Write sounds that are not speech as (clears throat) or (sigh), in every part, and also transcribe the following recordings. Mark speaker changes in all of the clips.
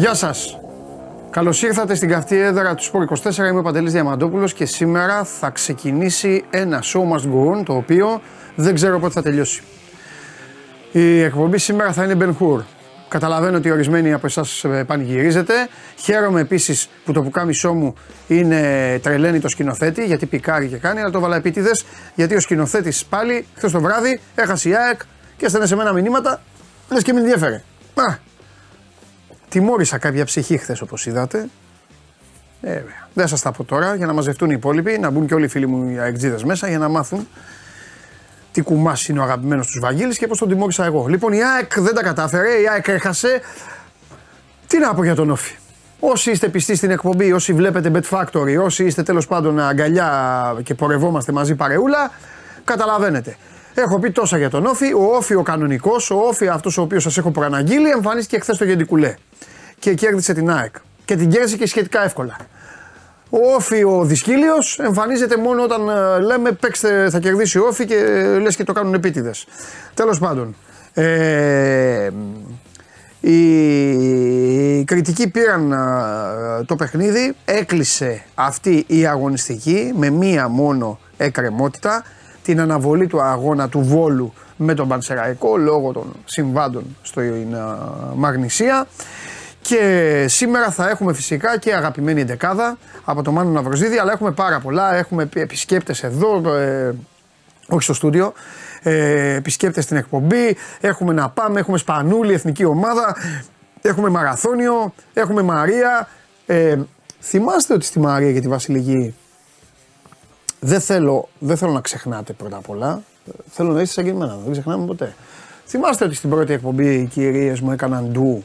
Speaker 1: Γεια σας. Καλώς ήρθατε στην καυτή έδρα του Σπορ 24. Είμαι ο Παντελής Διαμαντόπουλος και σήμερα θα ξεκινήσει ένα show must go on το οποίο δεν ξέρω πότε θα τελειώσει. Η εκπομπή σήμερα θα είναι Ben Hur. Καταλαβαίνω ότι ορισμένοι από εσάς πανηγυρίζετε. Χαίρομαι επίσης που το πουκάμισό μου είναι τρελαίνει το σκηνοθέτη γιατί πικάρει και κάνει, αλλά το βάλα επίτηδες γιατί ο σκηνοθέτης πάλι χθες το βράδυ έχασε η ΑΕΚ και έστελνε σε μένα μηνύματα λες και με ενδιαφέρε. Α, τιμώρησα κάποια ψυχή χθες όπως είδατε. Ε, δεν σας τα πω τώρα για να μαζευτούν οι υπόλοιποι, να μπουν και όλοι οι φίλοι μου οι αεκτζίδε μέσα για να μάθουν τι κουμάς είναι ο αγαπημένος τους Βαγγέλης και πώς τον τιμώρησα εγώ. Λοιπόν, η ΑΕΚ δεν τα κατάφερε, η ΑΕΚ έχασε. Τι να πω για τον Όφη. Όσοι είστε πιστοί στην εκπομπή, όσοι βλέπετε Bet Factory, όσοι είστε τέλος πάντων αγκαλιά και πορευόμαστε μαζί παρεούλα, καταλαβαίνετε. Έχω πει τόσα για τον Όφη. Ο Όφη ο κανονικός, ο Όφη αυτός ο οποίος σας έχω προαναγγείλει, εμφανίστηκε χθες στο Γεντικουλέ. Και κέρδισε την ΑΕΚ. Και την κέρδισε και σχετικά εύκολα. Ο Όφη ο Δυσκύλιος εμφανίζεται μόνο όταν ε, λέμε παίξτε, θα κερδίσει ο Όφη και ε, λες και το κάνουν επίτηδες. Τέλος πάντων. Ε, οι κριτικοί πήραν ε, το παιχνίδι, έκλεισε αυτή η αγωνιστική με μία μόνο εκκρεμότητα την αναβολή του αγώνα του Βόλου με τον Πανσεραϊκό λόγω των συμβάντων στην Μαγνησία. Και σήμερα θα έχουμε φυσικά και αγαπημένη εντεκάδα από το Μάνο Ναυροζίδη, αλλά έχουμε πάρα πολλά. Έχουμε επισκέπτες εδώ, ε, όχι στο στούντιο, ε, επισκέπτες στην εκπομπή. Έχουμε να πάμε, έχουμε Σπανούλη, εθνική ομάδα. Έχουμε Μαραθώνιο, έχουμε Μαρία. Ε, θυμάστε ότι στη Μαρία και τη Βασιλική δεν θέλω, δεν θέλω να ξεχνάτε πρώτα απ' όλα. Θέλω να είστε σαν και εμένα, δεν ξεχνάμε ποτέ. Θυμάστε ότι στην πρώτη εκπομπή οι κυρίες μου έκαναν ντου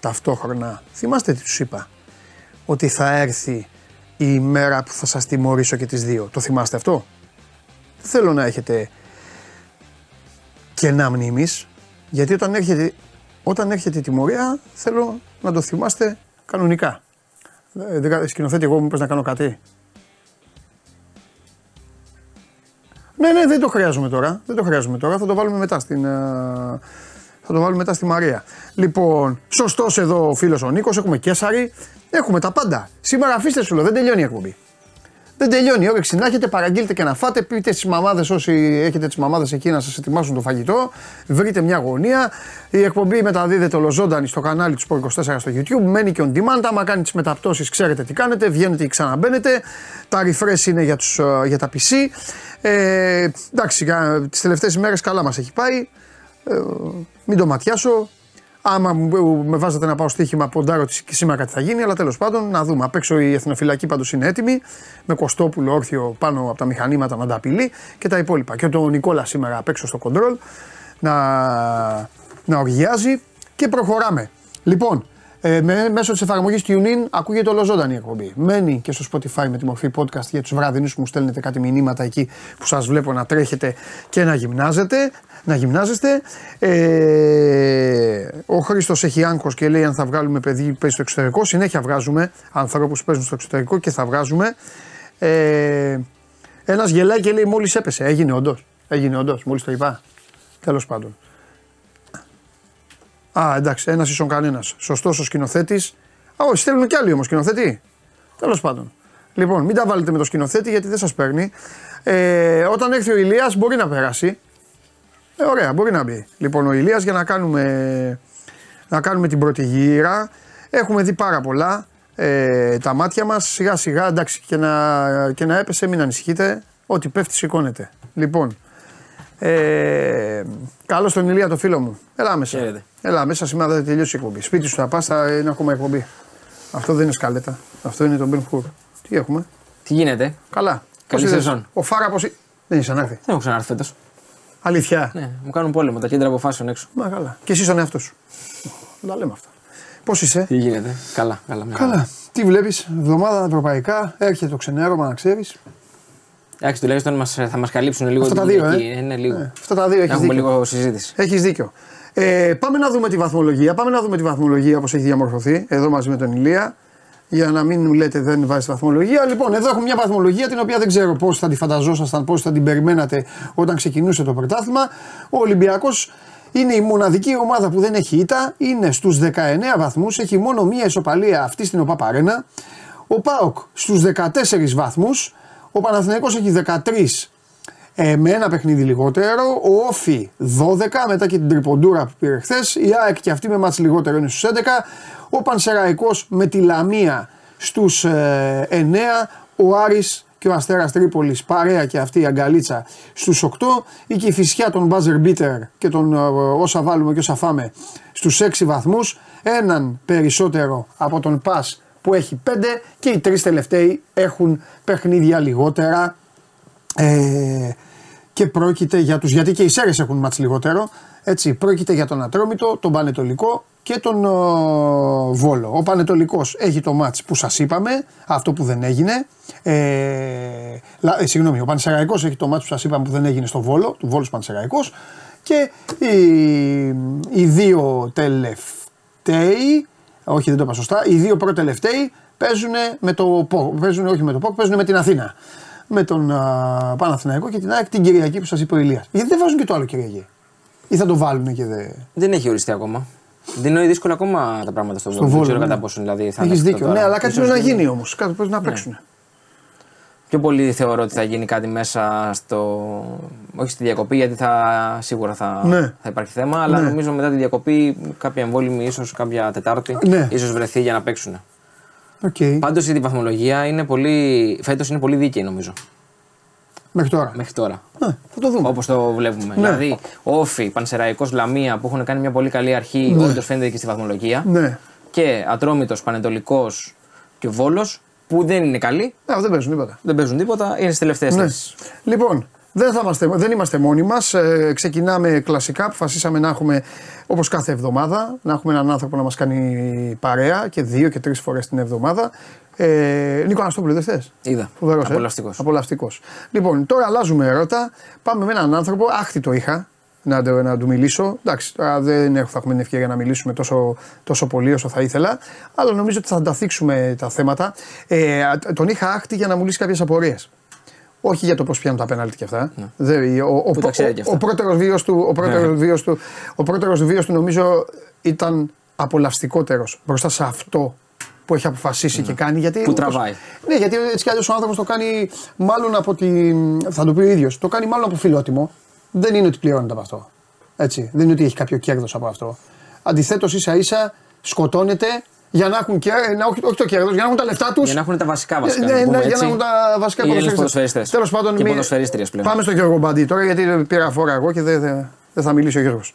Speaker 1: ταυτόχρονα. Θυμάστε τι τους είπα. Ότι θα έρθει η ημέρα που θα σας τιμωρήσω και τις δύο. Το θυμάστε αυτό; Δεν θέλω να έχετε κενά μνήμης, γιατί όταν έρχεται, όταν έρχεται η τιμωρία θέλω να το θυμάστε κανονικά. Δεν σκηνοθέτη εγώ μήπως να κάνω κάτι; Ναι, ναι, δεν το χρειάζομαι τώρα. Δεν το χρειάζομαι τώρα. Θα το βάλουμε μετά στην, ε, θα το βάλουμε μετά στη Μαρία. Λοιπόν, σωστός εδώ ο φίλος ο Νίκος. Έχουμε Κέσσαρη. Έχουμε τα πάντα. Σήμερα αφήστε σου λέω, δεν τελειώνει η εκπομπή. Δεν τελειώνει. Όρεξη να έχετε, παραγγείλτε και να φάτε. Πείτε στις μαμάδες όσοι έχετε τις μαμάδες εκεί να σας ετοιμάσουν το φαγητό. Βρείτε μια γωνία. Η εκπομπή μεταδίδεται ολοζώντανη στο κανάλι του Sport 24 στο YouTube. Μένει και on demand. Άμα κάνει τις μεταπτώσεις, ξέρετε τι κάνετε. Βγαίνετε ή ξαναμπαίνετε. Τα refresh είναι για, τους, ε, για τα PC. Ε, εντάξει, τις τελευταίες ημέρε καλά μας έχει πάει. Ε, μην το ματιάσω. Άμα με βάζετε να πάω στοίχημα, ποντάρω ότι και σήμερα κάτι θα γίνει, αλλά τέλος πάντων να δούμε. Απ' έξω η εθνοφυλακή πάντως είναι έτοιμη, με Κωστόπουλο όρθιο πάνω από τα μηχανήματα να τα απειλεί και τα υπόλοιπα. Και τον Νικόλα σήμερα απ' έξω στο κοντρόλ να, να οργιάζει και προχωράμε. Λοιπόν, ε, με, μέσω της εφαρμογής TuneIn ακούγεται ολοζώντανη η εκπομπή. Μένει και στο Spotify με τη μορφή podcast για τους βραδινούς που μου στέλνετε κάτι μηνύματα εκεί που σας βλέπω να τρέχετε και να γυμνάζετε. Να γυμνάζεστε. Ε, ο Χρήστος έχει άγχος και λέει αν θα βγάλουμε παιδί που παίζει στο εξωτερικό. Συνέχεια βγάζουμε ανθρώπους που παίζουν στο εξωτερικό και θα βγάζουμε. Ε, Ένας γελάει και λέει μόλις έπεσε. Έγινε όντως. Έγινε όντως. Μόλις το είπα. Τέλος πάντων. Α, εντάξει, ένας ίσον κανένας. Σωστός ο σκηνοθέτης. Α, όχι, στέλνουν κι άλλοι όμως σκηνοθέτη. Τέλος πάντων. Λοιπόν, μην τα βάλετε με το σκηνοθέτη γιατί δεν σας παίρνει. Ε, όταν έρθει ο Ηλίας μπορεί να περάσει. Ε, ωραία, μπορεί να μπει. Λοιπόν, ο Ηλίας για να κάνουμε, να κάνουμε την πρώτη γύρα. Έχουμε δει πάρα πολλά. Ε, τα μάτια μας σιγά σιγά εντάξει και να, και να έπεσε, μην ανησυχείτε. Ό,τι πέφτει σηκώνεται. Λοιπόν, ε, καλώ τον Ηλία το φίλο μου. Έλα μέσα. Χαίρετε. Έλα μέσα, σήμερα δεν τελειώσει η εκπομπή. Σπίτι σου θα πας, θα είναι ακόμα εκπομπή. Αυτό δεν είναι σκάλετα. Αυτό είναι το Ben Hur. Τι έχουμε;
Speaker 2: Τι γίνεται;
Speaker 1: Καλά.
Speaker 2: Καλή σεζόν.
Speaker 1: Ο Φάρα πώ. Δεν είσαι ανάρθει.
Speaker 2: Δεν έχω ξανάρθει φέτος.
Speaker 1: Αλήθεια.
Speaker 2: Ναι, μου κάνουν πόλεμο τα κέντρα αποφάσεων έξω.
Speaker 1: Μα καλά. Και εσύ τον εαυτό σου. Να λέμε αυτά. Πώς είσαι;
Speaker 2: Τι γίνεται; Καλά, καλά. Μια
Speaker 1: καλά. Τι βλέπεις, εβδομάδα ευρωπαϊκά, έρχεται το ξενέρωμα να ξέρεις.
Speaker 2: Εντάξει, τουλάχιστον μας, θα μας καλύψουν λίγο
Speaker 1: Αυτά τα δύο. Ε.
Speaker 2: Ε, ναι, λίγο.
Speaker 1: Ε, αυτά τα δύο έχεις
Speaker 2: Έχουμε
Speaker 1: δίκιο.
Speaker 2: λίγο συζήτηση.
Speaker 1: Έχεις δίκιο. Ε, πάμε να δούμε τη βαθμολογία. Πάμε να δούμε τη βαθμολογία πώ έχει διαμορφωθεί εδώ μαζί με τον Ηλία. Για να μην μου λέτε δεν βάζει βαθμολογία. Λοιπόν, εδώ έχω μια βαθμολογία την οποία δεν ξέρω πώς θα τη φανταζόσασταν, πώς θα την περιμένατε όταν ξεκινούσε το πρωτάθλημα. Ο Ολυμπιακός Είναι η μοναδική ομάδα που δεν έχει ήττα, είναι στους 19 βαθμούς, έχει μόνο μία ισοπαλία αυτή στην ΟΠΑΠΑΡΕΝΑ. Ο ΠΑΟΚ στους 14 βαθμούς, ο Παναθηναϊκός έχει 13 ε, με ένα παιχνίδι λιγότερο. Ο Όφη 12 μετά και την τριποντούρα που πήρε χθες. Η ΑΕΚ και αυτή με μάτς λιγότερο είναι στους 11. Ο Πανσεραϊκός με τη Λαμία στους ε, 9. Ο Άρης και ο Αστέρας Τρίπολης παρέα και αυτή η αγκαλίτσα στους 8. Η Κηφισιά των Buzzer Beater και τον ε, όσα βάλουμε και όσα φάμε στους 6 βαθμούς. Έναν περισσότερο από τον Πας που έχει 5 και οι τρεις τελευταίοι έχουν παιχνίδια λιγότερα. Ε, και πρόκειται για τους, γιατί και οι Σέρες έχουν μάτς λιγότερο, έτσι, πρόκειται για τον Ατρόμητο, τον Πανετολικό και τον ο, Βόλο. Ο Πανετολικός έχει το μάτς που σας είπαμε, αυτό που δεν έγινε. Ε, λα, ε, συγγνώμη, ο Πανσεραϊκός έχει το μάτς που σας είπαμε που δεν έγινε στο Βόλο, του Βόλου Πανσεραϊκός και οι, οι δύο τελευταίοι, όχι δεν το είπα σωστά, οι δύο προτελευταίοι παίζουν με το παίζουν, όχι με το ΠΟΚ, παίζουν με την Αθήνα με τον α, Παναθηναϊκό και την ΑΕΚ την Κυριακή που σας είπε ο Ηλίας. Γιατί δεν βάζουν και το άλλο Κυριακή. Ή θα το βάλουν και δεν.
Speaker 2: Δεν έχει οριστεί ακόμα. Δεν είναι δύσκολα ακόμα τα πράγματα στον Βόλο. Δεν ξέρω
Speaker 1: ναι.
Speaker 2: κατά πόσο δηλαδή θα
Speaker 1: Έχεις δίκιο. Ναι, αλλά κάτι πρέπει να γίνει όμως. Κάτι πρέπει να παίξουν. Ναι.
Speaker 2: Πιο πολύ θεωρώ ότι θα γίνει κάτι μέσα στο. Όχι στη διακοπή, γιατί θα, σίγουρα θα,
Speaker 1: ναι.
Speaker 2: θα υπάρχει θέμα, αλλά
Speaker 1: Ναι.
Speaker 2: νομίζω μετά τη διακοπή κάποια εμβόλιμη, ίσως κάποια Τετάρτη,
Speaker 1: Ναι.
Speaker 2: ίσως βρεθεί για να παίξουν.
Speaker 1: Οκ.
Speaker 2: Πάντως η βαθμολογία είναι πολύ. φέτος είναι πολύ δίκαιη νομίζω.
Speaker 1: Μέχρι τώρα.
Speaker 2: Μέχρι τώρα.
Speaker 1: Ναι, θα το δούμε.
Speaker 2: Όπως το βλέπουμε.
Speaker 1: Ναι.
Speaker 2: Δηλαδή, ΟΦΗ, Πανσεραϊκός, Λαμία που έχουν κάνει μια πολύ καλή αρχή,
Speaker 1: Ναι.
Speaker 2: όντως φαίνεται και στη βαθμολογία.
Speaker 1: Ναι.
Speaker 2: Και Ατρόμητος, Παναιτωλικός και Βόλος που δεν είναι καλοί,
Speaker 1: Α, δεν παίζουν τίποτα.
Speaker 2: δεν παίζουν τίποτα, είναι στις τελευταίες
Speaker 1: Ναι.
Speaker 2: θέσεις.
Speaker 1: Λοιπόν, δεν, θα είμαστε, δεν είμαστε μόνοι μας. Ε, ξεκινάμε κλασικά. Αποφασίσαμε να έχουμε, όπως κάθε εβδομάδα, να έχουμε έναν άνθρωπο να μας κάνει παρέα και δύο και τρεις φορές την εβδομάδα. Ε, Νίκο Αναστόπουλο, δεν θες;
Speaker 2: Είδα.
Speaker 1: Φοβερός, ε.
Speaker 2: Απολαυστικός.
Speaker 1: Απολαυστικός. Λοιπόν, τώρα αλλάζουμε ερώτα. Πάμε με έναν άνθρωπο. Άχτη το είχα να, το- να του μιλήσω. Εντάξει, τώρα δεν έχω, θα έχουμε την ευκαιρία να μιλήσουμε τόσο, τόσο πολύ όσο θα ήθελα. Αλλά νομίζω ότι θα τα θίξουμε τα θέματα. Ε, τον είχα άχτη για να μου λύσει κάποιες απορίες. Όχι για το πώς πιάνουν τα πέναλτι και αυτά. Δεν- ο, ο,
Speaker 2: Που τα ξέρει και
Speaker 1: ο,
Speaker 2: αυτά.
Speaker 1: ο πρώτερος βίος του, ο πρώτερος βίος του, ο πρώτερος βίος του νομίζω ήταν απολαυστικότερος μπροστά σε αυτό που έχει αποφασίσει και κάνει. Γιατί,
Speaker 2: Που τραβάει.
Speaker 1: Ναι, γιατί έτσι κι αλλιώ ο άνθρωπος το κάνει μάλλον από τη. Θα το πει ο ίδιος. Το κάνει μάλλον από φιλότιμο. Δεν είναι ότι πληρώνεται από αυτό. Έτσι. Δεν είναι ότι έχει κάποιο κέρδος από αυτό. Αντιθέτως, ίσα ίσα σκοτώνεται για να έχουν κέρδο. Να, όχι, όχι το κέρδος, για να έχουν τα λεφτά τους.
Speaker 2: Για να έχουν τα βασικά βασικά.
Speaker 1: Ναι,
Speaker 2: να
Speaker 1: ναι,
Speaker 2: πούμε
Speaker 1: για
Speaker 2: έτσι.
Speaker 1: να έχουν τα βασικά
Speaker 2: Οι Έλληνες
Speaker 1: ποδοσφαιριστές.
Speaker 2: ποδοσφαιριστές.
Speaker 1: Τέλος πάντων,
Speaker 2: Και
Speaker 1: μη-
Speaker 2: ποδοσφαιρίστριες πλέον.
Speaker 1: Πάμε στον Γιώργο Μπαντή τώρα γιατί πήρα φόρα εγώ και δεν, δεν, δεν θα μιλήσει ο Γιώργος.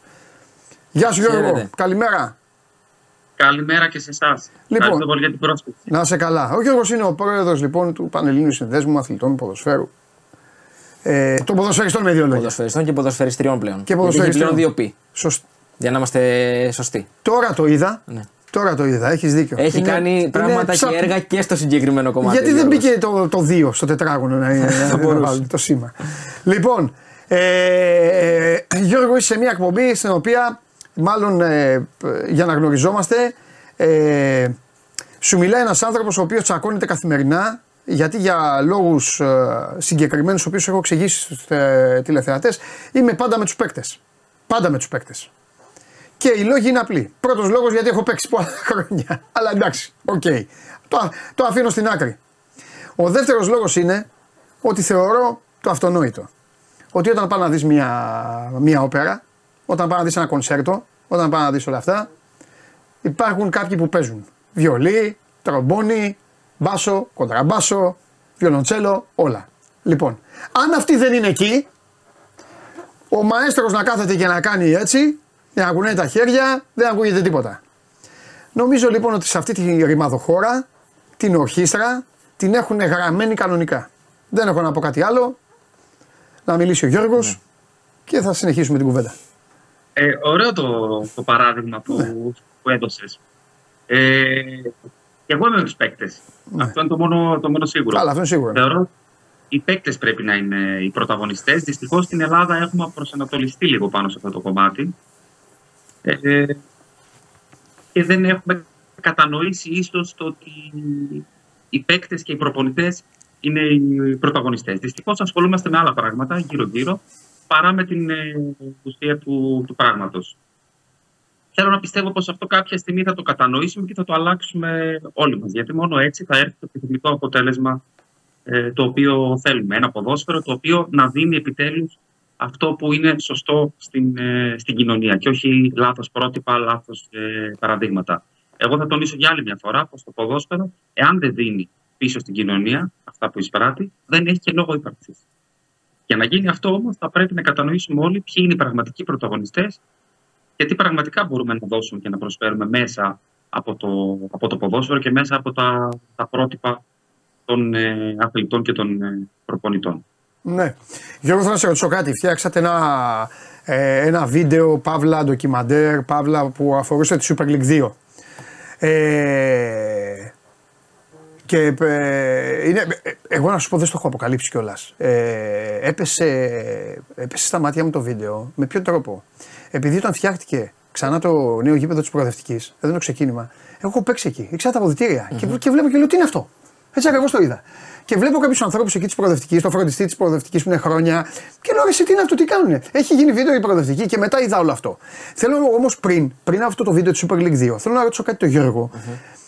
Speaker 1: Γεια σου Γιώργο,
Speaker 2: Χαίρετε.
Speaker 1: καλημέρα.
Speaker 3: Καλημέρα και σε εσάς.
Speaker 1: Λοιπόν.
Speaker 3: Ευχαριστώ πολύ για την πρόσκληση.
Speaker 1: Να είσαι καλά. Ο Γιώργος είναι ο πρόεδρος λοιπόν του Πανελλήνιου Συνδέσμου Αθλητών Ποδοσφαίρου. Ε, των ποδοσφαιριστών με δύο λόγια.
Speaker 2: Ποδοσφαιριστών και ποδοσφαιριστριών πλέον.
Speaker 1: Και
Speaker 2: Γιατί έχει
Speaker 1: ποδοσφαιριστών.
Speaker 2: πλέον δύο πι.
Speaker 1: Σωστ-
Speaker 2: Για να είμαστε σωστοί.
Speaker 1: Τώρα το είδα.
Speaker 2: Ναι.
Speaker 1: Τώρα το είδα, έχει δίκιο.
Speaker 2: Έχει
Speaker 1: Είναι-
Speaker 2: κάνει
Speaker 1: είναι
Speaker 2: πράγματα
Speaker 1: ψα-
Speaker 2: και έργα και στο συγκεκριμένο κομμάτι.
Speaker 1: Γιατί
Speaker 2: ο
Speaker 1: δεν
Speaker 2: Γιώργος.
Speaker 1: μπήκε το, το 2 στο τετράγωνο να, είναι- να, να βάλει το σήμα. Λοιπόν, ε, Γιώργο, είσαι σε μια εκπομπή στην οποία μάλλον ε, για να γνωριζόμαστε ε, σου μιλάει ένας άνθρωπος ο οποίος τσακώνεται καθημερινά γιατί για λόγους ε, συγκεκριμένους, ο οποίους έχω εξηγήσει στους ε, τηλεθεατές, είμαι πάντα με τους παίκτες. Πάντα με τους παίκτες. Και οι λόγοι είναι απλοί. Πρώτος λόγος γιατί έχω παίξει πολλά (laughs) χρόνια. Αλλά εντάξει, οκ. Το, α- το αφήνω στην άκρη. Ο δεύτερος λόγος είναι ότι θεωρώ το αυτονόητο. Ότι όταν πας να δεις μια, μια όπερα, όταν πας να δεις ένα κονσέρτο, όταν πας να δεις όλα αυτά, υπάρχουν κάποιοι που παίζουν. Βιολί, τρομπόνι, μπάσο, κοντραμπάσο, βιολοντσέλο, όλα. Λοιπόν, αν αυτοί δεν είναι εκεί, ο μαέστρος να κάθεται και να κάνει έτσι, να κουνάει τα χέρια, δεν ακούγεται τίποτα. Νομίζω λοιπόν ότι σε αυτή τη ρημαδοχώρα, την ορχήστρα, την έχουν γραμμένη κανονικά. Δεν έχω να πω κάτι άλλο. Να μιλήσει ο Γιώργος και θα συνεχίσουμε την κουβέντα.
Speaker 3: Ε, ωραίο το, το παράδειγμα που,
Speaker 1: Ναι.
Speaker 3: που έδωσες. Ε, και εγώ είμαι με του παίκτε. Αυτό είναι το μόνο, το μόνο σίγουρο.
Speaker 1: Ναι. Καλά, αυτό είναι σίγουρο.
Speaker 3: Θεωρώ οι παίκτες πρέπει να είναι οι πρωταγωνιστές. Δυστυχώς στην Ελλάδα έχουμε προσανατολιστεί λίγο πάνω σε αυτό το κομμάτι. Ε, και δεν έχουμε κατανοήσει ίσως το ότι οι παίκτες και οι προπονητές είναι οι πρωταγωνιστές. Δυστυχώς ασχολούμαστε με άλλα πράγματα γύρω-γύρω παρά με την ε, ουσία του, του πράγματος. Θέλω να πιστεύω πως αυτό κάποια στιγμή θα το κατανοήσουμε και θα το αλλάξουμε όλοι μας. Γιατί μόνο έτσι θα έρθει το επιθυμητό αποτέλεσμα ε, το οποίο θέλουμε. Ένα ποδόσφαιρο το οποίο να δίνει επιτέλους αυτό που είναι σωστό στην, ε, στην κοινωνία και όχι λάθος πρότυπα, λάθος ε, παραδείγματα. Εγώ θα τονίσω για άλλη μια φορά πως το ποδόσφαιρο, εάν δεν δίνει πίσω στην κοινωνία αυτά που εισπράττει, δεν έχει και λόγο ύπαρξης. Για να γίνει αυτό όμως, θα πρέπει να κατανοήσουμε όλοι ποιοι είναι οι πραγματικοί πρωταγωνιστές και τι πραγματικά μπορούμε να δώσουμε και να προσφέρουμε μέσα από το, από το ποδόσφαιρο και μέσα από τα, τα πρότυπα των ε, αθλητών και των ε, προπονητών.
Speaker 1: Ναι. Γιώργος, θέλω να σε ρωτήσω κάτι. Φτιάξατε ένα, ε, ένα βίντεο, παύλα, ντοκιμαντέρ, παύλα που αφορούσε τη Super League 2. Ε, και ε, είναι, ε, εγώ να σου πω δεν στο έχω αποκαλύψει κιόλας. Ε, έπεσε, έπεσε στα μάτια μου το βίντεο. Με ποιο τρόπο; Επειδή όταν φτιάχτηκε ξανά το νέο γήπεδο της προοδευτικής, εδώ είναι το ξεκίνημα, έχω παίξει εκεί. Ήξερα τα αποδητήρια mm-hmm. και, και βλέπω και λέω τι είναι αυτό; Έτσι ακριβώς το είδα. Και βλέπω κάποιους ανθρώπους εκεί της προοδευτικής, το φροντιστή της προοδευτικής που είναι χρόνια. Και λέω εσύ τι είναι αυτό, τι κάνουνε; Έχει γίνει βίντεο η προοδευτική και μετά είδα όλο αυτό. Θέλω όμως πριν, πριν αυτό το βίντεο της Super League 2, θέλω να ρωτήσω κάτι το Γιώργο. Mm-hmm.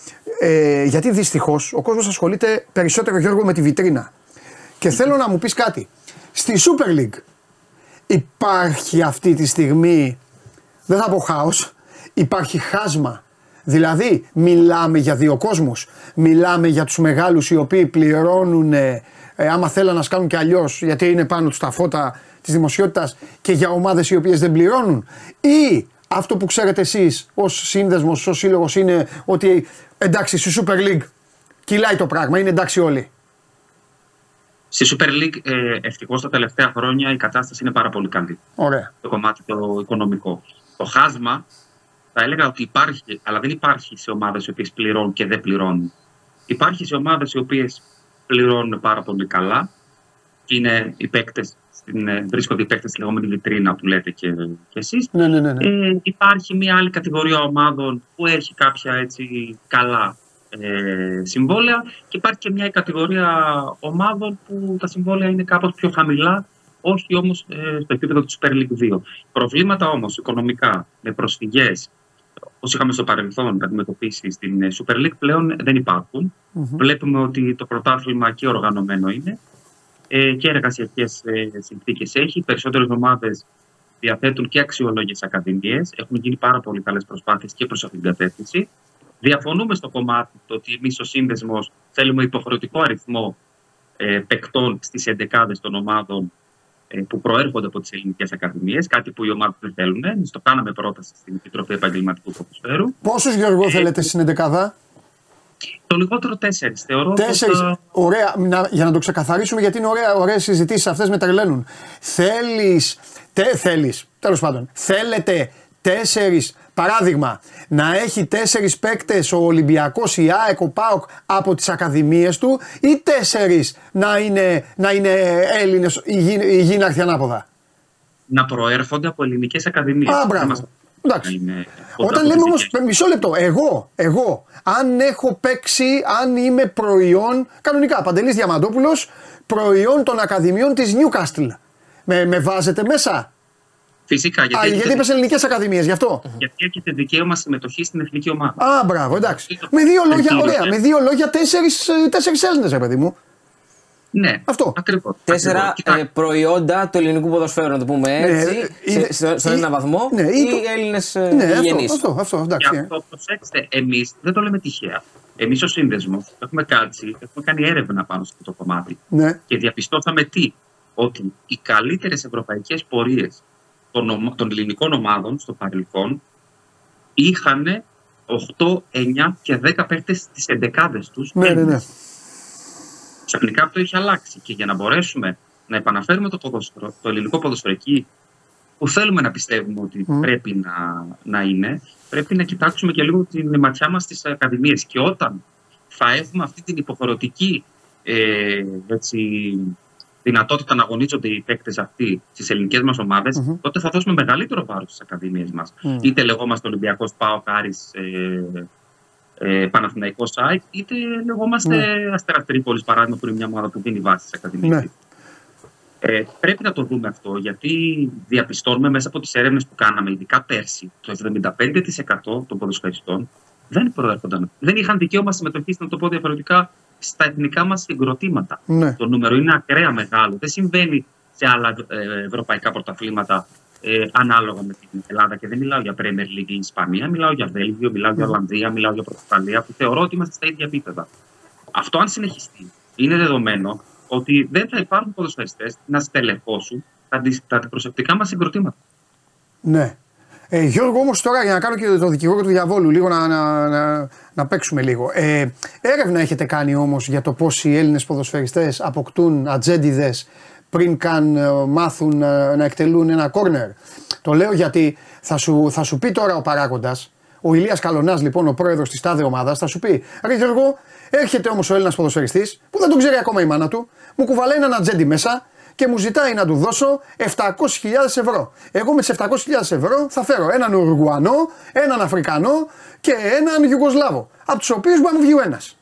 Speaker 1: Ε, γιατί δυστυχώς ο κόσμος ασχολείται περισσότερο Γιώργο με τη βιτρίνα. Και θέλω να μου πεις κάτι. Στη Super League υπάρχει αυτή τη στιγμή, δεν θα πω χάος, υπάρχει χάσμα. Δηλαδή, μιλάμε για δύο κόσμους. Μιλάμε για τους μεγάλους οι οποίοι πληρώνουν, ε, άμα θέλουν να σκάνουν και αλλιώς, γιατί είναι πάνω τους τα φώτα της δημοσιότητας και για ομάδες οι οποίες δεν πληρώνουν. Ή αυτό που ξέρετε εσείς ως σύνδεσμος, ως σύλλογος είναι ότι εντάξει στη Super League κυλάει το πράγμα, είναι εντάξει όλοι.
Speaker 3: Στη Super League ε, ευτυχώς τα τελευταία χρόνια η κατάσταση είναι πάρα πολύ καλή.
Speaker 1: Ωραία.
Speaker 3: Το κομμάτι το οικονομικό. Το χάσμα θα έλεγα ότι υπάρχει, αλλά δεν υπάρχει σε ομάδες οι οποίες πληρώνουν και δεν πληρώνουν. Υπάρχει σε ομάδες οι οποίες πληρώνουν πάρα πολύ καλά και είναι οι παίκτες στην, ε, βρίσκονται οι παίκτες στη λεγόμενη βιτρίνα που λέτε και, και εσείς.
Speaker 1: Ναι, ναι, ναι, ναι.
Speaker 3: Ε, υπάρχει μια άλλη κατηγορία ομάδων που έχει κάποια έτσι καλά ε, συμβόλαια και υπάρχει και μια κατηγορία ομάδων που τα συμβόλαια είναι κάπως πιο χαμηλά όχι όμως ε, στο επίπεδο του Super League 2. Προβλήματα όμως οικονομικά με προσφυγές όπως είχαμε στο παρελθόν να αντιμετωπίσει στην ε, Super League πλέον δεν υπάρχουν. Βλέπουμε ότι το πρωτάθλημα και οργανωμένο είναι ε, και εργασιακές ε, συνθήκες έχει. Οι περισσότερες ομάδες διαθέτουν και αξιολόγε ακαδημίες. Έχουν γίνει πάρα πολύ καλές προσπάθειες και προς αυτήν την κατεύθυνση. Διαφωνούμε στο κομμάτι το ότι εμείς ως σύνδεσμος θέλουμε υποχρεωτικό αριθμό ε, παικτών στις εντεκάδες των ομάδων ε, που προέρχονται από τις ελληνικές ακαδημίες, κάτι που οι ομάδες δεν θέλουν. Εμείς το κάναμε πρόταση στην Επιτροπή Επαγγελματικού Ποδοσφαίρου.
Speaker 1: Πόσους Γιώργο θέλετε στην εντεκάδα,
Speaker 3: το λιγότερο τέσσερις. Θεωρώ
Speaker 1: τέσσερις. Ωραία. Να, για να το ξεκαθαρίσουμε, γιατί είναι ωραία, ωραίες συζητήσεις αυτές με τρελαίνουν. Θέλεις. Τε, θέλεις, τέλος πάντων, θέλετε τέσσερις, παράδειγμα, να έχει τέσσερις παίκτες ο Ολυμπιακός, η ΑΕΚ, ο ΠΑΟΚ από τις ακαδημίες του ή τέσσερις να είναι, να είναι Έλληνες, η γη, η γη να έρθει ανάποδα;
Speaker 3: Να προέρχονται από ελληνικές ακαδημίες.
Speaker 1: Α, μπράβο. Εντάξει. Όταν λέμε όμως, μισό λεπτό, εγώ, εγώ, αν έχω παίξει, αν είμαι προϊόν, κανονικά, Παντελής Διαμαντόπουλος, προϊόν των Ακαδημιών της Newcastle. Με, με βάζετε μέσα.
Speaker 3: Φυσικά.
Speaker 1: Γιατί, Α, έχετε... γιατί είπες ελληνικές ακαδημίες, γι' αυτό.
Speaker 3: Γιατί έχετε δικαίωμα συμμετοχής στην εθνική ομάδα.
Speaker 1: Α, μπράβο, εντάξει. Με δύο λόγια, ωραία, με δύο λόγια τέσσερις, τέσσερις Έλληνες, παιδί μου.
Speaker 3: Ναι,
Speaker 1: αυτό.
Speaker 3: Ακριβώς.
Speaker 2: Τέσσερα ε, προϊόντα του ελληνικού ποδοσφαίρου, να το πούμε ναι, έτσι, ναι, σε, στον ένα βαθμό, ναι, ή οι Έλληνες ε,
Speaker 1: ναι, αυτό, αυτό, αυτό, εντάξει.
Speaker 3: Και αυτό, προσέξτε, εμείς δεν το λέμε τυχαία. Εμείς ω σύνδεσμος έχουμε κάτσει, έχουμε κάνει έρευνα πάνω σε αυτό το κομμάτι.
Speaker 1: Ναι.
Speaker 3: Και διαπιστώσαμε τι, ότι οι καλύτερες ευρωπαϊκές πορείες των, των ελληνικών ομάδων στο παρελθόν είχαν 8, 9 και 10 παίχτε στις εντεκάδες τους.
Speaker 1: Ναι, ναι, ναι.
Speaker 3: Ξαφνικά αυτό έχει αλλάξει και για να μπορέσουμε να επαναφέρουμε το, ποδοσφαιρο, το ελληνικό ποδοσφαιρο εκεί που θέλουμε να πιστεύουμε ότι πρέπει να, να είναι, πρέπει να κοιτάξουμε και λίγο την ματιά μας στις ακαδημίες. Και όταν θα έχουμε αυτή την υποχρεωτική ε, έτσι, δυνατότητα να αγωνίζονται οι παίκτες αυτοί στις ελληνικές μας ομάδες τότε θα δώσουμε μεγαλύτερο βάρος στις ακαδημίες μας. Είτε λεγόμαστε Ολυμπιακός ΠΑΟΚ, Άρη ε, ε, Παναθηναϊκός είτε, είτε λεγόμαστε ναι. Αστέρα Τρίπολης, παράδειγμα, που είναι μια ομάδα που δίνει βάση σε ακαδημία. Ναι. Ε, πρέπει να το δούμε αυτό, γιατί διαπιστώνουμε μέσα από τις έρευνες που κάναμε, ειδικά πέρσι, το 75% των ποδοσφαιριστών δεν προέρχονταν. Δεν είχαν δικαίωμα συμμετοχής, να το πω διαφορετικά, στα εθνικά μας συγκροτήματα.
Speaker 1: Ναι.
Speaker 3: Το νούμερο είναι ακραία μεγάλο. Δεν συμβαίνει σε άλλα ε, ευρωπαϊκά πρωταθλήματα ε, ανάλογα με την Ελλάδα. Και δεν μιλάω για Premier League ή Ισπανία, μιλάω για Βέλγιο, μιλάω για Ολλανδία, μιλάω για Πορτογαλία, που θεωρώ ότι είμαστε στα ίδια επίπεδα. Αυτό, αν συνεχιστεί, είναι δεδομένο ότι δεν θα υπάρχουν ποδοσφαιριστές να στελεχώσουν τα, τα αντιπροσωπικά μας συγκροτήματα.
Speaker 1: Ναι. Ε, Γιώργο, όμως τώρα για να κάνω και το δικηγόρο του διαβόλου, λίγο να, να, να, να παίξουμε λίγο. Ε, έρευνα έχετε κάνει όμως για το πώς οι Έλληνες ποδοσφαιριστές αποκτούν ατζέντιδες πριν καν ε, μάθουν ε, να εκτελούν ένα κόρνερ; Το λέω γιατί θα σου, θα σου πει τώρα ο παράγοντας, ο Ηλίας Καλονάς λοιπόν, ο πρόεδρος της τάδε ομάδας, θα σου πει: Ρε Γιώργο, έρχεται όμως ο Έλληνας ποδοσφαιριστής, που δεν τον ξέρει ακόμα η μάνα του, μου κουβαλάει ένα ατζέντι μέσα και μου ζητάει να του δώσω 700.000 ευρώ. Εγώ με τις 700.000 ευρώ θα φέρω έναν Ουρουγουανό, έναν Αφρικανό και έναν Ιουγκοσλάβο. Από τους οποίους μπορεί να μου βγει ο ένας.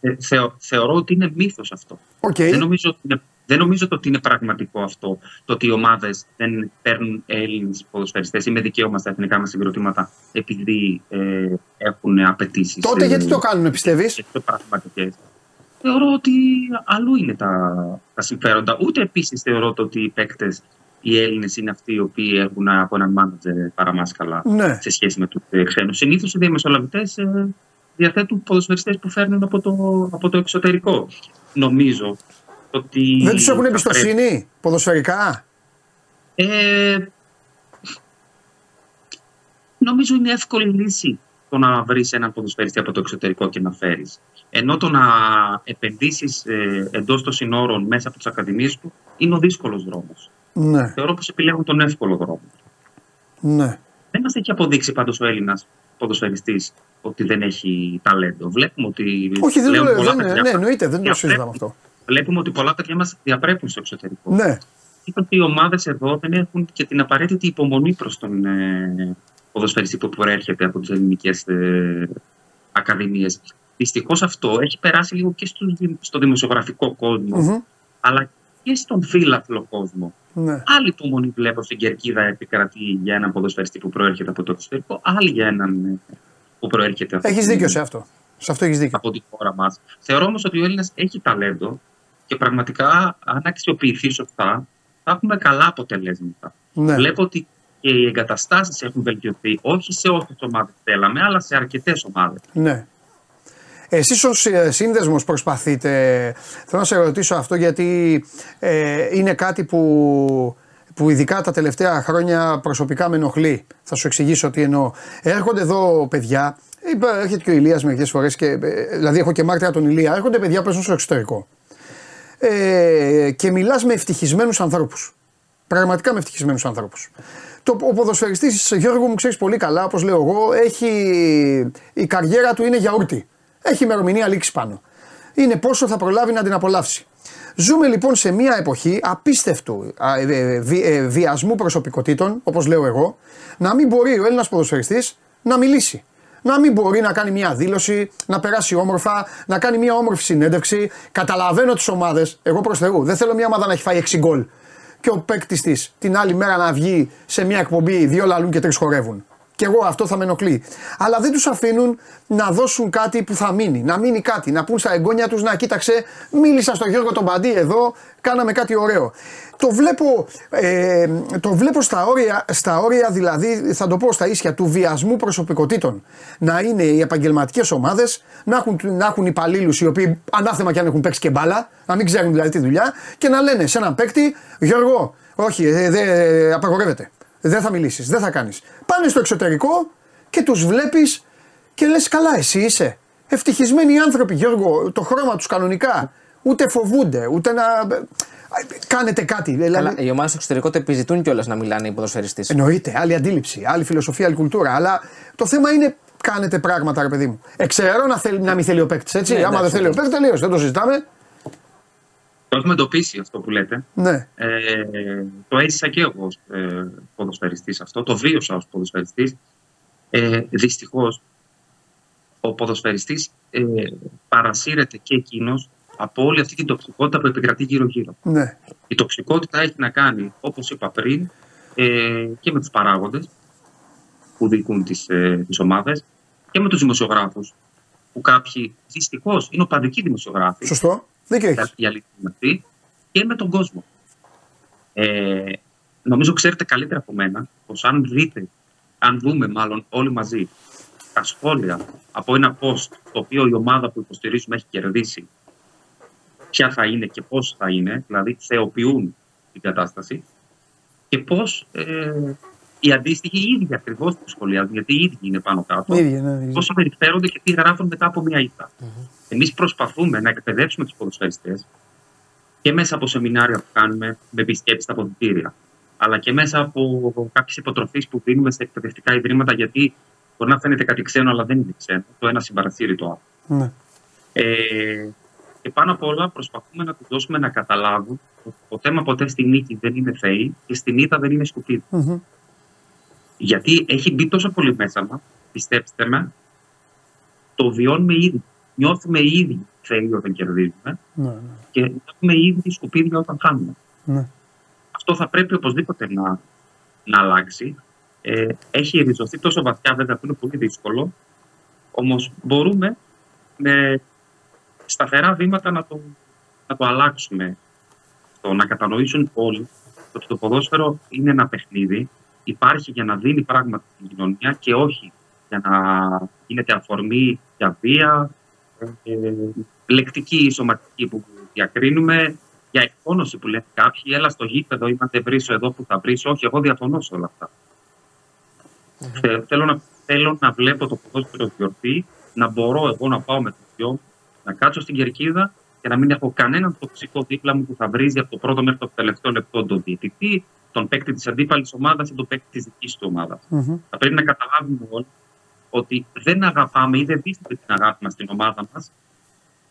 Speaker 3: Ε, θεω, θεωρώ ότι είναι μύθος αυτό.
Speaker 1: Okay.
Speaker 3: Δεν, νομίζω ότι είναι, δεν νομίζω ότι είναι πραγματικό αυτό. Το ότι οι ομάδες δεν παίρνουν Έλληνες ποδοσφαιριστές ή με δικαίωμα στα εθνικά μας συγκροτήματα επειδή ε, έχουν απαιτήσεις.
Speaker 1: Τότε γιατί το κάνουν, πιστεύεις;
Speaker 3: Πραγματικέ θεωρώ ότι αλλού είναι τα, τα συμφέροντα. Ούτε επίσης θεωρώ ότι οι παίκτες, οι Έλληνες, είναι αυτοί οι οποίοι έχουν από έναν μάνατζερ παραμάσκαλα
Speaker 1: ναι.
Speaker 3: σε σχέση με του ξένου. Συνήθως οι διαμεσολαβητές ε, διαθέτουν ποδοσφαιριστές που φέρνουν από το, από το εξωτερικό. Νομίζω ότι.
Speaker 1: Δεν τους έχουν εμπιστοσύνη πρέπει... ποδοσφαιρικά;
Speaker 3: Ε, νομίζω είναι εύκολη λύση το να βρεις έναν ποδοσφαιριστή από το εξωτερικό και να φέρεις. Ενώ το να επενδύσεις ε, εντός των συνόρων μέσα από τις ακαδημίες του είναι ο δύσκολος δρόμος.
Speaker 1: Ναι.
Speaker 3: Θεωρώ πως επιλέγουν τον εύκολο δρόμο.
Speaker 1: Ναι.
Speaker 3: Δεν μας έχει αποδείξει πάντως ο Έλληνας ποδοσφαιριστής ότι δεν έχει ταλέντο. Βλέπουμε ότι.
Speaker 1: Όχι, δεν λέω. Δεν, παιδιά, ναι, εννοείται, δεν το συζητάμε αυτό.
Speaker 3: Βλέπουμε ότι πολλά παιδιά μας διαπρέπουν στο εξωτερικό.
Speaker 1: Ναι.
Speaker 3: Και ότι οι ομάδες εδώ δεν έχουν και την απαραίτητη υπομονή προς τον ε, ποδοσφαιριστή που προέρχεται από τις ελληνικές ε, ακαδημίες. Δυστυχώς αυτό έχει περάσει λίγο και στο, στο δημοσιογραφικό αλλά και στον φύλαθλο κόσμο.
Speaker 1: Ναι.
Speaker 3: Άλλη υπομονή βλέπω στην κερκίδα επικρατεί για έναν ποδοσφαιριστή που προέρχεται από το εξωτερικό, άλλη για έναν ε, που προέρχεται από
Speaker 1: Έχεις δίκιο σε αυτό. Σε αυτό έχεις δίκιο.
Speaker 3: Από τη χώρα μας. Θεωρώ όμως ότι ο Έλληνας έχει ταλέντο και πραγματικά, αν αξιοποιηθεί σωστά, θα έχουμε καλά αποτελέσματα.
Speaker 1: Ναι.
Speaker 3: Βλέπω ότι και οι εγκαταστάσεις έχουν βελτιωθεί, όχι σε όσε ομάδε θέλαμε, αλλά σε αρκετές ομάδες.
Speaker 1: Ναι. Εσείς ως ε, σύνδεσμος προσπαθείτε, θέλω να σε ρωτήσω αυτό γιατί ε, είναι κάτι που, που ειδικά τα τελευταία χρόνια προσωπικά με ενοχλεί. Θα σου εξηγήσω τι εννοώ. Έρχονται εδώ παιδιά, έρχεται και ο Ηλίας μερικές φορές, και, ε, δηλαδή έχω και μάρτυρα τον Ηλία, έρχονται παιδιά που παίζουν στο εξωτερικό. Ε, και μιλάς με ευτυχισμένους ανθρώπους. Πραγματικά με ευτυχισμένους ανθρώπους. Το, ο ποδοσφαιριστής Γιώργο μου ξέρεις πολύ καλά, όπως λέω εγώ, έχει, η καριέρα του είναι γιαούρτι. Έχει ημερομηνία λήξη πάνω. Είναι πόσο θα προλάβει να την απολαύσει. Ζούμε λοιπόν σε μια εποχή απίστευτου ε, ε, ε, βιασμού προσωπικότητων, όπως λέω εγώ, να μην μπορεί ο Έλληνας ποδοσφαιριστής να μιλήσει. Να μην μπορεί να κάνει μια δήλωση, να περάσει όμορφα, να κάνει μια όμορφη συνέντευξη. Καταλαβαίνω τις ομάδες. Εγώ προς Θεού δεν θέλω μια ομάδα να έχει φάει 6 γκολ και ο παίκτης της την άλλη μέρα να βγει σε μια εκπομπή, δύο λαλούν και τρεις χορεύουν. Και εγώ αυτό θα με ενοχλεί. Αλλά δεν τους αφήνουν να δώσουν κάτι που θα μείνει. Να μείνει κάτι. Να πούν στα εγγόνια τους να κοίταξε, μίλησα στον Γιώργο τον Παντή εδώ, κάναμε κάτι ωραίο. Το βλέπω, ε, το βλέπω στα, όρια, στα όρια, δηλαδή θα το πω στα ίσια του βιασμού προσωπικότητων. Να είναι οι επαγγελματικές ομάδες, να έχουν, να έχουν υπαλλήλους οι οποίοι ανάθεμα και αν έχουν παίξει και μπάλα, να μην ξέρουν δηλαδή τη δουλειά και να λένε σε έναν παίκτη, Γιώργο, όχι, ε, δεν ε, απαγορεύεται. Δεν θα μιλήσεις, δεν θα κάνεις. Πάνε στο εξωτερικό και τους βλέπεις και λες: Καλά, εσύ είσαι. Ευτυχισμένοι άνθρωποι, Γιώργο, το χρώμα τους κανονικά. Ούτε φοβούνται, ούτε να. Κάνετε κάτι.
Speaker 2: Δηλαδή... Καλά, οι ομάδες στο εξωτερικό το επιζητούν κιόλας να μιλάνε οι ποδοσφαιριστές.
Speaker 1: Εννοείται, άλλη αντίληψη, άλλη φιλοσοφία, άλλη κουλτούρα. Αλλά το θέμα είναι κάνετε πράγματα, ρε παιδί μου. Εξαιρώ να, θέλει, να μην θέλει ο παίκτης, έτσι. Ναι, Άμα δεν θέλει ο παίκτης, τελείω, δεν το συζητάμε.
Speaker 3: Το έχουμε εντοπίσει αυτό που λέτε.
Speaker 1: Ναι.
Speaker 3: Ε, το έζησα και εγώ ως ε, ποδοσφαιριστής αυτό, το βίωσα ως ποδοσφαιριστής. Ε, δυστυχώς, ο ποδοσφαιριστής ε, παρασύρεται και εκείνος από όλη αυτή την τοξικότητα που επικρατεί γύρω-γύρω.
Speaker 1: Ναι.
Speaker 3: Η τοξικότητα έχει να κάνει, όπως είπα πριν, ε, και με τους παράγοντες που διοικούν τις, ε, τις ομάδες και με τους δημοσιογράφους που κάποιοι δυστυχώς είναι οπαδικοί δημοσιογράφοι.
Speaker 1: Σωστό. Δίκιο έχεις.
Speaker 3: Η αλήθεια είναι αυτή. Και με τον κόσμο. Ε, νομίζω ξέρετε καλύτερα από μένα πως αν δείτε, αν δούμε μάλλον όλοι μαζί τα σχόλια από ένα post το οποίο η ομάδα που υποστηρίζουμε έχει κερδίσει ποια θα είναι και πώς θα είναι, δηλαδή θεοποιούν την κατάσταση και πώς ε, οι αντίστοιχοι οι ίδιοι ακριβώς που σχολιάζουν, γιατί οι ίδιοι είναι πάνω κάτω,
Speaker 1: Ίδια, ναι, ίδια.
Speaker 3: πώς συμπεριφέρονται και τι γράφουν μετά από μια ήττα. Εμείς προσπαθούμε να εκπαιδεύσουμε τους ποδοσφαιριστές και μέσα από σεμινάρια που κάνουμε με επισκέψεις στα ποδητήρια, αλλά και μέσα από κάποιες υποτροφίες που δίνουμε σε εκπαιδευτικά ιδρύματα, γιατί μπορεί να φαίνεται κάτι ξένο, αλλά δεν είναι ξένο. Το ένα συμπαρασύρει το άλλο.
Speaker 1: Ναι.
Speaker 3: Ε, και πάνω απ' όλα προσπαθούμε να τους δώσουμε να καταλάβουν ότι ποτέ μα ποτέ στη νίκη δεν είναι θεοί και στην ήττα δεν είναι σκουπίδι.
Speaker 1: Μμμ.
Speaker 3: Γιατί έχει μπει τόσο πολύ μέσα μας, πιστέψτε με, το βιώνουμε ήδη. Νιώθουμε ήδη θεοί όταν κερδίζουμε
Speaker 1: Ναι, ναι.
Speaker 3: και νιώθουμε ήδη σκουπίδια όταν χάνουμε.
Speaker 1: ναι.
Speaker 3: Αυτό θα πρέπει οπωσδήποτε να, να αλλάξει. Ε, έχει ριζωθεί τόσο βαθιά, βέβαια, που είναι πολύ δύσκολο. Όμως μπορούμε με σταθερά βήματα να το, να το αλλάξουμε. Το να κατανοήσουν όλοι ότι το ποδόσφαιρο είναι ένα παιχνίδι, υπάρχει για να δίνει πράγματα στην κοινωνία και όχι για να γίνεται αφορμή για βία, ε, λεκτική ή σωματική που διακρίνουμε, για εκπόνωση που λένε κάποιοι, έλα στο γήπεδο ή να βρίσω εδώ που θα βρίσω. Όχι, εγώ διαφωνώ σε όλα αυτά. Θε- Θέλω να, θέλω να βλέπω το ποδόσφαιρο γιορτή, να μπορώ εγώ να πάω με το γιο μου, να κάτσω στην κερκίδα και να μην έχω κανέναν τοξικό δίπλα μου που θα βρίζει από το πρώτο μέχρι το τελευταίο λεπτό τον διαιτητή, τον παίκτη της αντίπαλης ομάδας ή τον παίκτη της δικής του ομάδας.
Speaker 1: Μμμ.
Speaker 3: Θα πρέπει να καταλάβουμε όλοι ότι δεν αγαπάμε ή δεν δείχνουμε την αγάπη μας στην ομάδα μας,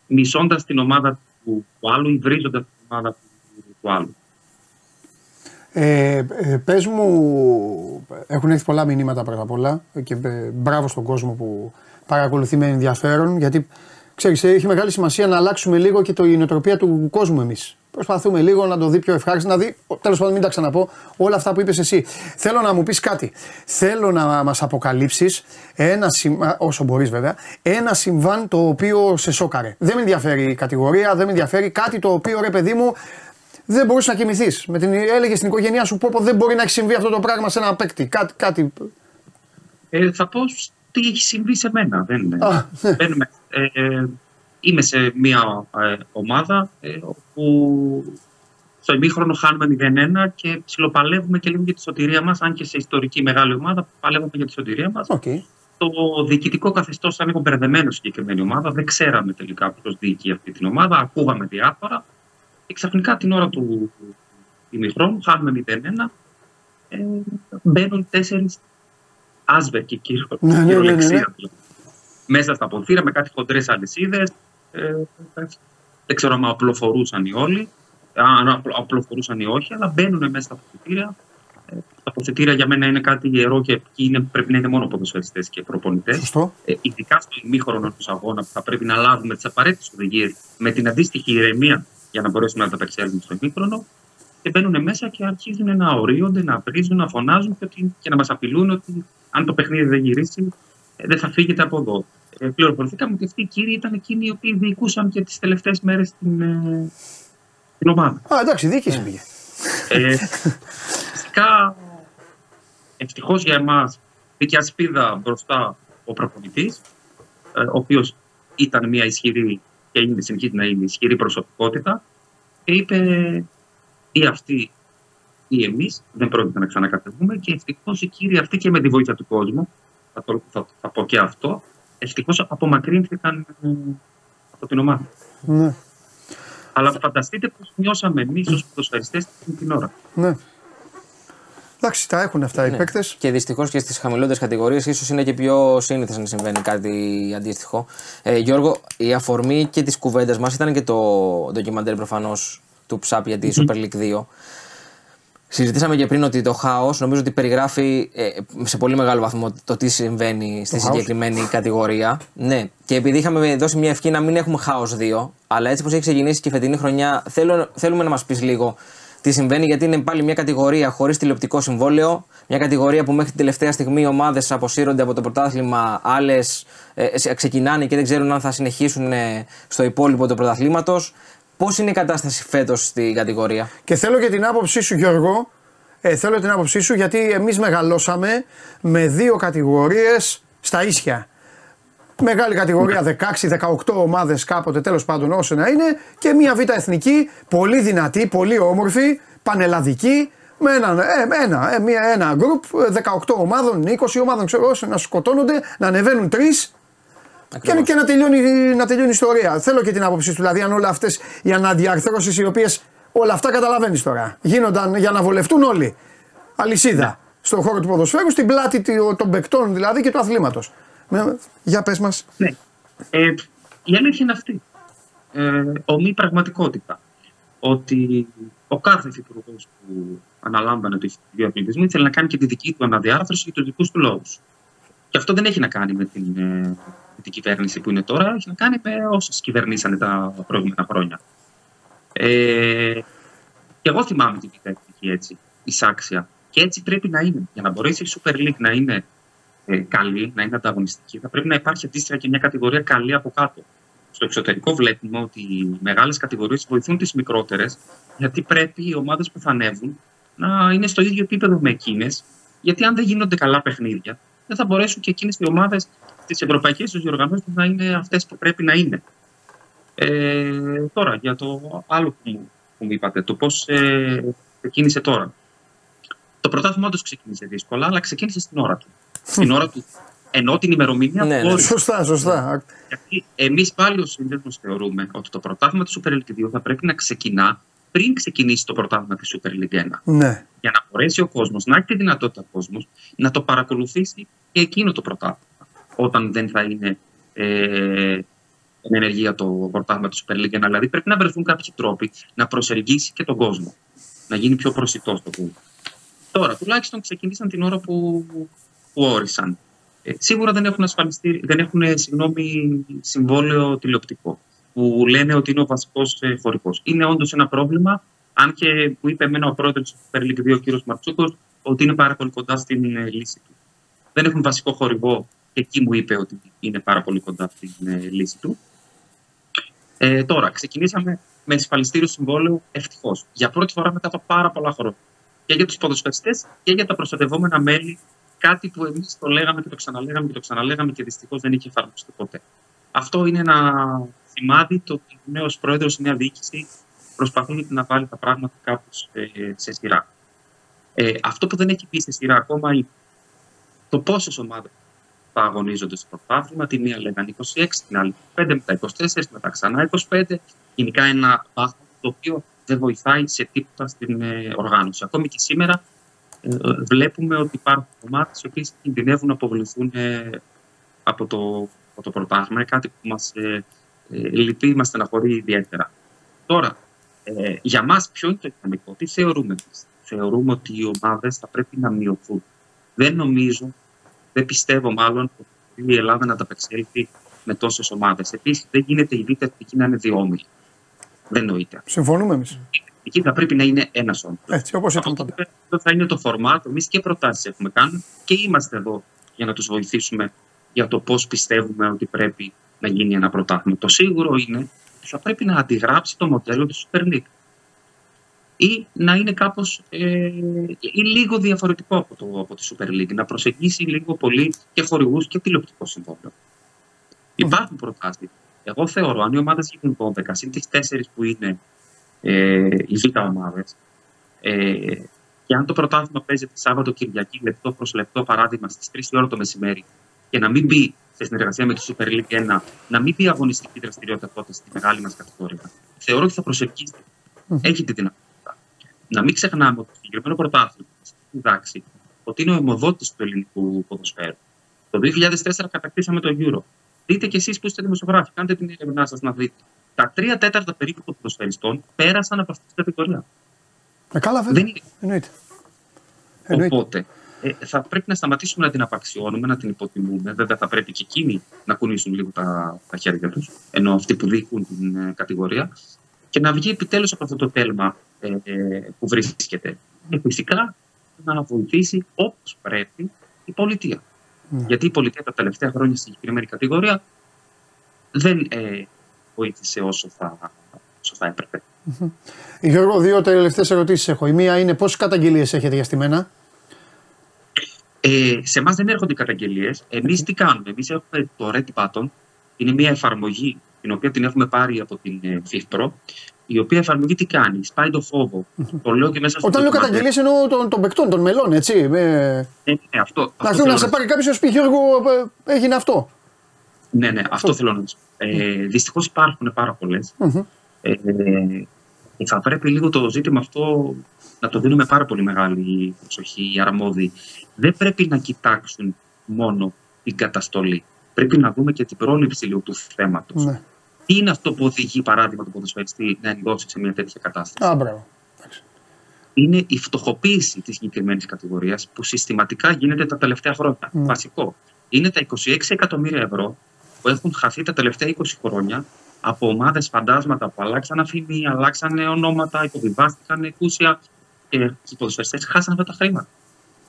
Speaker 3: μισώντας την ομάδα του, του άλλου ή βρίζοντας την ομάδα του, του άλλου.
Speaker 1: Ε, ε, πες μου, έχουν έρθει πολλά μηνύματα πρώτα απ' όλα και ε, μπράβο στον κόσμο που παρακολουθεί με ενδιαφέρον γιατί ξέρεις ε, έχει μεγάλη σημασία να αλλάξουμε λίγο και το, η νοοτροπία του κόσμου εμείς. Προσπαθούμε λίγο να το δει πιο ευχάριστο, να δει, τέλος πάντων μην τα ξαναπώ, όλα αυτά που είπες εσύ. Θέλω να μου πεις κάτι. Θέλω να μας αποκαλύψεις ένα συμβάν, όσο μπορείς βέβαια, ένα συμβάν το οποίο σε σόκαρε. Δεν με ενδιαφέρει η κατηγορία, δεν με ενδιαφέρει κάτι το οποίο ρε παιδί μου δεν μπορούσες να κοιμηθείς. Με την έλεγες στην οικογένειά σου πω, πω δεν μπορεί να έχει συμβεί αυτό το πράγμα σε ένα παίκτη. Κάτι. κάτι.
Speaker 3: Ε, θα πω τι έχει συμβεί σε μένα. Δεν είναι.
Speaker 1: Α, ναι.
Speaker 3: Μπαίνουμε, ε, ε, είμαι σε μια ε, ομάδα ε, όπου στο ημίχρονο χάνουμε 0-1 και ψιλοπαλεύουμε και λίγο για τη σωτηρία μας, αν και σε ιστορική μεγάλη ομάδα παλεύουμε για τη σωτηρία μας.
Speaker 1: Οκ.
Speaker 3: Το διοικητικό καθεστώς ήταν λίγο μπερδεμένο συγκεκριμένη ομάδα. Δεν ξέραμε τελικά ποιος διοικεί αυτή την ομάδα. Ακούγαμε διάφορα. Και ξαφνικά την ώρα του του ημιχρόνου, χάνουμε 0-1, ε, μπαίνουν τέσσερις άσβερκοι κυριο,
Speaker 1: Ναι, ναι, ναι, ναι, ναι.
Speaker 3: κυριολεξία, μέσα στα ποδήλα με κάτι χοντρές αλυσίδες. Ε, δεν ξέρω αν απλοφορούσαν οι όλοι, αν απλο- απλοφορούσαν ή όχι, αλλά μπαίνουν μέσα στα ποδητήρια. Ε, τα ποδητήρια για μένα είναι κάτι ιερό και εκεί είναι, πρέπει να είναι μόνο ποδοσφαιριστές και προπονητές.
Speaker 1: Σωστό.
Speaker 3: Ε, ειδικά στο ημίχρονο ενό αγώνα που θα πρέπει να λάβουμε τις απαραίτητες οδηγίες με την αντίστοιχη ηρεμία για να μπορέσουμε να τα απεξέλθουμε στο ημίχρονο. Και μπαίνουν μέσα και αρχίζουν να ορίονται, να βρίζουν, να φωνάζουν και, ότι, και να μας απειλούν ότι αν το παιχνίδι δεν γυρίσει, ε, δεν θα φύγετε από εδώ. Ε, πληροφορηθήκαμε ότι αυτοί οι κύριοι ήταν εκείνοι οι οποίοι διοικούσαν και τις τελευταίες μέρες την, ε, την ομάδα.
Speaker 1: Α, εντάξει, διοίκηση πήγε.
Speaker 3: Ε, φυσικά, ευτυχώς για εμάς, μπήκε ασπίδα μπροστά ο προπονητής, ο οποίος ήταν μια ισχυρή και είναι, συνεχίζει να είναι ισχυρή προσωπικότητα και είπε ή αυτοί ή εμείς δεν πρόκειται να ξανακατεβούμε και ευτυχώς οι κύριοι αυτοί και με τη βοήθεια του κόσμου, θα, το, θα, θα πω και αυτό, ευτυχώς απομακρύνθηκαν ε, από την ομάδα.
Speaker 1: Ναι,
Speaker 3: Αλλά φανταστείτε πώς νιώσαμε εμείς ως ποδοσφαιριστές την, την ώρα.
Speaker 1: ναι. Εντάξει, τα έχουν αυτά οι
Speaker 2: Ναι.
Speaker 1: παίκτες.
Speaker 2: Και δυστυχώς και στις χαμηλότερες κατηγορίες ίσως είναι και πιο σύνηθες να συμβαίνει κάτι αντίστοιχο. Ε, Γιώργο, η αφορμή και της κουβέντας μας ήταν και το ντοκιμαντέρ προφανώς του Ψάπ για τη Super League 2. Συζητήσαμε και πριν ότι το χάος νομίζω ότι περιγράφει ε, σε πολύ μεγάλο βαθμό το τι συμβαίνει στη συγκεκριμένη κατηγορία. Ναι, και επειδή είχαμε δώσει μια ευκαιρία να μην έχουμε χάος 2, αλλά έτσι όπως έχει ξεκινήσει και η φετινή χρονιά, θέλω, θέλουμε να μας πεις λίγο τι συμβαίνει, γιατί είναι πάλι μια κατηγορία χωρίς τηλεοπτικό συμβόλαιο. Μια κατηγορία που μέχρι την τελευταία στιγμή οι ομάδες αποσύρονται από το πρωτάθλημα, άλλες ε, ξεκινάνε και δεν ξέρουν αν θα συνεχίσουν ε, στο υπόλοιπο του πρωταθλήματος. Πώς είναι η κατάσταση φέτος στην κατηγορία;
Speaker 1: Και θέλω και την άποψή σου, Γιώργο. Ε, θέλω την άποψή σου γιατί εμείς μεγαλώσαμε με δύο κατηγορίες στα ίσια. Μεγάλη κατηγορία 16-18 ομάδες κάποτε τέλος πάντων όσο να είναι και μια β' εθνική πολύ δυνατή, πολύ όμορφη, πανελλαδική με ένα, ε, ένα, ε, μια, ένα γκρουπ 18 ομάδων, 20 ομάδων ξέρω να σκοτώνονται, να ανεβαίνουν τρει και, και να, τελειώνει, να τελειώνει η ιστορία. Θέλω και την άποψή του. Δηλαδή, αν όλε αυτές οι αναδιαρθρώσεις οι οποίες όλα αυτά καταλαβαίνεις τώρα γίνονταν για να βολευτούν όλοι. Αλυσίδα. Ναι. Στον χώρο του ποδοσφαίρου, στην πλάτη των παικτών δηλαδή και του αθλήματος. Για πες μας.
Speaker 3: Ναι. Ε, η αλήθεια είναι αυτή. Ε, ομή πραγματικότητα. Ότι ο κάθε υφυπουργός που αναλάμβανε το Υφυπουργείο Αθλητισμού ήθελε να κάνει και τη δική του αναδιάρθρωση για τους δικούς του λόγους. Και αυτό δεν έχει να κάνει με την, ε, με την κυβέρνηση που είναι τώρα, έχει να κάνει με όσε κυβερνήσανε τα προηγούμενα χρόνια. Ε, και εγώ θυμάμαι την κυβέρνηση έτσι, εισάξια. Και έτσι πρέπει να είναι. Για να μπορέσει η Super League να είναι ε, καλή, να είναι ανταγωνιστική, θα πρέπει να υπάρχει αντίστοιχα και μια κατηγορία καλή από κάτω. Στο εξωτερικό βλέπουμε ότι οι μεγάλες κατηγορίες βοηθούν τις μικρότερες, γιατί πρέπει οι ομάδες που θα ανέβουν να είναι στο ίδιο επίπεδο με εκείνες. Γιατί αν δεν γίνονται καλά παιχνίδια, δεν θα μπορέσουν και εκείνες οι ομάδες τις ευρωπαϊκέ τους διοργανώσεις να είναι αυτές που πρέπει να είναι. Ε, τώρα, για το άλλο που μου, που μου είπατε, το πώς ε, ξεκίνησε τώρα. Το πρωτάθλημα του ξεκίνησε δύσκολα, αλλά ξεκίνησε στην ώρα του. Στην ώρα του, ενώ την ημερομηνία
Speaker 1: ναι, ναι. Σωστά, σωστά.
Speaker 3: Γιατί εμείς πάλι ως σύνδεσμος θεωρούμε ότι το πρωτάθλημα του Super League 2 θα πρέπει να ξεκινά πριν ξεκινήσει το πρωτάθλημα της Super League 1.
Speaker 1: Ναι.
Speaker 3: Για να μπορέσει ο κόσμος, να έχει τη δυνατότητα ο κόσμος να το παρακολουθήσει και εκείνο το πρωτάθλημα. Όταν δεν θα είναι ε, εν ενεργεία το πρωτάθλημα του Super League 1. Δηλαδή πρέπει να βρεθούν κάποιοι τρόποι να προσελκύσει και τον κόσμο. Να γίνει πιο προσιτό στο κόσμο. Τώρα, τουλάχιστον ξεκινήσαν την ώρα που, που όρισαν. Ε, σίγουρα δεν έχουν, ασφαλιστεί, δεν έχουν συγγνώμη, συμβόλαιο τηλεοπτικό που λένε ότι είναι ο βασικός ε, χωρικό. Είναι όντως ένα πρόβλημα, αν και μου είπε εμένα ο πρόεδρος του Super League 2, ο κ. Μαρτσούκος, ότι είναι πάρα πολύ κοντά στην ε, λύση του. Δεν έχουν βασικό χορηγό και εκεί μου είπε ότι είναι πάρα πολύ κοντά στην ε, λύση του. Ε, τώρα, ξεκινήσαμε με ασφαλιστήριο συμβόλαιο ευτυχώς. Για πρώτη φορά μετά από πάρα πολλά χρόνια. Και για τους ποδοσφαιριστές και για τα προστατευόμενα μέλη. Κάτι που εμείς το λέγαμε και το ξαναλέγαμε και το ξαναλέγαμε και δυστυχώς δεν είχε εφαρμοστεί ποτέ. Αυτό είναι ένα σημάδι το ότι ο νέος πρόεδρος, η νέα διοίκηση προσπαθεί να βάλει τα πράγματα κάπως ε, σε σειρά. Ε, αυτό που δεν έχει πει σε σειρά ακόμα είναι το πόσες ομάδες θα αγωνίζονται στο πρωτάθλημα. Τη μία λέγανε 26, την άλλη 5, μετά 24, μετά ξανά 25. Γενικά ένα πάθος το οποίο δεν βοηθάει σε τίποτα στην ε, οργάνωση. Ακόμη και σήμερα ε, βλέπουμε ότι υπάρχουν ομάδες οι οποίες κινδυνεύουν να αποβληθούν ε, από το, από το πρωτάθλημα. Είναι κάτι που μας ε, ε, λυπεί, μας στεναχωρεί ιδιαίτερα. Τώρα, ε, για μας, ποιο είναι το οικονομικό, τι θεωρούμε Θεωρούμε ότι οι ομάδες θα πρέπει να μειωθούν. Δεν νομίζω δεν πιστεύω μάλλον ότι η Ελλάδα να ανταπεξέλθει με τόσες ομάδες. Επίσης, δεν γίνεται η Β' Εθνική να είναι διόμιλη. Δεν νοείται.
Speaker 1: Συμφωνούμε εμείς.
Speaker 3: Εκεί θα πρέπει να είναι ένας όμιλο.
Speaker 1: Έτσι, όπως ήταν
Speaker 3: πάντα. Αυτό θα είναι το φορμάτ. Εμείς και προτάσεις έχουμε κάνει και είμαστε εδώ για να τους βοηθήσουμε για το πώς πιστεύουμε ότι πρέπει να γίνει ένα πρωτάθλημα. Το σίγουρο είναι ότι θα πρέπει να αντιγράψει το μοντέλο του Super League ή να είναι κάπως ε, ή λίγο διαφορετικό από, το, από τη Super League, να προσεγγίσει λίγο πολύ και χορηγούς και τηλεοπτικό συμβόλαιο. Υπάρχουν προτάσεις. Εγώ θεωρώ, αν οι ομάδες γίνουν 12, είναι τις 4 που είναι ε, οι β' ομάδες, ε, και αν το πρωτάθλημα παίζεται Σάββατο Κυριακή, λεπτό προς λεπτό, παράδειγμα, στις 3 ώρα το μεσημέρι, και να μην μπει σε συνεργασία με τη Super League 1, να μην μπει αγωνιστική δραστηριότητα τότε στη μεγάλη μας κατηγορία, θεωρώ ότι θα προσελκύσει. Έχει τη δυνατότητα να μην ξεχνάμε ότι το συγκεκριμένο πρωτάθλημα στην τάξη ότι είναι ο αιμοδότης του ελληνικού ποδοσφαίρου. Το 2004 κατακτήσαμε το Euro. Δείτε κι εσείς που είστε δημοσιογράφοι, κάντε την έρευνά σας να δείτε. Τα τρία τέταρτα περίπου των ποδοσφαιριστών πέρασαν από αυτή την κατηγορία.
Speaker 1: Ε, καλά, βέβαια.
Speaker 3: Δεν είναι.
Speaker 1: Εννοείται. Εννοείται.
Speaker 3: Οπότε ε, θα πρέπει να σταματήσουμε να την απαξιώνουμε, να την υποτιμούμε. Βέβαια, θα πρέπει και εκείνοι να κουνήσουν λίγο τα, τα χέρια τους, ενώ αυτοί που διοικούν την ε, κατηγορία, και να βγει επιτέλους από αυτό το τέλμα ε, ε, που βρίσκεται. Και φυσικά να βοηθήσει όπως πρέπει η πολιτεία.
Speaker 1: Ναι.
Speaker 3: Γιατί η πολιτεία τα τελευταία χρόνια στην συγκεκριμένη κατηγορία δεν ε, βοήθησε όσο θα, όσο θα έπρεπε.
Speaker 1: Γιώργο, δύο τελευταίες ερωτήσεις έχω. Η μία είναι πόσε καταγγελίες έχετε για στημένα.
Speaker 3: Ε, σε εμάς δεν έρχονται καταγγελίες. Εμείς τι κάνουμε, Εμείς έχουμε το Red Button, είναι μια εφαρμογή την οποία την έχουμε πάρει από την ε, FIFPro, η οποία εφαρμογή τι κάνει, σπάει το φόβο. Το λέω και μέσα στο
Speaker 1: Όταν λέω
Speaker 3: ντοκιμαντέρ.
Speaker 1: καταγγελίες εννοώ των, των παικτών, των μελών, έτσι. Με...
Speaker 3: Ναι, ναι, αυτό,
Speaker 1: Να
Speaker 3: αυτό
Speaker 1: έρθουν
Speaker 3: θέλω
Speaker 1: να σε
Speaker 3: να-
Speaker 1: πάρει κάποιος και σου πει Γιώργο, ε, έγινε αυτό.
Speaker 3: Ναι, ναι, αυτό θέλω να σου πω. Ε, Δυστυχώς υπάρχουν πάρα πολλές.
Speaker 1: Μμμ.
Speaker 3: Ε, και θα πρέπει λίγο το ζήτημα αυτό να το δίνουμε πάρα πολύ μεγάλη προσοχή οι αρμόδιοι. Δεν πρέπει να κοιτάξουν μόνο την καταστολή. Πρέπει να δούμε και την πρόληψη λίγο του θέματος.
Speaker 1: Ναι.
Speaker 3: Τι είναι αυτό που οδηγεί, παράδειγμα, τον ποδοσφαιριστή να ενδώσει σε μια τέτοια κατάσταση;
Speaker 1: Α, μπράβο. Εντάξει.
Speaker 3: Είναι η φτωχοποίηση της συγκεκριμένης κατηγορίας που συστηματικά γίνεται τα τελευταία χρόνια.
Speaker 1: Ναι.
Speaker 3: Βασικό. Είναι τα 26 εκατομμύρια ευρώ που έχουν χαθεί τα τελευταία 20 χρόνια από ομάδες φαντάσματα που αλλάξαν αφημί, αλλάξαν ονόματα, υποβιβάστηκαν εκούσια και οι ποδοσφαιριστές χάσαν αυτά τα χρήματα.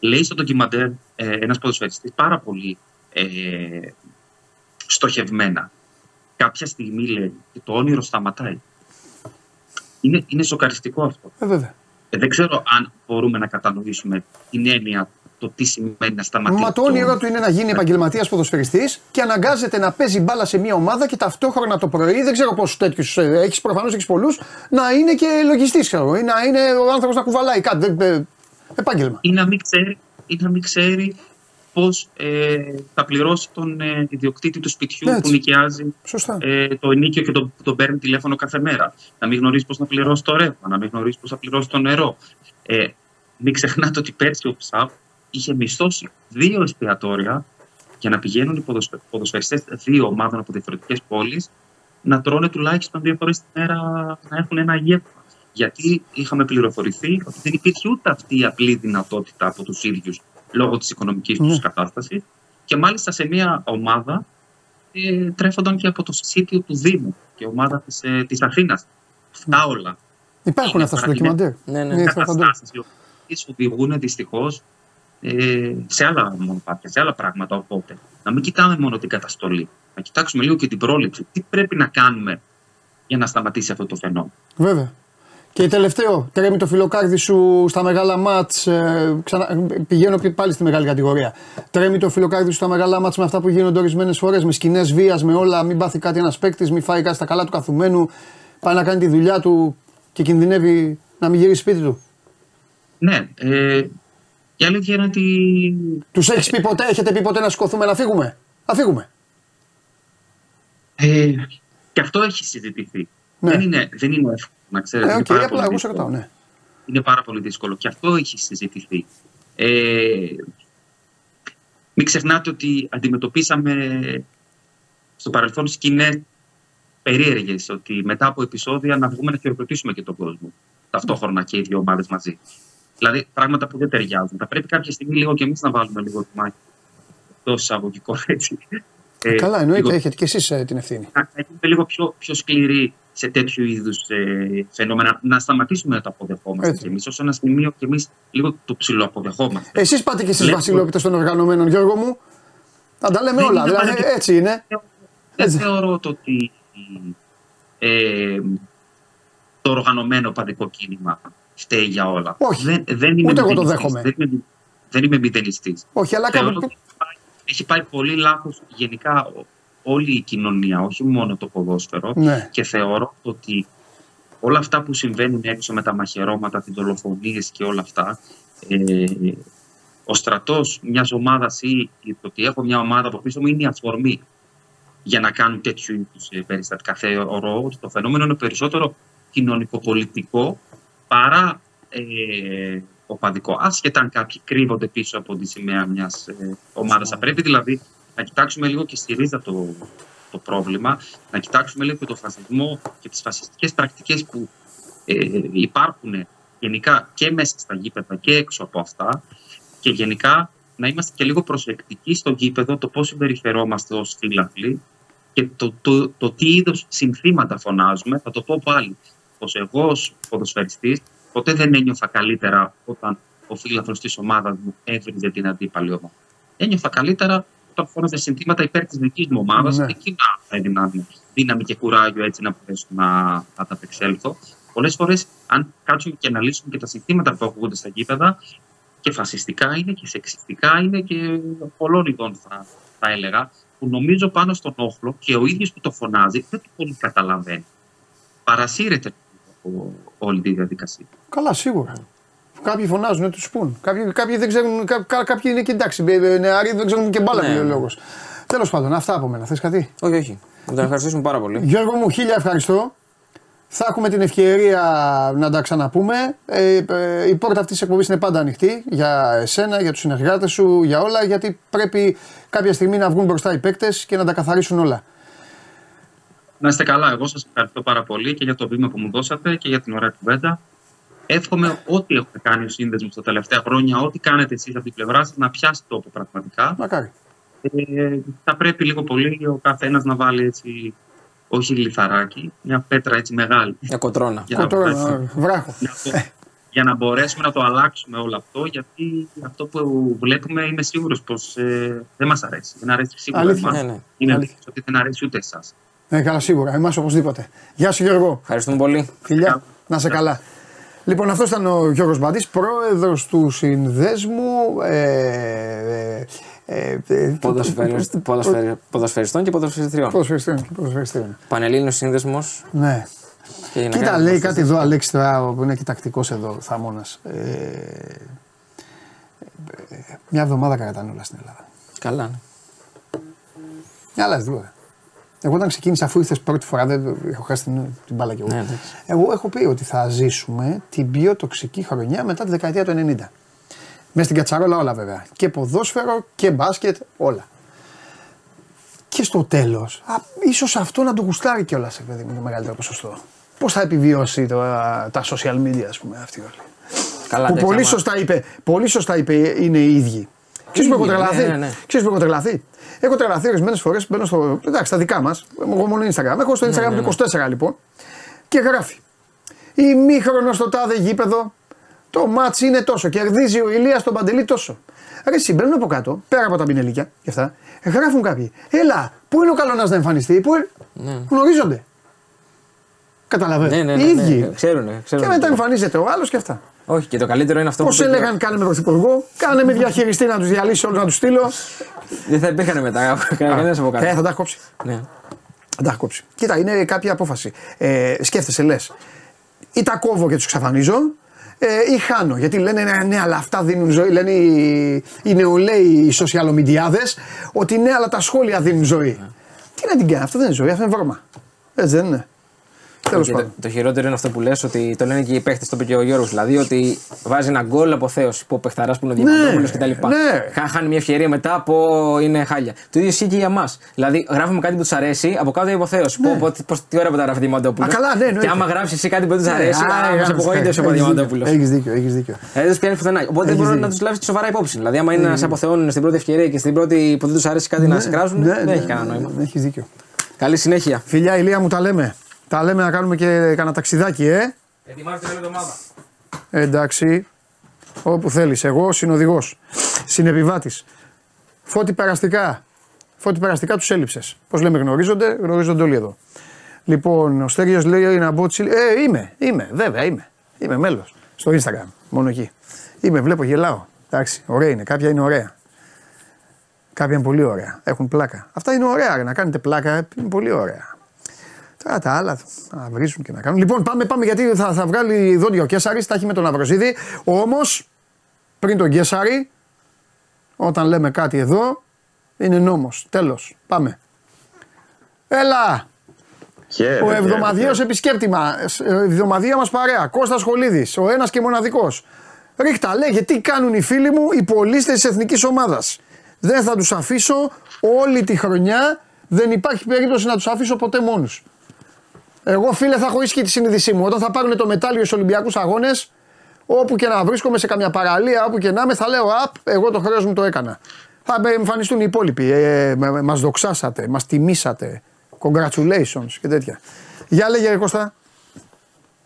Speaker 3: Λέει στο ντοκιμαντέρ ε, ένας ποδοσφαιριστής πάρα πολύ ε, στοχευμένα. Κάποια στιγμή λέει και το όνειρο σταματάει. Είναι, είναι σοκαριστικό αυτό.
Speaker 1: Ε, βέβαια.
Speaker 3: Ε, δεν ξέρω αν μπορούμε να κατανοήσουμε την έννοια το τι σημαίνει να σταματήσει.
Speaker 1: Μα το όνειρό του είναι να γίνει επαγγελματίας ποδοσφαιριστής και αναγκάζεται να παίζει μπάλα σε μια ομάδα και ταυτόχρονα το πρωί, δεν ξέρω πόσους τέτοιους έχεις, προφανώς έχεις πολλούς, να είναι και λογιστής, ξέρω ή να είναι ο άνθρωπος να κουβαλάει κάτι. δεν- ε, επάγγελμα.
Speaker 3: Ή να μην ξέρει, ή να μην ξέρει πώς ε, θα πληρώσει τον ε, ιδιοκτήτη του σπιτιού
Speaker 1: Έτσι.
Speaker 3: που νοικιάζει
Speaker 1: Σωστά.
Speaker 3: ε, το ενίκιο και τον, τον παίρνει τηλέφωνο κάθε μέρα. Να μην γνωρίζεις πώς να πληρώσει το ρεύμα, να μην γνωρίζεις πώς θα πληρώσει το νερό. Ε, μην ξεχνάτε ότι πέρσι ο ΨΑΠ είχε μισθώσει δύο εστιατόρια για να πηγαίνουν οι ποδοσφαι, ποδοσφαιριστές δύο ομάδων από διαφορετικές πόλεις να τρώνε τουλάχιστον δύο φορές τη μέρα να έχουν ένα γεύμα. Γιατί είχαμε πληροφορηθεί ότι δεν υπήρχε ούτε αυτή η απλή δυνατότητα από τους ίδιους λόγω της οικονομικής
Speaker 1: Ναι.
Speaker 3: του κατάστασης. Και μάλιστα σε μια ομάδα ε, τρέφονταν και από το σύνθιο του Δήμου και ομάδα της, ε, της Αθήνας. Αυτά όλα.
Speaker 1: Υπάρχουν
Speaker 3: είναι
Speaker 1: αυτά στο
Speaker 3: παραγγελία.
Speaker 1: ντοκιμαντέρ.
Speaker 2: Ναι, ναι.
Speaker 1: Είναι θα- θα το-
Speaker 3: Καταστάσεις οι οποίες οδηγούν δυστυχώς ε, σε άλλα μονοπάτια, σε άλλα πράγματα. Οπότε, να μην κοιτάμε μόνο την καταστολή, να κοιτάξουμε λίγο και την πρόληψη. Τι πρέπει να κάνουμε για να σταματήσει αυτό το φαινόμενο.
Speaker 1: Βέβαια. Και τελευταίο, τρέμει το φιλοκάρδι σου στα μεγάλα μάτς, ε, ξανα, πηγαίνω και πάλι στη μεγάλη κατηγορία. Τρέμει το φιλοκάρδι σου στα μεγάλα μάτς με αυτά που γίνονται ορισμένες φορές, με σκηνές βίας, με όλα, μην πάθει κάτι ένας παίκτης, μην φάει κάτι στα καλά του καθουμένου, πάει να κάνει τη δουλειά του και κινδυνεύει να μην γυρίσει σπίτι του.
Speaker 3: Ναι, ε, η αλήθεια είναι ότι
Speaker 1: Τους έχεις πει ποτέ, έχετε πει ποτέ να σηκωθούμε να φύγουμε; Να φύγουμε.
Speaker 3: ε, και αυτό έχει συζητηθεί.
Speaker 1: Ναι.
Speaker 3: Δεν, είναι, δεν είναι εύκολο, να ξέρετε.
Speaker 1: Ε,
Speaker 3: είναι
Speaker 1: οκ,
Speaker 3: πάρα
Speaker 1: απλά
Speaker 3: πολύ
Speaker 1: εγώ σε
Speaker 3: δύσκολο.
Speaker 1: ρωτάω, ναι.
Speaker 3: είναι πάρα πολύ δύσκολο. Και αυτό έχει συζητηθεί. Ε, μην ξεχνάτε ότι αντιμετωπίσαμε στο παρελθόν σκηνές περίεργες, ότι μετά από επεισόδια να βγούμε να χειροκροτήσουμε και τον κόσμο. Ταυτόχρονα και οι δύο ομάδες μαζί. Δηλαδή πράγματα που δεν ταιριάζουν. Θα πρέπει κάποια στιγμή λίγο και εμείς να βάλουμε λίγο το μάχη. Το εισαγωγικό έτσι. Ε,
Speaker 1: Καλά, εννοείται,
Speaker 3: λίγο-
Speaker 1: έχετε κι εσείς ε, την ευθύνη.
Speaker 3: να να γίνουμε λίγο πιο, πιο σκληροί σε τέτοιου είδους ε, φαινόμενα. Να σταματήσουμε να τα αποδεχόμαστε
Speaker 1: Έτσι.
Speaker 3: κι εμείς. Ω ένα σημείο και εμείς λίγο το ψηλοαποδεχόμαστε.
Speaker 1: Εσείς πάτε και στις
Speaker 3: Βλέπω-
Speaker 1: βασιλόπιτες των οργανωμένων, Γιώργο μου. Θα τα λέμε
Speaker 3: Δεν
Speaker 1: όλα,
Speaker 3: είναι
Speaker 1: δηλαδή
Speaker 3: απαραίτητο.
Speaker 1: έτσι είναι.
Speaker 3: Δεν
Speaker 1: Έτσι.
Speaker 3: θεωρώ το ότι ε, το οργανωμένο παδικό κίνημα φταίει για όλα.
Speaker 1: Όχι.
Speaker 3: Δεν, δεν είμαι
Speaker 1: Ούτε εγώ το
Speaker 3: μηδενιστής.
Speaker 1: δέχομαι.
Speaker 3: Δεν είμαι, δεν είμαι μηδενιστής.
Speaker 1: Όχι, αλλά
Speaker 3: Θεωρώ
Speaker 1: κάπου...
Speaker 3: ότι έχει πάει- έχει πάει πολύ λάθος γενικά ο- όλη η κοινωνία, όχι μόνο το ποδόσφαιρο.
Speaker 1: Ναι.
Speaker 3: Και θεωρώ ότι όλα αυτά που συμβαίνουν έξω με τα μαχαιρώματα, τις δολοφονίες και όλα αυτά, ε, ο στρατός μιας ομάδας ή το ότι έχω μια ομάδα από πίσω μου είναι η αφορμή για να κάνουν τέτοιου είδους ε, περιστατικά. Θεωρώ ότι το φαινόμενο είναι περισσότερο κοινωνικοπολιτικό παρά ε, οπαδικό. Άσχετα αν κάποιοι κρύβονται πίσω από τη σημαία μιας ε, ομάδας. Θα πρέπει δηλαδή να κοιτάξουμε λίγο και στη ρίζα το, το πρόβλημα, να κοιτάξουμε λίγο και το φασισμό και τις φασιστικές πρακτικές που ε, υπάρχουν γενικά και μέσα στα γήπεδα και έξω από αυτά και γενικά να είμαστε και λίγο προσεκτικοί στο γήπεδο το πώς συμπεριφερόμαστε ως φίλαθλοι και το, το, το, τι είδο συνθήματα φωνάζουμε. Θα το πω πάλι, πως εγώ ως ποδοσφαιριστής ποτέ δεν ένιωθα καλύτερα όταν ο φίλαθλος της ομάδας μου έβριζε την αντίπαλη ομάδα. Ένιωθα καλύτερα όταν φώναζε συνθήματα υπέρ της δικής μου ομάδας. Ναι. Εκεί να έδιναν δύναμη και κουράγιο έτσι να μπορέσω να, να τα απεξέλθω. Πολλές φορές, αν κάτσουμε και αναλύσουμε και τα συνθήματα που ακούγονται στα γήπεδα, και φασιστικά είναι και σεξιστικά είναι και πολλών ειδών θα, θα έλεγα, που νομίζω πάνω στον όχλο και ο ίδιος που το φωνάζει δεν το πολύ καταλαβαίνει. Παρασύρεται από όλη τη διαδικασία.
Speaker 1: Καλά, σίγουρα. Κάποιοι φωνάζουν, τους πούν. Κάποιοι, κάποιοι δεν ξέρουν, κά, κάποιοι είναι και εντάξει, νεαροί δεν ξέρουν και μπάλα ναι. λόγος. Τέλος πάντων, αυτά από μένα. Θες κάτι;
Speaker 2: Όχι, όχι. Θα τον ευχαριστήσουμε πάρα πολύ.
Speaker 1: Γιώργο μου, χίλια ευχαριστώ. Θα έχουμε την ευκαιρία να τα ξαναπούμε. Ε, ε, η πόρτα αυτής της εκπομπής είναι πάντα ανοιχτή για εσένα, για τους συνεργάτες σου, για όλα. Γιατί πρέπει κάποια στιγμή να βγουν μπροστά οι παίκτες και να τα καθαρίσουν όλα.
Speaker 3: Να είστε καλά. Εγώ σας ευχαριστώ πάρα πολύ και για το βήμα που μου δώσατε και για την ωραία κουβέντα. Εύχομαι ό,τι έχετε κάνει ο σύνδεσμος τα τελευταία χρόνια, ό,τι κάνετε εσείς από την πλευρά σας, να πιάσει τόπο πραγματικά.
Speaker 1: Μακάρι.
Speaker 3: Ε, θα πρέπει λίγο πολύ ο καθένας να βάλει έτσι, όχι λιθαράκι, μια πέτρα έτσι μεγάλη.
Speaker 2: Μια κοτρώνα.
Speaker 1: Για κοτρώνα, να, βράχο.
Speaker 3: Για, να μπορέσουμε να το αλλάξουμε όλο αυτό, γιατί αυτό που βλέπουμε είμαι σίγουρος πως ε, δεν μας αρέσει. Δεν αρέσει σίγουρα
Speaker 1: Αλήθεια. Ναι, ναι.
Speaker 3: Είναι αλήθεια ότι δεν αρέσει ούτε εσάς.
Speaker 1: Ναι, καλά, σίγουρα. Εμάς οπωσδήποτε. Γεια σου, Γιώργο.
Speaker 2: Ευχαριστούμε πολύ.
Speaker 1: Φιλιά, να σε καλά. Λοιπόν, αυτός ήταν ο Γιώργος Μπαντή, πρόεδρος του συνδέσμου. Ε,
Speaker 2: ε, ε, ποδοσφαιριστών και ποδοσφαιριστριών.
Speaker 1: Ποδοσφαιριστών και ποδοσφαιριστριών.
Speaker 2: Πανελλήνιος σύνδεσμος.
Speaker 1: Ναι. Κοίτα, λέει κάτι εδώ, Αλέξη, τώρα που είναι και τακτικός εδώ, θαμώνα. Ε, μια εβδομάδα κρατάνε όλα στην Ελλάδα.
Speaker 2: Καλά. Ναι.
Speaker 1: Μια άλλα δεν εγώ όταν ξεκίνησα, αφού ήρθες πρώτη φορά, δεν έχω χάσει την, την μπάλα κι εγώ. Ναι, εγώ έχω πει ότι θα ζήσουμε την πιο τοξική χρονιά μετά τη δεκαετία του 90. Μέσα στην κατσαρόλα όλα βέβαια. Και ποδόσφαιρο και μπάσκετ, όλα. Και στο τέλος, ίσως αυτό να το γουστάρει κιόλας, παιδί μου, το μεγαλύτερο ποσοστό. Πώς θα επιβιώσει το, τα social media, ας πούμε, αυτή όλη. Καλά, που πολύ σωστά, είπε, πολύ σωστά είπε, είναι οι ίδιοι. Ξέρεις που έχω τρελαθεί; Ναι, ναι, ναι. Ξέρει που έχω τρελαθεί. Έχω τρελαθεί ορισμένες φορές. Μπαίνω στο. Εντάξει, στα δικά μας. Εγώ μόνο Instagram. Έχω στο Instagram ναι, 24 ναι, ναι. λοιπόν. Και γράφει. Ημίχρονο στο τάδε γήπεδο. Το μάτς είναι τόσο. Κερδίζει ο Ηλίας τον Παντελή τόσο. Ρε συμπλέον από κάτω, πέρα από τα πινελίκια και αυτά, γράφουν κάποιοι. Έλα, πού είναι ο καλό να εμφανιστεί, πού ναι. γνωρίζονται. Καταλαβαίνετε.
Speaker 2: Ναι, ναι, ναι,
Speaker 1: Οι ίδιοι. Ναι,
Speaker 2: ξέρουν,
Speaker 1: ξέρουν, και μετά εμφανίζεται ο άλλος και αυτά.
Speaker 2: Όχι, και το καλύτερο είναι αυτό
Speaker 1: Πώς έλεγαν, κάνε με πρωθυπουργό, κάνε με διαχειριστή να τους διαλύσει όλους να τους στείλω.
Speaker 2: Δεν θα υπήρχαν μετά. Κανένας από κάτω.
Speaker 1: Ε, θα τα κόψει. Ναι. Θα τα κόψει. Κοίτα, είναι κάποια απόφαση. Ε, σκέφτεσαι, λες. Ή τα κόβω και τους εξαφανίζω, ε, ή χάνω. Γιατί λένε ναι, ναι, αλλά αυτά δίνουν ζωή. Λένε οι, οι νεολαίοι, οι σοσιαλομιντιάδες, ότι ναι, αλλά τα σχόλια δίνουν ζωή. Ναι. Τι να την κάνει, αυτό δεν είναι ζωή, αυτό είναι βρώμα. Έτσι δεν είναι.
Speaker 2: Το, το χειρότερο είναι αυτό που λες ότι το λένε και οι παίχτες, το είπε και ο Γιώργος. Δηλαδή ότι βάζει ένα γκολ από θέωση που ο παιχταρά που είναι ο Διαμαντόπουλος ναι, κτλ. Ναι. Χάνει μια ευκαιρία μετά από είναι χάλια. Το ίδιο ισχύει και για μας. Δηλαδή γράφουμε κάτι που τους αρέσει από κάτω υποθέωση. Ναι. Πω, πω, τι ώρα που τα γράφει ο Διαμαντόπουλο.
Speaker 1: Ναι,
Speaker 2: και άμα γράψεις εσύ κάτι που δεν τους ναι, αρέσει, ναι, μας απογοήτευσε ο Διαμαντόπουλος.
Speaker 1: Έχεις δίκιο. Έχεις δίκιο.
Speaker 2: Ε, δεν τους πιάνει πουθενά. Οπότε δεν μπορεί να τους λάβεις σοβαρά υπόψη. Δηλαδή άμα είναι να σε αποθεώνουν στην πρώτη ευκαιρία και στην πρώτη που δεν τους αρέσει κάτι να σε κράζουν, δεν έχει κανένα νόημα.
Speaker 1: Έχεις δίκιο.
Speaker 2: Καλή συνέχεια.
Speaker 1: Φιλιά, ηλία μου τα λέμε. Τα λέμε να κάνουμε και κανένα ταξιδάκι, ε.
Speaker 2: Ετοιμάζω την εβδομάδα.
Speaker 1: Εντάξει. Όπου θέλεις. Εγώ συνοδηγός. Συνεπιβάτης. Φώτη περαστικά. Φώτη περαστικά τους έλειψες. Πώς λέμε γνωρίζονται, γνωρίζονται όλοι εδώ. Λοιπόν, ο Στέργιος λέει να μπω Ε, είμαι, είμαι, βέβαια είμαι. Είμαι μέλος. Στο Instagram, μόνο εκεί. Είμαι, βλέπω, γελάω. Εντάξει, ωραία είναι. Κάποια είναι ωραία. Κάποια είναι πολύ ωραία. Έχουν πλάκα. Αυτά είναι ωραία. Να κάνετε πλάκα είναι πολύ ωραία. Τώρα τα άλλα θα βρίζουν και να κάνουν. Λοιπόν, πάμε, πάμε γιατί θα, θα βγάλει δόντια ο Κέσσαρη, τα έχει με τον Αβροζίδη. Όμως, πριν τον Κέσσαρη, όταν λέμε κάτι εδώ, είναι νόμος. Τέλος. Πάμε. Έλα!
Speaker 4: Χαίρετε,
Speaker 1: ο εβδομαδιαίος επισκέπτη μα, εβδομαδία μας παρέα, Κώστας Χολίδης, ο ένας και μοναδικός. Ρίχτα, λέγε τι κάνουν οι φίλοι μου, οι πολίτε της εθνικής ομάδας. Δεν θα τους αφήσω όλη τη χρονιά, δεν υπάρχει περίπτωση να τους αφήσω ποτέ μόνους. Εγώ φίλε θα έχω ίσχυη τη συνείδησή μου. Όταν θα πάρουν το μετάλλιο στους Ολυμπιακούς Αγώνες, Όπου και να βρίσκομαι σε καμιά παραλία, όπου και να είμαι, θα λέω Απ, εγώ το χρέος μου το έκανα. Θα εμφανιστούν οι υπόλοιποι. Ε, μα δοξάσατε, μας τιμήσατε. Congratulations και τέτοια. Για λέγε, Κώστα.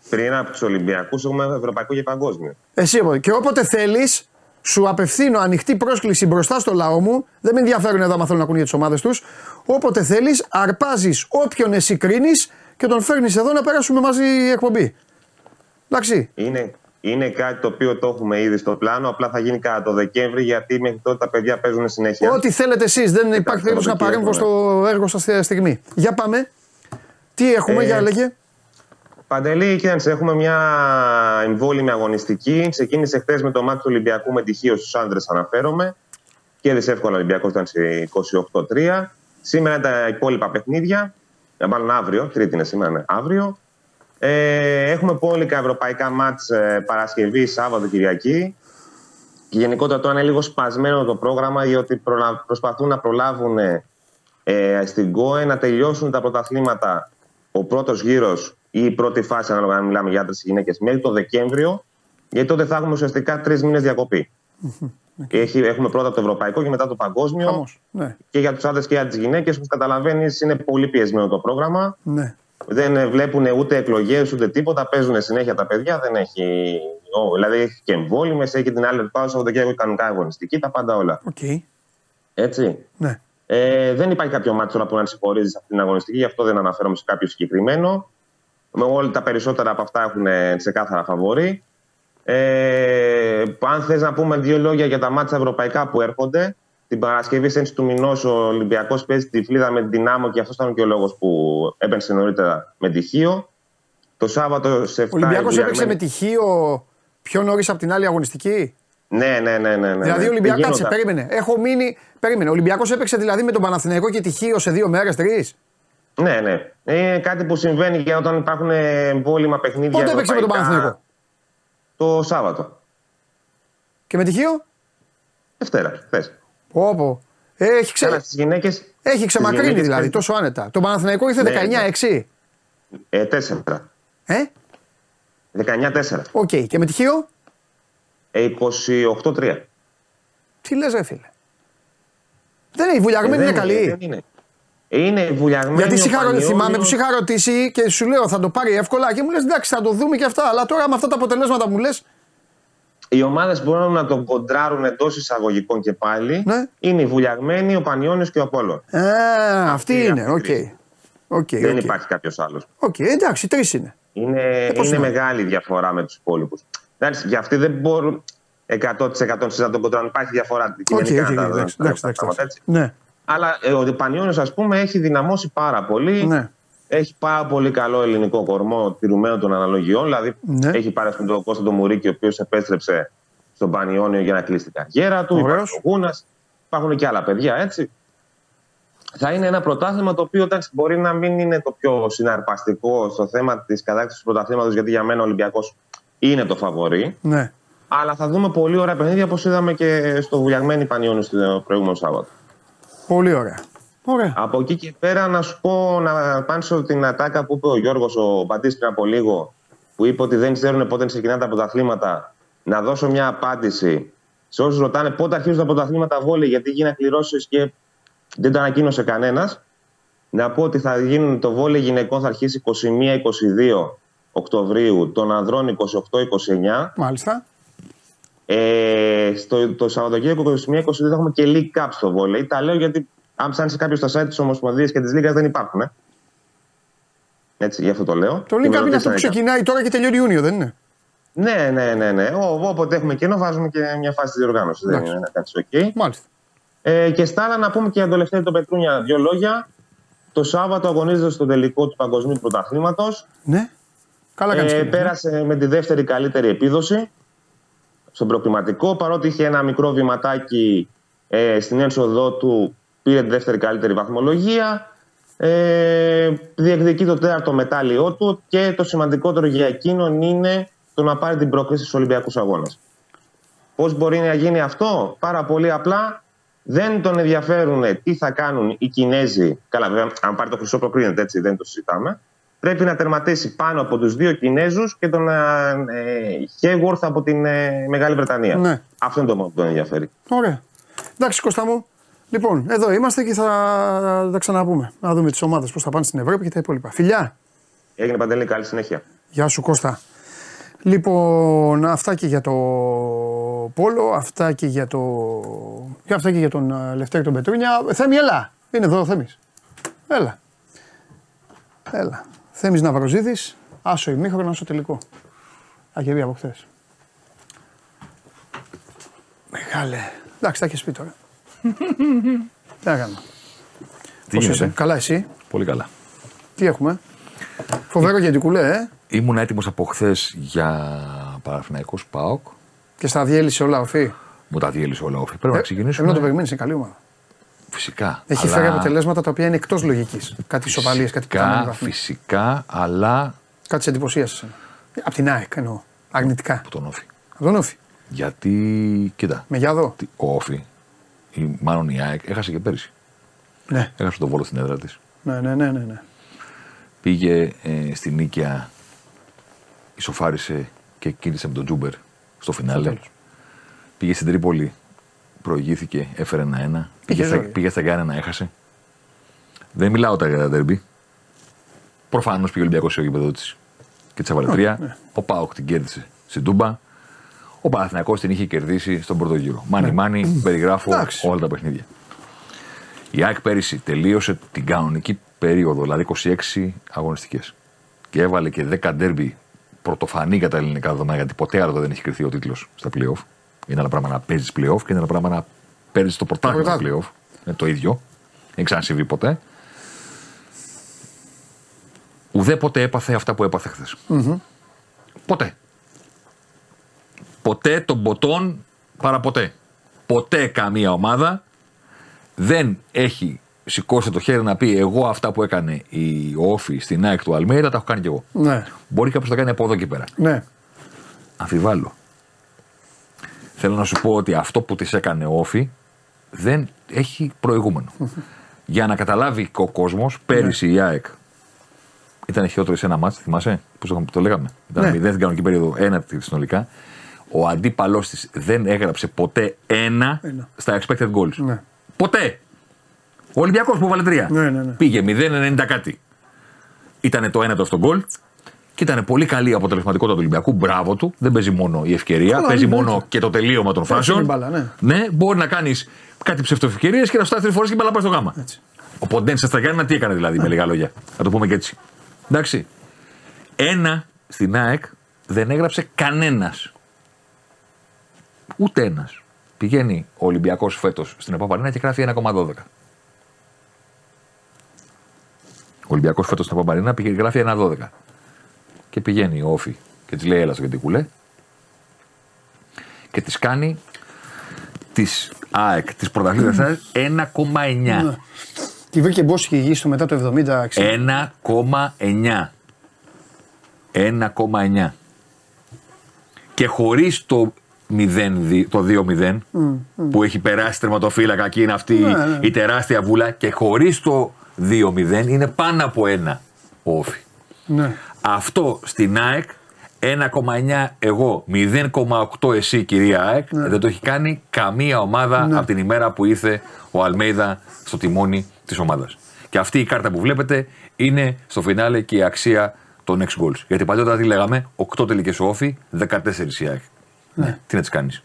Speaker 4: Πριν από τους Ολυμπιακούς έχουμε ευρωπαϊκό και παγκόσμιο.
Speaker 1: Εσύ και όποτε θέλεις, σου απευθύνω ανοιχτή πρόσκληση μπροστά στο λαό μου. Δεν με ενδιαφέρουν εδώ αν θέλουν να ακούνε για τις ομάδες τους. Όποτε θέλεις, αρπάζεις όποιον εσύ κρίνεις και τον φέρνεις εδώ να περάσουμε μαζί η εκπομπή. Εντάξει.
Speaker 4: Είναι, είναι κάτι το οποίο το έχουμε ήδη στο πλάνο. Απλά θα γίνει κατά το Δεκέμβρη γιατί μέχρι τότε τα παιδιά παίζουν συνέχεια.
Speaker 1: Ό,τι θέλετε εσείς. Δεν υπάρχει περίπτωση να παρέμβω στο έργο σας στιγμή. Για πάμε. Τι έχουμε, ε, για λέγε.
Speaker 4: Παντελή, κοίταξε, έχουμε μια εμβόλυμη αγωνιστική. Ξεκίνησε χθες με το μάτι του Ολυμπιακού με τυχείο στους άντρες, αναφέρομαι. Κέρδισε εύκολα ο Ολυμπιακός, ήταν σε 28-3. Σήμερα τα υπόλοιπα παιχνίδια. Ε, μάλλον αύριο, Τρίτη είναι σήμερα, ναι, αύριο. Ε, έχουμε πόλικα ευρωπαϊκά μάτς ε, Παρασκευή, Σάββατο, Κυριακή. Και γενικότερα τώρα είναι λίγο σπασμένο το πρόγραμμα γιατί προσπαθούν να προλάβουν ε, στην ΚΟΕ να τελειώσουν τα πρωταθλήματα ο πρώτος γύρος ή η πρώτη φάση, ανάλογα αν μιλάμε για άντρες ή γυναίκες, μέχρι το Δεκέμβριο, γιατί τότε θα έχουμε ουσιαστικά τρεις μήνες διακοπή. Έχει, έχουμε πρώτα το ευρωπαϊκό και μετά το παγκόσμιο. ναι. Και για τους άντρες και για τις γυναίκες, όπως καταλαβαίνεις, είναι πολύ πιεσμένο το πρόγραμμα.
Speaker 1: Ναι.
Speaker 4: Δεν βλέπουν ούτε εκλογές ούτε τίποτα. Παίζουν συνέχεια τα παιδιά. Δεν έχει. δηλαδή έχει και εμβόλυμες, έχει την άλλη πάω Σαββατοκύριακο κανονικά αγωνιστική, τα πάντα όλα.
Speaker 1: Okay.
Speaker 4: Έτσι.
Speaker 1: Ναι.
Speaker 4: Ε, δεν υπάρχει κάποιο μάτσο να που να συγχωρίζει σε αυτήν την αγωνιστική, γι' αυτό δεν αναφέρομαι σε κάποιο συγκεκριμένο. Με όλα τα περισσότερα από αυτά έχουν ξεκάθαρα φαβορή. Ε, αν θες να πούμε δύο λόγια για τα μάτια ευρωπαϊκά που έρχονται, την Παρασκευή στι του μηνός ο Ολυμπιακός παίζει τη φλίδα με την Δυνάμο και αυτός ήταν και ο λόγος που έπαιξε νωρίτερα με τυχείο. Το Σάββατο σε 7
Speaker 1: Ο Ολυμπιακό έπαιξε με τυχείο πιο νωρίς από την άλλη αγωνιστική;
Speaker 4: Ναι, ναι, ναι. ναι, ναι.
Speaker 1: Δηλαδή ο Ολυμπιακό. Κάτσε, περίμενε. Έχω μείνει. Περίμενε. Ο Ολυμπιακός έπαιξε δηλαδή με τον Παναθηναϊκό και τυχείο σε δύο μέρες, τρεις;
Speaker 4: Ναι, ναι. Είναι κάτι που συμβαίνει και όταν υπάρχουν εμβόλυμα παιχνίδια.
Speaker 1: Πότε έπαιξε με τον Παναθηναϊκό;
Speaker 4: Το Σάββατο.
Speaker 1: Και με τυχείο.
Speaker 4: Δευτέρα, χθε.
Speaker 1: Όπω. Έχει, ξε...
Speaker 4: γυναίκες,
Speaker 1: Έχει ξεμακρύνει γυναίκες δηλαδή, τόσο άνετα. Το Παναθηναϊκό ήρθε ναι, 19-6.
Speaker 4: Ε, 4.
Speaker 1: Ε;
Speaker 4: 19-4.
Speaker 1: Οκ. Okay. Και με τυχείο.
Speaker 4: Ε, 28-3.
Speaker 1: Τι λες ρε φίλε. Δεν είναι, η Βουλιαγμένη ε, είναι καλή.
Speaker 4: Δεν είναι. Είναι Βουλιαγμένη.
Speaker 1: Γιατί συγχαρώ, θυμάμαι, του είχα ρωτήσει και σου λέω θα το πάρει εύκολα και μου λες εντάξει θα το δούμε και αυτά. Αλλά τώρα με αυτά τα αποτελέσματα μου λες.
Speaker 4: Οι ομάδες μπορούν να τον κοντράρουν εντός εισαγωγικών και πάλι. Ναι. Είναι η Βουλιαγμένη, ο Πανιόνιος και ο Απόλλων.
Speaker 1: Α, αυτή είναι. OK. Okay. Okay,
Speaker 4: Δεν
Speaker 1: okay.
Speaker 4: υπάρχει κάποιος άλλος.
Speaker 1: OK, okay, εντάξει, τρεις είναι.
Speaker 4: Είναι, ε, είναι μεγάλη διαφορά με τους υπόλοιπους. Για αυτοί δεν μπορούν 100% να τον κοντράρουν. Υπάρχει διαφορά.
Speaker 1: Okay, okay, εντάξει, εντάξει, εντάξει, ναι.
Speaker 4: Αλλά ε, ο Πανιόνιο, ας πούμε, έχει δυναμώσει πάρα πολύ. Ναι. Έχει πάρα πολύ καλό ελληνικό κορμό τηρουμένο των αναλογιών. Δηλαδή, ναι. έχει πάρει τον Κώστα τον Μουρίκη, ο οποίος επέστρεψε στον Πανιόνιο για να κλείσει την καριέρα του. Υπάρχει ο Γούνας. Υπάρχουν και άλλα παιδιά, έτσι. Θα είναι ένα πρωτάθλημα το οποίο εντάξει, μπορεί να μην είναι το πιο συναρπαστικό στο θέμα της κατάκτησης του πρωταθλήματος, γιατί για μένα ο Ολυμπιακός είναι το φαβορή.
Speaker 1: Ναι.
Speaker 4: Αλλά θα δούμε πολύ ωραία παιχνίδια όπως είδαμε και στο βουλιαγμένη Πανιόνιο το προηγούμενο Σάββατο.
Speaker 1: Πολύ ωραία. ωραία.
Speaker 4: Από εκεί και πέρα να σου πω να πάνσω την ατάκα που είπε ο Γιώργος ο Μπαντή πριν από λίγο, που είπε ότι δεν ξέρουν πότε ξεκινάνε τα πρωταθλήματα. Να δώσω μια απάντηση σε όσους ρωτάνε πότε αρχίζουν τα πρωταθλήματα βόλεϊ, γιατί γίνανε κληρώσει και δεν το ανακοίνωσε κανένας. Να πω ότι θα γίνουν το βόλεϊ γυναικών θα αρχίσει 21-22 Οκτωβρίου, των ανδρών 28-29.
Speaker 1: Μάλιστα.
Speaker 4: Ε, στο, το Σαββατοκύριακο 21-22 θα έχουμε και League Cup στο βόλεϊ. Τα λέω γιατί αν ψάξει κάποιο στα site της Ομοσπονδίας και της Λίγας δεν υπάρχουν. Ε. Έτσι, γι' αυτό το λέω.
Speaker 1: Το League Cup είναι αυτό που ξεκινάει τώρα και τελειώνει Ιούνιο, δεν είναι;
Speaker 4: Ναι, ναι, ναι. ναι. Ό, όποτε έχουμε κενό, βάζουμε και μια φάση της διοργάνωσης. Δεν είναι κάτι okay.
Speaker 1: Μάλιστα.
Speaker 4: Ε, και στα άλλα, να πούμε και για το Λευτέρη το Πετρούνια δύο λόγια. Το Σάββατο αγωνίζεται στο τελικό του Παγκοσμίου Πρωταθλήματος.
Speaker 1: Ναι. Καλά ε,
Speaker 4: ναι. πέρασε με τη δεύτερη καλύτερη επίδοση στον προκριματικό. Παρότι είχε ένα μικρό βηματάκι ε, στην ένσοδό του, πήρε τη δεύτερη καλύτερη βαθμολογία. Ε, διεκδικεί το τέταρτο μετάλλιό του και το σημαντικότερο για εκείνον είναι το να πάρει την πρόκριση στους Ολυμπιακούς Αγώνες. Πώς μπορεί να γίνει αυτό, Πάρα πολύ απλά. Δεν τον ενδιαφέρουν τι θα κάνουν οι Κινέζοι. Καλά, βέβαια, αν πάρει το χρυσό, προκρίνεται έτσι, δεν το συζητάμε. Πρέπει να τερματίσει πάνω από τους δύο Κινέζους και τον ε, από την ε, Μεγάλη Βρετανία.
Speaker 1: Ναι.
Speaker 4: Αυτό είναι το μόνο που τον ενδιαφέρει.
Speaker 1: Ωραία. Εντάξει, Κώστα μου. Λοιπόν, εδώ είμαστε και θα τα ξαναπούμε. Να δούμε τις ομάδες πώς θα πάνε στην Ευρώπη και τα υπόλοιπα. Φιλιά!
Speaker 4: Έγινε παντελή, καλή συνέχεια.
Speaker 1: Γεια σου Κώστα. Λοιπόν, αυτά και για το Πόλο, αυτά και για, το... και αυτά και για τον ε, Λευτέρη τον Πετρούνια. Θέμη, έλα. Είναι εδώ ο Θέμης. Έλα. Έλα. Θέμης Ναυροζίδης, άσο ημίχρονο, άσο τελικό. Αγγελία από χθες. Μεγάλε. Εντάξει, τα έχεις πει τώρα. (laughs) Τι να κάνω.
Speaker 5: Τι
Speaker 1: Πώς
Speaker 5: γίνεται.
Speaker 1: είσαι, καλά εσύ;
Speaker 5: Πολύ καλά.
Speaker 1: Τι έχουμε; Φοβερό γιατί κουλέ, ε.
Speaker 5: Ήμουν έτοιμος από χθες για Παναθηναϊκός ΠΑΟΚ.
Speaker 1: Και στα διέλυσε όλα οφή.
Speaker 5: Μου τα διέλυσε όλα όφη. Πρέπει να ξεκινήσουμε.
Speaker 1: Ενώ το περιμένεις, είναι καλή ομάδα.
Speaker 5: Φυσικά.
Speaker 1: Έχει
Speaker 5: αλλά-
Speaker 1: φέρει αποτελέσματα τα οποία είναι εκτός λογικής. Κάτι ισοπαλίε, κάτι πιθανό
Speaker 5: Φυσικά,
Speaker 1: βαθμό.
Speaker 5: φυσικά, αλλά
Speaker 1: Κάτι σε εντυπωσίασε. Απ' την ΑΕΚ εννοώ. Αρνητικά.
Speaker 5: από τον Όφη.
Speaker 1: Από τον Όφη.
Speaker 5: Γιατί, κοίτα,
Speaker 1: Με γιαδό.
Speaker 5: τι- ο Όφη, ή μάλλον η ΑΕΚ, έχασε και πέρυσι.
Speaker 1: Ναι.
Speaker 5: Έχασε τον Βόλο στην έδρα της.
Speaker 1: Ναι, ναι, ναι, ναι. ναι.
Speaker 5: Πήγε ε, στην Νίκαια, ισοφάρισε και νίκησε με τον Τζούμπερ στο φινάλε.
Speaker 1: τέλος.
Speaker 5: Πήγε στην Τρίπολη, προηγήθηκε, έφερε ένα-ένα. Πήγε,
Speaker 1: Είχε
Speaker 5: στα,
Speaker 1: ζωή.
Speaker 5: πήγε στα Γιάννενα, έχασε. Δεν μιλάω τώρα για τα ντέρμπι. Προφανώς πήγε ο Ολυμπιακός στο γήπεδο της και της έβαλε τρία.
Speaker 1: ναι.
Speaker 5: Ο ΠΑΟΚ την κέρδισε στην Τούμπα. Ο Παναθηναϊκός την είχε κερδίσει στον πρώτο γύρο. Μάνι μάνι, περιγράφω
Speaker 1: Ναι. Εντάξει.
Speaker 5: όλα τα παιχνίδια. Η ΑΕΚ πέρυσι τελείωσε την κανονική περίοδο, δηλαδή 26 αγωνιστικές. Και έβαλε και 10 ντέρμπι πρωτοφανή κατά ελληνικά δεδομένα, γιατί ποτέ άλλο δεν έχει κρυθεί ο τίτλος στα playoff. Είναι ένα πράγμα να παίζεις playoff και είναι ένα πράγμα να παίζει το πρωτάθλημα στα
Speaker 1: πρωτάθλημα.
Speaker 5: playoff. Είναι το ίδιο. Δεν έχει ξανασυμβεί ποτέ. Ουδέποτε έπαθε αυτά που έπαθε χθες. Ποτέ. Ποτέ τον ποτόν παραποτέ. Ποτέ καμία ομάδα δεν έχει σηκώσει το χέρι να πει εγώ αυτά που έκανε η Όφη στην ΑΕΚ του Αλμέιδα τα έχω κάνει κι εγώ.
Speaker 1: Ναι,
Speaker 5: Μπορεί κάποιος να το κάνει από εδώ και πέρα.
Speaker 1: ναι.
Speaker 5: Αμφιβάλλω. Θέλω να σου πω ότι αυτό που της έκανε ο Όφη δεν έχει προηγούμενο. (laughs) Για να καταλάβει και ο κόσμος, πέρυσι η ΑΕΚ ήταν χειρότερη σε ένα μάτσο, θυμάσαι, που το, το λέγαμε; Ήταν
Speaker 1: Ναι.
Speaker 5: μηδέν στην κανονική περίοδο, ένα τη συνολικά. Ο αντίπαλός της δεν έγραψε ποτέ ένα,
Speaker 1: Ένα.
Speaker 5: στα expected goals.
Speaker 1: Ναι.
Speaker 5: Ποτέ. Ο Ολυμπιακός που βάλε τρία.
Speaker 1: Ναι, ναι, ναι.
Speaker 5: Πήγε 0-90 κάτι. Ήταν το ένα το αυτό γκολ. Και ήταν πολύ καλή η αποτελεσματικότητα του Ολυμπιακού. Μπράβο του. Δεν παίζει μόνο η ευκαιρία.
Speaker 1: Καλά,
Speaker 5: παίζει
Speaker 1: ναι,
Speaker 5: μόνο
Speaker 1: έτσι.
Speaker 5: και το τελείωμα των φάσεων.
Speaker 1: την μπάλα, ναι.
Speaker 5: μπορεί να κάνεις κάτι ψευτοευκαιρίες και να φτάσεις τρεις φορές και η μπάλα πάει στο γάμα.
Speaker 1: Έτσι.
Speaker 5: Ο Ποντένσα στα Γιάννα τι έκανε δηλαδή, με λίγα λόγια. Να το πούμε και έτσι. Εντάξει. Ένα στην ΑΕΚ δεν έγραψε κανένας. Ούτε ένας. Πηγαίνει ο Ολυμπιακός φέτος στην Επαπαρίνα και γράφει 1,12. Ο Ολυμπιακός φέτος στην Επαπαρίνα πήγε γράφει 1,12. Και πηγαίνει ο Όφη και της λέει: Έλα στο κουλέ. Και της κάνει της ΑΕΚ, της πρωταθλήτριας 1,9.
Speaker 1: Τη βρήκε μπόση και γη στο μετά το 70. 60.
Speaker 5: 1,9. 1,9. Και χωρίς το 0, το 2-0 που έχει περάσει τερματοφύλακα και είναι αυτή
Speaker 1: Ναι, ναι.
Speaker 5: η τεράστια βούλα και χωρίς το 2-0 είναι πάνω από ένα ο Όφη.
Speaker 1: Ναι.
Speaker 5: Αυτό στην ΑΕΚ 1,9 εγώ, 0,8 εσύ κυρία ΑΕΚ, δεν το έχει κάνει καμία ομάδα
Speaker 1: Ναι.
Speaker 5: από την ημέρα που ήρθε ο Αλμέιδα στο τιμόνι της ομάδας. Και αυτή η κάρτα που βλέπετε είναι στο φινάλε και η αξία των 6 goals. Γιατί παλιότερα τι λέγαμε, 8 τελικές ο Όφη, 14 η ΑΕΚ. Ναι. Τι να τις κάνεις.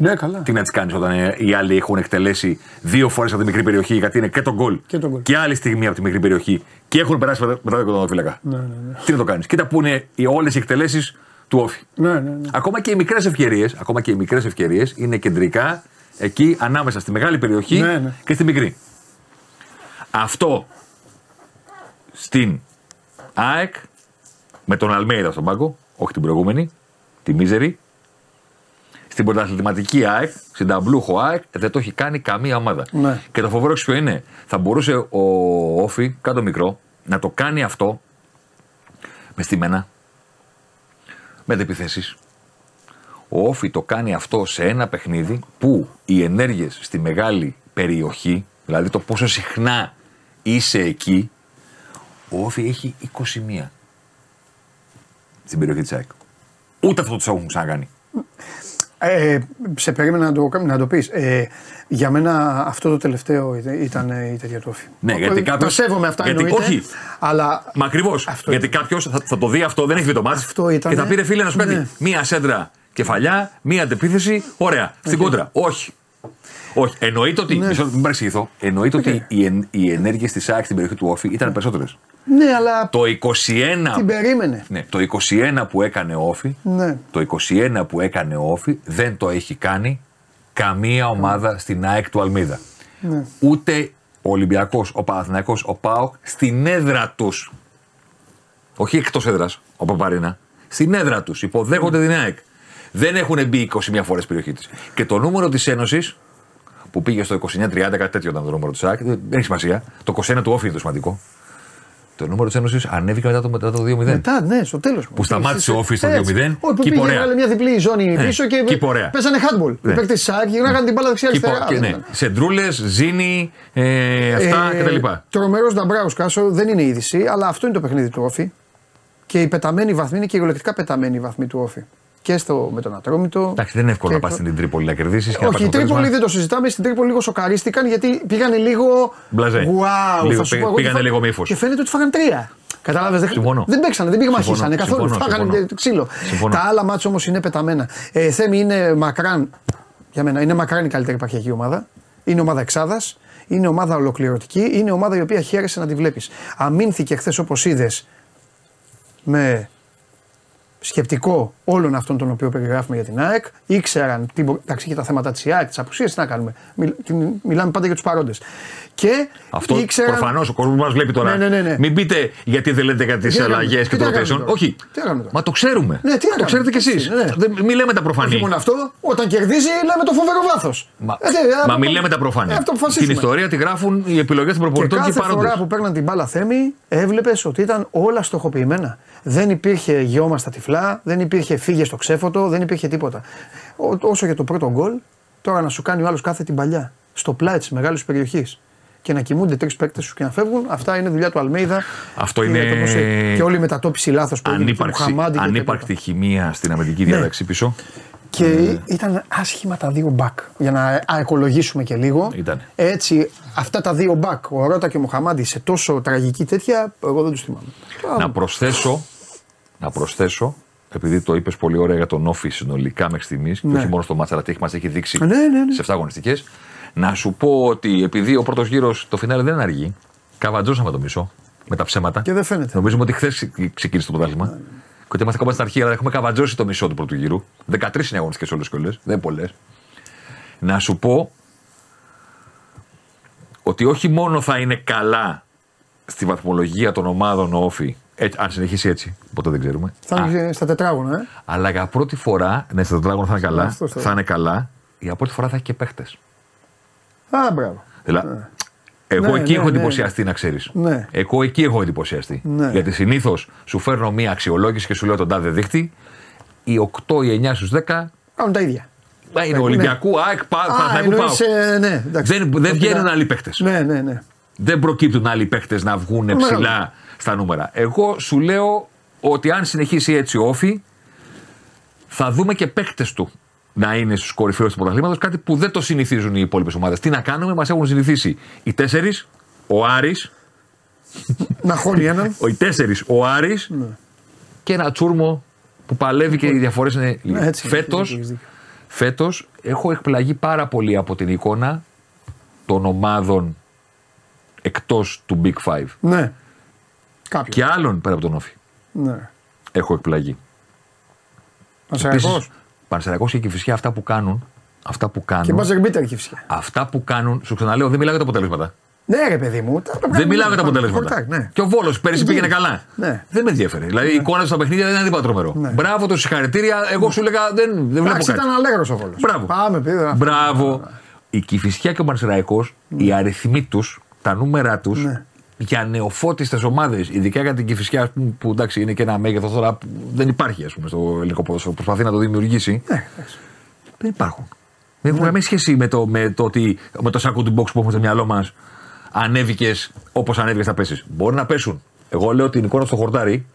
Speaker 1: Ναι, καλά.
Speaker 5: Τι να τις κάνεις όταν ε, οι άλλοι έχουν εκτελέσει δύο φορές από τη μικρή περιοχή, γιατί είναι και το γκολ
Speaker 1: Και το γκολ.
Speaker 5: και άλλη στιγμή από τη μικρή περιοχή και έχουν περάσει μετά μετά το κοντοφύλακα.
Speaker 1: Ναι, ναι, ναι.
Speaker 5: Τι να το κάνεις. Κοίτα που είναι όλες οι εκτελέσεις του Όφη.
Speaker 1: Ναι, ναι, ναι.
Speaker 5: Ακόμα και οι μικρές ευκαιρίες, ακόμα και οι μικρές ευκαιρίες είναι κεντρικά εκεί ανάμεσα στη μεγάλη περιοχή
Speaker 1: Ναι, ναι.
Speaker 5: και στη μικρή. Αυτό στην ΑΕΚ με τον Αλμέιδα στον πάγκο, όχι την προηγούμενη, τη Μίζερη. Στην πρωταθληματική ΑΕΚ, στην ταμπλούχο ΑΕΚ, δεν το έχει κάνει καμία ομάδα.
Speaker 1: Ναι.
Speaker 5: Και το φοβερό ξέρεις ποιο είναι; Θα μπορούσε ο Όφη, κάτω μικρό, να το κάνει αυτό με στημένα, με επιθέσει. Ο Όφη το κάνει αυτό σε ένα παιχνίδι που οι ενέργειες στη μεγάλη περιοχή, δηλαδή το πόσο συχνά είσαι εκεί, ο Όφη έχει 21. στην περιοχή της ΑΕΚ. Ούτε αυτό του έχουν ξανακάνει.
Speaker 1: Ε, σε περίμενα να το, να το πεις. Ε, για μένα αυτό το τελευταίο ήταν- ήταν ε, η τέτοια του όφη.
Speaker 5: Ναι, γιατί
Speaker 1: Ε,
Speaker 5: κάποιος-
Speaker 1: Το σέβομαι αυτά
Speaker 5: γιατί-
Speaker 1: εννοείται,
Speaker 5: όχι.
Speaker 1: Αλλά
Speaker 5: Μα ακριβώς.
Speaker 1: Αυτό
Speaker 5: Γιατί
Speaker 1: ήταν.
Speaker 5: κάποιος θα, θα το δει αυτό, δεν έχει δει το μάτι.
Speaker 1: Αυτό ήταν,
Speaker 5: Και θα πήρε φίλε να σου πει
Speaker 1: ναι.
Speaker 5: κάτι. Μία σέντρα κεφαλιά, μία αντεπίθεση. Ωραία. Στην κόντρα. Όχι. Όχι. Εννοείται ότι. Μισό, μην παρεξηγηθώ. Εννοείται ότι οι, εν, οι ενέργειες της ΑΕΚ στην περιοχή του Όφη ήταν περισσότερες.
Speaker 1: ναι, αλλά
Speaker 5: Το 21.
Speaker 1: την περίμενε.
Speaker 5: Ναι, το 21 που έκανε ο Όφη,
Speaker 1: Ναι.
Speaker 5: το 21 που έκανε ο Όφη δεν το έχει κάνει καμία ομάδα στην ΑΕΚ του Αλμίδα.
Speaker 1: Ναι.
Speaker 5: Ούτε ο Ολυμπιακός, ο Παναθηναϊκός, ο ΠΑΟΚ στην έδρα τους. Όχι εκτός έδρας, ο Παπαρίνα. Στην έδρα τους. Υποδέχονται την ΑΕΚ. Δεν έχουν μπει 21 φορές περιοχή της. Και το νούμερο της Ένωσης που πήγε στο 29-30, κάτι τέτοιο ήταν το νούμερο της ΑΕΚ, δεν έχει σημασία. Το 21 του Όφη είναι το σημαντικό. Το νούμερο της Ένωσης ανέβηκε μετά το, μετά το 2-0.
Speaker 1: Μετά, ναι, στο τέλος.
Speaker 5: Που σταμάτησε ο Όφης στο 2-0.
Speaker 1: Όχι, που
Speaker 5: Keep
Speaker 1: πήγε,
Speaker 5: ωραία.
Speaker 1: έβγαλε μια διπλή ζώνη
Speaker 5: Ναι,
Speaker 1: πίσω και
Speaker 5: keep ωραία.
Speaker 1: παίζανε handball.
Speaker 5: Ναι.
Speaker 1: Οι παίκτες τη ΣΑΚ γυρνάγανε την μπάλα
Speaker 5: Και,
Speaker 1: δεξιά-αριστερά.
Speaker 5: και, ναι, σεντρούλες, ζήνη, ε, αυτά
Speaker 1: Ε,
Speaker 5: κτλ.
Speaker 1: Τρομερός Νταμπράου Κάσο δεν είναι είδηση, αλλά αυτό είναι το παιχνίδι του Όφη. Και η πεταμένη βαθμή είναι και η κυριολεκτικά πεταμένη βαθμή του Όφη. Και στο, με τον Ατρόμητο.
Speaker 5: Εντάξει, δεν είναι εύκολο
Speaker 1: και
Speaker 5: να πας
Speaker 1: το-
Speaker 5: στην Τρίπολη να κερδίσεις και να
Speaker 1: Όχι,
Speaker 5: πάρει
Speaker 1: η
Speaker 5: το
Speaker 1: Τρίπολη
Speaker 5: αποτέλεσμα.
Speaker 1: δεν το συζητάμε. Στην Τρίπολη λίγο σοκαρίστηκαν γιατί πήγανε λίγο.
Speaker 5: Μπλαζέ.
Speaker 1: Wow,
Speaker 5: Λίγο
Speaker 1: θα σου
Speaker 5: πήγα-
Speaker 1: πω εγώ,
Speaker 5: πήγανε
Speaker 1: και φα-
Speaker 5: λίγο με ύφος.
Speaker 1: Και φαίνεται ότι φάγανε τρία. Κατάλαβες. Δεν,
Speaker 5: Συμφωνώ.
Speaker 1: δεν παίξανε, δεν πήγε
Speaker 5: Συμφωνώ,
Speaker 1: μαχήσανε καθόλου.
Speaker 5: συμφωνώ,
Speaker 1: Φάγανε
Speaker 5: συμφωνώ.
Speaker 1: ξύλο.
Speaker 5: Συμφωνώ.
Speaker 1: Τα άλλα μάτια όμως είναι πεταμένα. Ε, Θέμη είναι μακράν. Για μένα είναι μακράν η καλύτερη επαρχιακή ομάδα. Είναι ομάδα εξάδας. Είναι ομάδα ολοκληρωτική. Είναι ομάδα η οποία χαίρεσε να τη βλέπεις. Αμήνθηκε χθες όπως είδες με σκεπτικό όλων αυτών των οποίων περιγράφουμε για την ΑΕΚ. Ήξεραν τι μπο- εντάξει, και τα θέματα της ΑΕΚ, τι απουσίε, τι να κάνουμε. Μιλ- την- μιλάμε πάντα για τους παρόντες. Και
Speaker 5: Αυτό
Speaker 1: ήξεραν.
Speaker 5: προφανώς ο κόσμος μας βλέπει τώρα.
Speaker 1: Ναι, ναι, ναι, ναι.
Speaker 5: Μην πείτε γιατί δεν λέτε για
Speaker 1: Τι
Speaker 5: τις
Speaker 1: να κάνουμε;
Speaker 5: αλλαγές
Speaker 1: τώρα,
Speaker 5: και
Speaker 1: τι
Speaker 5: το
Speaker 1: να κάνουμε
Speaker 5: rotation.
Speaker 1: τώρα;
Speaker 5: Όχι.
Speaker 1: Τι να κάνουμε τώρα;
Speaker 5: Μα το ξέρουμε.
Speaker 1: Ναι, τι να
Speaker 5: το ξέρετε
Speaker 1: κάνουμε.
Speaker 5: κι εσεί.
Speaker 1: Έτσι είναι, ναι.
Speaker 5: Μην λέμε τα
Speaker 1: Όχι
Speaker 5: προφανή.
Speaker 1: μόνο αυτό, όταν κερδίζει λέμε το φοβερό βάθος.
Speaker 5: Μα, μα μην λέμε τα προφανή.
Speaker 1: Ε, αυτό
Speaker 5: Την
Speaker 1: αποφασίσουμε.
Speaker 5: ιστορία τη γράφουν οι επιλογές των
Speaker 1: Και
Speaker 5: προπονητών και οι
Speaker 1: κάθε
Speaker 5: παρόντες.
Speaker 1: φορά που παίρναν την μπάλα θέμη, έβλεπες ότι ήταν όλα στοχοποιημένα. Δεν υπήρχε γιώμα στα τυφλά, δεν υπήρχε φύγε στο ξέφωτο, δεν υπήρχε τίποτα. Ό, όσο για το πρώτο γκολ, τώρα να σου κάνει ο άλλος κάθε την παλιά. Στο πλάι της μεγάλης περιοχής. Και να κοιμούνται τρεις παίκτες σου και να φεύγουν, αυτά είναι δουλειά του Αλμέιδα.
Speaker 5: Αυτό
Speaker 1: και
Speaker 5: είναι-
Speaker 1: το πώς έχει- Και όλη η μετατόπιση λάθος που έγινε του
Speaker 5: Ανύπαρξη,
Speaker 1: Μουχαμάντη και
Speaker 5: ανύπαρκτη
Speaker 1: τέτοια.
Speaker 5: χημεία στην αμυντική
Speaker 1: Ναι.
Speaker 5: διάταξη πίσω.
Speaker 1: Και ήταν άσχημα τα δύο μπακ. Για να αεκολογήσουμε και λίγο.
Speaker 5: Ήταν.
Speaker 1: Έτσι, αυτά τα δύο μπακ, ο Ρότα και ο Μοχαμάντη, σε τόσο τραγική τέτοια, εγώ δεν τους θυμάμαι.
Speaker 5: Να προσθέσω, να προσθέσω, επειδή το είπες πολύ ωραία για τον Όφη συνολικά μέχρι στιγμής, και
Speaker 1: Ναι.
Speaker 5: όχι μόνο στο μάτσα, αλλά τι έχει- μας έχει δείξει
Speaker 1: Ναι, ναι, ναι.
Speaker 5: σε 7 αγωνιστικές, να σου πω ότι επειδή ο πρώτος γύρος το φινάλε δεν είναι αργή, καβατζώσαμε το μισό με τα ψέματα.
Speaker 1: Και δεν φαίνεται.
Speaker 5: Νομίζουμε ότι χθες ξεκίνησε το πρωτάθλημα. Και ότι είμαστε ακόμα στην αρχή, αλλά έχουμε καβατζώσει το μισό του πρώτου γύρου. 13 είναι αγωνιστικέ όλε και όλες, δεν είναι πολλές. Να σου πω ότι όχι μόνο θα είναι καλά στη βαθμολογία των ομάδων ο Όφη, έτσι, αν συνεχίσει έτσι, ποτέ δεν ξέρουμε.
Speaker 1: Θα
Speaker 5: Α,
Speaker 1: είναι στα τετράγωνα, ε.
Speaker 5: αλλά για πρώτη φορά, ναι, στο τετράγωνο θα είναι καλά,
Speaker 1: Αυτό, αυτό.
Speaker 5: θα είναι καλά, για πρώτη φορά θα έχει και παίχτες.
Speaker 1: Α, μπράβο.
Speaker 5: Δηλαδή, εγώ
Speaker 1: Ναι,
Speaker 5: εκεί
Speaker 1: ναι,
Speaker 5: έχω
Speaker 1: ναι.
Speaker 5: εντυπωσιαστεί, να ξέρεις.
Speaker 1: Ναι.
Speaker 5: Εγώ εκεί έχω εντυπωσιαστεί.
Speaker 1: Ναι.
Speaker 5: Γιατί συνήθως σου φέρνω μία αξιολόγηση και σου λέω τον τάδε δείχτη. Οι 8, οι 9 στους 10
Speaker 1: Κάνουν τα ίδια.
Speaker 5: μα είναι
Speaker 1: Ναι.
Speaker 5: Ολυμπιακού, ΑΕΚ, Πα- Παναθηναϊκού,
Speaker 1: εννοείς,
Speaker 5: ΠΑΟΚ.
Speaker 1: ε, ναι, εντάξει.
Speaker 5: Δεν,
Speaker 1: Το
Speaker 5: δεν
Speaker 1: πήρα-
Speaker 5: βγαίνουν άλλοι παίχτε.
Speaker 1: Ναι, ναι, ναι.
Speaker 5: Δεν προκύπτουν άλλοι παίχτε να βγουν
Speaker 1: Μεγάλο.
Speaker 5: ψηλά στα νούμερα. Εγώ σου λέω ότι αν συνεχίσει έτσι ο Όφη, θα δούμε και παίχτε του να είναι στους κορυφαίους του πρωταθλήματος. Κάτι που δεν το συνηθίζουν οι υπόλοιπες ομάδες. Τι να κάνουμε, μας έχουν συνηθίσει οι τέσσερις, ο Άρης,
Speaker 1: Να χώνει έναν.
Speaker 5: ο, (laughs) οι τέσσερις, ο Άρης
Speaker 1: Ναι.
Speaker 5: και ένα τσούρμο που παλεύει και οι διαφορές είναι λίγε.
Speaker 1: Ναι, έτσι,
Speaker 5: Φέτος
Speaker 1: έχεις δίκιο.
Speaker 5: φέτος, έχω εκπλαγεί πάρα πολύ από την εικόνα των ομάδων εκτός του Big Five
Speaker 1: Ναι. Κάποιο.
Speaker 5: και άλλων πέρα από τον Όφη.
Speaker 1: Ναι.
Speaker 5: Έχω εκπλαγεί.
Speaker 1: Πανσεραϊκός.
Speaker 5: Πανσεραϊκός και Κηφισιά αυτά που κάνουν, αυτά που
Speaker 1: Και
Speaker 5: κάνουν,
Speaker 1: μπάζερ μπίτερ και φυσικά.
Speaker 5: αυτά που κάνουν, σου ξαναλέω, δεν μιλάω για τα αποτελέσματα.
Speaker 1: Ναι, ρε παιδί μου. τα- τα
Speaker 5: Δεν
Speaker 1: πράγματα
Speaker 5: μιλάω για τα
Speaker 1: πάνε.
Speaker 5: αποτελέσματα.
Speaker 1: Χορτάκ, Ναι.
Speaker 5: Και ο Βόλος πέρυσι πήγαινε καλά.
Speaker 1: Ναι.
Speaker 5: Δεν με ενδιαφέρει. Δηλαδή η εικόνα του στα παιχνίδια δεν ήταν τίποτα τρομερό.
Speaker 1: Ναι.
Speaker 5: Μπράβο, το συγχαρητήρια. Εγώ σου έλεγα δεν, δεν βλέπω
Speaker 1: Εντάξει,
Speaker 5: κάτι.
Speaker 1: ήταν αλέγρος ο Βόλος.
Speaker 5: Μπράβο.
Speaker 1: Πάμε, πήρα.
Speaker 5: Μπράβο. Η Κηφισιά και ο Πανσεραϊκός, οι αριθμοί τους, τα νούμερα τους,
Speaker 1: Ναι.
Speaker 5: Για νεοφώτιστες ομάδες, ειδικά για την Κηφισιά, ας πούμε, που εντάξει είναι και ένα μέγεθος τώρα που δεν υπάρχει ας πούμε, στο ελληνικό ποδόσφαιρο, προσπαθεί να το δημιουργήσει.
Speaker 1: Ναι, εντάξει.
Speaker 5: Δεν υπάρχουν. Δεν έχουν καμία σχέση με το, με το ότι με το σάκο του box που έχουμε στο μυαλό μας ανέβηκες όπως ανέβηκες θα πέσεις. Μπορεί να πέσουν. Εγώ λέω την εικόνα στο χορτάρι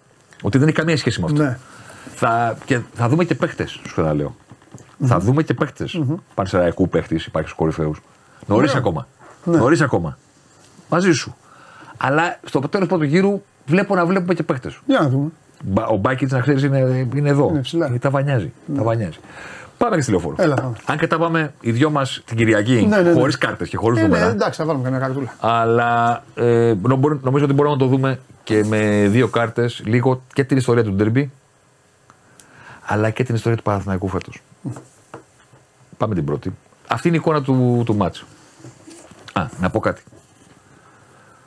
Speaker 5: ότι δεν έχει καμία σχέση με αυτό.
Speaker 1: Ναι.
Speaker 5: Θα, και θα δούμε και παίχτε, σου ξαναλέω. Θα δούμε και παίχτε. Mm-hmm. Πανσεραϊκού παίχτη, υπάρχει στους κορυφαίους. Νωρίς ακόμα.
Speaker 1: Ναι.
Speaker 5: Νωρίς ακόμα. Μαζί σου. Αλλά στο τέλος πρώτου γύρου βλέπω να βλέπουμε και παίχτε.
Speaker 1: Για να δούμε.
Speaker 5: Ο Μπάκιτ, να ξέρεις, είναι, είναι εδώ.
Speaker 1: Είναι ψηλά.
Speaker 5: τα βανιάζει. Τα βανιάζει. Πάμε και στη λεωφόρο.
Speaker 1: Έλα, πάμε.
Speaker 5: Αν και τα πάμε οι δυο μας την Κυριακή,
Speaker 1: Ναι, ναι, ναι.
Speaker 5: χωρίς κάρτες και χωρίς
Speaker 1: Ε, ναι,
Speaker 5: νούμερα.
Speaker 1: εντάξει, θα βάλουμε καμιά καρτούλα.
Speaker 5: Αλλά ε, νομ- νομίζω ότι μπορούμε να το δούμε και με δύο κάρτες λίγο και την ιστορία του Ντέρμπι αλλά και την ιστορία του Παναθηναϊκού φέτος. Πάμε την πρώτη. Αυτή είναι η εικόνα του, του μάτς. Α, να πω κάτι.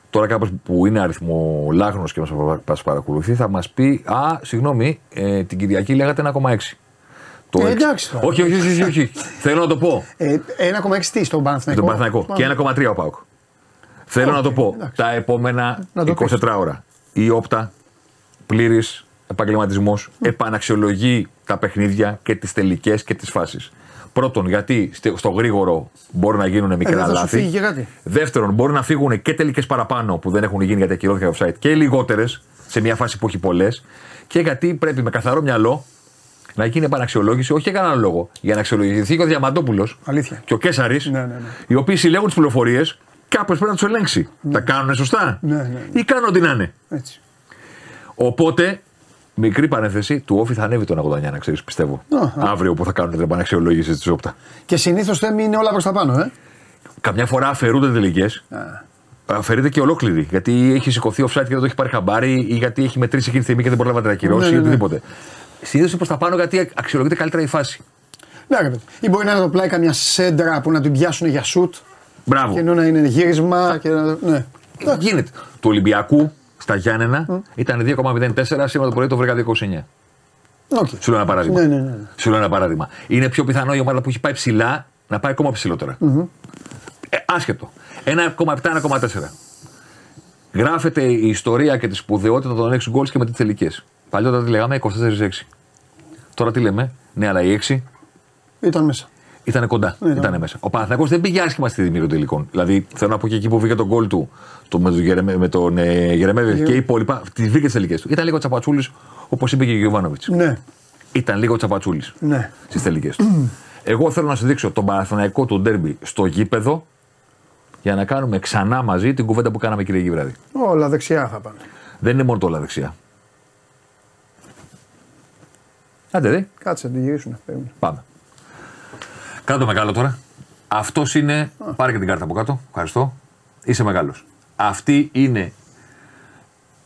Speaker 5: Τώρα κάποιο που είναι αριθμό λάγνο και μας παρακολουθεί θα μας πει Α, συγγνώμη, ε, την Κυριακή λέγατε 1,6. Το
Speaker 1: Ε,
Speaker 5: έξι-
Speaker 1: εντάξει τώρα.
Speaker 5: όχι, όχι, όχι, όχι, όχι. Θέλω να το πω.
Speaker 1: Ε, 1,6 τι στον Παναθηναϊκό;
Speaker 5: Τον Παναθηναϊκό. Και 1,3 ο Πάουκ. Θέλω να το πω.
Speaker 1: εντάξει.
Speaker 5: Τα επόμενα
Speaker 1: Να το
Speaker 5: 24 ώρα. Η όπτα, πλήρης επαγγελματισμός, επαναξιολογεί τα παιχνίδια και τις τελικές και τις φάσεις. Πρώτον, γιατί στε- στο γρήγορο μπορεί να γίνουν μικρά
Speaker 1: Ε, δεν θα σου
Speaker 5: λάθη.
Speaker 1: φύγει και κάτι.
Speaker 5: Δεύτερον, μπορεί να φύγουν και τελικές παραπάνω που δεν έχουν γίνει γιατί ακυρώθηκε offside και λιγότερες σε μια φάση που έχει πολλές. Και γιατί πρέπει με καθαρό μυαλό να γίνει επαναξιολόγηση, όχι για κανέναν λόγο. Για να αξιολογηθεί και ο Διαμαντόπουλος
Speaker 1: Αλήθεια.
Speaker 5: και ο Κέσσαρη,
Speaker 1: Ναι, ναι, ναι.
Speaker 5: οι οποίοι συλλέγουν τις πληροφορίες, κάποιο πρέπει να τους ελέγξει. Τα κάνουν σωστά
Speaker 1: Ναι, ναι, ναι.
Speaker 5: ή κάνουν ό,τι να είναι.
Speaker 1: Έτσι.
Speaker 5: Οπότε, μικρή παρένθεση, του Όφη θα ανέβει τον 89, να ξέρεις, πιστεύω.
Speaker 1: Α,
Speaker 5: Αύριο που θα κάνουν την επαναξιολόγηση της όπτα.
Speaker 1: Και συνήθως θέμη είναι όλα προς τα πάνω, ε.
Speaker 5: Καμιά φορά αφαιρούνται τελικές. Αφαιρείται και ολόκληρη. Γιατί έχει σηκωθεί offside και δεν το έχει πάρει χαμπάρι ή γιατί έχει μετρήσει εκείνη τη στιγμή και δεν προλάβατε να ακυρώσεις
Speaker 1: Ναι,
Speaker 5: ή
Speaker 1: ναι, ναι.
Speaker 5: οτιδήποτε. Συνήθως προς τα πάνω γιατί αξιολογείται καλύτερα η φάση.
Speaker 1: Ναι, ρε παιδί. Ή μπορεί να είναι το πλάι καμιά σέντρα που να την πιάσουν για σουτ
Speaker 5: Μπράβο.
Speaker 1: και ενώ να είναι γύρισμα. Και να... Ναι.
Speaker 5: Γίνεται. Του Ολυμπιακού στα Γιάννενα ήταν 2,04, σήμερα το πρωί το βρήκα 2,29.
Speaker 1: Οκ.
Speaker 5: Σου λέω ένα παράδειγμα.
Speaker 1: Ναι, ναι, ναι.
Speaker 5: Σου λέω ένα παράδειγμα. Είναι πιο πιθανό η ομάδα που έχει πάει ψηλά να πάει ακόμα ψηλότερα. Ε, άσχετο. 1,7-1,4. Γράφεται η ιστορία και τη σπουδαιότητα των 6 γκολ και με τις τελικές. Παλιότερα τι λέγαμε 24-6. Τώρα τι λέμε, ναι, αλλά οι 6
Speaker 1: Ήταν μέσα.
Speaker 5: Ήταν κοντά.
Speaker 1: Ναι,
Speaker 5: ήταν
Speaker 1: ναι.
Speaker 5: μέσα. Ο Παναθηναϊκός δεν πήγε άσχημα στη δημιουργία των τελικών. Δηλαδή, θέλω να πω και εκεί που βγήκε τον γκολ του το, με τον, Γερεμέ, με τον ε, Γερεμέγεφ και οι υπόλοιπα, τις βρήκε τις τελικές του. Ήταν λίγο τσαπατσούλης, όπως είπε και ο Γιωβάνοβιτς.
Speaker 1: Ναι,
Speaker 5: Ήταν λίγο τσαπατσούλης
Speaker 1: ναι.
Speaker 5: στις τελικές του. Εγώ θέλω να σου δείξω τον Παναθηναϊκό του ντέρμπι στο γήπεδο για να κάνουμε ξανά μαζί την κουβέντα που κάναμε Κυριακή βράδυ.
Speaker 1: Όλα δεξιά θα πάνε.
Speaker 5: Δεν είναι μόνο το όλα δεξιά. Άντε δε,
Speaker 1: Κάτσε να τη γυρίσουν. περίμενε.
Speaker 5: πάμε. Κάτω μεγάλο τώρα. Αυτός είναι. Πάρε και την κάρτα από κάτω. Ευχαριστώ. Είσαι μεγάλος. Αυτή είναι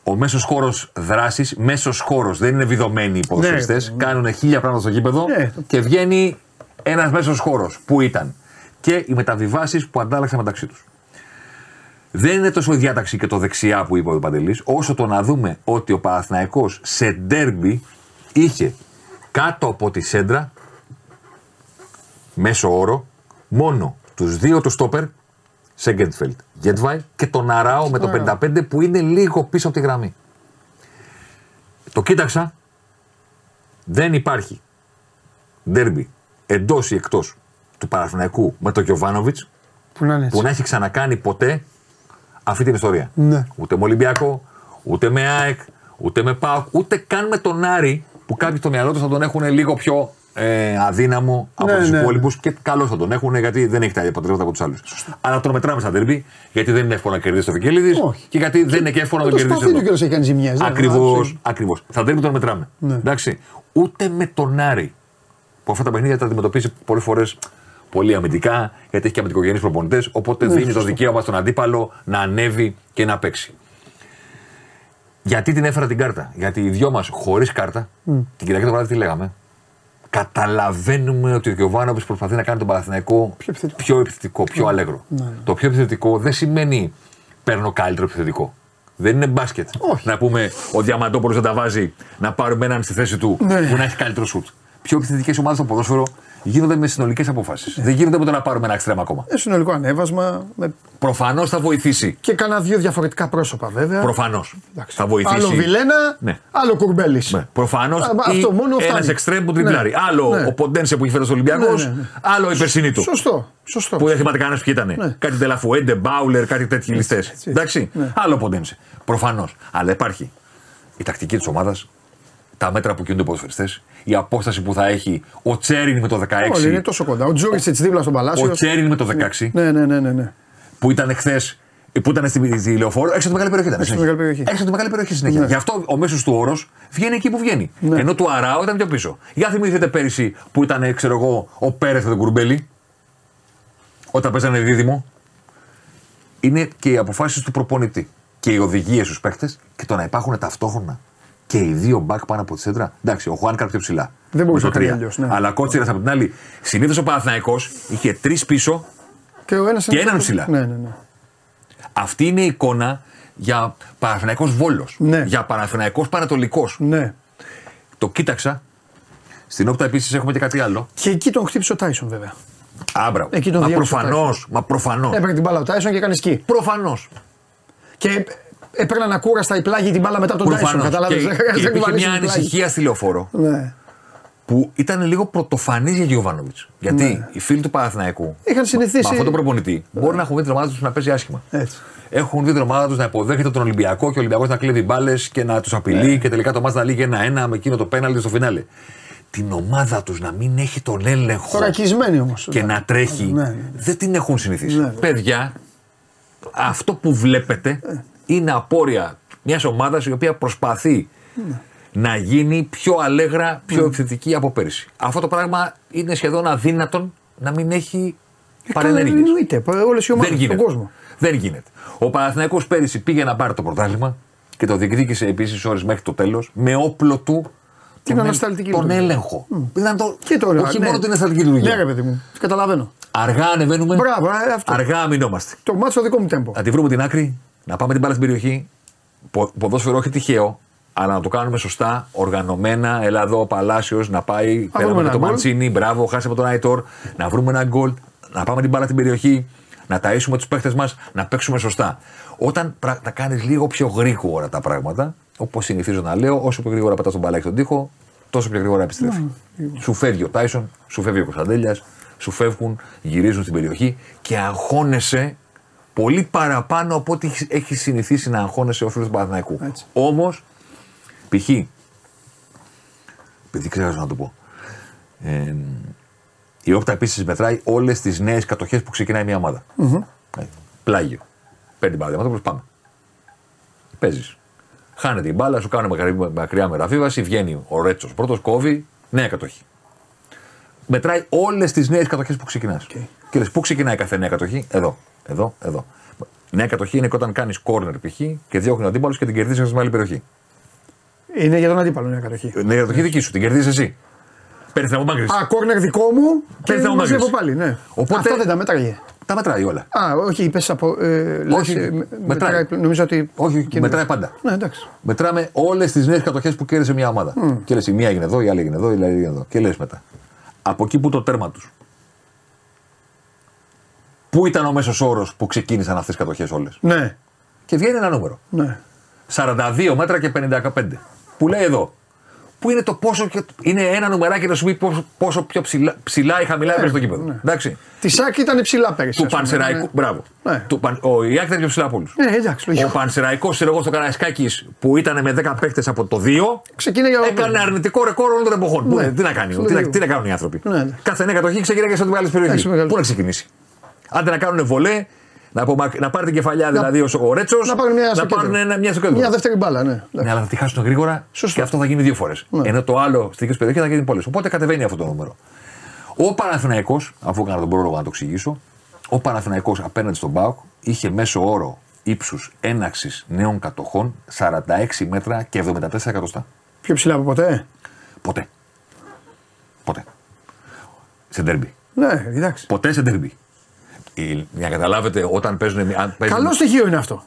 Speaker 5: ο μέσος χώρος δράσης. Μέσος χώρος. Δεν είναι βιδωμένοι οι ποδοσφαιριστές.
Speaker 1: ναι.
Speaker 5: Κάνουν χίλια πράγματα στο γήπεδο
Speaker 1: Ναι, το-
Speaker 5: και βγαίνει ένας μέσος χώρος. Πού ήταν. Και οι μεταβιβάσεις που αντάλλαξαν μεταξύ τους. Δεν είναι τόσο η διάταξη και το δεξιά που είπε ο Παντελής, όσο το να δούμε ότι ο Παναθηναϊκός σε ντέρμπι είχε κάτω από τη σέντρα μέσο όρο μόνο τους δύο του στόπερ Σέγκεντφελτ, Γετβάη και τον Αράο με το 55 που είναι λίγο πίσω από τη γραμμή. Το κοίταξα, δεν υπάρχει ντέρμπι εντός ή εκτός του Παναθηναϊκού με τον Γιωβάνοβιτς
Speaker 1: Που να είναι έτσι.
Speaker 5: που να έχει ξανακάνει ποτέ αυτή την ιστορία.
Speaker 1: Ναι.
Speaker 5: Ούτε με Ολυμπιακό, ούτε με ΑΕΚ, ούτε με ΠΑΟΚ, ούτε καν με τον Άρη που κάποιοι στο μυαλό τους θα τον έχουν λίγο πιο ε, αδύναμο από
Speaker 1: Ναι,
Speaker 5: τους
Speaker 1: ναι.
Speaker 5: υπόλοιπους και καλώ θα τον έχουν γιατί δεν έχει τα ίδια αποτελέσματα από τους άλλους. Αλλά τον μετράμε στα τερμπή γιατί δεν είναι εύκολο να κερδίσει το Βικέλιδης
Speaker 1: Όχι.
Speaker 5: και γιατί δεν είναι και εύκολο να
Speaker 1: Το
Speaker 5: τον κερδίσει
Speaker 1: σπαθί του
Speaker 5: εδώ.
Speaker 1: κιόλας έχει κάνει ζημιές. δεν
Speaker 5: Ακριβώς.
Speaker 1: θα-
Speaker 5: Ακριβώς. Στα τερμπή τον μετράμε.
Speaker 1: Ναι.
Speaker 5: Εντάξει. Ούτε με τον Άρη που αυτά τα παιχνίδια τα αντιμετωπίζει πολλές φορές πολύ αμυντικά, γιατί έχει και αμυντικογενείς προπονητές. Οπότε
Speaker 1: Ναι,
Speaker 5: δίνει το
Speaker 1: σωστό.
Speaker 5: δικαίωμα στον αντίπαλο να ανέβει και να παίξει. Γιατί την έφερα την κάρτα; Γιατί οι δυο μας χωρίς κάρτα, την Κυριακή το βράδυ τι λέγαμε; Καταλαβαίνουμε ότι ο Γιωβάνοβιτς προσπαθεί να κάνει τον Παναθηναϊκό
Speaker 1: Πιο επιθετικό.
Speaker 5: πιο επιθετικό, πιο αλέγρο.
Speaker 1: Ναι.
Speaker 5: Το πιο επιθετικό δεν σημαίνει παίρνω καλύτερο επιθετικό. Δεν είναι μπάσκετ.
Speaker 1: Όχι.
Speaker 5: Να πούμε ο Διαμαντόπουλος δεν τα βάζει να πάρουμε έναν στη θέση του
Speaker 1: Ναι.
Speaker 5: που να έχει καλύτερο σουτ. Πιο επιθετικές ομάδες στο ποδόσφαιρο γίνονται με συνολικές αποφάσεις.
Speaker 1: Ναι.
Speaker 5: Δεν γίνονται με το να πάρουμε ένα εξτρέμα ακόμα.
Speaker 1: Ε, συνολικό ανέβασμα. Με...
Speaker 5: Προφανώς θα βοηθήσει.
Speaker 1: Και κάνα δύο διαφορετικά πρόσωπα βέβαια.
Speaker 5: Προφανώς.
Speaker 1: Εντάξει.
Speaker 5: Θα βοηθήσει.
Speaker 1: Άλλο Βιλένα,
Speaker 5: Ναι.
Speaker 1: άλλο Κουρμπέλης.
Speaker 5: Ναι. Προφανώς
Speaker 1: Α, αυτό μόνο
Speaker 5: ένας
Speaker 1: φτάνει.
Speaker 5: εξτρέμ που τριπλάρει.
Speaker 1: Ναι.
Speaker 5: Άλλο
Speaker 1: Ναι.
Speaker 5: ο Ποντένσε που έχει φέρει στο Ολυμπιακός,
Speaker 1: Ναι, ναι, ναι.
Speaker 5: άλλο η περσινή του.
Speaker 1: Σωστό. Σωστό.
Speaker 5: Που δεν θυμάται κανένας ποιοι ήταν.
Speaker 1: Ναι.
Speaker 5: Κάτι Τελαφουέντε, Μπάουλερ, κάτι τέτοιοι ληστές.
Speaker 1: έτσι.
Speaker 5: Εντάξει.
Speaker 1: Ναι.
Speaker 5: Άλλο Ποντένσε. Προφανώς. Αλλά υπάρχει η τακτική της ομάδας, τα μέτρα που κινούνται οι ποδοσφαιριστές, η απόσταση που θα έχει ο Τσέριν με το 16.
Speaker 1: Όλοι είναι τόσο κοντά. Ο Τζούρισιτς δίπλα στον Παλάσιος.
Speaker 5: Ο Τσέριν με το 16,
Speaker 1: Ναι, ναι, ναι, ναι. ναι.
Speaker 5: που ήταν χθες. Που ήταν στη, στη λεωφόρο, έξω από τη μεγάλη περιοχή. Ήταν,
Speaker 1: Έξω από τη
Speaker 5: συνέχεια.
Speaker 1: μεγάλη περιοχή.
Speaker 5: Έξω από τη μεγάλη περιοχή συνέχεια.
Speaker 1: Ναι.
Speaker 5: Γι' αυτό ο μέσος του όρος βγαίνει εκεί που βγαίνει.
Speaker 1: Ναι.
Speaker 5: Ενώ του Αράου ήταν πιο πίσω. Για θυμηθείτε πέρυσι που ήταν, ξέρω εγώ, ο Πέρεθ με τον Κουρμπέλη, όταν παίζανε δίδυμο. Είναι και οι αποφάσεις του προπονητή και οι οδηγίες στους παίχτε και το να υπάρχουν ταυτόχρονα και οι δύο μπακ πάνω από τη σέντρα. Εντάξει, ο Χουάν πιο ψηλά.
Speaker 1: Δεν μπορούσε
Speaker 5: με το
Speaker 1: να κάνει
Speaker 5: τρία.
Speaker 1: αλλιώς, ναι.
Speaker 5: Αλλά κότσιρα από την άλλη. Συνήθως ο Παναθναϊκό είχε τρεις πίσω.
Speaker 1: Και, ο ένας
Speaker 5: Και
Speaker 1: είναι-
Speaker 5: έναν ψηλά.
Speaker 1: Ναι, ναι, ναι.
Speaker 5: Αυτή είναι η εικόνα για Παναθηναϊκός Βόλος.
Speaker 1: Ναι.
Speaker 5: Για Παναθηναϊκός Πανατολικός.
Speaker 1: ναι.
Speaker 5: Το κοίταξα. Στην όπτα επίσης έχουμε και κάτι άλλο.
Speaker 1: Και εκεί τον χτύπησε ο Τάισον βέβαια.
Speaker 5: Άμπρα.
Speaker 1: Εκεί τον
Speaker 5: Μα
Speaker 1: διέλυσε ο
Speaker 5: προφανώς. Μα προφανώς.
Speaker 1: Έπαιρνε την μπάλα ο Τάισον και έκανε σκι.
Speaker 5: Προφανώς.
Speaker 1: Και έπαιρναν ακούραστα η πλάγη την μπάλα μετά τον Τάισον.
Speaker 5: Προφανώ.
Speaker 1: Κατάλαβες;
Speaker 5: Και, (laughs) και υπήρχε μια ανησυχία στη λεωφόρο
Speaker 1: Ναι.
Speaker 5: που ήταν λίγο πρωτοφανής για Γιωβάνοβιτς. Γιατί
Speaker 1: Ναι.
Speaker 5: οι φίλοι του Παναθηναϊκού.
Speaker 1: Είχαν συνηθίσει-
Speaker 5: Με αυτόν τον προπονητή μπορεί να έχουν δει την ομάδα τους να παίζει άσχημα.
Speaker 1: Έτσι.
Speaker 5: Έχουν δει την ομάδα τους να υποδέχεται τον Ολυμπιακό και ο Ολυμπιακός να κλέβει μπάλες και να τους απειλεί
Speaker 1: Ναι.
Speaker 5: και τελικά το μάτς να λύγει ένα-ένα με εκείνο το πέναλτι στο φινάλε. Την ομάδα τους να μην έχει τον έλεγχο
Speaker 1: Θωρακισμένοι όμως.
Speaker 5: και να τρέχει
Speaker 1: Ναι, ναι.
Speaker 5: δεν την έχουν συνηθίσει.
Speaker 1: Ναι, ναι.
Speaker 5: Παιδιά, αυτό που βλέπετε είναι απόρρια μιας ομάδας η οποία προσπαθεί
Speaker 1: Ναι.
Speaker 5: να γίνει πιο αλέγρα, πιο επιθετική από πέρυσι. Αυτό το πράγμα είναι σχεδόν αδύνατον να μην έχει παρενέργειες.
Speaker 1: Εννοείται. Όλες οι ομάδες
Speaker 5: Δεν
Speaker 1: στον
Speaker 5: γίνεται.
Speaker 1: κόσμο.
Speaker 5: Δεν γίνεται. Ο Παναθηναϊκός πέρυσι πήγε να πάρει το πρωτάθλημα και το διεκδίκησε επίσης ώρες μέχρι το τέλος με όπλο του
Speaker 1: Την
Speaker 5: τον,
Speaker 1: ανασταλτική
Speaker 5: τον
Speaker 1: λειτουργία.
Speaker 5: έλεγχο. Ήταν το,
Speaker 1: Και το
Speaker 5: όχι
Speaker 1: ναι.
Speaker 5: μόνο την ανασταλτική λειτουργία.
Speaker 1: Ναι, ρε παιδί μου. Καταλαβαίνω.
Speaker 5: Αργά ανεβαίνουμε.
Speaker 1: Μπράβο, ε, αυτό.
Speaker 5: Αργά αμυνόμαστε.
Speaker 1: Το μάτσο δικό μου τέμπο.
Speaker 5: Να τη βρούμε την άκρη, να πάμε την μπάλα στην περιοχή. Πο, ποδόσφαιρο όχι τυχαίο, αλλά να το κάνουμε σωστά, οργανωμένα. Έλα εδώ ο Παλάσιος να πάει πέρα
Speaker 1: βρούμε
Speaker 5: με
Speaker 1: ένα
Speaker 5: το
Speaker 1: γκολ.
Speaker 5: Μαντσίνη. Μπράβο, χάσε από τον Άιτορ. Να βρούμε ένα γκολ, να πάμε την μπάλα στην περιοχή, να ταΐσουμε τους παίχτες μας, να παίξουμε σωστά. Όταν πρα- τα κάνεις λίγο πιο γρήγορα τα πράγματα, όπως συνηθίζω να λέω, όσο πιο γρήγορα πατάς τον μπαλάκι στον τοίχο, τόσο πιο γρήγορα επιστρέφεις. Σου φεύγει ο Τάισον, σου φεύγει ο Κωνσταντέλιας, σου φεύγουν, γυρίζουν στην περιοχή και αγχώνεσαι πολύ παραπάνω από ό,τι έχει συνηθίσει να αγχώνεσαι ο φίλος του Παναθηναϊκού.
Speaker 1: Έτσι.
Speaker 5: Όμως, π.χ. επειδή ξέρω να το πω. Ε, η όπτα επίσης μετράει όλες τις νέες κατοχές που ξεκινάει μια ομάδα. Ε, πλάγιο. Παίρνει την μπάλα, πάμε. Παίζεις. Χάνεται η μπάλα, σου κάνουν μακριά, μακριά μεταβίβαση, βγαίνει ο Ρέτσος πρώτος, κόβει, νέα κατοχή. Μετράει όλες τις νέες κατοχές που ξεκινάς. Και λες, πού ξεκινάει κάθε νέα κατοχή, εδώ, εδώ, εδώ. Νέα κατοχή είναι και όταν κάνεις κόρνερ π.χ. και διώχνει ο αντίπαλος και την κερδίζεις σε άλλη περιοχή.
Speaker 1: Είναι για τον αντίπαλο μια κατοχή.
Speaker 5: Νέα κατοχή δική σου, την κερδίζεις εσύ. Παίρνει την από μάκρυνση.
Speaker 1: Α, κόρνερ δικό μου και
Speaker 5: Παίρνει τα
Speaker 1: μαζεύω
Speaker 5: μάκρυνση.
Speaker 1: πάλι, ναι.
Speaker 5: Οπότε-
Speaker 1: Αυτό δεν τα μέτραγε.
Speaker 5: Τα μετράει όλα.
Speaker 1: Α, όχι, είπες από. Ε, λες,
Speaker 5: Όχι,
Speaker 1: ε, με-
Speaker 5: μετράει.
Speaker 1: Νομίζω ότι.
Speaker 5: Όχι,
Speaker 1: και-
Speaker 5: μετράει πάντα.
Speaker 1: Ναι, εντάξει.
Speaker 5: Μετράμε όλες τις νέες κατοχές που κέρδισε μια ομάδα. Και λες, η μία έγινε εδώ, η άλλη έγινε εδώ, η άλλη έγινε εδώ. Και λες μετά. Από εκεί που το τέρμα τους. Πού ήταν ο μέσος όρος που ξεκίνησαν αυτές τι κατοχές όλες;
Speaker 1: Ναι,
Speaker 5: Και βγαίνει ένα νούμερο.
Speaker 1: ναι.
Speaker 5: 42 μέτρα και 55. Που λέει εδώ. Που είναι το πόσο. πιο- Είναι ένα νουμεράκι να σου πει πόσο, πόσο πιο ψηλά, ψηλά ή χαμηλά έπαιρνε στο κήπεδο.
Speaker 1: ναι.
Speaker 5: Εντάξει.
Speaker 1: Τη ΣΑΚ ήταν ψηλά πέρυσι.
Speaker 5: Του
Speaker 1: ας πούμε,
Speaker 5: Πανσεραϊκού.
Speaker 1: ναι.
Speaker 5: Μπράβο.
Speaker 1: Ναι.
Speaker 5: Του, Παν- ο Ιάκ ήταν πιο ψηλά από όλους.
Speaker 1: Ναι, εντάξει,
Speaker 5: Ο
Speaker 1: λογικό.
Speaker 5: Πανσεραϊκός, ξέρω εγώ, στο Καραϊσκάκης που ήταν με 10 παίχτε από το 2,
Speaker 1: Ξεκίνησε για
Speaker 5: έκανε αρνητικό ρεκόρ όλων των εποχών. Πού
Speaker 1: Ναι.
Speaker 5: είναι, τι να κάνει,
Speaker 1: Στο
Speaker 5: τι να,
Speaker 1: λίγο.
Speaker 5: τι να κάνουν οι άνθρωποι;
Speaker 1: Ναι, ναι.
Speaker 5: Κάθε νέα κατοχή ξεκινάει και σε μεγάλη περιοχή.
Speaker 1: Εντάξει, μεγάλη.
Speaker 5: Πού να ξεκινήσει; Άντε να κάνουν βολέ, να, απομακ... να πάρει την κεφαλιά δηλαδή ο, ο Ρέτσος,
Speaker 1: να πάρουν μια στο
Speaker 5: πάρουν
Speaker 1: κέντρο.
Speaker 5: ένα, μια στο κέντρο.
Speaker 1: Μια δεύτερη μπάλα, ναι.
Speaker 5: Ναι, αλλά θα τη χάσουν γρήγορα
Speaker 1: Σωστό.
Speaker 5: και αυτό θα γίνει δύο φορές.
Speaker 1: Ναι.
Speaker 5: Ενώ το άλλο στη δική περιοχή θα γίνει πολλές. Οπότε κατεβαίνει αυτό το νούμερο. Ο Παναθηναϊκός, αφού έκανα τον πρόλογο να το εξηγήσω, ο Παναθηναϊκός απέναντι στον Μπάουκ είχε μέσο όρο ύψους έναξης νέων κατοχών 46 μέτρα και 74 εκατοστά.
Speaker 1: Πιο ψηλά από ποτέ;
Speaker 5: Ποτέ. Ποτέ. Σε ντέρμπι.
Speaker 1: Ναι, εντάξει.
Speaker 5: Ποτέ σε ντέρμπι. Η- Για να καταλάβετε, όταν παίζουν. αν παίζουν-
Speaker 1: Καλό στοιχείο είναι αυτό.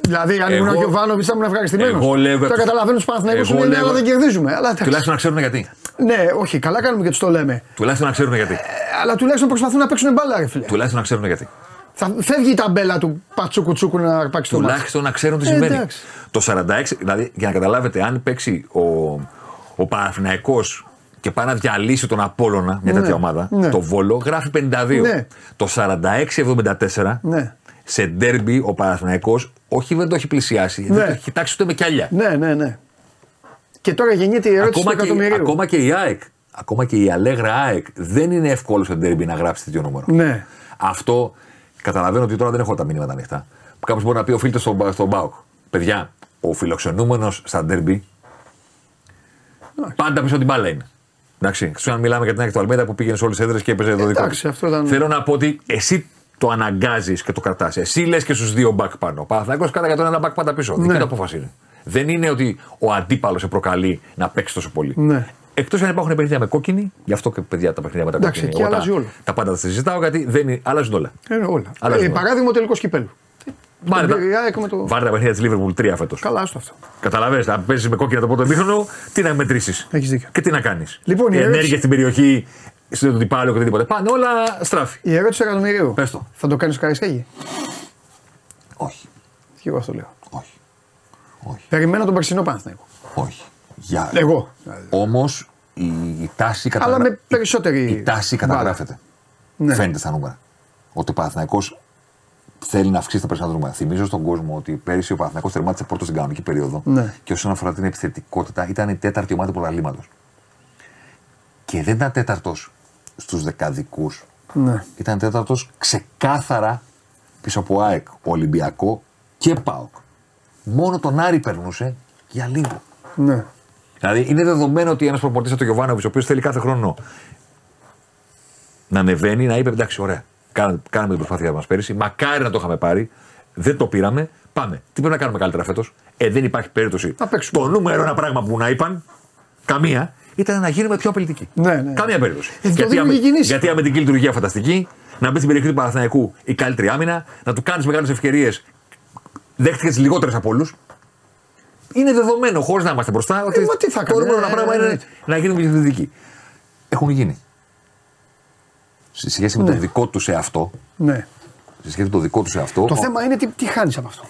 Speaker 1: Δηλαδή, αν ήμουν ο
Speaker 5: Εγώ-
Speaker 1: Γιωβάνοβιτ θα ήμουν ευχαριστημένος.
Speaker 5: Εγώ λέω-
Speaker 1: Τα καταλαβαίνω του Παναθηναϊκούς
Speaker 5: Εγώ
Speaker 1: είναι ναι, αλλά
Speaker 5: λέω-
Speaker 1: δεν κερδίζουμε. Αλλά, εντάξει.
Speaker 5: Τουλάχιστον να ξέρουν γιατί.
Speaker 1: Ναι, όχι, καλά κάνουμε και τους το λέμε.
Speaker 5: Τουλάχιστον να ξέρουν γιατί.
Speaker 1: Ε, Αλλά τουλάχιστον προσπαθούν να παίξουν μπάλα, ρε φίλε.
Speaker 5: Τουλάχιστον να ξέρουν γιατί.
Speaker 1: Θα φεύγει η ταμπέλα του πατσούκου τσούκου να αρπάξει το μάτι.
Speaker 5: Τουλάχιστον να ξέρουν τι
Speaker 1: Ε,
Speaker 5: συμβαίνει.
Speaker 1: εντάξει.
Speaker 5: Το 46, δηλαδή για να καταλάβετε, αν παίξει ο, ο Παναθηναϊκός και πάει να διαλύσει τον Απόλλωνα, μια
Speaker 1: Ναι,
Speaker 5: τέτοια ομάδα,
Speaker 1: ναι.
Speaker 5: το Βόλο γράφει 52.
Speaker 1: Ναι.
Speaker 5: Το 46-74
Speaker 1: Ναι.
Speaker 5: σε ντέρμπι ο Παναθηναϊκός όχι δεν το έχει πλησιάσει, δεν
Speaker 1: Ναι.
Speaker 5: το έχει κοιτάξει ούτε με κιάλια.
Speaker 1: Ναι, ναι, ναι. Και τώρα γεννιέται η ερώτηση
Speaker 5: Ακόμα
Speaker 1: του
Speaker 5: και,
Speaker 1: εκατομμυρίου.
Speaker 5: ακόμα και η ΑΕΚ, ακόμα και η Αλέγρα ΑΕΚ δεν είναι εύκολο στο ντέρμπι να γράψει τέτοιο νούμερο.
Speaker 1: Ναι.
Speaker 5: Αυτό καταλαβαίνω ότι τώρα δεν έχω τα μηνύματα ανοιχτά. Κάποιος μπορεί να πει οφείλεται στον, στον Μπάουκ. Παιδιά, ο φιλοξενούμενος στα ντέρμπι πάντα πίσω την μπάλα είναι. Εντάξει, ξέρω αν μιλάμε για την ΑΕΚ του Αλμέδα που πήγαινε σε όλες τις έδρες και έπαιζε το δικό
Speaker 1: Εντάξει,
Speaker 5: του.
Speaker 1: αυτό ήταν-
Speaker 5: Θέλω να πω ότι εσύ το αναγκάζεις και το κρατάς. Εσύ λες και στους δύο μπακ πάνω. Ο Παναθηναϊκός κατά 101 μπακ πάντα πίσω. Δική
Speaker 1: Ναι.
Speaker 5: του απόφαση είναι. Δεν είναι ότι ο αντίπαλος σε προκαλεί να παίξει τόσο πολύ.
Speaker 1: Ναι.
Speaker 5: Εκτός αν υπάρχουν παιχνίδια με κόκκινη, γι' αυτό και παιδιά τα παιχνίδια με τα
Speaker 1: Εντάξει,
Speaker 5: κόκκινη.
Speaker 1: εκεί
Speaker 5: εγώ τα-
Speaker 1: αλλάζει όλο.
Speaker 5: Τα πάντα τα συζητάω γιατί δεν είναι, αλλάζουν όλα.
Speaker 1: Ε, όλα.
Speaker 5: Αλλάζουν
Speaker 1: Ε,
Speaker 5: όλα.
Speaker 1: παράδειγμα, ο τελικός κυπέλου.
Speaker 5: Βάλε
Speaker 1: Τον
Speaker 5: τα,
Speaker 1: πήρε η ΑΕΚ με το-
Speaker 5: βάλε τα παιχνίδια της Liverpool 3 φέτος.
Speaker 1: Καλά, άστο αυτό.
Speaker 5: Καταλαβαίνετε, αν παίζεις με κόκκινα το πρώτο εμίχρονο, τι να μετρήσεις;
Speaker 1: Έχεις δίκιο.
Speaker 5: Και τι να κάνεις;
Speaker 1: Λοιπόν, η
Speaker 5: η
Speaker 1: ερώτηση-
Speaker 5: ενέργεια στην περιοχή, στον αντιπάλο και οτιδήποτε. Πάνε όλα στράφη.
Speaker 1: Η ερώτηση του εκατομμυρίου.
Speaker 5: Πες το.
Speaker 1: Θα το κάνεις στο Καραϊσκάκι;
Speaker 5: Όχι.
Speaker 1: Και εγώ αυτό λέω.
Speaker 5: Όχι. Όχι.
Speaker 1: Περιμένω τον περσινό Παναθηναϊκό.
Speaker 5: Όχι. Για...
Speaker 1: Εγώ.
Speaker 5: Όμως η, η τάση
Speaker 1: Αλλά
Speaker 5: καταγρα...
Speaker 1: με περισσότερη.
Speaker 5: η τάση
Speaker 1: μπάλα.
Speaker 5: καταγράφεται.
Speaker 1: Ναι.
Speaker 5: Φαίνεται στα νούμερα. Ότι ο Παναθηναϊκός θέλει να αυξήσει τα περισσότερα νούμερα. Θυμίζω στον κόσμο ότι πέρυσι ο Παναθηναϊκός τερμάτισε πρώτο στην κανονική περίοδο
Speaker 1: Ναι.
Speaker 5: και όσον αφορά την επιθετικότητα ήταν η τέταρτη ομάδα του πρωταθλήματο. Και δεν ήταν τέταρτος στους δεκαδικούς.
Speaker 1: Ναι.
Speaker 5: Ήταν τέταρτος ξεκάθαρα πίσω από ΑΕΚ, Ολυμπιακό και ΠΑΟΚ. Μόνο τον Άρη περνούσε για λίγο.
Speaker 1: ναι.
Speaker 5: Δηλαδή είναι δεδομένο ότι ένας προπονητής σαν τον Γιωβάνοβιτς, ο οποίος θέλει κάθε χρόνο να ανεβαίνει, να είπε εντάξει, ωραία. Κάναμε, κάναμε την προσπάθεια μας πέρυσι. Μακάρι να το είχαμε πάρει. Δεν το πήραμε. Πάμε. Τι πρέπει να κάνουμε καλύτερα φέτος; Ε, δεν υπάρχει περίπτωση.
Speaker 1: Να παίξουμε.
Speaker 5: Το νούμερο ένα πράγμα που να είπαν, καμία, ήταν να γίνουμε πιο απειλητικοί.
Speaker 1: Ναι, ναι.
Speaker 5: Καμία περίπτωση.
Speaker 1: Ε, το
Speaker 5: γιατί,
Speaker 1: δίνουν οι κινήσεις.
Speaker 5: γιατί αμυντική λειτουργία φανταστική, να μπει στην περιοχή του Παναθηναϊκού η καλύτερη άμυνα, να του κάνεις μεγάλες ευκαιρίες. Δέχτηκες τι λιγότερες από όλους. Είναι δεδομένο, χωρίς να είμαστε μπροστά, ότι
Speaker 1: Ε, μα τι θα
Speaker 5: το
Speaker 1: έκανε,
Speaker 5: νούμερο
Speaker 1: ε,
Speaker 5: ένα πράγμα
Speaker 1: ε,
Speaker 5: είναι
Speaker 1: ε,
Speaker 5: να γίνουν διευθυντικοί. Έχουν γίνει. Σε σχέση με
Speaker 1: Ναι.
Speaker 5: το δικό του σε αυτό,
Speaker 1: ναι.
Speaker 5: σε σχέση με το δικό του σε αυτό,
Speaker 1: Το
Speaker 5: ο-
Speaker 1: θέμα είναι τι, τι χάνεις από αυτό.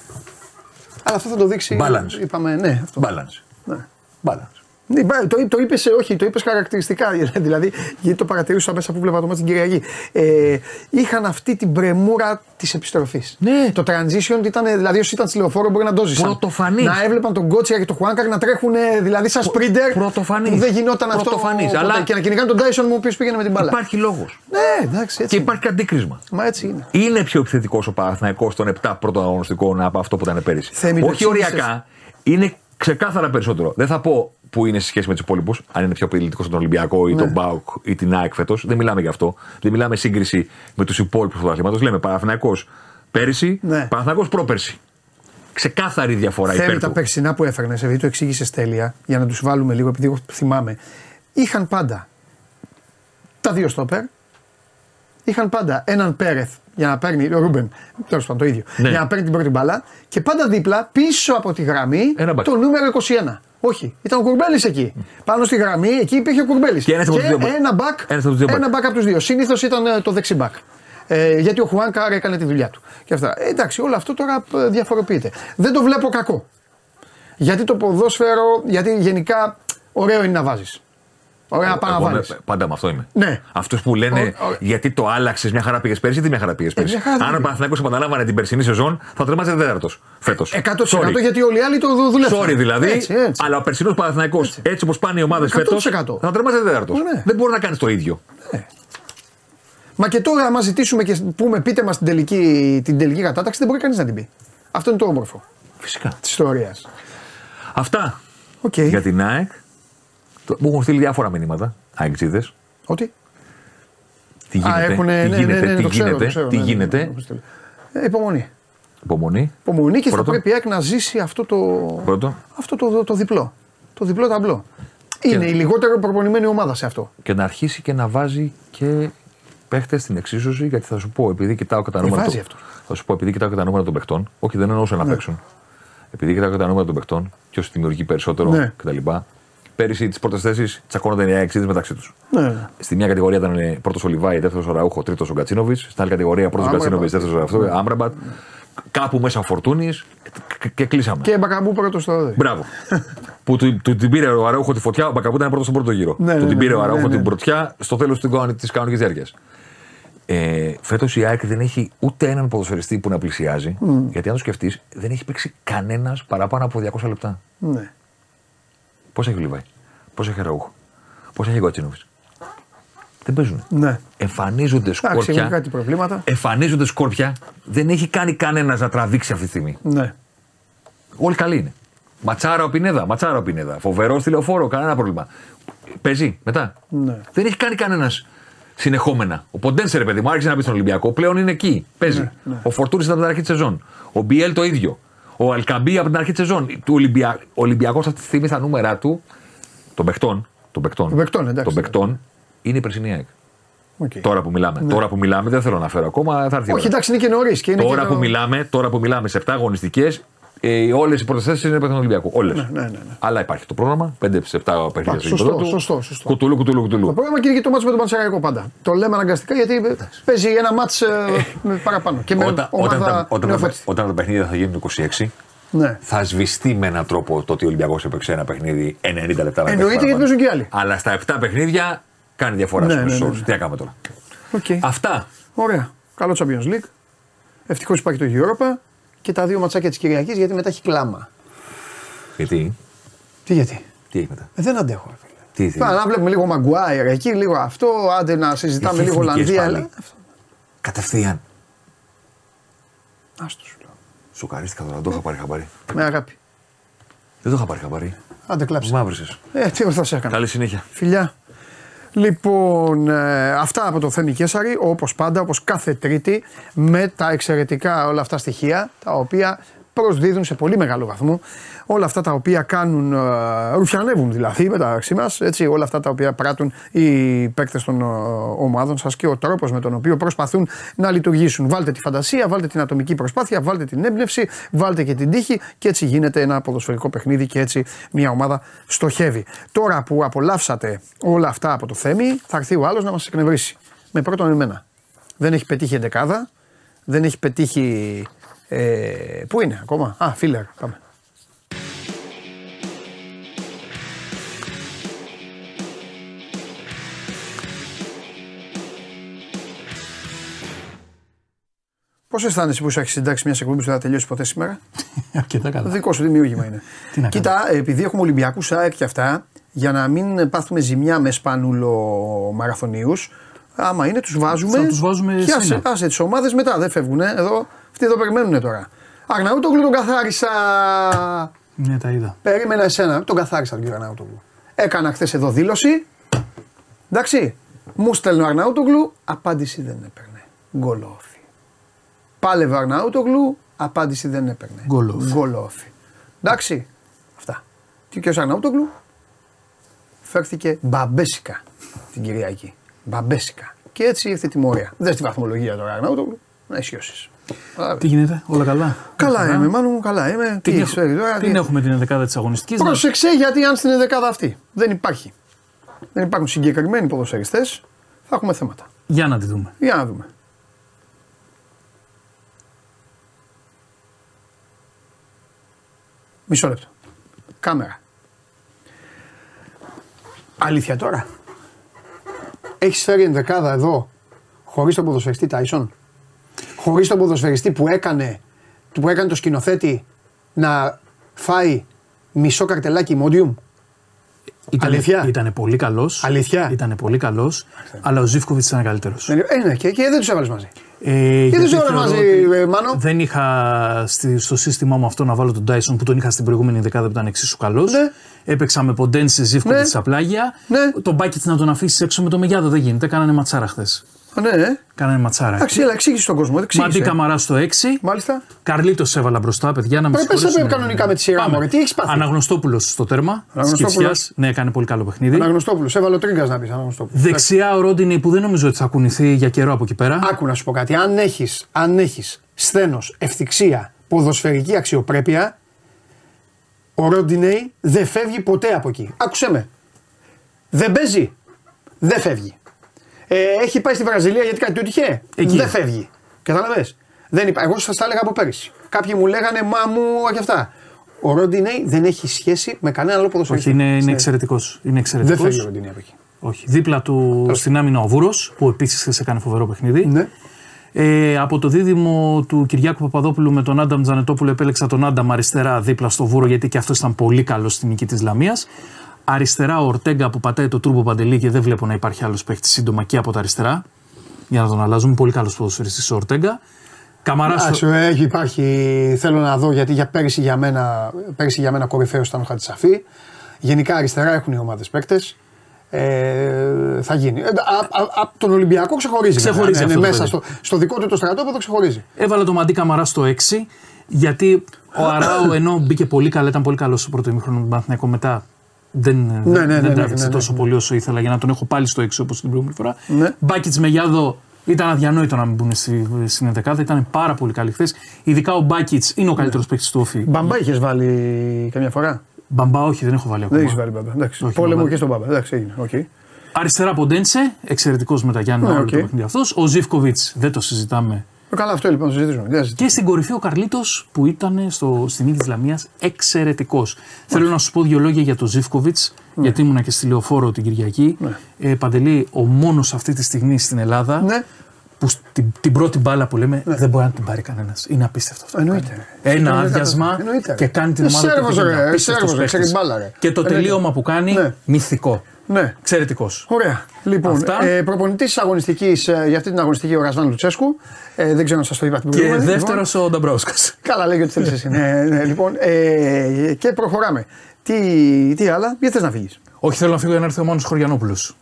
Speaker 1: Αλλά αυτό θα το δείξει.
Speaker 5: Balance.
Speaker 1: Είπαμε, ναι, αυτό.
Speaker 5: balance.
Speaker 1: Ναι.
Speaker 5: Balance.
Speaker 1: Ναι, μπα- το, το είπες, όχι, το είπες χαρακτηριστικά. (laughs) Δηλαδή, γιατί το παρατηρούσα μέσα που βλέπα το μάτι την Κυριακή. Ε, είχαν αυτή την πρεμούρα της επιστροφής.
Speaker 5: Ναι.
Speaker 1: Το transition ήταν, δηλαδή, όσοι ήταν στη λεωφόρο μπορεί να το ζήσαν.
Speaker 5: Πρωτοφανής.
Speaker 1: Να έβλεπαν τον Κότσια και τον Χουάνκαρ να τρέχουν ε, δηλαδή σαν σπρίντερ.
Speaker 5: πρωτοφανής.
Speaker 1: Που δεν γινόταν αυτό.
Speaker 5: Πρωτοφανής,
Speaker 1: ποτέ.
Speaker 5: αλλά-
Speaker 1: Και να κυνηγάνε τον Τάισον μου, ο οποίο πήγαινε με την μπάλα.
Speaker 5: Υπάρχει λόγος.
Speaker 1: Ναι, εντάξει,
Speaker 5: Και
Speaker 1: έτσι. είναι.
Speaker 5: υπάρχει και αντίκρισμα.
Speaker 1: Μα έτσι είναι.
Speaker 5: Είναι πιο επιθετικός ο Παναθηναϊκός των 7 πρώτων αγωνιστικών από αυτό που ήταν πέρυσι.
Speaker 1: Θέμη, το
Speaker 5: Όχι
Speaker 1: εξήγησες.
Speaker 5: οριακά, είναι ξεκάθαρα περισσότερο. Δεν θα πω που είναι σε σχέση με τους υπόλοιπους, αν είναι πιο απειλητικός στον Ολυμπιακό ή
Speaker 1: Ναι.
Speaker 5: τον Μπάουκ ή την ΑΕΚ φέτος. Δεν μιλάμε γι' αυτό. Δεν μιλάμε σύγκριση με τους υπόλοιπους του πρωταθλήματος. Λέμε Παναθηναϊκός πέρυσι,
Speaker 1: Ναι.
Speaker 5: Παναθηναϊκός πρόπερσι. Ξεκάθαρη διαφορά
Speaker 1: Θέλει
Speaker 5: υπέρ
Speaker 1: τα
Speaker 5: του.
Speaker 1: περσινά που έφερνε, επειδή το εξήγησε τέλεια, για να τους βάλουμε λίγο, επειδή εγώ θυμάμαι. Είχαν πάντα τα δύο στόπερ. Είχαν πάντα έναν Πέρεθ για να παίρνει, ο Ρούμπεν, τέλος πάντων το ίδιο,
Speaker 5: Ναι.
Speaker 1: για να παίρνει την πρώτη μπάλα και πάντα δίπλα, πίσω από τη γραμμή,
Speaker 5: Ένα μπακ.
Speaker 1: το νούμερο 21. Όχι, ήταν ο Κουρμπέλης εκεί. Πάνω στη γραμμή, εκεί υπήρχε ο Κουρμπέλης.
Speaker 5: Και ένας από τους δύο μπακ.
Speaker 1: ένα μπακ,
Speaker 5: Ένας από τους δύο μπακ.
Speaker 1: ένα μπακ από τους δύο. Συνήθως ήταν ε, το δεξί μπακ. Ε, γιατί ο Χουάνκαρ έκανε τη δουλειά του. Και αυτά. Ε, εντάξει, όλο αυτό τώρα ε, διαφοροποιείται. Δεν το βλέπω κακό. Γιατί το ποδόσφαιρο, γιατί γενικά ωραίο είναι να βάζεις. Ωραία, να πάει να
Speaker 5: Εγώ
Speaker 1: βάλεις.
Speaker 5: είμαι- πάντα με αυτό είμαι.
Speaker 1: Ναι.
Speaker 5: Αυτού που λένε
Speaker 1: Ο- ο-
Speaker 5: γιατί το άλλαξες, μια χαρά πήγες πέρσι, τι μια χαρά πήγες πέρσι.
Speaker 1: μια χαρά δεν
Speaker 5: Αν ο
Speaker 1: πήγε.
Speaker 5: Παναθηναϊκός επαναλάμβανε την περσινή σεζόν, θα τρεμάζε τέταρτος φέτος.
Speaker 1: 100% γιατί όλοι οι άλλοι το δου- δουλεύουν.
Speaker 5: Sorry δηλαδή,
Speaker 1: Έτσι, έτσι.
Speaker 5: αλλά ο περσινός Παναθυναϊκό, έτσι, όπως πάνε οι ομάδες φέτος,
Speaker 1: 100%.
Speaker 5: θα τρεμάζε τέταρτος.
Speaker 1: Ναι.
Speaker 5: Δεν μπορεί να κάνεις το ίδιο.
Speaker 1: Μα και τώρα, άμα ζητήσουμε και πούμε, πείτε μας την τελική, την τελική κατάταξη, δεν μπορεί κανείς να την πει. Αυτό είναι το όμορφο
Speaker 5: Φυσικά.
Speaker 1: της ιστορίας.
Speaker 5: Αυτά
Speaker 1: Οκ.
Speaker 5: για την ΑΕΚ. Το- Μου έχουν στείλει διάφορα μηνύματα. ΑΕΚ
Speaker 1: Ότι;
Speaker 5: Τι γίνεται,
Speaker 1: Α, έχουνε,
Speaker 5: τι
Speaker 1: ναι,
Speaker 5: γίνεται,
Speaker 1: ναι, ναι,
Speaker 5: τι
Speaker 1: το ξέρω,
Speaker 5: γίνεται,
Speaker 1: το ξέρω,
Speaker 5: τι
Speaker 1: ναι, ναι,
Speaker 5: γίνεται.
Speaker 1: ναι, ναι, ναι. Ε, υπομονή.
Speaker 5: Υπομονή.
Speaker 1: Υπομονή και
Speaker 5: Πρώτον.
Speaker 1: θα πρέπει η ΑΕΚ να ζήσει αυτό το,
Speaker 5: Πρώτο.
Speaker 1: αυτό το, το διπλό. Το διπλό ταμπλό. Είναι η λιγότερο προπονημένη ομάδα σε αυτό.
Speaker 5: Και να αρχίσει και να βάζει και παίχτες στην εξίσωση, γιατί θα σου πω, επειδή κοιτάω και τα
Speaker 1: Ε,
Speaker 5: νούμερα.
Speaker 1: βάζει
Speaker 5: των-
Speaker 1: αυτό.
Speaker 5: Θα σου πω, επειδή κοιτάω και τα νούμερα των παιχτών, όχι δεν εννοούσα να
Speaker 1: Ναι.
Speaker 5: παίξουν. Επειδή κοιτάω και τα νούμερα των παιχτών, ποιος δημιουργεί περισσότερο
Speaker 1: Ναι.
Speaker 5: κτλ. Πέρυσι τις πρώτες θέσεις τσακώνονταν οι αεξίδε μεταξύ τους.
Speaker 1: Ναι, ναι.
Speaker 5: Στη μια κατηγορία ήταν πρώτος ο Λιβάη, δεύτερος ο Ραούχο, τρίτος ο Γκατσίνοβιτς. Στην άλλη κατηγορία πρώτος ο
Speaker 1: Άμραμπατ.
Speaker 5: Γκατσίνοβιτς, δεύτερος ο αυτό, Άμραμπατ. Κάπου μέσα ο Φορτούνης και, και κλείσαμε.
Speaker 1: Και Μπακαμπού πρώτο στο δει.
Speaker 5: Μπράβο. (laughs) που του, του την πήρε ο Αραούχο τη φωτιά, ο Μπακαμπού ήταν πρώτος στον πρώτο γύρο.
Speaker 1: Ναι,
Speaker 5: του
Speaker 1: ναι,
Speaker 5: την
Speaker 1: ναι,
Speaker 5: πήρε ο
Speaker 1: ναι,
Speaker 5: Αραούχο
Speaker 1: ναι, ναι.
Speaker 5: την πρωτιά στο τέλος της κανονικής διάρκειας. Ε, Φέτος η ΑΕΚ δεν έχει ούτε έναν ποδοσφαιριστή που να πλησιάζει. Γιατί αν το σκεφτείς, δεν έχει παίξει κανένας παραπάνω από 200 λεπτά.
Speaker 1: Ναι.
Speaker 5: Πώς έχει ο Λιβάη, πώς έχει ο Ραούχο, πώς έχει ο Γκατσίνοβιτ. Δεν παίζουν.
Speaker 1: Ναι.
Speaker 5: Εμφανίζονται
Speaker 1: Εντάξει, έχουν
Speaker 5: σκόρπια.
Speaker 1: κάτι προβλήματα.
Speaker 5: Εμφανίζονται σκόρπια. Δεν έχει κάνει κανένας να τραβήξει αυτή τη στιγμή.
Speaker 1: Ναι.
Speaker 5: Όλοι καλοί είναι. Ματσάρα ο Πινέδα, ματσάρα ο Πινέδα. Φοβερό τηλεοφόρο, κανένα πρόβλημα. Παίζει μετά.
Speaker 1: Ναι.
Speaker 5: Δεν έχει κάνει κανένας συνεχόμενα. Ο Ποντένσε, ρε παιδί μου, άρχισε να πει στον Ολυμπιακό. Πλέον είναι εκεί. Παίζει.
Speaker 1: Ναι, ναι.
Speaker 5: Ο Φορτούνης ήταν από την αρχή της σεζόν. Ο Μπιέλ το ίδιο. Ο Ελ Κααμπί από την αρχή της σεζόν. Του Ολυμπια... Ο Ολυμπιακός αυτή τη στιγμή στα νούμερα του των παιχτών. Των παιχτών,
Speaker 1: Των παιχτών, εντάξει.
Speaker 5: των παιχτών είναι η περσινή ΑΕΚ.
Speaker 1: Οκ.
Speaker 5: Τώρα που μιλάμε. Τώρα που μιλάμε, δεν θέλω να φέρω ακόμα. Θα έρθει η
Speaker 1: Όχι,
Speaker 5: ώρα.
Speaker 1: εντάξει, είναι και νωρίς. Και είναι
Speaker 5: Τώρα
Speaker 1: και
Speaker 5: που,
Speaker 1: το-
Speaker 5: μιλάμε, τώρα που μιλάμε σε 7 αγωνιστικές, ε, όλες οι πρώτες θέσεις είναι παίχτες του Ολυμπιακού. Όλες.
Speaker 1: Ναι, ναι, ναι, ναι.
Speaker 5: Αλλά υπάρχει το πρόγραμμα. 5 σε 7 παιχνίδια στο
Speaker 1: σωστό,
Speaker 5: γήπεδο του.
Speaker 1: σωστό, σωστό.
Speaker 5: Κουτουλού, κουτουλού,
Speaker 1: Το
Speaker 5: κουτουλού.
Speaker 1: πρόβλημα και είναι και το ματς με τον Πανσεραϊκό πάντα. Το λέμε αναγκαστικά γιατί παίζει ένα ματς ε, με παραπάνω. Και με
Speaker 5: Όταν, όταν,
Speaker 1: ομάδα
Speaker 5: τα, όταν, τα,
Speaker 1: νεοφώτιστη.
Speaker 5: όταν τα παιχνίδια θα γίνουν 26,
Speaker 1: Ναι.
Speaker 5: θα σβηστεί με έναν τρόπο το ότι ο Ολυμπιακός έπαιξε ένα παιχνίδι 90 λεπτά. με
Speaker 1: Εννοείται
Speaker 5: παίχτη
Speaker 1: γιατί
Speaker 5: παραπάνω.
Speaker 1: παίζουν και άλλοι.
Speaker 5: Αλλά στα 7 παιχνίδια κάνει διαφορά
Speaker 1: Ναι,
Speaker 5: στους
Speaker 1: ναι,
Speaker 5: μισούς
Speaker 1: ναι,
Speaker 5: όρους.
Speaker 1: ναι.
Speaker 5: Τι να κάνουμε τώρα.
Speaker 1: Οκ.
Speaker 5: Αυτά.
Speaker 1: Ωραία. Καλό Champions League. Ευτυχώς υπάρχει το Europa και τα δύο ματσάκια της Κυριακής γιατί μετά έχει κλάμα.
Speaker 5: Γιατί,
Speaker 1: Τι; Γιατί;
Speaker 5: τι έχει μετά;
Speaker 1: Ε, δεν αντέχω. ρε φίλε.
Speaker 5: Τι θέλει.
Speaker 1: Τώρα, να βλέπουμε λίγο Μαγκουάιρ εκεί, λίγο αυτό, άντε να συζητάμε
Speaker 5: Έχει
Speaker 1: λίγο
Speaker 5: εθνικές
Speaker 1: Ολλανδία.
Speaker 5: πάλι.
Speaker 1: αλλά- Αυτό.
Speaker 5: Κατευθείαν.
Speaker 1: Άστο σου λέω.
Speaker 5: Σοκαρίστηκα τώρα, δεν το είχα πάρει χαμπάρι.
Speaker 1: Με αγάπη.
Speaker 5: Δεν το είχα πάρει χαμπάρι.
Speaker 1: Άντε κλάψε.
Speaker 5: Μαύρησες.
Speaker 1: Ε, τι θα σε έκανα.
Speaker 5: Καλή συνέχεια.
Speaker 1: Φιλιά. Λοιπόν, ε, αυτά από το Θέμη Κέσαρη, όπως πάντα, όπως κάθε Τρίτη, με τα εξαιρετικά όλα αυτά στοιχεία, τα οποία προσδίδουν σε πολύ μεγάλο βαθμό όλα αυτά τα οποία κάνουν, ε, ρουφιανεύουν δηλαδή μεταξύ μας, έτσι, όλα αυτά τα οποία πράττουν οι παίκτες των ε, ομάδων σας και ο τρόπος με τον οποίο προσπαθούν να λειτουργήσουν. Βάλτε τη φαντασία, βάλτε την ατομική προσπάθεια, βάλτε την έμπνευση, βάλτε και την τύχη και έτσι γίνεται ένα ποδοσφαιρικό παιχνίδι και έτσι μια ομάδα στοχεύει. Τώρα που απολαύσατε όλα αυτά από το Θέμη, θα έρθει ο άλλος να μας εκνευρίσει. Με πρώτον εμένα. Δεν έχει πετύχει εντεκάδα, δεν έχει πετύχει... Ε, πού είναι ακόμα, α, φίλερ, πάμε. Πώς αισθάνεσαι που σου έχεις συντάξει μια εκπομπή που δεν θα τελειώσει ποτέ σήμερα; (laughs)
Speaker 6: Αρκετά
Speaker 1: Το
Speaker 6: καλά.
Speaker 1: δικό σου δημιούργημα είναι. (laughs)
Speaker 6: Τι να
Speaker 1: Κοίτα, επειδή έχουμε Ολυμπιακούς ΑΕΚ και αυτά, για να μην πάθουμε ζημιά με σπανούλο μαραθωνίους, άμα είναι, τους βάζουμε.
Speaker 6: Θα τους βάζουμε
Speaker 1: και άσε,
Speaker 6: σφήνα.
Speaker 1: άσε τις ομάδες μετά, δεν φεύγουν. Εδώ, αυτοί εδώ περιμένουν τώρα. Αγναούτογλου τον καθάρισα.
Speaker 6: Ναι, τα είδα.
Speaker 1: Περίμενα εσένα, τον καθάρισα τον κύριο Αγναούτογλου. Έκανα χθες εδώ δήλωση. Εντάξει. Μου στέλνει ο Αρναούτογλου, απάντηση δεν έπαιρνε. Γκολόφι. Πάλευε ο Αρναούτογλου, απάντηση δεν έπαιρνε.
Speaker 6: Γκολόφι.
Speaker 1: Γκολόφι. Εντάξει. Αυτά. Και ο κ. Αρναούτογλου φέρθηκε μπαμπέσικα την Κυριακή. Μπαμπέσικα. Και έτσι ήρθε η τιμωρία. Δεν στη βαθμολογία τώρα Αρναούτογλου, να ισιώσεις.
Speaker 6: Τι γίνεται, όλα καλά;
Speaker 1: Καλά
Speaker 6: Χαρά.
Speaker 1: είμαι, μάλλον μου καλά είμαι. Τι
Speaker 6: Την,
Speaker 1: έχεις φέρει τώρα,
Speaker 6: την
Speaker 1: τι-
Speaker 6: έχουμε την 11η της αγωνιστικής.
Speaker 1: Πρόσεξε γιατί αν στην δεκάδα αυτή δεν υπάρχει. Δεν υπάρχουν συγκεκριμένοι ποδοσφαιριστές, θα έχουμε θέματα.
Speaker 6: Για να τη δούμε.
Speaker 1: Για να δούμε. Μισό λεπτό. Κάμερα. Αλήθεια τώρα. Έχεις φέρει ενδεκάδα εδώ χωρίς τον ποδοσφαιριστή Τάισον; Χωρίς τον ποδοσφαιριστή που έκανε, που έκανε το σκηνοθέτη να φάει μισό καρτελάκι μόντιουμ.
Speaker 6: Ήτανε,
Speaker 1: Αλήθεια;
Speaker 6: Ήτανε πολύ καλός.
Speaker 1: Αλήθεια;
Speaker 6: Ήτανε πολύ καλός. Αλλά ο Ζήφκοβιτς ήταν καλύτερος.
Speaker 1: Ε, ναι, και, και δεν τους έβαλες μαζί.
Speaker 6: Ε,
Speaker 1: δεν
Speaker 6: γιατί
Speaker 1: τους έβαλες
Speaker 6: θεωρώ
Speaker 1: μαζί,
Speaker 6: ότι
Speaker 1: ε, Μάνο;
Speaker 6: Δεν είχα στη, στο σύστημά μου αυτό να βάλω τον Τάισον που τον είχα στην προηγούμενη δεκάδα που ήταν εξίσου καλός.
Speaker 1: Ναι.
Speaker 6: Έπαιξα με Ποντένσε Ζήφκοβιτς
Speaker 1: Ναι.
Speaker 6: στα πλάγια.
Speaker 1: Ναι.
Speaker 6: Τον Μπάκετ να τον αφήσεις έξω με το Μεγιάδο δεν γίνεται. Κάνανε ματσάρα χθες.
Speaker 1: Α, ναι, ναι.
Speaker 6: Κάνανε ματσάρα.
Speaker 1: Εντάξει, έλα, εξήγησε στον κόσμο. Εξήγησε.
Speaker 6: Μαντί Καμαρά στο 6.
Speaker 1: Μάλιστα.
Speaker 6: Καρλίτο έβαλα μπροστά, παιδιά, να με
Speaker 1: Πρέπει, πες,
Speaker 6: συγχωρήσουν.
Speaker 1: έπρεπε κανονικά με τη σειρά,
Speaker 6: Πάμε.
Speaker 1: μωρέ. Τι έχεις πάθει;
Speaker 6: Αναγνωστόπουλος στο τέρμα.
Speaker 1: Αναγνωστόπουλος.
Speaker 6: Σκυψιάς. Ναι, έκανε πολύ καλό παιχνίδι.
Speaker 1: Αναγνωστόπουλος, έβαλε ο Τρίγκα να πεις. Αναγνωστόπουλος.
Speaker 6: Δεξιά ο Ρόντινι που δεν νομίζω ότι θα κουνηθεί για καιρό από εκεί πέρα.
Speaker 1: Άκου να σου πω κάτι. Αν έχεις αν έχεις σθένος, ευθυξία, ποδοσφαιρική αξιοπρέπεια, ο Ροντινέη δεν φεύγει ποτέ από εκεί. Άκουσε με. Δεν παίζει. Δεν φεύγει. Ε, έχει πάει στη Βραζιλία γιατί κάτι του τυχαία.
Speaker 6: Εκεί.
Speaker 1: Δεν φεύγει. Κατάλαβε. Δεν υπά... Εγώ σας τα έλεγα από πέρυσι. Κάποιοι μου λέγανε μα μου και αυτά. Ο Ροντινέη δεν έχει σχέση με κανένα άλλο ποδοσφαιριστή.
Speaker 6: Όχι, είναι, είναι
Speaker 1: Ναι.
Speaker 6: εξαιρετικός. Είναι
Speaker 1: Δεν
Speaker 6: εξαιρετικός.
Speaker 1: φεύγει ο Ροντινέη από εκεί.
Speaker 6: Όχι. Δίπλα του στην άμυνα ο Βούρος, που επίσης χθες έκανε φοβερό παιχνίδι.
Speaker 1: Ναι.
Speaker 6: Ε, από το δίδυμο του Κυριάκου Παπαδόπουλου με τον Άνταμ Τζανετόπουλο επέλεξα τον Άνταμ αριστερά δίπλα στο Βούρο γιατί και αυτός ήταν πολύ καλός στη νίκη της Λαμίας. Αριστερά ο Ορτέγκα που πατάει το τούρμπο παντελή και δεν βλέπω να υπάρχει άλλος παίχτης σύντομα και από τα αριστερά. Για να τον αλλάζουμε. Πολύ καλός ποδοσφαιριστής ο Ορτέγκα. Καμαρά
Speaker 1: Εντάξει, έχει, υπάρχει, θέλω να δω γιατί για πέρυσι για μένα, πέρυσι για μένα κορυφαίος ήταν ο Χατζησαφή. Γενικά αριστερά έχουν οι ομάδες παίκτες. Ε, θα γίνει. Ε, από τον Ολυμπιακό ξεχωρίζει.
Speaker 6: Ξεχωρίζει
Speaker 1: βέβαια.
Speaker 6: αυτό
Speaker 1: είναι
Speaker 6: το
Speaker 1: μέσα
Speaker 6: παιδί.
Speaker 1: στο, στο δικό του το στρατόπεδο ξεχωρίζει.
Speaker 6: Έβαλε το Μαντί Καμαρά στο 6 γιατί ο Αράου ενώ μπήκε πολύ καλά, ήταν πολύ καλός στο πρώτο ημίχρονο με τον Παναθηναϊκό μετά. Δεν,
Speaker 1: ναι,
Speaker 6: δεν,
Speaker 1: ναι,
Speaker 6: δεν
Speaker 1: ναι,
Speaker 6: τράβηξε
Speaker 1: ναι, ναι,
Speaker 6: τόσο
Speaker 1: ναι.
Speaker 6: πολύ όσο ήθελα για να τον έχω πάλι στο 6 όπω την προηγούμενη φορά.
Speaker 1: Ναι.
Speaker 6: Μπάκιτ με Γιάδο ήταν αδιανόητο να μην μπουν στη, στην 11 ήταν πάρα πολύ καλή χθες. Ειδικά ο Μπάκιτ είναι ο καλύτερος παίκτης του Όφη.
Speaker 1: Μπαμπά είχες βάλει καμιά φορά;
Speaker 6: Μπαμπά, όχι, δεν έχω βάλει ακόμα.
Speaker 1: Δεν έχεις βάλει μπαμπά. Εντάξει.
Speaker 6: Όχι,
Speaker 1: Πόλεμο
Speaker 6: μπαμπά.
Speaker 1: και στον μπαμπά. Εντάξει, έγινε. Okay.
Speaker 6: Αριστερά Ποντένσε, εξαιρετικός με τα Γιάννη
Speaker 1: Ναι,
Speaker 6: ναι,
Speaker 1: οκ.
Speaker 6: το παιχνίδι αυτός. Ο Ζήφκοβιτς, δεν το συζητάμε.
Speaker 1: Ε, Καλά, αυτό λοιπόν το συζητήσουμε. Δεν συζητήσουμε.
Speaker 6: Και στην κορυφή ο Καρλίτος που ήταν στο, στη νίκη της Λαμίας εξαιρετικός. Θέλω να σου πω δύο λόγια για τον Ζήφκοβιτς, γιατί ήμουνα και στη λεωφόρο την Κυριακή. Ε, Παντελή, ο μόνος αυτή τη στιγμή στην Ελλάδα
Speaker 1: Ναι,
Speaker 6: που στην, την πρώτη μπάλα που λέμε δεν μπορεί να την πάρει κανένας. Είναι απίστευτο αυτό.
Speaker 1: εννοείται.
Speaker 6: Ένα
Speaker 1: Εννοείται.
Speaker 6: άδειασμα
Speaker 1: Εννοείται.
Speaker 6: και κάνει την
Speaker 1: Ε,
Speaker 6: ομάδα
Speaker 1: Σέρβος,
Speaker 6: του.
Speaker 1: ρε,
Speaker 6: Απίστευτος
Speaker 1: Σέρβος, ρε,
Speaker 6: παίκτης.
Speaker 1: ξέρει μπάλα, ρε.
Speaker 6: Και το
Speaker 1: Εννοείται.
Speaker 6: τελείωμα που κάνει,
Speaker 1: Ναι.
Speaker 6: μυθικό.
Speaker 1: Ναι.
Speaker 6: Εξαιρετικός.
Speaker 1: Ωραία. Λοιπόν,
Speaker 6: Αυτά.
Speaker 1: ε, προπονητής τη αγωνιστική για αυτή την αγωνιστική ο Ρασβάν Λουτσέσκου. Ε, δεν ξέρω αν σας το είπα την
Speaker 6: Και
Speaker 1: προηγούμενη.
Speaker 6: δεύτερος ο Νταμπρόσκας.
Speaker 1: Λοιπόν, καλά, λέγει ότι θέλεις εσύ. (laughs) ναι, ναι, λοιπόν, ε, και προχωράμε. Τι, τι άλλα, γιατί θες να φύγεις.
Speaker 6: Όχι, θέλω να φύγω για να έρθει ο Μάνος Χωριανόπουλος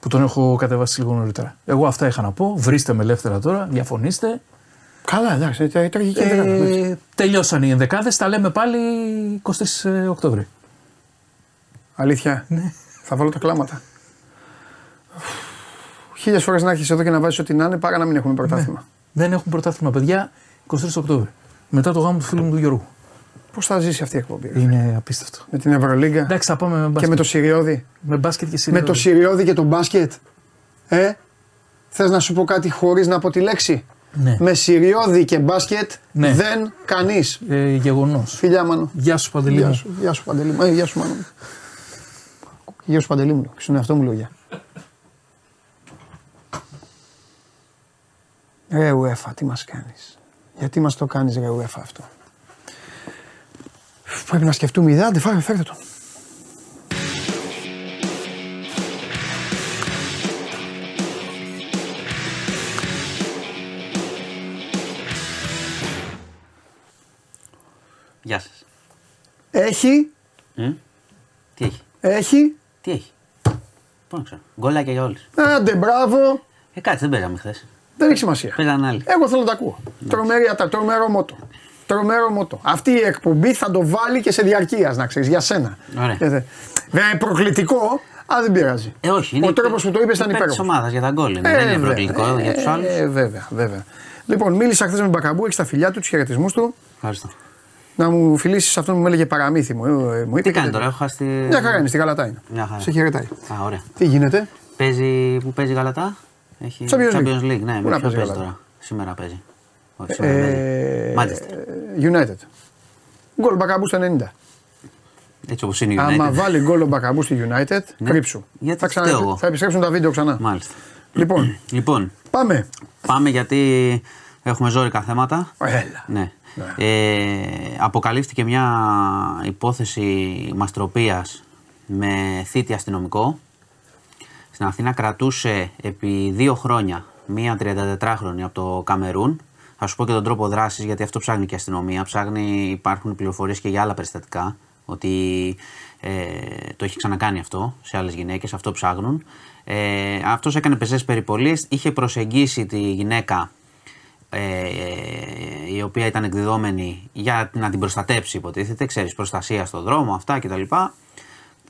Speaker 6: Που τον έχω κατεβάσει λίγο νωρίτερα. Εγώ αυτά είχα να πω. Βρίστε με ελεύθερα τώρα, διαφωνήστε.
Speaker 1: Καλά, εντάξει, ε, τραγική ενδεκάδα, εντάξει.
Speaker 6: Ε, τελειώσαν οι ενδεκάδες. Τα λέμε πάλι 23 Οκτώβρη.
Speaker 1: Αλήθεια.
Speaker 6: Ναι.
Speaker 1: Θα βάλω τα κλάματα. Χίλιες φορές να έρχεσαι εδώ και να βάζεις ό,τι να είναι παρά να μην έχουμε πρωτάθλημα.
Speaker 6: Δεν έχουν πρωτάθλημα, παιδιά. 23 Οκτώβρη. Μετά το γάμο του φίλου μου του Γιώργου.
Speaker 1: Πώς θα ζήσει αυτή η εκπομπή, ρε.
Speaker 6: Είναι απίστευτο.
Speaker 1: Με την Ευρωλίγκα;
Speaker 6: Εντάξει, θα πάμε με μπάσκετ.
Speaker 1: και με το Σιριώδη.
Speaker 6: με μπάσκετ και
Speaker 1: Με
Speaker 6: Σιριώδη.
Speaker 1: το Σιριώδη και το μπάσκετ; Ε, θες να σου πω κάτι χωρίς να πω τη λέξη;
Speaker 6: Ναι.
Speaker 1: Με Σιριώδη και μπάσκετ
Speaker 6: Ναι.
Speaker 1: δεν κανείς.
Speaker 6: Ε, Γεγονός.
Speaker 1: Φιλιά, Μάνο.
Speaker 6: Γεια σου, Παντελή.
Speaker 1: Γεια
Speaker 6: μου.
Speaker 1: σου, γεια σου Παντελή μου. Ε, γεια σου Μάνο. Μου. Γεια σου Παντελή μου. Στον εαυτό μου λέω γεια. Ρε UEFA, τι μας κάνεις; Γιατί μας το κάνεις ρε UEFA αυτό; Πρέπει να σκεφτούμε ιδέα, άντε φάγε, φέρτε το.
Speaker 7: Γεια σας.
Speaker 1: Έχει,
Speaker 7: Τι έχει;
Speaker 1: έχει,
Speaker 7: Τι έχει; Πού να ξέρω. Γκολάκια για όλους.
Speaker 1: άντε μπράβο,
Speaker 7: Ε, κάτσε, δεν παίζαμε χθες.
Speaker 1: δεν έχει σημασία.
Speaker 7: Παίζαν άλλοι.
Speaker 1: Εγώ θέλω να τα ακούω. Τρομερή ατά, τρομερό μότο. Τρομερό μότο. Αυτή η εκπομπή θα το βάλει και σε διαρκείας, να ξέρεις, για σένα.
Speaker 7: Ωραία.
Speaker 1: Ε, δε- Βέβαια είναι προκλητικό, αλλά δεν πειράζει.
Speaker 7: Ε, όχι. Είναι
Speaker 1: Ο τρόπος που το είπες ήταν
Speaker 7: υπέρ της
Speaker 1: υπέροχος.
Speaker 7: ομάδας για τα γκολ. είναι. δεν είναι
Speaker 1: βέβαια.
Speaker 7: προκλητικό για τους
Speaker 1: Ε,
Speaker 7: άλλους.
Speaker 1: Ε, βέβαια, βέβαια. Λοιπόν, μίλησα χθες με τον Μπακαμπού, έχεις τα φιλιά του, τους χαιρετισμούς του.
Speaker 7: Ευχαριστώ.
Speaker 1: Να μου φιλήσεις αυτόν που μου έλεγε παραμύθι μου. ε, μου είπε
Speaker 7: Τι
Speaker 1: και
Speaker 7: κάνει
Speaker 1: τέτοια.
Speaker 7: τώρα, έχω χάσει. τη-
Speaker 1: Μια χαρά είναι, στη Γαλατά είναι.
Speaker 7: Μια χαρά.
Speaker 1: Σε χαιρετάει.
Speaker 7: Α, ωραία.
Speaker 1: Τι γίνεται,
Speaker 7: Παίζει, πού παίζει η Γαλατά; Έχει
Speaker 1: Champions League.
Speaker 7: Champions League. Ναι,
Speaker 1: Πού
Speaker 7: με
Speaker 1: να
Speaker 7: ποιο
Speaker 1: παίζει η
Speaker 7: παίζει
Speaker 1: Γαλατά;
Speaker 7: τώρα; Σήμερα παίζει. Όχι, σήμερα
Speaker 1: ε,
Speaker 7: παίζει. Manchester.
Speaker 1: United. Γκολ Μπακαμπούς στο 90.
Speaker 7: Έτσι όπως είναι η
Speaker 1: Άμα
Speaker 7: United.
Speaker 1: βάλει γκολ ο Μπακαμπούς στη United,
Speaker 7: Ναι.
Speaker 1: κρύψου.
Speaker 7: Γιατί
Speaker 1: θα,
Speaker 7: φταίω εγώ.
Speaker 1: θα επιστρέψουν τα βίντεο ξανά.
Speaker 7: Μάλιστα.
Speaker 1: Λοιπόν,
Speaker 7: Λοιπόν,
Speaker 1: πάμε.
Speaker 7: πάμε γιατί έχουμε ζώρικα θέματα.
Speaker 1: Έλα.
Speaker 7: Ναι. Ε, αποκαλύφθηκε μια υπόθεση μαστροπίας με θήτη αστυνομικό. Στην Αθήνα κρατούσε επί δύο χρόνια μία 34χρονη από το Καμερούν. Θα σου πω και τον τρόπο δράσης γιατί αυτό ψάχνει και η αστυνομία. Ψάχνει, υπάρχουν πληροφορίες και για άλλα περιστατικά. Ότι ε, το έχει ξανακάνει αυτό σε άλλες γυναίκες, αυτό ψάχνουν. Ε, αυτός έκανε πεζές περιπολίες, είχε προσεγγίσει τη γυναίκα ε, η οποία ήταν εκδιδόμενη για να την προστατέψει υποτίθεται, ξέρεις, προστασία στο δρόμο, αυτά κτλ.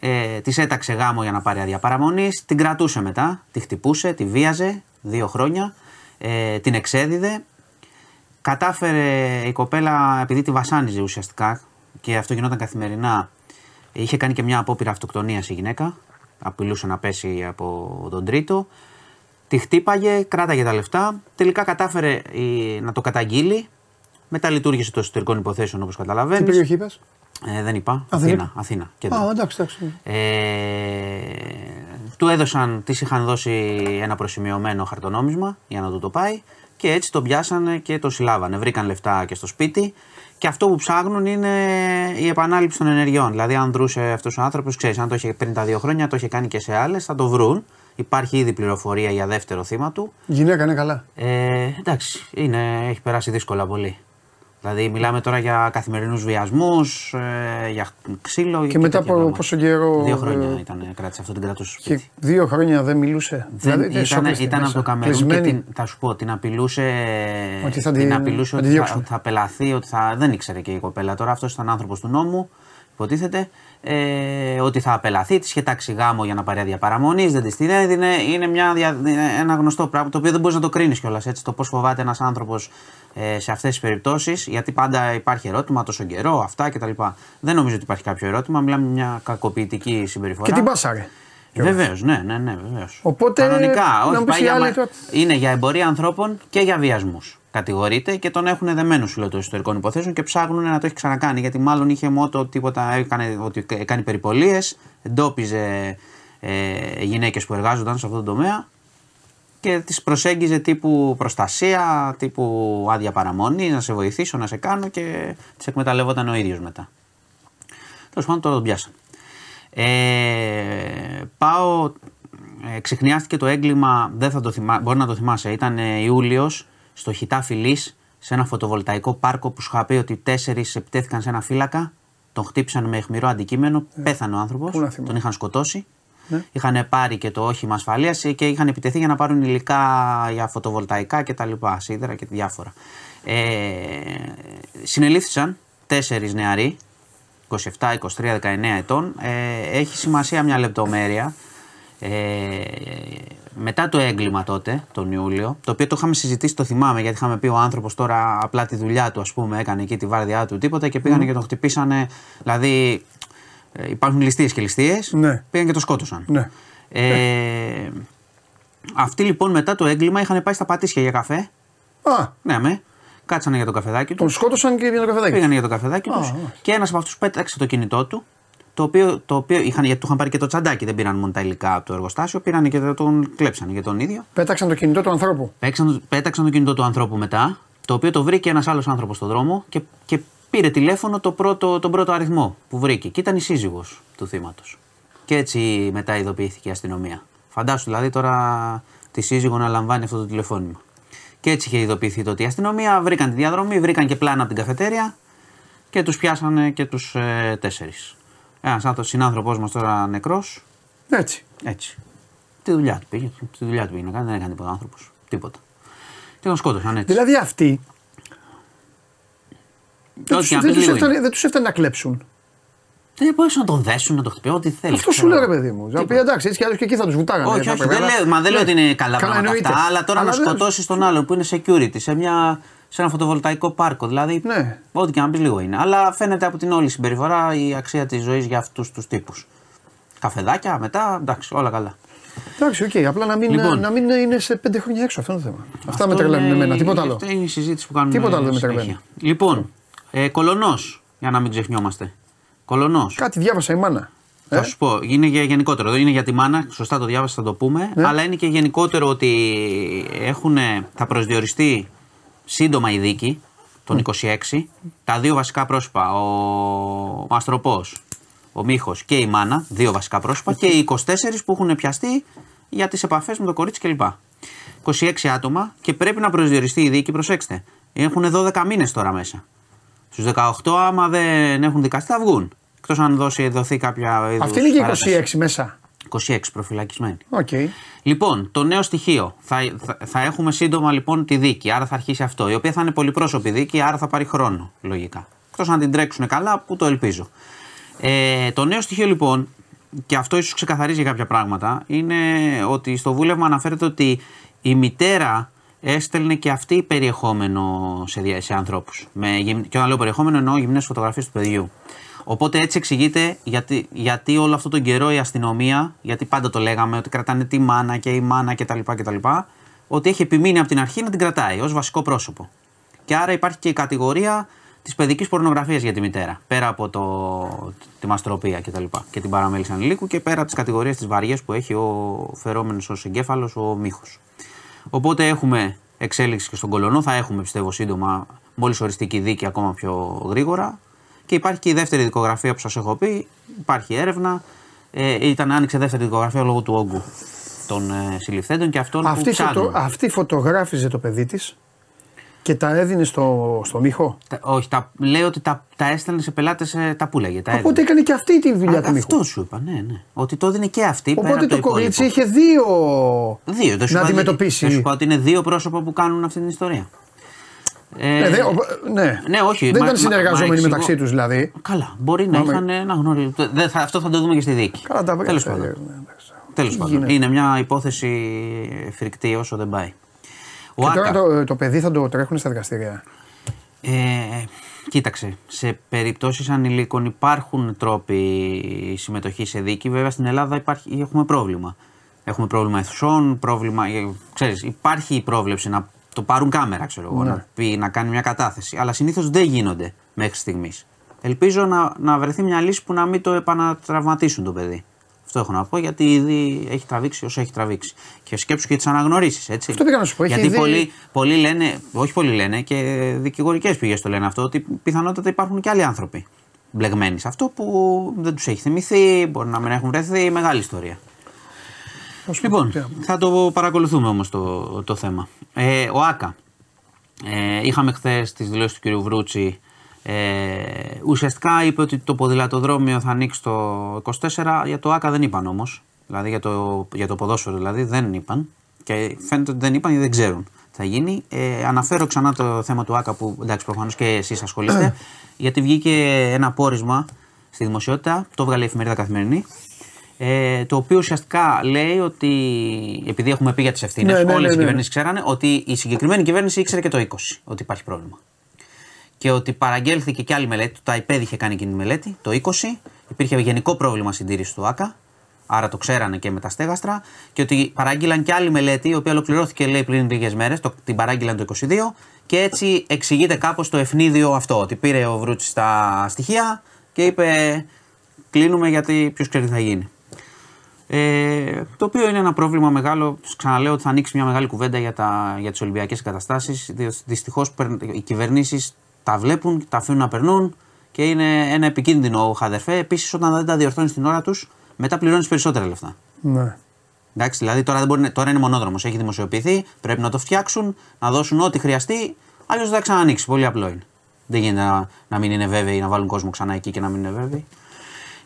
Speaker 7: Ε, της έταξε γάμο για να πάρει άδεια παραμονής, την κρατούσε μετά, τη χτυπούσε, τη βίαζε δύο χρόνια, ε, την εξέδιδε. Κατάφερε η κοπέλα, επειδή τη βασάνιζε ουσιαστικά και αυτό γινόταν καθημερινά, είχε κάνει και μια απόπειρα αυτοκτονίας η γυναίκα. Απειλούσε να πέσει από τον τρίτο. Τη χτύπαγε, κράταγε τα λεφτά. Τελικά κατάφερε η- να το καταγγείλει. Μετά λειτουργήσε το εσωτερικών υποθέσεων όπως
Speaker 1: Τι
Speaker 7: καταλαβαίνει.
Speaker 1: περιοχή είπες;
Speaker 7: Ε, δεν είπα.
Speaker 1: δεν
Speaker 7: Αθήνα.
Speaker 1: είπα.
Speaker 7: Αθήνα κέντρο.
Speaker 1: Α, εντάξει, εντάξει.
Speaker 7: Ε, Του έδωσαν, της είχαν δώσει ένα προσημειωμένο χαρτονόμισμα για να του το πάει και έτσι τον πιάσανε και το συλλάβανε. Βρήκαν λεφτά και στο σπίτι. Και αυτό που ψάχνουν είναι η επανάληψη των ενεργειών. Δηλαδή, αν δρούσε αυτός ο άνθρωπος, ξέρεις, αν το είχε πριν τα δύο χρόνια, το είχε κάνει και σε άλλες, θα το βρουν. Υπάρχει ήδη πληροφορία για δεύτερο θύμα του.
Speaker 1: Η γυναίκα είναι καλά.
Speaker 7: Ε, εντάξει, είναι, έχει περάσει δύσκολα πολύ. Δηλαδή, μιλάμε τώρα για καθημερινούς βιασμούς, ε, για ξύλο.
Speaker 1: Και, μετά
Speaker 7: τέτοια
Speaker 1: από
Speaker 7: πράγματα.
Speaker 1: πόσο καιρό.
Speaker 7: Δύο χρόνια
Speaker 1: ε,
Speaker 7: ήταν, κράτησε αυτό, την κρατούσε στο
Speaker 1: Και
Speaker 7: σπίτι.
Speaker 1: δύο χρόνια δεν μιλούσε.
Speaker 7: Δεν,
Speaker 1: Δηλαδή,
Speaker 7: ήταν,
Speaker 1: σοκαριστή
Speaker 7: ήταν από
Speaker 1: μέσα.
Speaker 7: το Καμερούν και
Speaker 1: Κλεισμένη.
Speaker 7: την, θα σου πω, την απειλούσε,
Speaker 1: Ότι θα
Speaker 7: την
Speaker 1: την-
Speaker 7: απειλούσε
Speaker 1: θα τη
Speaker 7: ότι θα,
Speaker 1: διώξουν.
Speaker 7: θα πελαθεί, ότι θα, δεν ήξερε και η κοπέλα. Τώρα αυτός ήταν άνθρωπος του νόμου, υποτίθεται, ε, ότι θα απελαθεί, τη είχε τάξει γάμο για να πάρει άδεια παραμονής, δεν της την έδινε. Είναι μια, δια- ένα γνωστό πράγμα το οποίο δεν μπορείς να το κρίνεις κιόλας. Το πώς φοβάται ένας άνθρωπος ε, σε αυτές τις περιπτώσεις, γιατί πάντα υπάρχει ερώτημα τόσο καιρό, αυτά κτλ. Δεν νομίζω ότι υπάρχει κάποιο ερώτημα. Μιλάμε για μια κακοποιητική συμπεριφορά.
Speaker 1: Και την πάσαρε.
Speaker 7: Βεβαίως, ναι, ναι, ναι, βεβαίως.
Speaker 1: Οπότε,
Speaker 7: Κανονικά,
Speaker 1: να
Speaker 7: όχι,
Speaker 1: μου πεις
Speaker 7: πάει
Speaker 1: οι
Speaker 7: για
Speaker 1: άλλοι
Speaker 7: μα-
Speaker 1: τώρα-
Speaker 7: είναι για εμπορία ανθρώπων και για βιασμούς. Κατηγορείται και τον έχουν δεμένο σου λέω των ιστορικών υποθέσεων και ψάχνουν να το έχει ξανακάνει. Γιατί μάλλον είχε μότο τίποτα, έκανε, ότι κάνει περιπολίες, εντόπιζε ε, γυναίκες που εργάζονταν σε αυτό το τομέα και τις προσέγγιζε τύπου προστασία, τύπου άδεια παραμονή, να σε βοηθήσω, να σε κάνω και τις εκμεταλλεύονταν ο ίδιος μετά. Τέλος πάντων τώρα τον πιάσαν. Ε, πάω, ε, ξεχνιάστηκε το έγκλημα, δεν θα το θυμά, μπορεί να το θυμάσαι, ήταν ε, Ιούλιος στο Χιτά Φιλής, σε ένα φωτοβολταϊκό πάρκο που σου είχα πει ότι τέσσερις επιτέθηκαν σε ένα φύλακα, τον χτύπησαν με αιχμηρό αντικείμενο, πέθανε ο άνθρωπος,
Speaker 1: Πού να θυμάμαι.
Speaker 7: τον είχαν σκοτώσει.
Speaker 1: Ναι.
Speaker 7: Είχαν πάρει και το όχημα ασφαλείας και είχαν επιτεθεί για να πάρουν υλικά για φωτοβολταϊκά και τα λοιπά, σίδερα και διάφορα. Ε, συνελήφθησαν τέσσερις νεαροί, 27, 23, 19 ετών. Ε, έχει σημασία μια λεπτομέρεια. Ε, μετά το έγκλημα τότε, τον Ιούλιο, το οποίο το είχαμε συζητήσει, το θυμάμαι, γιατί είχαμε πει ο άνθρωπος τώρα απλά τη δουλειά του, ας πούμε, έκανε εκεί τη βάρδιά του τίποτα και πήγανε και τον χτυπήσανε. Δηλαδή, ε, υπάρχουν ληστείες και ληστείες.
Speaker 1: Ναι.
Speaker 7: Πήγαν και το σκότωσαν.
Speaker 1: Ναι.
Speaker 7: Ε, αυτοί λοιπόν μετά το έγκλημα είχαν πάει στα πατήσια για καφέ.
Speaker 1: Α,
Speaker 7: Ναι, με. Κάτσανε για το καφεδάκι τους.
Speaker 1: τον σκότωσαν και πήγαν το καφεδάκι.
Speaker 7: Πήγανε για το καφεδάκι
Speaker 1: Α,
Speaker 7: τους
Speaker 1: μάλιστα.
Speaker 7: και ένας από αυτούς πέταξε το κινητό του. Το οποίο, το οποίο είχαν, γιατί του είχαν πάρει και το τσαντάκι, δεν πήραν μόνο τα υλικά από το εργοστάσιο, πήραν και τον κλέψανε για τον ίδιο.
Speaker 1: Πέταξαν το κινητό του ανθρώπου.
Speaker 7: Πέταξαν, πέταξαν το κινητό του ανθρώπου μετά, το οποίο το βρήκε ένας άλλος άνθρωπος στον δρόμο και, και πήρε τηλέφωνο το πρώτο, τον πρώτο αριθμό που βρήκε. Και ήταν η σύζυγος του θύματος. Και έτσι μετά ειδοποιήθηκε η αστυνομία. Φαντάσου δηλαδή τώρα τη σύζυγο να λαμβάνει αυτό το τηλεφώνημα. Και έτσι είχε ειδοποιηθεί τότε η αστυνομία. Βρήκαν τη διαδρομή, βρήκαν και πλάνα από την καφετέρια και τους πιάσανε και τους ε, τέσσερις. Ένας συνάνθρωπός μας τώρα νεκρός,
Speaker 1: Έτσι.
Speaker 7: έτσι. Τη δουλειά του πήγε. Τη δουλειά του πήγε να κάνει, δεν έκανε τίποτα άνθρωπος. Τίποτα. Και τον σκότωσαν έτσι.
Speaker 1: Δηλαδή αυτοί δεν
Speaker 7: Ό,τι
Speaker 1: τους-
Speaker 7: αν
Speaker 1: δεν
Speaker 7: πεις
Speaker 1: τους
Speaker 7: λίγο
Speaker 1: έφτανε-
Speaker 7: είναι.
Speaker 1: δεν τους έφτανε να κλέψουν.
Speaker 7: Δεν μπορούσαν να τον δέσουν, να το χτυπήσουν, ό,τι θέλεις.
Speaker 1: Αυτό σου λέω ρε παιδί μου. Να πει εντάξει, έτσι κι αλλιώς και εκεί θα τους βουτάγανε.
Speaker 7: Όχι,
Speaker 1: θα
Speaker 7: όχι,
Speaker 1: έπρεπε,
Speaker 7: δεν
Speaker 1: αλλά-
Speaker 7: λέω, μα δεν λέω
Speaker 1: Ναι.
Speaker 7: ότι είναι καλά,
Speaker 1: Καλά,
Speaker 7: πράγματα
Speaker 1: εννοείται.
Speaker 7: αυτά. Αλλά τώρα να
Speaker 1: δεν-
Speaker 7: σκοτώσεις τον άλλον που είναι security σε, μια, σε ένα φωτοβολταϊκό πάρκο. Δηλαδή,
Speaker 1: Ναι.
Speaker 7: ό,τι και να πεις λίγο είναι. Αλλά φαίνεται από την όλη συμπεριφορά η αξία της ζωής για αυτούς τους τύπους. Καφεδάκια, μετά, εντάξει, όλα καλά.
Speaker 1: Εντάξει, οκ, απλά να μην,
Speaker 7: Λοιπόν.
Speaker 1: να μην είναι σε πέντε χρόνια έξω. Αυτό είναι το θέμα. Αυτά
Speaker 7: Αυτό
Speaker 1: με τρελαίνουν
Speaker 7: είναι-
Speaker 1: εμένα, τίποτα άλλο.
Speaker 7: Αυτή είναι η συζήτηση που κάνουμε.
Speaker 1: Τίποτα άλλο δεν με
Speaker 7: συνέχεια.
Speaker 1: τρελαίνει.
Speaker 7: Λοιπόν, ε, Κολωνός, για να μην ξεχνιόμαστε. Κολωνός.
Speaker 1: Κάτι διάβασα η μάνα. Ε,
Speaker 7: Θα σου πω, είναι για γενικότερο. Δεν είναι για τη μάνα, σωστά το διάβασα, θα το πούμε.
Speaker 1: Ναι.
Speaker 7: Αλλά είναι και γενικότερο ότι έχουν, θα προσδιοριστεί σύντομα η δίκη, τον 26. Τα δύο βασικά πρόσωπα, ο Μαστροπό, ο Μίχος και η μάνα, δύο βασικά πρόσωπα, και οι 24 που έχουν πιαστεί για τις επαφές με το κορίτσι κλπ. 26 άτομα και πρέπει να προσδιοριστεί η δίκη, προσέξτε. Έχουν 12 μήνες τώρα μέσα. Στους 18, άμα δεν έχουν δικαστεί, θα βγουν. Εκτός αν δώσει, δοθεί κάποια. είδους
Speaker 1: Αυτή είναι και
Speaker 7: παράταση.
Speaker 1: 26 μέσα.
Speaker 7: 26 προφυλακισμένοι.
Speaker 1: Οκ.
Speaker 7: Λοιπόν, το νέο στοιχείο. Θα, θα, θα έχουμε σύντομα λοιπόν τη δίκη, άρα θα αρχίσει αυτό. Η οποία θα είναι πολυπρόσωπη δίκη, άρα θα πάρει χρόνο, λογικά. Εκτός αν την τρέξουν καλά, που το ελπίζω. Ε, το νέο στοιχείο λοιπόν, και αυτό ίσως ξεκαθαρίζει κάποια πράγματα, είναι ότι στο βούλευμα αναφέρεται ότι η μητέρα έστελνε και αυτή περιεχόμενο σε, δια- σε ανθρώπους. Και όταν λέω περιεχόμενο εννοώ γυμνές φωτογραφίες του παιδιού. Οπότε έτσι εξηγείται γιατί, γιατί όλο αυτό τον καιρό η αστυνομία, γιατί πάντα το λέγαμε ότι κρατάνε τη μάνα και η μάνα κτλ. κτλ ότι έχει επιμείνει από την αρχή να την κρατάει ως βασικό πρόσωπο. Και άρα υπάρχει και η κατηγορία της παιδικής πορνογραφίας για τη μητέρα. Πέρα από το, τη μαστροπία και, τα λοιπά, και την παραμέληση ανηλίκου και πέρα από τις κατηγορίες τη βαριές που έχει ο φερόμενος ως εγκέφαλος, ο μύχος. Οπότε έχουμε εξέλιξη και στον κολονό. Θα έχουμε πιστεύω σύντομα, μόλις οριστική δίκη ακόμα πιο γρήγορα. Και υπάρχει και η δεύτερη δικογραφία που σας έχω πει. Υπάρχει έρευνα. Ε, ήταν άνοιξε δεύτερη δικογραφία λόγω του όγκου των ε, συλληφθέντων και αυτών
Speaker 1: Αυτή,
Speaker 7: που ψάχνουν.
Speaker 1: φωτο, αυτή φωτογράφιζε το παιδί της και τα έδινε στο, στο μύχο.
Speaker 7: Τα- όχι, τα, λέει ότι τα, τα έστελνε σε πελάτες, τα πουλάγε. Τα
Speaker 1: Οπότε
Speaker 7: έδινε.
Speaker 1: έκανε και αυτή τη δουλειά
Speaker 7: Α,
Speaker 1: του μύχου.
Speaker 7: Αυτός σου είπα, ναι, ναι. Ότι το έδινε και αυτή. πέρα
Speaker 1: Οπότε
Speaker 7: από
Speaker 1: το κορίτσι
Speaker 7: υπόλοιπο.
Speaker 1: είχε δύο,
Speaker 7: Δύο, δεν σου
Speaker 1: να
Speaker 7: είπα-
Speaker 1: αντιμετωπίσει.
Speaker 7: Δεν σου είπα ότι είναι δύο πρόσωπα που κάνουν αυτή την ιστορία. Ε,
Speaker 1: Ναι, δε- ο- ναι.
Speaker 7: ναι, όχι,
Speaker 1: Δεν
Speaker 7: μα-
Speaker 1: ήταν
Speaker 7: μα-
Speaker 1: συνεργαζόμενοι
Speaker 7: μα εξηγώ-
Speaker 1: μεταξύ τους δηλαδή.
Speaker 7: Καλά, μπορεί να
Speaker 1: Μα με-
Speaker 7: είχαν να γνωρίζουν. Δεν θα- Αυτό θα το δούμε και στη δίκη.
Speaker 1: Καλά τα βρήκα.
Speaker 7: Τέλος
Speaker 1: ε,
Speaker 7: πάντων.
Speaker 1: ναι, εντάξει.
Speaker 7: Τέλος
Speaker 1: Τι
Speaker 7: πάντων.
Speaker 1: γίνεται.
Speaker 7: Είναι μια υπόθεση φρικτή όσο δεν πάει. Ο
Speaker 1: Και
Speaker 7: Άκα,
Speaker 1: τώρα το, το παιδί θα το τρέχουν στα δικαστήρια.
Speaker 7: Ε, κοίταξε, σε περιπτώσεις ανηλίκων υπάρχουν τρόποι συμμετοχής σε δίκη. Βέβαια στην Ελλάδα υπάρχει, έχουμε πρόβλημα. Έχουμε πρόβλημα αιθουσών, πρόβλημα. ε, Ξέρεις, υπάρχει η πρόβλεψη να το πάρουν κάμερα, ξέρω εγώ,
Speaker 1: Ναι.
Speaker 7: να, πει, να κάνει μια κατάθεση. Αλλά συνήθως δεν γίνονται μέχρι στιγμής. Ελπίζω να, να βρεθεί μια λύση που να μην το επανατραυματίσουν το παιδί. Αυτό έχω να πω γιατί ήδη έχει τραβήξει όσο έχει τραβήξει. Και σκέψου και τις αναγνωρίσεις, έτσι.
Speaker 1: Αυτό πήγα να σου πω, έχει
Speaker 7: Γιατί
Speaker 1: ήδη-
Speaker 7: πολλοί, πολλοί λένε, όχι πολλοί λένε και δικηγορικές πηγές το λένε αυτό, ότι πιθανότατα υπάρχουν και άλλοι άνθρωποι μπλεγμένοι σε αυτό που δεν τους έχει θυμηθεί, μπορεί να μην έχουν βρεθεί, μεγάλη ιστορία. Λοιπόν, θα το παρακολουθούμε όμως το, το θέμα. Ε, ο Άκα. Ε, είχαμε χθες τις δηλώσεις του κ. Βρούτσι. Ε, ουσιαστικά είπε ότι το ποδηλατοδρόμιο θα ανοίξει το 24. Για το Άκα δεν είπαν όμως. Δηλαδή για το, για το ποδόσφαιρο δηλαδή δεν είπαν. Και φαίνεται ότι δεν είπαν ή δεν ξέρουν τι θα γίνει. Ε, αναφέρω ξανά το θέμα του Άκα που εντάξει προφανώς και εσείς ασχολείστε. (clears throat) γιατί βγήκε ένα πόρισμα στη δημοσιότητα. Το έβγαλε η εφημερίδα καθημερινή. Ε, το οποίο ουσιαστικά λέει ότι, επειδή έχουμε πει για τις ευθύνες,
Speaker 1: Ναι, ναι,
Speaker 7: όλες
Speaker 1: ναι,
Speaker 7: οι
Speaker 1: ναι.
Speaker 7: κυβερνήσεις ξέρανε ότι η συγκεκριμένη κυβέρνηση ήξερε και το 20 ότι υπάρχει πρόβλημα. Και ότι παραγγέλθηκε και άλλη μελέτη, το ΑΙΠΕΔ είχε κάνει εκείνη τη μελέτη, το 20, υπήρχε γενικό πρόβλημα συντήρησης του ΑΚΑ, άρα το ξέρανε και με τα στέγαστρα, και ότι παράγγειλαν και άλλη μελέτη, η οποία ολοκληρώθηκε λέει πριν λίγες μέρες, την παράγγειλαν το 22, και έτσι εξηγείται κάπως το ευνίδιο αυτό, ότι πήρε ο Βρούτση τα στοιχεία και είπε κλείνουμε γιατί ποιος ξέρει τι θα γίνει. Ε, το οποίο είναι ένα πρόβλημα μεγάλο. Σας Ξαναλέω ότι θα ανοίξει μια μεγάλη κουβέντα για, τα, για τις Ολυμπιακές εγκαταστάσει. Δυστυχώς οι κυβερνήσεις τα βλέπουν, τα αφήνουν να περνούν και είναι ένα επικίνδυνο χαδερφέ. Επίσης, όταν δεν τα διορθώνεις την ώρα τους, μετά πληρώνεις περισσότερα λεφτά.
Speaker 1: Ναι.
Speaker 7: Εντάξει, δηλαδή τώρα, δεν μπορεί, να- τώρα είναι μονόδρομος, έχει δημοσιοποιηθεί, πρέπει να το φτιάξουν, να δώσουν ό,τι χρειαστεί, αλλιώς δεν θα ξανανοίξει. Πολύ απλό είναι. Δεν γίνεται να, να μην είναι βέβαιοι, να βάλουν κόσμο ξανά εκεί και να μην είναι βέβαιοι.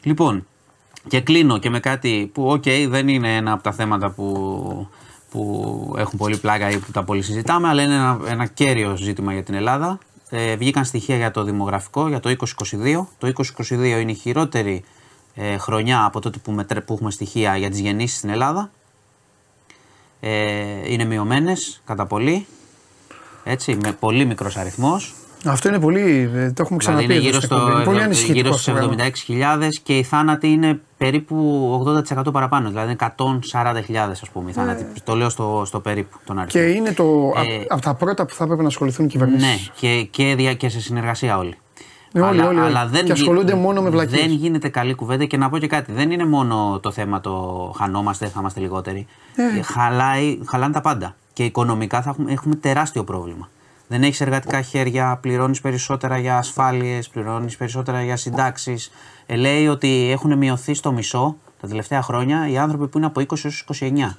Speaker 7: Λοιπόν, και κλείνω και με κάτι που, οκ, δεν είναι ένα από τα θέματα που, που έχουν πολύ πλάκα ή που τα πολύ συζητάμε, αλλά είναι ένα, ένα καίριο ζήτημα για την Ελλάδα. Ε, βγήκαν στοιχεία για το δημογραφικό, για το 2022. Το 2022 είναι η χειρότερη ε, χρονιά από τότε που, μετρέ- που έχουμε στοιχεία για τις γεννήσεις στην Ελλάδα. Ε, είναι μειωμένες κατά πολύ. Έτσι, με πολύ μικρός αριθμός.
Speaker 1: Αυτό είναι πολύ. ε, Το έχουμε ξαναπεί.
Speaker 7: Δηλαδή είναι
Speaker 1: εδώ
Speaker 7: γύρω,
Speaker 1: στην
Speaker 7: στο,
Speaker 1: εκπομπή. Είναι πολύ
Speaker 7: γύρω
Speaker 1: ανησυχητικό
Speaker 7: στους
Speaker 1: αυτό το πράγμα.
Speaker 7: 76.000 και οι θάνατοι είναι περίπου 80% παραπάνω. Δηλαδή είναι 140.000 ας πούμε οι θάνατοι. Το λέω στο, στο περίπου τον αριθμό.
Speaker 1: Και είναι το,
Speaker 7: Ε,
Speaker 1: από τα πρώτα που θα έπρεπε να ασχοληθούν οι κυβερνήσεις.
Speaker 7: Ναι, και, και, δια, και σε συνεργασία όλοι.
Speaker 1: Ναι, όλοι, όλοι, όλοι. Και
Speaker 7: γι-
Speaker 1: ασχολούνται μόνο με βλακίες.
Speaker 7: Δεν γίνεται καλή κουβέντα και να πω και κάτι. Δεν είναι μόνο το θέμα το χανόμαστε, θα είμαστε λιγότεροι. Ε, Χαλάει, χαλάνε τα πάντα. Και οικονομικά θα έχουμε, έχουμε τεράστιο πρόβλημα. Δεν έχεις εργατικά χέρια, πληρώνεις περισσότερα για ασφάλειες, πληρώνεις περισσότερα για συντάξεις. Ε, λέει ότι έχουν μειωθεί στο μισό τα τελευταία χρόνια οι άνθρωποι που είναι από 20 έως 29.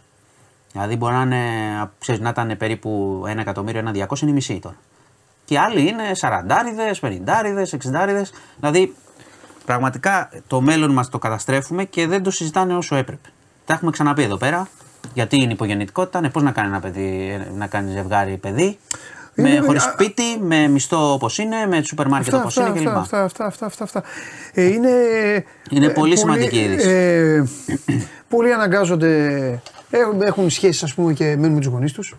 Speaker 7: Δηλαδή μπορεί να, είναι, ξέρεις, να ήταν περίπου 1 εκατομμύριο, ένα 200 είναι η μισή τώρα. Και οι άλλοι είναι 40, 50, 60. Δηλαδή πραγματικά το μέλλον μας το καταστρέφουμε και δεν το συζητάνε όσο έπρεπε. Τα έχουμε ξαναπεί εδώ πέρα. Γιατί είναι υπογεννητικότητα, ναι, πώς να κάνει ένα παιδί, να κάνει ζευγάρι παιδί.
Speaker 1: Είναι-
Speaker 7: Με χωρίς
Speaker 1: α-
Speaker 7: σπίτι, με μιστό όπως είναι, με σούπερ μάρκετ
Speaker 1: Αυτά,
Speaker 7: όπως
Speaker 1: αυτά,
Speaker 7: είναι κλπ.
Speaker 1: αυτά, αυτά, αυτά, αυτά, αυτά. Ε, είναι,
Speaker 7: Είναι
Speaker 1: ε,
Speaker 7: πολύ σημαντική είδηση.
Speaker 1: Ε, πολλοί αναγκάζονται, έχουν, έχουν σχέσεις ας πούμε και μένουν με τους γονείς τους.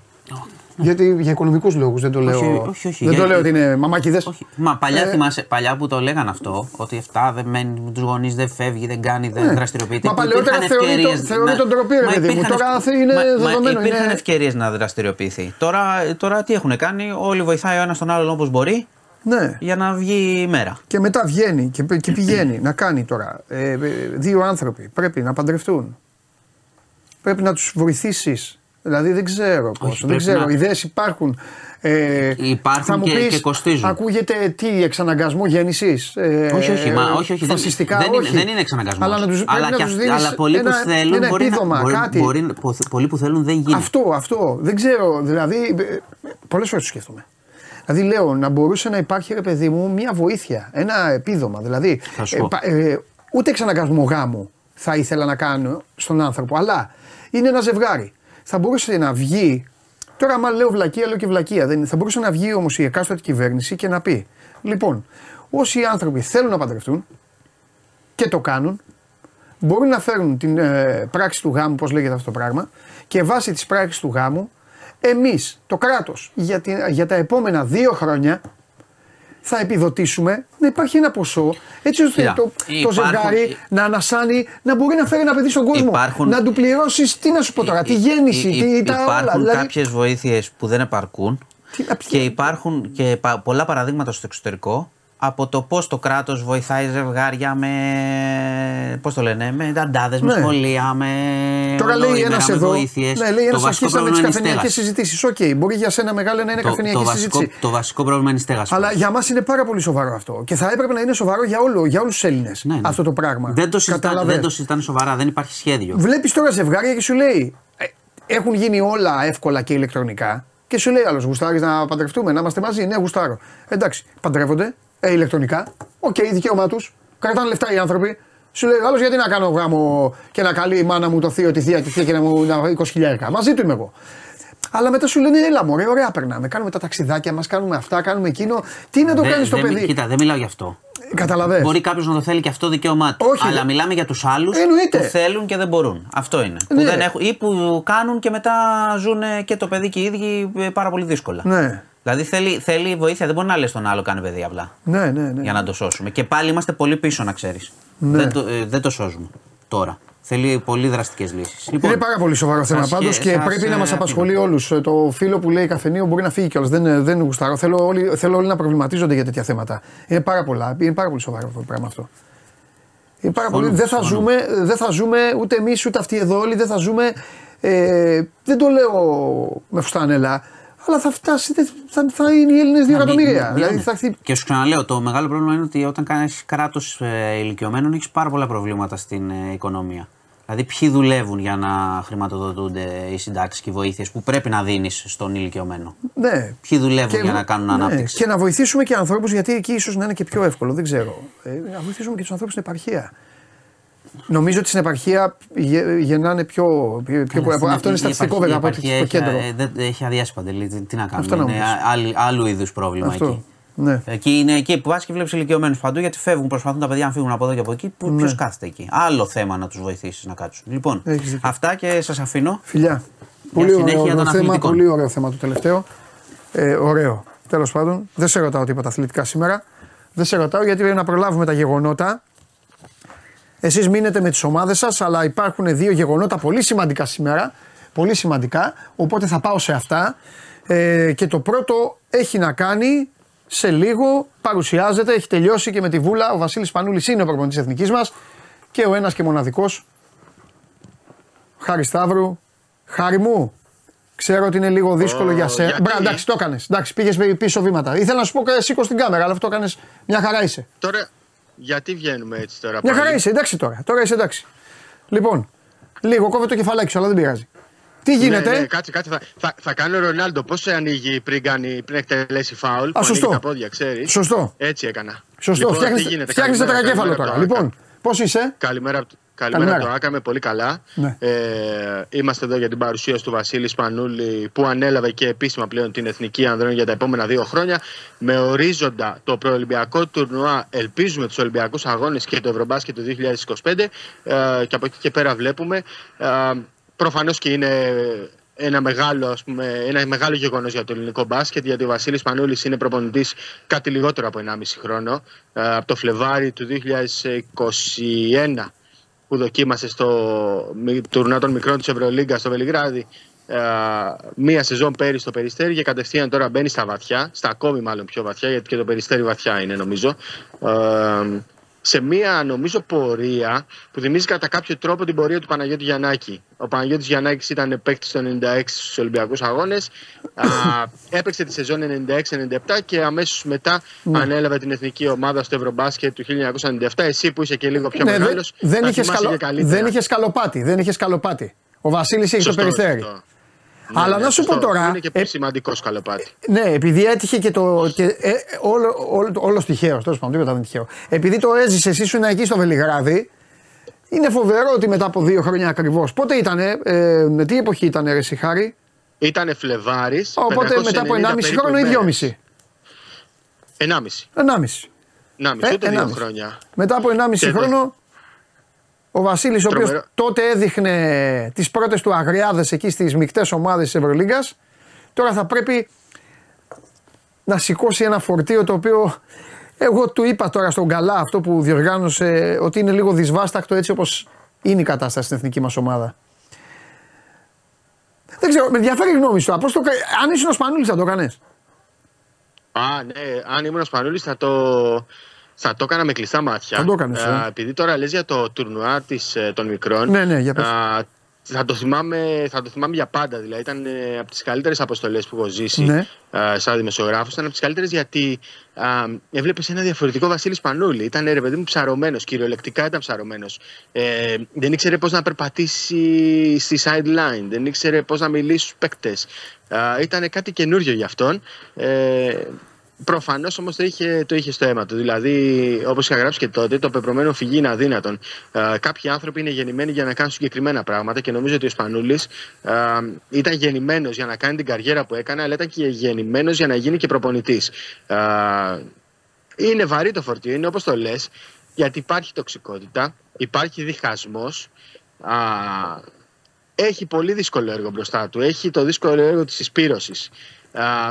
Speaker 1: Γιατί για οικονομικούς λόγους δεν το λέω.
Speaker 7: Όχι, όχι, όχι,
Speaker 1: δεν
Speaker 7: για-
Speaker 1: το λέω ότι είναι μαμάκιδες.
Speaker 7: Όχι. Μα παλιά
Speaker 1: Ε,
Speaker 7: θυμάσαι, παλιά που το λέγανε αυτό, ότι αυτά δεν μένει με τους γονείς, δεν φεύγει, δεν κάνει, δεν
Speaker 1: Ναι.
Speaker 7: δραστηριοποιείται.
Speaker 1: Μα παλαιότερα
Speaker 7: Υπήρχαν
Speaker 1: θεωρεί το-
Speaker 7: ευκαιρίες
Speaker 1: θεωρεί
Speaker 7: να-
Speaker 1: τον τροπή, ρε
Speaker 7: Μα
Speaker 1: παιδί μου.
Speaker 7: υπήρχαν
Speaker 1: Τώρα
Speaker 7: ευ-
Speaker 1: είναι
Speaker 7: μα- μα
Speaker 1: δεδομένο,
Speaker 7: Υπήρχαν
Speaker 1: είναι-
Speaker 7: ευκαιρίες να δραστηριοποιηθεί. Τώρα, τώρα τι έχουν κάνει, όλοι βοηθάει ο ένας τον άλλον όπως μπορεί
Speaker 1: Ναι.
Speaker 7: για να βγει η μέρα.
Speaker 1: Και μετά βγαίνει και, π- και πηγαίνει να κάνει τώρα. Ε, ε, δύο άνθρωποι πρέπει να παντρευτούν. Πρέπει να τους βοηθήσεις. Δηλαδή δεν ξέρω πώς, δεν
Speaker 7: πρέπει
Speaker 1: ξέρω.
Speaker 7: να-
Speaker 1: Ιδέες υπάρχουν. Ε,
Speaker 7: Υπάρχουν
Speaker 1: θα μου
Speaker 7: και-
Speaker 1: πεις,
Speaker 7: και κοστίζουν.
Speaker 1: Ακούγεται τι, εξαναγκασμό γέννησης. Ε,
Speaker 7: όχι, όχι, μα, όχι, όχι. δεν-
Speaker 1: Φασιστικά,
Speaker 7: δεν, είναι,
Speaker 1: όχι.
Speaker 7: δεν είναι εξαναγκασμός.
Speaker 1: Αλλά, να τους, πρέπει
Speaker 7: αλλά,
Speaker 1: να
Speaker 7: και
Speaker 1: τους
Speaker 7: αυ-
Speaker 1: δίνεις
Speaker 7: αλλά πολλοί
Speaker 1: ένα,
Speaker 7: που θέλουν
Speaker 1: ένα
Speaker 7: μπορεί,
Speaker 1: επίδομα,
Speaker 7: να, μπορεί,
Speaker 1: κάτι.
Speaker 7: μπορεί, πο- πολλοί που θέλουν δεν γίνεται.
Speaker 1: Αυτό, αυτό. Δεν ξέρω. Δηλαδή, ε, πολλές φορές το σκέφτομαι. Δηλαδή, λέω να μπορούσε να υπάρχει, ρε παιδί μου, μια βοήθεια, ένα επίδομα. Δηλαδή,
Speaker 7: Θα σου πω.
Speaker 1: πα- ε, ούτε εξαναγκασμό γάμου θα ήθελα να κάνω στον άνθρωπο, αλλά είναι ένα ζευγάρι. Θα μπορούσε να βγει. Τώρα, άμα λέω βλακεία, λέω και βλακεία. Δεν, είναι. θα μπορούσε να βγει όμω η εκάστοτε κυβέρνηση και να πει: Λοιπόν, όσοι άνθρωποι θέλουν να παντρευτούν και το κάνουν, μπορούν να φέρουν την ε, πράξη του γάμου, πώς λέγεται αυτό το πράγμα, και βάσει της πράξης του γάμου, εμείς, το κράτος, για, την- για τα επόμενα δύο χρόνια, θα επιδοτήσουμε να υπάρχει ένα ποσό έτσι ώστε
Speaker 7: Κοίτα,
Speaker 1: το, το
Speaker 7: υπάρχουν-
Speaker 1: ζευγάρι να ανασάνει, να μπορεί να φέρει ένα παιδί στον κόσμο.
Speaker 7: Υπάρχουν-
Speaker 1: Να του πληρώσεις, τι να σου πω τώρα, τη
Speaker 7: Υ-
Speaker 1: γέννηση,
Speaker 7: υ-
Speaker 1: τι,
Speaker 7: υ-
Speaker 1: τα όλα.
Speaker 7: υπάρχουν
Speaker 1: Δηλαδή,
Speaker 7: κάποιες βοήθειες που δεν επαρκούν
Speaker 1: Τι να πει-
Speaker 7: και υπάρχουν και πα- πολλά παραδείγματα στο εξωτερικό από το πώς το κράτος βοηθάει ζευγάρια με, πώς το λένε, με νταντάδες, με
Speaker 1: Ναι.
Speaker 7: σχολεία, με
Speaker 1: Τώρα λέει
Speaker 7: ολοήμερα,
Speaker 1: ένας
Speaker 7: με
Speaker 1: εδώ.
Speaker 7: βοήθειες.
Speaker 1: Ναι, λέει
Speaker 7: το
Speaker 1: ένας
Speaker 7: βασικό
Speaker 1: αρχίσαμε τις
Speaker 7: πρόβλημα είναι η
Speaker 1: καφενειακές
Speaker 7: στέγαση.
Speaker 1: συζητήσεις. Οκ, μπορεί για σένα μεγάλο να είναι
Speaker 7: Το,
Speaker 1: καφενειακή
Speaker 7: το, βασικό,
Speaker 1: συζήτηση.
Speaker 7: το βασικό πρόβλημα είναι η στέγαση.
Speaker 1: Αλλά για μας είναι πάρα πολύ σοβαρό αυτό. Και θα έπρεπε να είναι σοβαρό για, όλο, για όλους τους Έλληνες
Speaker 7: Ναι, ναι.
Speaker 1: αυτό το πράγμα.
Speaker 7: Δεν το, συζητά,
Speaker 1: Κατάλαβες.
Speaker 7: δεν το συζητάνε σοβαρά, δεν υπάρχει σχέδιο.
Speaker 1: Βλέπεις τώρα ζευγάρια και σου λέει ε, έχουν γίνει όλα εύκολα και ηλεκτρονικά. Και σου λέει άλλος, γουστάρεις να παντρευτούμε, να είμαστε μαζί; Ναι, γουστάρω. Εντάξει, παντρεύονται ε, ηλεκτρονικά. Οκ, δικαίωμά τους. Κρατάνε λεφτά οι άνθρωποι. Σου λέει άλλος, γιατί να κάνω γάμο και να καλεί η μάνα μου το θείο, τη θεία, της θεία και να μου να 20 Μαζί του είμαι εγώ. Αλλά μετά σου λένε, έλα μωρέ, ωραία περνάμε. Κάνουμε τα ταξιδάκια μας, κάνουμε αυτά, κάνουμε εκείνο. Τι να το
Speaker 7: Δεν-
Speaker 1: κάνεις στο
Speaker 7: δεν-
Speaker 1: παιδί;
Speaker 7: Κοίτα, δεν μιλάω γι' αυτό.
Speaker 1: Κατάλαβες.
Speaker 7: Μπορεί κάποιος να το θέλει και αυτό δικαίωμά του.
Speaker 1: Όχι,
Speaker 7: Αλλά
Speaker 1: δε-
Speaker 7: μιλάμε για τους άλλους
Speaker 1: Εννοείται.
Speaker 7: που θέλουν και δεν μπορούν. Αυτό είναι.
Speaker 1: Ναι.
Speaker 7: Που δεν έχουν, ή που κάνουν και μετά ζουν και το παιδί και οι ίδιοι ε, πάρα πολύ δύσκολα.
Speaker 1: Ναι,
Speaker 7: Δηλαδή θέλει, θέλει βοήθεια. Δεν μπορεί να λες τον άλλο κάνει παιδί απλά.
Speaker 1: ναι, ναι. ναι.
Speaker 7: Για να το σώσουμε. Και πάλι είμαστε πολύ πίσω, να ξέρεις.
Speaker 1: Ναι.
Speaker 7: Δεν, το, ε, δεν το σώζουμε τώρα. Θέλει πολύ δραστικές λύσεις.
Speaker 1: είναι πάρα πολύ σοβαρό θέμα
Speaker 7: σας
Speaker 1: πάντως
Speaker 7: χε-
Speaker 1: και
Speaker 7: σας,
Speaker 1: πρέπει να
Speaker 7: ε,
Speaker 1: μας
Speaker 7: αφήνω.
Speaker 1: απασχολεί όλους. Το φίλο που λέει καφενείο μπορεί να φύγει κιόλας. Δεν, ε, δεν γουστάρω. Θέλω όλοι, θέλω όλοι να προβληματίζονται για τέτοια θέματα. Είναι πάρα πολλά. Είναι πάρα πολύ σοβαρό αυτό το πράγμα αυτό. Είναι πάρα
Speaker 7: Συμφωνώ,
Speaker 1: πολύ. Δεν θα,
Speaker 7: συμφωνώ.
Speaker 1: ζούμε, δεν θα ζούμε ούτε εμείς ούτε αυτοί εδώ όλοι. Δεν θα ζούμε. Ε, δεν το λέω με φουστάνελα. Αλλά θα φτάσει. δεν- Θα, θα είναι οι Έλληνες δύο
Speaker 7: Να μην-
Speaker 1: εκατομμύρια.
Speaker 7: ναι,
Speaker 1: Δηλαδή
Speaker 7: ναι.
Speaker 1: θα έρθει.
Speaker 7: Και σου ξαναλέω, το μεγάλο πρόβλημα είναι ότι όταν κάνεις κράτος ε, ηλικιωμένων έχεις πάρα πολλά προβλήματα στην ε, οικονομία. Δηλαδή, ποιοι δουλεύουν για να χρηματοδοτούνται οι συντάξεις και οι βοήθειες που πρέπει να δίνεις στον ηλικιωμένο;
Speaker 1: Ναι.
Speaker 7: Ποιοι δουλεύουν για να κάνουν
Speaker 1: ναι,
Speaker 7: ανάπτυξη;
Speaker 1: Και να βοηθήσουμε και ανθρώπους, γιατί εκεί ίσως να είναι και πιο εύκολο, δεν ξέρω. Ε, να βοηθήσουμε και τους ανθρώπους στην επαρχία. Νομίζω ότι στην επαρχία γε- γεννάνε πιο. πιο, πιο
Speaker 7: Καλά, στην
Speaker 1: αυτό είναι
Speaker 7: επι-
Speaker 1: στατιστικό
Speaker 7: η
Speaker 1: βέβαια από
Speaker 7: επαρχία
Speaker 1: ότι στο
Speaker 7: έχει,
Speaker 1: κέντρο.
Speaker 7: ε, δεν- έχει αδειάσει παντελή. Τι, τι να
Speaker 1: Αυτό
Speaker 7: κάνουμε. Είναι
Speaker 1: νομίζω.
Speaker 7: άλλη- άλλου είδους πρόβλημα
Speaker 1: Αυτό.
Speaker 7: εκεί.
Speaker 1: Ναι.
Speaker 7: Εκεί είναι εκεί που πα και βλέπεις ηλικιωμένους παντού γιατί φεύγουν, προσπαθούν τα παιδιά να φύγουν από εδώ και από εκεί. Που
Speaker 1: Ναι.
Speaker 7: Ποιος κάθεται εκεί. Άλλο θέμα να τους βοηθήσεις να κάτσουν. Λοιπόν,
Speaker 1: Έχεις δίκιο.
Speaker 7: αυτά και σας αφήνω.
Speaker 1: Φιλιά. Πολύ
Speaker 7: συνέχεια
Speaker 1: ωραίο
Speaker 7: των
Speaker 1: θέμα,
Speaker 7: αθλητικών.
Speaker 1: πολύ ωραίο θέμα το τελευταίο. Ε, ωραίο. Τέλος πάντων, δεν σε ρωτάω τίποτα αθλητικά σήμερα. Δεν σε ρωτάω γιατί πρέπει να προλάβουμε τα γεγονότα. Εσείς μείνετε με τις ομάδες σας, αλλά υπάρχουν δύο γεγονότα πολύ σημαντικά σήμερα. Πολύ σημαντικά, οπότε θα πάω σε αυτά. Ε, και το πρώτο έχει να κάνει σε λίγο, παρουσιάζεται, έχει τελειώσει και με τη Βούλα. Ο Βασίλης Πανούλης είναι ο προπονητής εθνικής μας και ο ένας και μοναδικός Χάρη Σταύρου. Χάρη μου, ξέρω ότι είναι λίγο δύσκολο για σένα.
Speaker 8: γιατί;
Speaker 1: Μπρά, εντάξει, το έκανες. Εντάξει, πήγες πίσω βήματα. Ήθελα να σου πω και σήκω στην κάμερα, αλλά αυτό το έκανες. Μια χαρά είσαι.
Speaker 8: Τώρα, γιατί βγαίνουμε έτσι τώρα
Speaker 1: Μια
Speaker 8: πάλι;
Speaker 1: χαρά είσαι, εντάξει τώρα. Τώρα είσαι εντάξει. Λοιπόν, λίγο κόβε το κεφαλάκι σου, αλλά δεν πειράζει. Τι γίνεται;
Speaker 8: Ναι, ναι, κάτσε, κάτσε. Θα, θα, θα κάνει ο Ρονάλντο. Πώς ανοίγει πριν, κάνει, πριν εκτελέσει φάουλ. που
Speaker 1: σωστό.
Speaker 8: ανοίγει Τα πόδια, ξέρεις;
Speaker 1: Σωστό.
Speaker 8: Έτσι έκανα.
Speaker 1: Σωστό,
Speaker 8: Λοιπόν,
Speaker 1: φτιάχνεις,
Speaker 8: τι γίνεται,
Speaker 1: φτιάχνεις
Speaker 8: καλημέρα,
Speaker 1: τετρακέφαλο
Speaker 8: καλημέρα
Speaker 1: τώρα.
Speaker 8: από το
Speaker 1: Λοιπόν, πώς είσαι;
Speaker 8: Καλημέρα, από το- καλημέρα
Speaker 1: Καλημέρα.
Speaker 8: από το Άκα, είμαι πολύ καλά.
Speaker 1: Ναι.
Speaker 8: Ε, είμαστε εδώ για την παρουσίαση του Βασίλη Σπανούλη που ανέλαβε και επίσημα πλέον την Εθνική Ανδρών για τα επόμενα δύο χρόνια. Με ορίζοντα το προολυμπιακό τουρνουά, ελπίζουμε τους Ολυμπιακούς Αγώνες και το Ευρωμπάσκετ του 2025. Ε, και από εκεί και πέρα βλέπουμε. Ε, Προφανώς και είναι ένα μεγάλο, ας πούμε, ένα μεγάλο γεγονός για το ελληνικό μπάσκετ, γιατί ο Βασίλης Πανούλη είναι προπονητής κάτι λιγότερο από 1,5 χρόνο. Ε, από το Φλεβάρι του 2021 που δοκίμασε στο μη- τουρνά των μικρών της Ευρωλίγκας στο Βελιγράδι. μία σεζόν πέρυσι στο Περιστέρι και κατευθείαν τώρα μπαίνει στα βαθιά, στα ακόμη μάλλον πιο βαθιά, γιατί και το Περιστέρι βαθιά είναι νομίζω. Ε, σε μία νομίζω πορεία που θυμίζει κατά κάποιο τρόπο την πορεία του Παναγιώτη Γιαννάκη. Ο Παναγιώτης Γιαννάκης ήταν παίκτης το 96 στους Ολυμπιακούς Αγώνες, α, (laughs) έπαιξε τη σεζόν 96-97 και αμέσως μετά
Speaker 1: Ναι.
Speaker 8: ανέλαβε την εθνική ομάδα στο Ευρωμπάσκετ του 1997. Εσύ που είσαι και λίγο πιο
Speaker 1: Ναι, δεν,
Speaker 8: μεγάλος,
Speaker 1: δεν,
Speaker 8: θα
Speaker 1: είχες
Speaker 8: θυμάσαι
Speaker 1: σκαλο...
Speaker 8: και καλύτερα.
Speaker 1: δεν είχες σκαλοπάτι. Δεν είχες σκαλοπάτι. Ο Βασίλης είχε το
Speaker 8: Σωστό,
Speaker 1: περιστέρι.
Speaker 8: σωστό.
Speaker 1: Αλλά
Speaker 8: Ναι,
Speaker 1: να σου πω
Speaker 8: σωστό.
Speaker 1: τώρα,
Speaker 8: Είναι και
Speaker 1: ε,
Speaker 8: σημαντικός σκαλοπάτι.
Speaker 1: Ναι, επειδή έτυχε και το. Και, ε, όλο, όλο, όλο τυχαίο, τέλος πάντων, τίποτα δεν είναι τυχαίο. Επειδή το έζησε, εσύ σου εκεί στο Βελιγράδι, είναι φοβερό ότι μετά από δύο χρόνια ακριβώς. Πότε ήταν, ε, με τι εποχή ήταν, Ρε Σιχάρη;
Speaker 8: Ήταν Φλεβάρης.
Speaker 1: Οπότε μετά από 1,5 χρόνο ή 2,5.
Speaker 8: 1,5.
Speaker 1: 1,5.
Speaker 8: 1,5,
Speaker 1: Ε,
Speaker 8: ούτε δύο
Speaker 1: 1,5.
Speaker 8: χρόνια.
Speaker 1: Μετά από 1,5
Speaker 8: Και το-
Speaker 1: χρόνο, ο Βασίλης, ο οποίος
Speaker 8: Τρομερό.
Speaker 1: τότε έδειχνε τις πρώτες του αγριάδες εκεί στις μεικτές ομάδες της Ευρωλίγκας, τώρα θα πρέπει να σηκώσει ένα φορτίο το οποίο εγώ του είπα τώρα στον καλά αυτό που διοργάνωσε ότι είναι λίγο δυσβάστακτο έτσι όπως είναι η κατάσταση στην εθνική μας ομάδα. Δεν ξέρω, με ενδιαφέρει η γνώμη σου. Πώς το, κα- αν ήσουν ο Σπανούλης θα το έκανες.
Speaker 8: Α, ναι, αν ήμουν ο Σπανούλης θα το, θα το έκανα με κλειστά μάτια.
Speaker 1: Θα το έκανες, ε.
Speaker 8: Α, επειδή τώρα λες για το τουρνουά της, ε, των μικρών.
Speaker 1: Ναι, ναι, για πες.
Speaker 8: α, θα, το θυμάμαι, θα το θυμάμαι για πάντα. Δηλαδή, ήταν ε, από τις καλύτερες αποστολές που έχω ζήσει
Speaker 1: Ναι.
Speaker 8: α, σαν δημοσιογράφος. Ήταν από τις καλύτερες γιατί έβλεπες ένα διαφορετικό Βασίλης Σπανούλη. Ήταν ρε παιδί μου ψαρωμένος, κυριολεκτικά ήταν ψαρωμένος. Ε, δεν ήξερε πώς να περπατήσει στη sideline, δεν ήξερε πώς να μιλήσει στους παίκτες. Ήταν κάτι καινούριο για αυτόν. Ε, Προφανώς όμως το είχε, το είχε στο αίμα του. Δηλαδή, όπως είχα γράψει και τότε, το πεπρωμένο φυγή είναι αδύνατον. Ε, κάποιοι άνθρωποι είναι γεννημένοι για να κάνουν συγκεκριμένα πράγματα και νομίζω ότι ο Σπανούλης ε, ήταν γεννημένος για να κάνει την καριέρα που έκανε, αλλά ήταν και γεννημένος για να γίνει και προπονητής. Ε, είναι βαρύ το φορτίο, είναι όπως το λες, γιατί υπάρχει τοξικότητα, υπάρχει διχασμός. Έχει πολύ δύσκολο έργο μπροστά του. Έχει το δύσκολο έργο της συσπήρωση.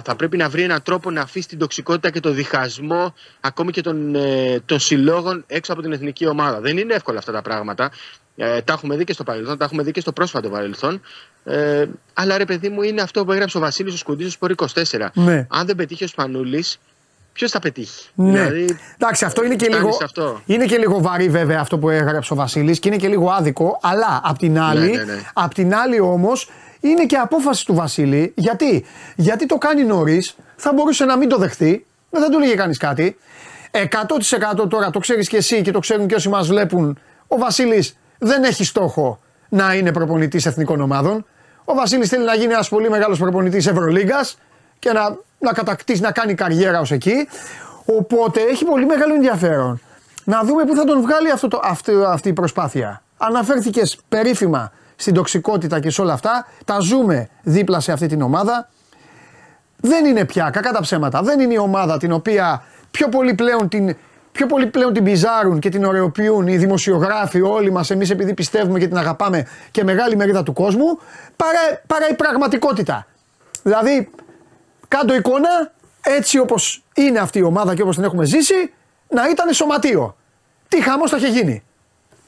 Speaker 8: Θα πρέπει να βρει έναν τρόπο να αφήσει την τοξικότητα και το διχασμό ακόμη και των, ε, των συλλόγων έξω από την εθνική ομάδα. Δεν είναι εύκολα αυτά τα πράγματα. Ε, τα έχουμε δει και στο παρελθόν, τα έχουμε δει και στο πρόσφατο παρελθόν. Ε, αλλά ρε παιδί μου, είναι αυτό που έγραψε ο Βασίλης ο Σκουντής στο Σπορ 24.
Speaker 1: Ναι.
Speaker 8: Αν δεν πετύχει ο Σπανούλης, ποιος θα πετύχει;
Speaker 1: Ναι.
Speaker 8: Δηλαδή,
Speaker 1: Εντάξει, αυτό είναι και,
Speaker 8: φτάνεις
Speaker 1: λίγο,
Speaker 8: σε αυτό.
Speaker 1: είναι και λίγο βαρύ βέβαια αυτό που έγραψε ο Βασίλης και είναι και λίγο άδικο, αλλά απ' την άλλη,
Speaker 8: ναι, ναι.
Speaker 1: Απ την άλλη όμως είναι και απόφαση του Βασίλη. Γιατί, Γιατί το κάνει νωρίς, θα μπορούσε να μην το δεχτεί, δεν θα του λέγε κανείς κάτι. 100% τώρα το ξέρεις και εσύ και το ξέρουν και όσοι μας βλέπουν, ο Βασίλης δεν έχει στόχο να είναι προπονητής εθνικών ομάδων. Ο Βασίλης θέλει να γίνει ένας πολύ μεγάλος προπονητής Ευρωλίγκας και να, να κατακτήσει, να κάνει καριέρα ως εκεί. Οπότε έχει πολύ μεγάλο ενδιαφέρον να δούμε πού θα τον βγάλει αυτό το, αυτή, αυτή η προσπάθεια. Αναφέρθηκες περίφημα στην τοξικότητα και σε όλα αυτά. Τα ζούμε δίπλα σε αυτή την ομάδα. Δεν είναι πια, κακά τα ψέματα, δεν είναι η ομάδα την οποία πιο πολύ πλέον την, πιο πολύ πλέον την πιζάρουν και την ωρεοποιούν οι δημοσιογράφοι, όλοι μας εμείς επειδή πιστεύουμε και την αγαπάμε και μεγάλη μερίδα του κόσμου, παρά, παρά η πραγματικότητα. Δηλαδή, κάτω εικόνα, έτσι όπως είναι αυτή η ομάδα και όπως την έχουμε ζήσει, να ήταν σωματείο. Τι χαμός θα είχε γίνει.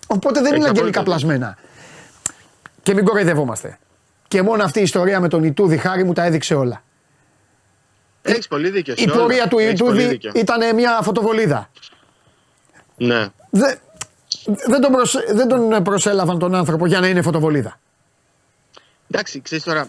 Speaker 1: Οπότε δεν
Speaker 8: Έχεις
Speaker 1: είναι αγγελικά
Speaker 8: απόλυτο δίκιο.
Speaker 1: πλασμένα. Και μην κοροϊδευόμαστε. Και μόνο αυτή η ιστορία με τον Ιτούδη χάρη μου τα έδειξε όλα.
Speaker 8: Έχεις πολύ δίκιο.
Speaker 1: Η
Speaker 8: σε όλα.
Speaker 1: πορεία του
Speaker 8: Έχεις πολύ
Speaker 1: Ιτούδη
Speaker 8: δίκιο.
Speaker 1: ήταν μια φωτοβολίδα.
Speaker 8: Ναι.
Speaker 1: Δεν, δεν, τον προσε- δεν τον προσέλαβαν τον άνθρωπο για να είναι φωτοβολίδα.
Speaker 8: Εντάξει, ξέρεις τώρα.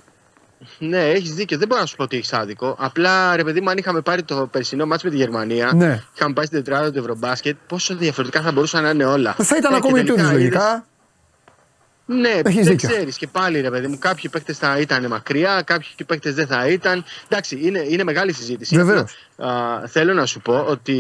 Speaker 8: Ναι, έχεις δίκιο. Δεν μπορώ να σου πω ότι έχεις άδικο. Απλά ρε παιδί μου, αν είχαμε πάρει το περσινό μάτς με τη Γερμανία,
Speaker 1: Ναι.
Speaker 8: είχαμε πάει στην τετράδα του Ευρωμπάσκετ, πόσο διαφορετικά θα μπορούσαν να είναι όλα.
Speaker 1: Θα ήταν
Speaker 8: Ε,
Speaker 1: ακόμη
Speaker 8: και
Speaker 1: Ιτούδη
Speaker 8: τελικά είδες-
Speaker 1: λογικά.
Speaker 8: Ναι,
Speaker 1: Έχεις
Speaker 8: δεν
Speaker 1: δίκιο.
Speaker 8: ξέρεις. Και πάλι ρε παιδί μου, κάποιοι παίκτες θα ήταν μακριά, κάποιοι παίκτες δεν θα ήταν. Εντάξει, είναι, είναι μεγάλη συζήτηση.
Speaker 1: Βεβαίως.
Speaker 8: Απλά, α, θέλω να σου πω ότι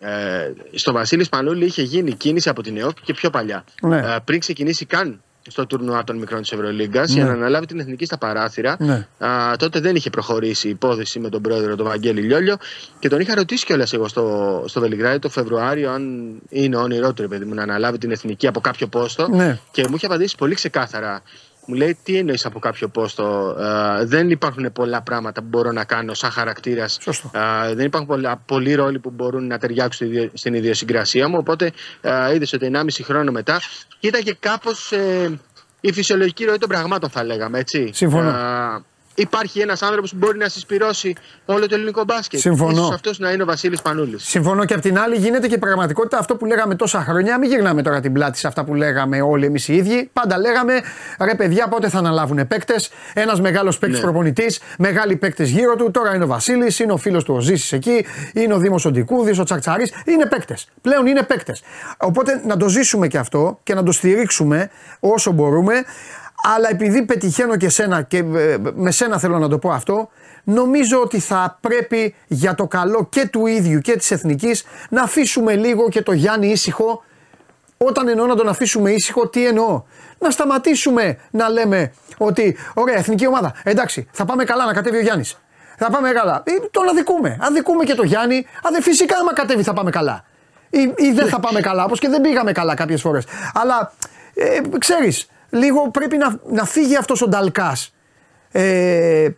Speaker 8: ε, στο Βασίλη Σπανούλη είχε γίνει κίνηση από την ΕΟΚ και πιο παλιά.
Speaker 1: Ναι.
Speaker 8: Ε, πριν ξεκινήσει καν στο τουρνουά των μικρών της Ευρωλίγκας για να αναλάβει την εθνική στα παράθυρα.
Speaker 1: Ναι.
Speaker 8: Α, τότε δεν είχε προχωρήσει η υπόθεση με τον πρόεδρο τον Βαγγέλη Λιόλιο και τον είχα ρωτήσει κιόλας εγώ στο, στο Βελιγράδι το Φεβρουάριο αν είναι όνειρό του ρε παιδί μου να αναλάβει την εθνική από κάποιο πόστο.
Speaker 1: Ναι.
Speaker 8: Και μου είχε απαντήσει πολύ ξεκάθαρα. Μου λέει τι εννοείς από κάποιο πόστο; Ε, δεν υπάρχουν πολλά πράγματα που μπορώ να κάνω σαν χαρακτήρας.
Speaker 1: Σωστό.
Speaker 8: δεν υπάρχουν πολλά, πολλοί ρόλοι που μπορούν να ταιριάξουν στη ιδιο- στην ιδιοσυγκρασία μου. Οπότε ε, είδες ότι 1,5 χρόνο μετά ήταν και κάπως. Ε, η φυσιολογική ροή των πραγμάτων, θα λέγαμε έτσι.
Speaker 1: Συμφωνώ.
Speaker 8: Α, υπάρχει ένας άνθρωπος που μπορεί να συσπηρώσει όλο το ελληνικό μπάσκετ.
Speaker 1: Συμφωνώ.
Speaker 8: Ίσως αυτός να είναι ο Βασίλης Πανούλης.
Speaker 1: Συμφωνώ και απ' την άλλη γίνεται και πραγματικότητα αυτό που λέγαμε τόσα χρόνια. Μην γυρνάμε τώρα την πλάτη σε αυτά που λέγαμε όλοι εμείς οι ίδιοι. Πάντα λέγαμε ρε παιδιά, πότε θα αναλάβουν παίκτες; Ένας μεγάλος παίκτης
Speaker 8: Ναι.
Speaker 1: προπονητής, μεγάλοι παίκτες γύρω του. Τώρα είναι ο Βασίλης, είναι ο φίλος του ο Ζήσης εκεί, είναι ο Δήμος Οντικούδης, ο Τσακτσαρή. Είναι παίκτες. Πλέον είναι παίκτες. Οπότε να το ζήσουμε και αυτό και να το στηρίξουμε όσο μπορούμε. Αλλά επειδή πετυχαίνω και σένα και ε, με σένα θέλω να το πω αυτό, νομίζω ότι θα πρέπει για το καλό και του ίδιου και της εθνικής να αφήσουμε λίγο και το Γιάννη ήσυχο. Όταν εννοώ να τον αφήσουμε ήσυχο, τι εννοώ; Να σταματήσουμε να λέμε ότι ωραία εθνική ομάδα, εντάξει θα πάμε καλά να κατέβει ο Γιάννης. Θα πάμε καλά. Ε, τον αδικούμε. Αδικούμε και το Γιάννη. Α, δε, φυσικά άμα κατέβει θα πάμε καλά. Ή, ή δεν θα πάμε καλά, όπως και δεν πήγαμε καλά κάποιες φορές. Αλλά ε, ξέρεις, λίγο πρέπει να, να φύγει αυτός ο Νταλκάς. Ε,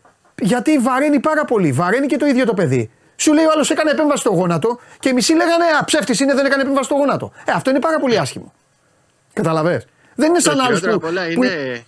Speaker 1: γιατί βαραίνει πάρα πολύ. Βαραίνει και το ίδιο το παιδί. Σου λέει ο άλλος έκανε επέμβαση στο γόνατο και οι μισοί λέγανε Α, ψεύτης είναι, δεν έκανε επέμβαση στο γόνατο. Ε, αυτό είναι πάρα πολύ άσχημο. Καταλαβες; Δεν είναι
Speaker 8: Το
Speaker 1: σαν άλλους
Speaker 8: χειρότερο
Speaker 1: που.
Speaker 8: απ' όλα
Speaker 1: που-
Speaker 8: είναι.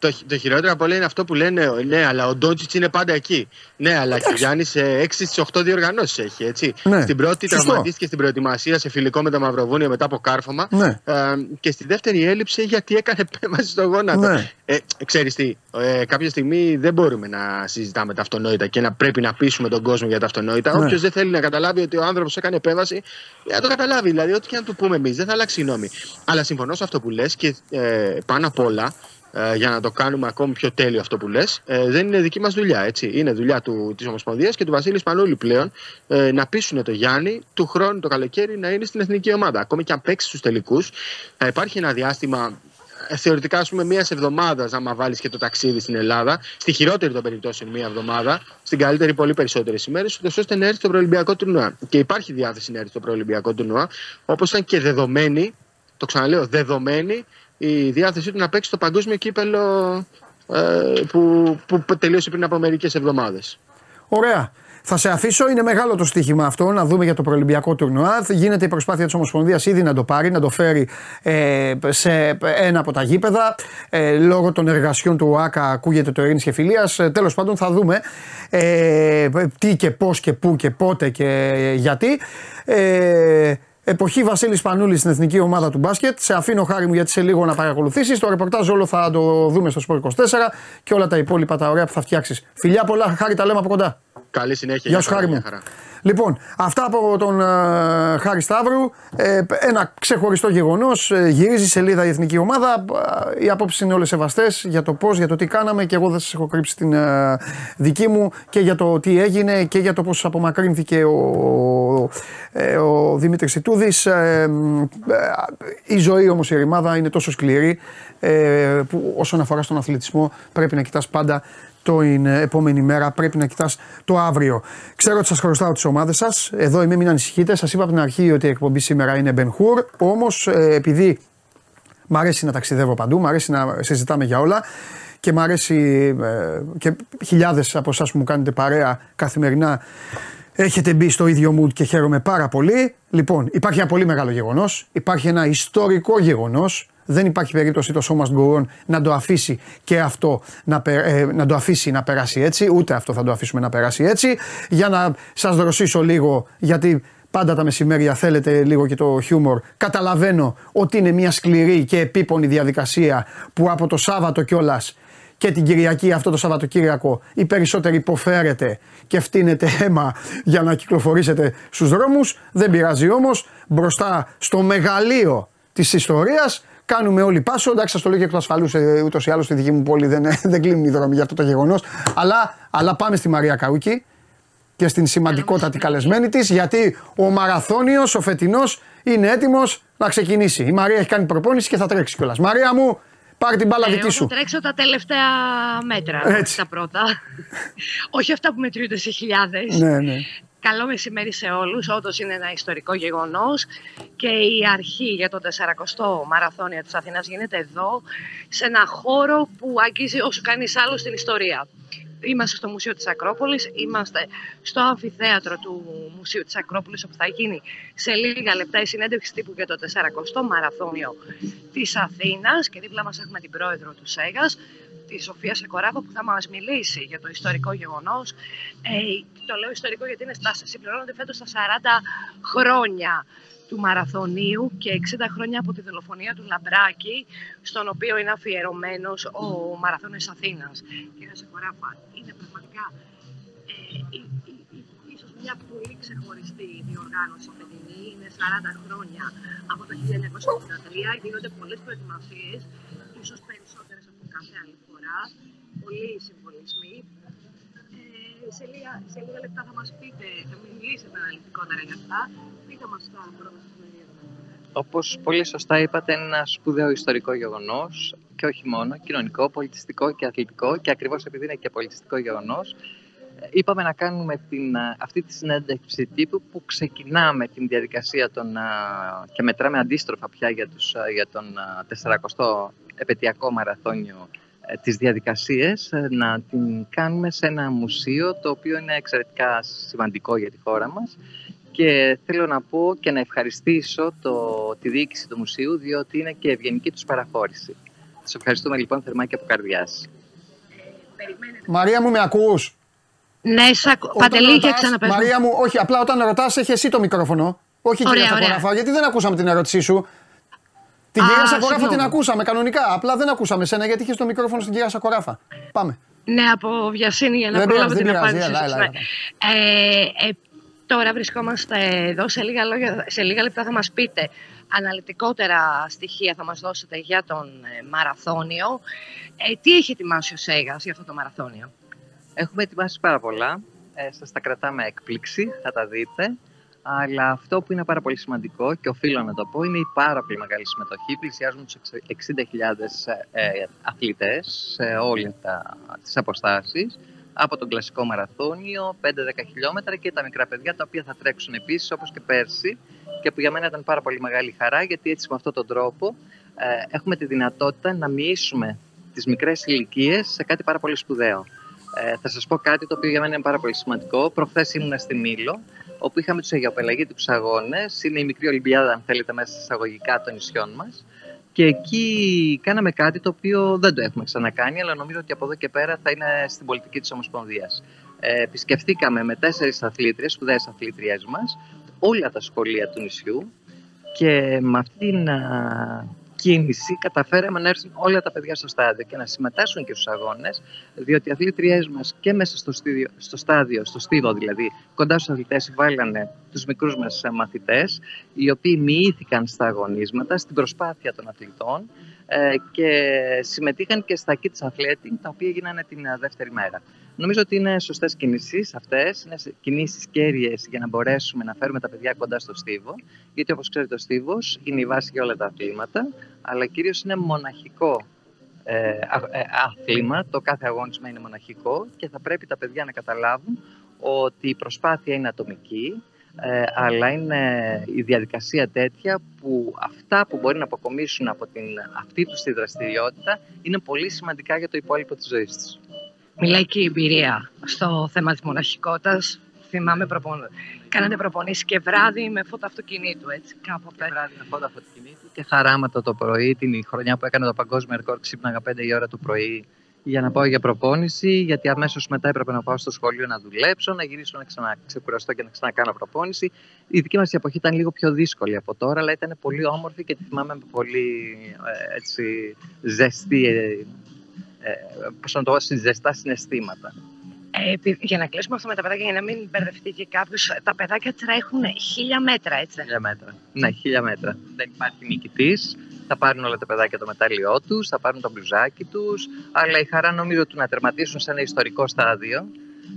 Speaker 8: Το, χει- το χειρότερο απ' όλα είναι αυτό που λένε, ναι, αλλά ο Ντόντζιτ είναι πάντα εκεί. Ναι, αλλά και ο Γιάννη 6 στις 8 διοργανώσει έχει. Έτσι.
Speaker 1: Ναι,
Speaker 8: Στην πρώτη
Speaker 1: σωστό.
Speaker 8: τραυματίστηκε στην προετοιμασία σε φιλικό με τα Μαυροβούνια μετά από κάρφωμα.
Speaker 1: Ναι.
Speaker 8: Ε, και στη δεύτερη έλειψε γιατί έκανε (laughs) επέμβαση στο γόνατο.
Speaker 1: Ναι.
Speaker 8: Ε, ξέρεις τι, ε, κάποια στιγμή δεν μπορούμε να συζητάμε τα αυτονόητα και να πρέπει να πείσουμε τον κόσμο για τα αυτονόητα.
Speaker 1: Ναι.
Speaker 8: Όποιος δεν θέλει να καταλάβει ότι ο άνθρωπος έκανε επέμβαση, ε, να το καταλάβει. Δηλαδή, ό,τι και να του πούμε εμείς, δεν θα αλλάξει η γνώμη. Αλλά συμφωνώ σε αυτό που λες και ε, πάνω απ' όλα, ε, για να το κάνουμε ακόμη πιο τέλειο αυτό που λες, ε, δεν είναι δική μας δουλειά. Έτσι. Είναι δουλειά της Ομοσπονδίας και του Βασίλη Πανούλη πλέον ε, να πείσουν το Γιάννη του χρόνου το καλοκαίρι να είναι στην εθνική ομάδα. Ακόμη και αν παίξει στους τελικούς, θα υπάρχει ένα διάστημα ε, θεωρητικά, ας πούμε, μία εβδομάδας, άμα βάλεις και το ταξίδι στην Ελλάδα, στη χειρότερη των περιπτώσεων μία εβδομάδα, στην καλύτερη πολύ περισσότερες ημέρες, ώστε να έρθει στο προελυμπιακό τουρνουά. Και υπάρχει διάθεση να έρθει στο προελυμπιακό τουρνουά, όπως ήταν και δεδομένη, το ξαναλέω, δεδομένη η διάθεσή του να παίξει το παγκόσμιο κύπελο ε, που, που τελείωσε πριν από μερικές εβδομάδες.
Speaker 1: Ωραία. Θα σε αφήσω, είναι μεγάλο το στοίχημα αυτό, να δούμε για το προελυμπιακό τουρνουά. Γίνεται η προσπάθεια της Ομοσπονδίας ήδη να το πάρει, να το φέρει ε, σε ένα από τα γήπεδα. Ε, λόγω των εργασιών του ΟΑΚΑ ακούγεται το Ειρήνης και Φιλίας. Ε, Τέλος πάντων, θα δούμε ε, τι και πώς και πού και πότε και γιατί. Ε, Εποχή Βασίλης Πανούλης στην εθνική ομάδα του μπάσκετ. Σε αφήνω χάρη μου γιατί σε λίγο να παρακολουθήσεις. Το ρεπορτάζ όλο θα το δούμε στο Σπορ 24 και όλα τα υπόλοιπα τα ωραία που θα φτιάξεις. Φιλιά πολλά, χάρη τα λέμε από κοντά.
Speaker 8: Καλή συνέχεια.
Speaker 1: Γεια σου, χάρη μου.
Speaker 8: Μια χαρά.
Speaker 1: Λοιπόν, αυτά από τον ε, Χάρη Σταύρου. Ε, ένα ξεχωριστό γεγονός. γυρίζει σελίδα η εθνική ομάδα. Ε, οι απόψει είναι όλες σεβαστές για το πώς, για το τι κάναμε και εγώ δεν σας έχω κρύψει την ε, δική μου και για το τι έγινε και για το πώς απομακρύνθηκε ο, ε, ο Δημήτρης Ιτούδης. Ε, ε, η ζωή όμως η ρημάδα είναι τόσο σκληρή ε, που όσον αφορά στον αθλητισμό πρέπει να κοιτάς πάντα την επόμενη μέρα. Πρέπει να κοιτάς το αύριο. Ξέρω ότι σας χρωστάω τις ομάδες σας. Εδώ είμαι, μην ανησυχείτε. Σας είπα από την αρχή ότι η εκπομπή σήμερα είναι Ben Hur. Όμως ε, επειδή μ' αρέσει να ταξιδεύω παντού, μ' αρέσει να συζητάμε για όλα και μ' αρέσει ε, και χιλιάδες από εσάς που μου κάνετε παρέα καθημερινά έχετε μπει στο ίδιο mood και χαίρομαι πάρα πολύ. Λοιπόν, υπάρχει ένα πολύ μεγάλο γεγονός, υπάρχει ένα ιστορικό γεγονός δεν υπάρχει περίπτωση το σώμα Must Go On να το αφήσει και αυτό να, πε- ε, να το αφήσει να περάσει έτσι. Ούτε αυτό θα το αφήσουμε να περάσει έτσι. Για να σας δροσίσω λίγο, γιατί πάντα τα μεσημέρια θέλετε λίγο και το χιούμορ. Καταλαβαίνω ότι είναι μια σκληρή και επίπονη διαδικασία που από το Σάββατο κιόλας και την Κυριακή, αυτό το Σαββατοκύριακο, οι περισσότεροι υποφέρετε και φτύνετε αίμα για να κυκλοφορήσετε στους δρόμους. Δεν πειράζει όμως, μπροστά στο μεγαλείο της ιστορίας Κάνουμε όλοι πάσο. Εντάξει, σας το λέω και εκ του ασφαλούς. Ούτως ή άλλως στη δική μου πόλη δεν, δεν κλείνουν οι δρόμοι για αυτό το γεγονός. Αλλά, αλλά πάμε στη Μαρία Καούκη και στην σημαντικότατη καλεσμένη της, γιατί ο Μαραθώνιος, ο φετινός, είναι έτοιμος να ξεκινήσει. Η Μαρία έχει κάνει προπόνηση και θα τρέξει κιόλας. Μαρία μου, πάρε την μπάλα
Speaker 9: Ε,
Speaker 1: δική
Speaker 9: εγώ
Speaker 1: σου.
Speaker 9: Θα τρέξω τα τελευταία μέτρα,
Speaker 1: Έτσι.
Speaker 9: όχι τα πρώτα. (laughs) όχι αυτά που μετρούνται σε χιλιάδες.
Speaker 1: Ναι, ναι.
Speaker 9: Καλό μεσημέρι σε όλους. Όντως είναι ένα ιστορικό γεγονός και η αρχή για το 40ο μαραθώνιο της Αθηνάς γίνεται εδώ, σε ένα χώρο που αγγίζει όσο κανείς άλλο στην ιστορία. Είμαστε στο Μουσείο της Ακρόπολης, είμαστε στο αμφιθέατρο του Μουσείου της Ακρόπολης όπου θα γίνει σε λίγα λεπτά η συνέντευξη τύπου για το 40ο μαραθώνιο της Αθήνας και δίπλα μας έχουμε την πρόεδρο του ΣΕΓΑΣ, τη Σοφία Σεκοράφο που θα μας μιλήσει για το ιστορικό γεγονός. Ε, το λέω ιστορικό γιατί είναι στα, συμπληρώνονται φέτος τα 40 χρόνια του Μαραθωνίου και 60 χρόνια από τη δολοφονία του Λαμπράκη, στον οποίο είναι αφιερωμένος ο Μαραθώνιος Αθήνας. Κύριε Σεκοράφα, είναι πραγματικά ε, ίσως μια πολύ ξεχωριστή διοργάνωση φετινή. Είναι 40 χρόνια από το 1983, γίνονται πολλές προετοιμασίες, ίσως περισσότερες από κάθε άλλη φορά, πολλοί συμβολισμοί. Ε, σε, λίγα, σε λίγα λεπτά θα μας πείτε, θα μιλήσετε αναλυτικότερα για αυτά. Πείτε μας τα πρώτα
Speaker 10: όπως πολύ σωστά είπατε, είναι ένα σπουδαίο ιστορικό γεγονός και όχι μόνο, κοινωνικό, πολιτιστικό και αθλητικό και ακριβώς επειδή είναι και πολιτιστικό γεγονός, είπαμε να κάνουμε την, αυτή τη συνέντευξη τύπου που ξεκινάμε την διαδικασία των, και μετράμε αντίστροφα πια για, τους, για τον 40ο επαιτειακό μαραθώνιο ε, τις διαδικασίες ε, να την κάνουμε σε ένα μουσείο το οποίο είναι εξαιρετικά σημαντικό για τη χώρα μας και θέλω να πω και να ευχαριστήσω το, τη διοίκηση του μουσείου διότι είναι και ευγενική τους παραχώρηση. Σας ευχαριστούμε λοιπόν θερμά και από καρδιάς.
Speaker 1: Μαρία μου με ακούς;
Speaker 9: Ναι, σα... Παντελή και ξαναπέζω.
Speaker 1: Μαρία μου, όχι, απλά όταν ρωτάς, έχει εσύ το μικρόφωνο. Όχι κυρία Σακοράφα, γιατί δεν ακούσαμε την ερώτησή σου; Την κυρία Σακοράφα την ακούσαμε κανονικά. Απλά δεν ακούσαμε σένα γιατί είχες το μικρόφωνο στην κυρία Σακοράφα. Πάμε.
Speaker 9: Ναι, από βιασύνη για να δεν προλάβω την απάντηση. Έλα, έλα, ναι. ε, ε, τώρα βρισκόμαστε εδώ. Σε λίγα, λόγια, σε λίγα λεπτά θα μας πείτε αναλυτικότερα στοιχεία θα μας δώσετε για τον ε, μαραθώνιο. Ε, τι έχει ετοιμάσει ο Σέγας για αυτό το μαραθώνιο;
Speaker 10: Έχουμε ετοιμάσει πάρα πολλά. Ε, σας τα κρατάμε έκπληξη, θα τα δείτε. Αλλά αυτό που είναι πάρα πολύ σημαντικό και οφείλω να το πω είναι η πάρα πολύ μεγάλη συμμετοχή. Πλησιάζουν τους 60.000 ε, ε, αθλητές σε όλες τα, τις αποστάσεις από τον κλασικό μαραθώνιο, 5-10 χιλιόμετρα και τα μικρά παιδιά τα οποία θα τρέξουν επίσης όπως και πέρσι και που για μένα ήταν πάρα πολύ μεγάλη χαρά γιατί έτσι με αυτόν τον τρόπο ε, έχουμε τη δυνατότητα να μοιήσουμε τις μικρές ηλικίες σε κάτι πάρα πολύ σπουδαίο. Ε, θα σας πω κάτι το οποίο για μένα είναι πάρα πολύ σημαντικό. Προχθές ήμουν στη Μήλο, όπου είχαμε τους Αγιοπελαγίτικους Αγώνες. Είναι η μικρή Ολυμπιάδα, αν θέλετε, μέσα στα εισαγωγικά των νησιών μας. Και εκεί κάναμε κάτι το οποίο δεν το έχουμε ξανακάνει, αλλά νομίζω ότι από εδώ και πέρα θα είναι στην πολιτική της Ομοσπονδίας. Ε, επισκεφτήκαμε με τέσσερις αθλήτριες, σπουδαίες αθλήτριές μας, όλα τα σχολεία του νησιού και με αυτήν κίνηση καταφέραμε να έρθουν όλα τα παιδιά στο στάδιο και να συμμετάσχουν και στους αγώνες, διότι οι αθλήτριές μας και μέσα στο, στίδιο, στο στάδιο, στο στίβο δηλαδή, κοντά στους αθλητές βάλανε τους μικρούς μας μαθητές, οι οποίοι μοιήθηκαν στα αγωνίσματα, στην προσπάθεια των αθλητών ε, και συμμετείχαν και στα kids athletic, τα οποία γίνανε την δεύτερη μέρα. Νομίζω ότι είναι σωστές κινήσεις αυτές, είναι κινήσεις κέρυες για να μπορέσουμε να φέρουμε τα παιδιά κοντά στο στίβο. Γιατί όπως ξέρετε, ο στίβος είναι η βάση για όλα τα αθλήματα, αλλά κυρίως είναι μοναχικό ε, ε, άθλημα. Το κάθε αγώνισμα είναι μοναχικό και θα πρέπει τα παιδιά να καταλάβουν ότι η προσπάθεια είναι ατομική, ε, αλλά είναι η διαδικασία τέτοια που αυτά που μπορεί να αποκομίσουν από την, αυτή τους τη δραστηριότητα είναι πολύ σημαντικά για το υπόλοιπο της ζωής τους.
Speaker 9: Μιλάει και η εμπειρία στο θέμα της μοναχικότητας. Θυμάμαι, προπον... κάνατε προπονήσεις και βράδυ με φώτα αυτοκινήτου, έτσι, κάποτε.
Speaker 10: Και βράδυ με φώτα αυτοκινήτου και χαράματα το πρωί, την χρονιά που έκανα το παγκόσμιο ρεκόρ, ξύπναγα 5 η ώρα του πρωί για να πάω για προπόνηση, γιατί αμέσως μετά έπρεπε να πάω στο σχολείο να δουλέψω, να γυρίσω να ξαναξεκουραστώ και να ξανακάνω προπόνηση. Η δική μας εποχή ήταν λίγο πιο δύσκολη από τώρα, αλλά ήταν πολύ όμορφη και τη θυμάμαι με πολύ ε, έτσι, ζεστή ε, ε, πώς να το πω, ζεστά συναισθήματα.
Speaker 9: Ε, για να κλείσουμε αυτό με τα παιδάκια, για να μην μπερδευτεί και κάποιος, τα παιδάκια τρέχουν χίλια μέτρα, έτσι.
Speaker 10: Χίλια μέτρα. Ναι, χίλια μέτρα. Δεν υπάρχει νικητής. Θα πάρουν όλα τα παιδάκια το μετάλλιό τους, θα πάρουν το μπλουζάκι τους. Αλλά η χαρά νομίζω του να τερματίσουν σε ένα ιστορικό στάδιο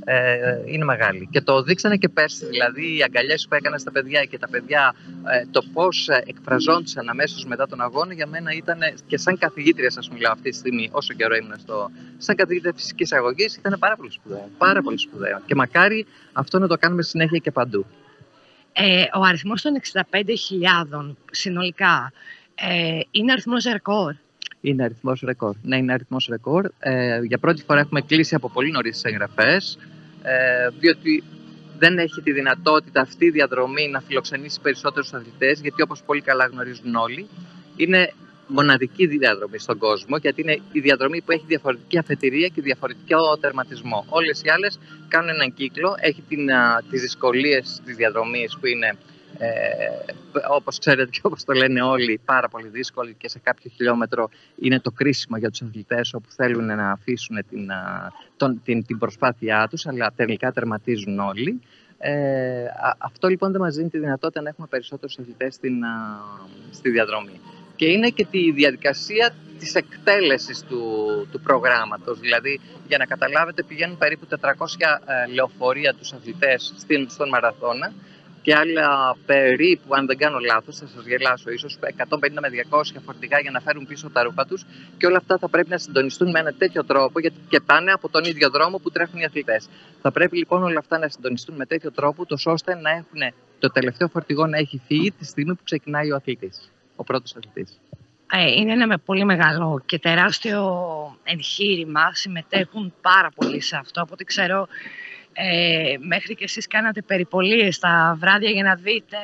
Speaker 10: ε, είναι μεγάλη. Και το δείξανε και πέρσι. Δηλαδή, οι αγκαλιέ που έκανα στα παιδιά και τα παιδιά, ε, το πώς εκφραζόντουσαν αμέσως μετά τον αγώνα, για μένα ήταν και σαν καθηγήτρια, σας μιλάω αυτή τη στιγμή, όσο καιρό ήμουν στο. σαν καθηγήτρια φυσικής αγωγής, ήταν πάρα πολύ σπουδαίο. Πάρα πολύ σπουδαίο. Και μακάρι αυτό να το κάνουμε συνέχεια και παντού.
Speaker 9: Ε, ο αριθμός των 65.000 συνολικά ε, είναι αριθμός ρεκόρ.
Speaker 10: Είναι αριθμός ρεκόρ. Ναι, είναι αριθμός ρεκόρ. Ε, για πρώτη φορά έχουμε κλείσει από πολύ νωρίς τις εγγραφές, ε, διότι δεν έχει τη δυνατότητα αυτή η διαδρομή να φιλοξενήσει περισσότερους αθλητές, γιατί όπως πολύ καλά γνωρίζουν όλοι, είναι μοναδική διαδρομή στον κόσμο, γιατί είναι η διαδρομή που έχει διαφορετική αφετηρία και διαφορετικό τερματισμό. Όλες οι άλλες κάνουν έναν κύκλο, έχει την, α, τις δυσκολίες της διαδρομής που είναι ε, όπως ξέρετε και όπως το λένε όλοι πάρα πολύ δύσκολη και σε κάποιο χιλιόμετρο είναι το κρίσιμο για τους αθλητές όπου θέλουν να αφήσουν την, τον, την, την προσπάθειά τους αλλά τελικά τερματίζουν όλοι. Ε, αυτό λοιπόν δεν μας δίνει τη δυνατότητα να έχουμε περισσότερους αθλητές στην, στη διαδρομή. Και είναι και τη διαδικασία της εκτέλεσης του, του προγράμματος. Δηλαδή, για να καταλάβετε, πηγαίνουν περίπου 400 ε, λεωφορεία τους αθλητές στην, στον μαραθώνα και άλλα περίπου, αν δεν κάνω λάθος, θα σας γελάσω, ίσως 150 με 200 φορτηγά για να φέρουν πίσω τα ρούχα τους. Και όλα αυτά θα πρέπει να συντονιστούν με ένα τέτοιο τρόπο, γιατί και πάνε από τον ίδιο δρόμο που τρέχουν οι αθλητές. Θα πρέπει λοιπόν όλα αυτά να συντονιστούν με τέτοιο τρόπο, τόσο ώστε να έχουν το τελευταίο φορτηγό να έχει φύγει τη στιγμή που ξεκινάει ο αθλητής, ο πρώτος αθλητής.
Speaker 9: Ε, είναι ένα πολύ μεγάλο και τεράστιο εγχείρημα. Συμμετέχουν πάρα πολύ σε αυτό. Από ό,τι ξέρω, ε, μέχρι και εσείς κάνατε περιπολίες τα βράδια για να δείτε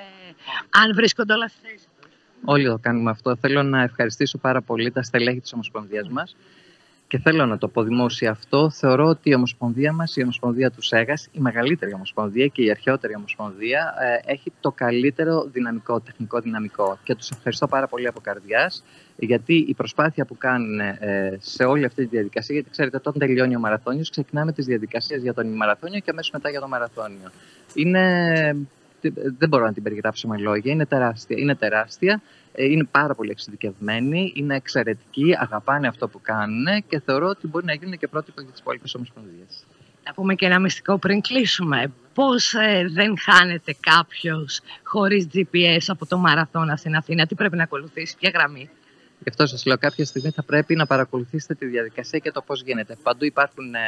Speaker 9: αν βρίσκονται όλα στη θέση
Speaker 10: Όλοι το κάνουμε αυτό. Θέλω να ευχαριστήσω πάρα πολύ τα στελέχη της Ομοσπονδίας μας και θέλω να το πω δημόσια αυτό. Θεωρώ ότι η Ομοσπονδία μας, η Ομοσπονδία του ΣΕΓΑΣ, η μεγαλύτερη Ομοσπονδία και η αρχαιότερη Ομοσπονδία, ε, έχει το καλύτερο δυναμικό, τεχνικό δυναμικό. Και τους ευχαριστώ πάρα πολύ από καρδιάς γιατί η προσπάθεια που κάνουν ε, σε όλη αυτή τη διαδικασία, γιατί ξέρετε, όταν τελειώνει ο μαραθώνιος, ξεκινάμε τις διαδικασίες για τον ημιμαραθώνιο και αμέσως μετά για το μαραθώνιο. Είναι, δεν μπορώ να την περιγράψω με λόγια, είναι τεράστια. Είναι, τεράστια, ε, είναι πάρα πολύ εξειδικευμένοι, είναι εξαιρετικοί, αγαπάνε αυτό που κάνουν και θεωρώ ότι μπορεί να γίνουν και πρότυπο για τις υπόλοιπες ομοσπονδίες.
Speaker 9: Να πούμε και ένα μυστικό πριν κλείσουμε. Πώς ε, δεν χάνεται κάποιος χωρίς GPS από το μαραθώνα στην Αθήνα, τι πρέπει να ακολουθήσει, ποια γραμμή;
Speaker 10: Γι' αυτό σας λέω, κάποια στιγμή θα πρέπει να παρακολουθήσετε τη διαδικασία και το πώς γίνεται. Παντού υπάρχουν ε,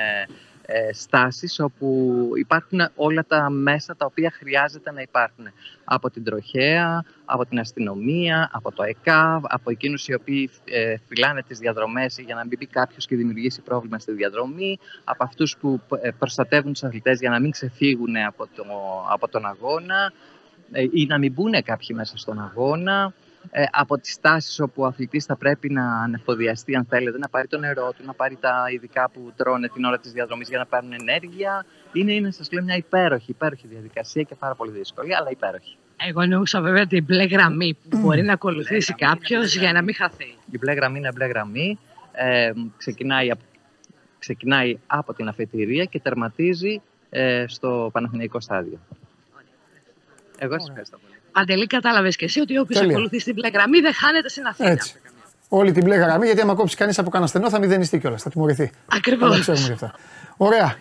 Speaker 10: ε, στάσεις όπου υπάρχουν όλα τα μέσα τα οποία χρειάζεται να υπάρχουν. Από την τροχέα, από την αστυνομία, από το ΕΚΑΒ, από εκείνους οι οποίοι ε, φυλάνε τις διαδρομές για να μην μπει κάποιος και δημιουργήσει πρόβλημα στη διαδρομή, από αυτούς που ε, προστατεύουν τους αθλητές για να μην ξεφύγουν από, το, από τον αγώνα ε, ή να μην μπουν κάποιοι μέσα στον αγώνα ε, από τις τάσεις όπου ο αθλητής θα πρέπει να ανεφοδιαστεί αν θέλετε, να πάρει το νερό του, να πάρει τα ειδικά που τρώνε την ώρα της διαδρομής για να πάρουν ενέργεια. Είναι, είναι σας λέω, μια υπέροχη, υπέροχη διαδικασία και πάρα πολύ δύσκολη, αλλά υπέροχη.
Speaker 9: Εγώ εννοούσα βέβαια την μπλε γραμμή που μπορεί να ακολουθήσει κάποιος για να μην χαθεί.
Speaker 10: Η μπλε γραμμή είναι μπλε γραμμή. Ε, ξεκινάει, ξεκινάει από την αφετηρία και τερματίζει ε, στο Παναθηναϊκό στάδιο. Εγώ σας ευχαριστώ πολύ.
Speaker 9: Παντελή, κατάλαβες και εσύ ότι όποιος ακολουθεί την μπλε γραμμή δεν χάνεται στην Αθήνα.
Speaker 1: Έτσι. Όλη την μπλε γραμμή, γιατί άμα κόψει κανείς από κανένα στενό θα μηδενιστεί κιόλας. Θα τιμωρηθεί.
Speaker 9: Ακριβώς.
Speaker 1: Ωραία.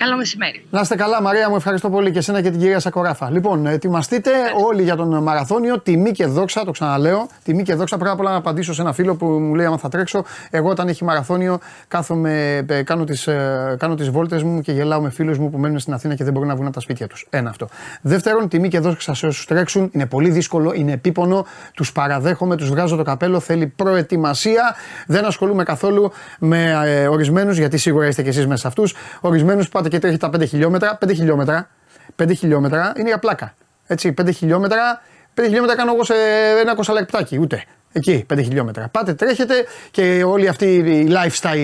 Speaker 9: Καλό μεσημέρι.
Speaker 1: Να είστε καλά, Μαρία μου, ευχαριστώ πολύ και εσένα και την κυρία Σακοράφα. Λοιπόν, ετοιμαστείτε όλοι για τον μαραθώνιο. Τιμή και δόξα, το ξαναλέω. Τιμή και δόξα. Πρέπει απλά να απαντήσω σε ένα φίλο που μου λέει: Αν θα τρέξω, εγώ όταν έχει μαραθώνιο, κάθομαι, ε, κάνω τις ε, κάνω τις βόλτες μου και γελάω με φίλους μου που μένουν στην Αθήνα και δεν μπορούν να βγουν από τα σπίτια τους. Ένα αυτό. Δεύτερον, τιμή και δόξα σε όσους τρέξουν. Είναι πολύ δύσκολο, είναι επίπονο. Τους παραδέχομαι, τους βγάζω το καπέλο. Θέλει προετοιμασία. Δεν ασχολούμαι καθόλου με ε, ορισμένους, γιατί σίγουρα είστε κι εσείς μέσα σε αυτούς. Ορισμένους πάτε και τρέχει τα 5 χιλιόμετρα. 5 χιλιόμετρα, 5 χιλιόμετρα είναι για πλάκα. Έτσι, 5 χιλιόμετρα, 5 χιλιόμετρα κάνω εγώ σε ένα κοσαλεπτάκι, ούτε. Εκεί, 5 χιλιόμετρα. Πάτε, τρέχετε και όλοι αυτοί οι lifestyle,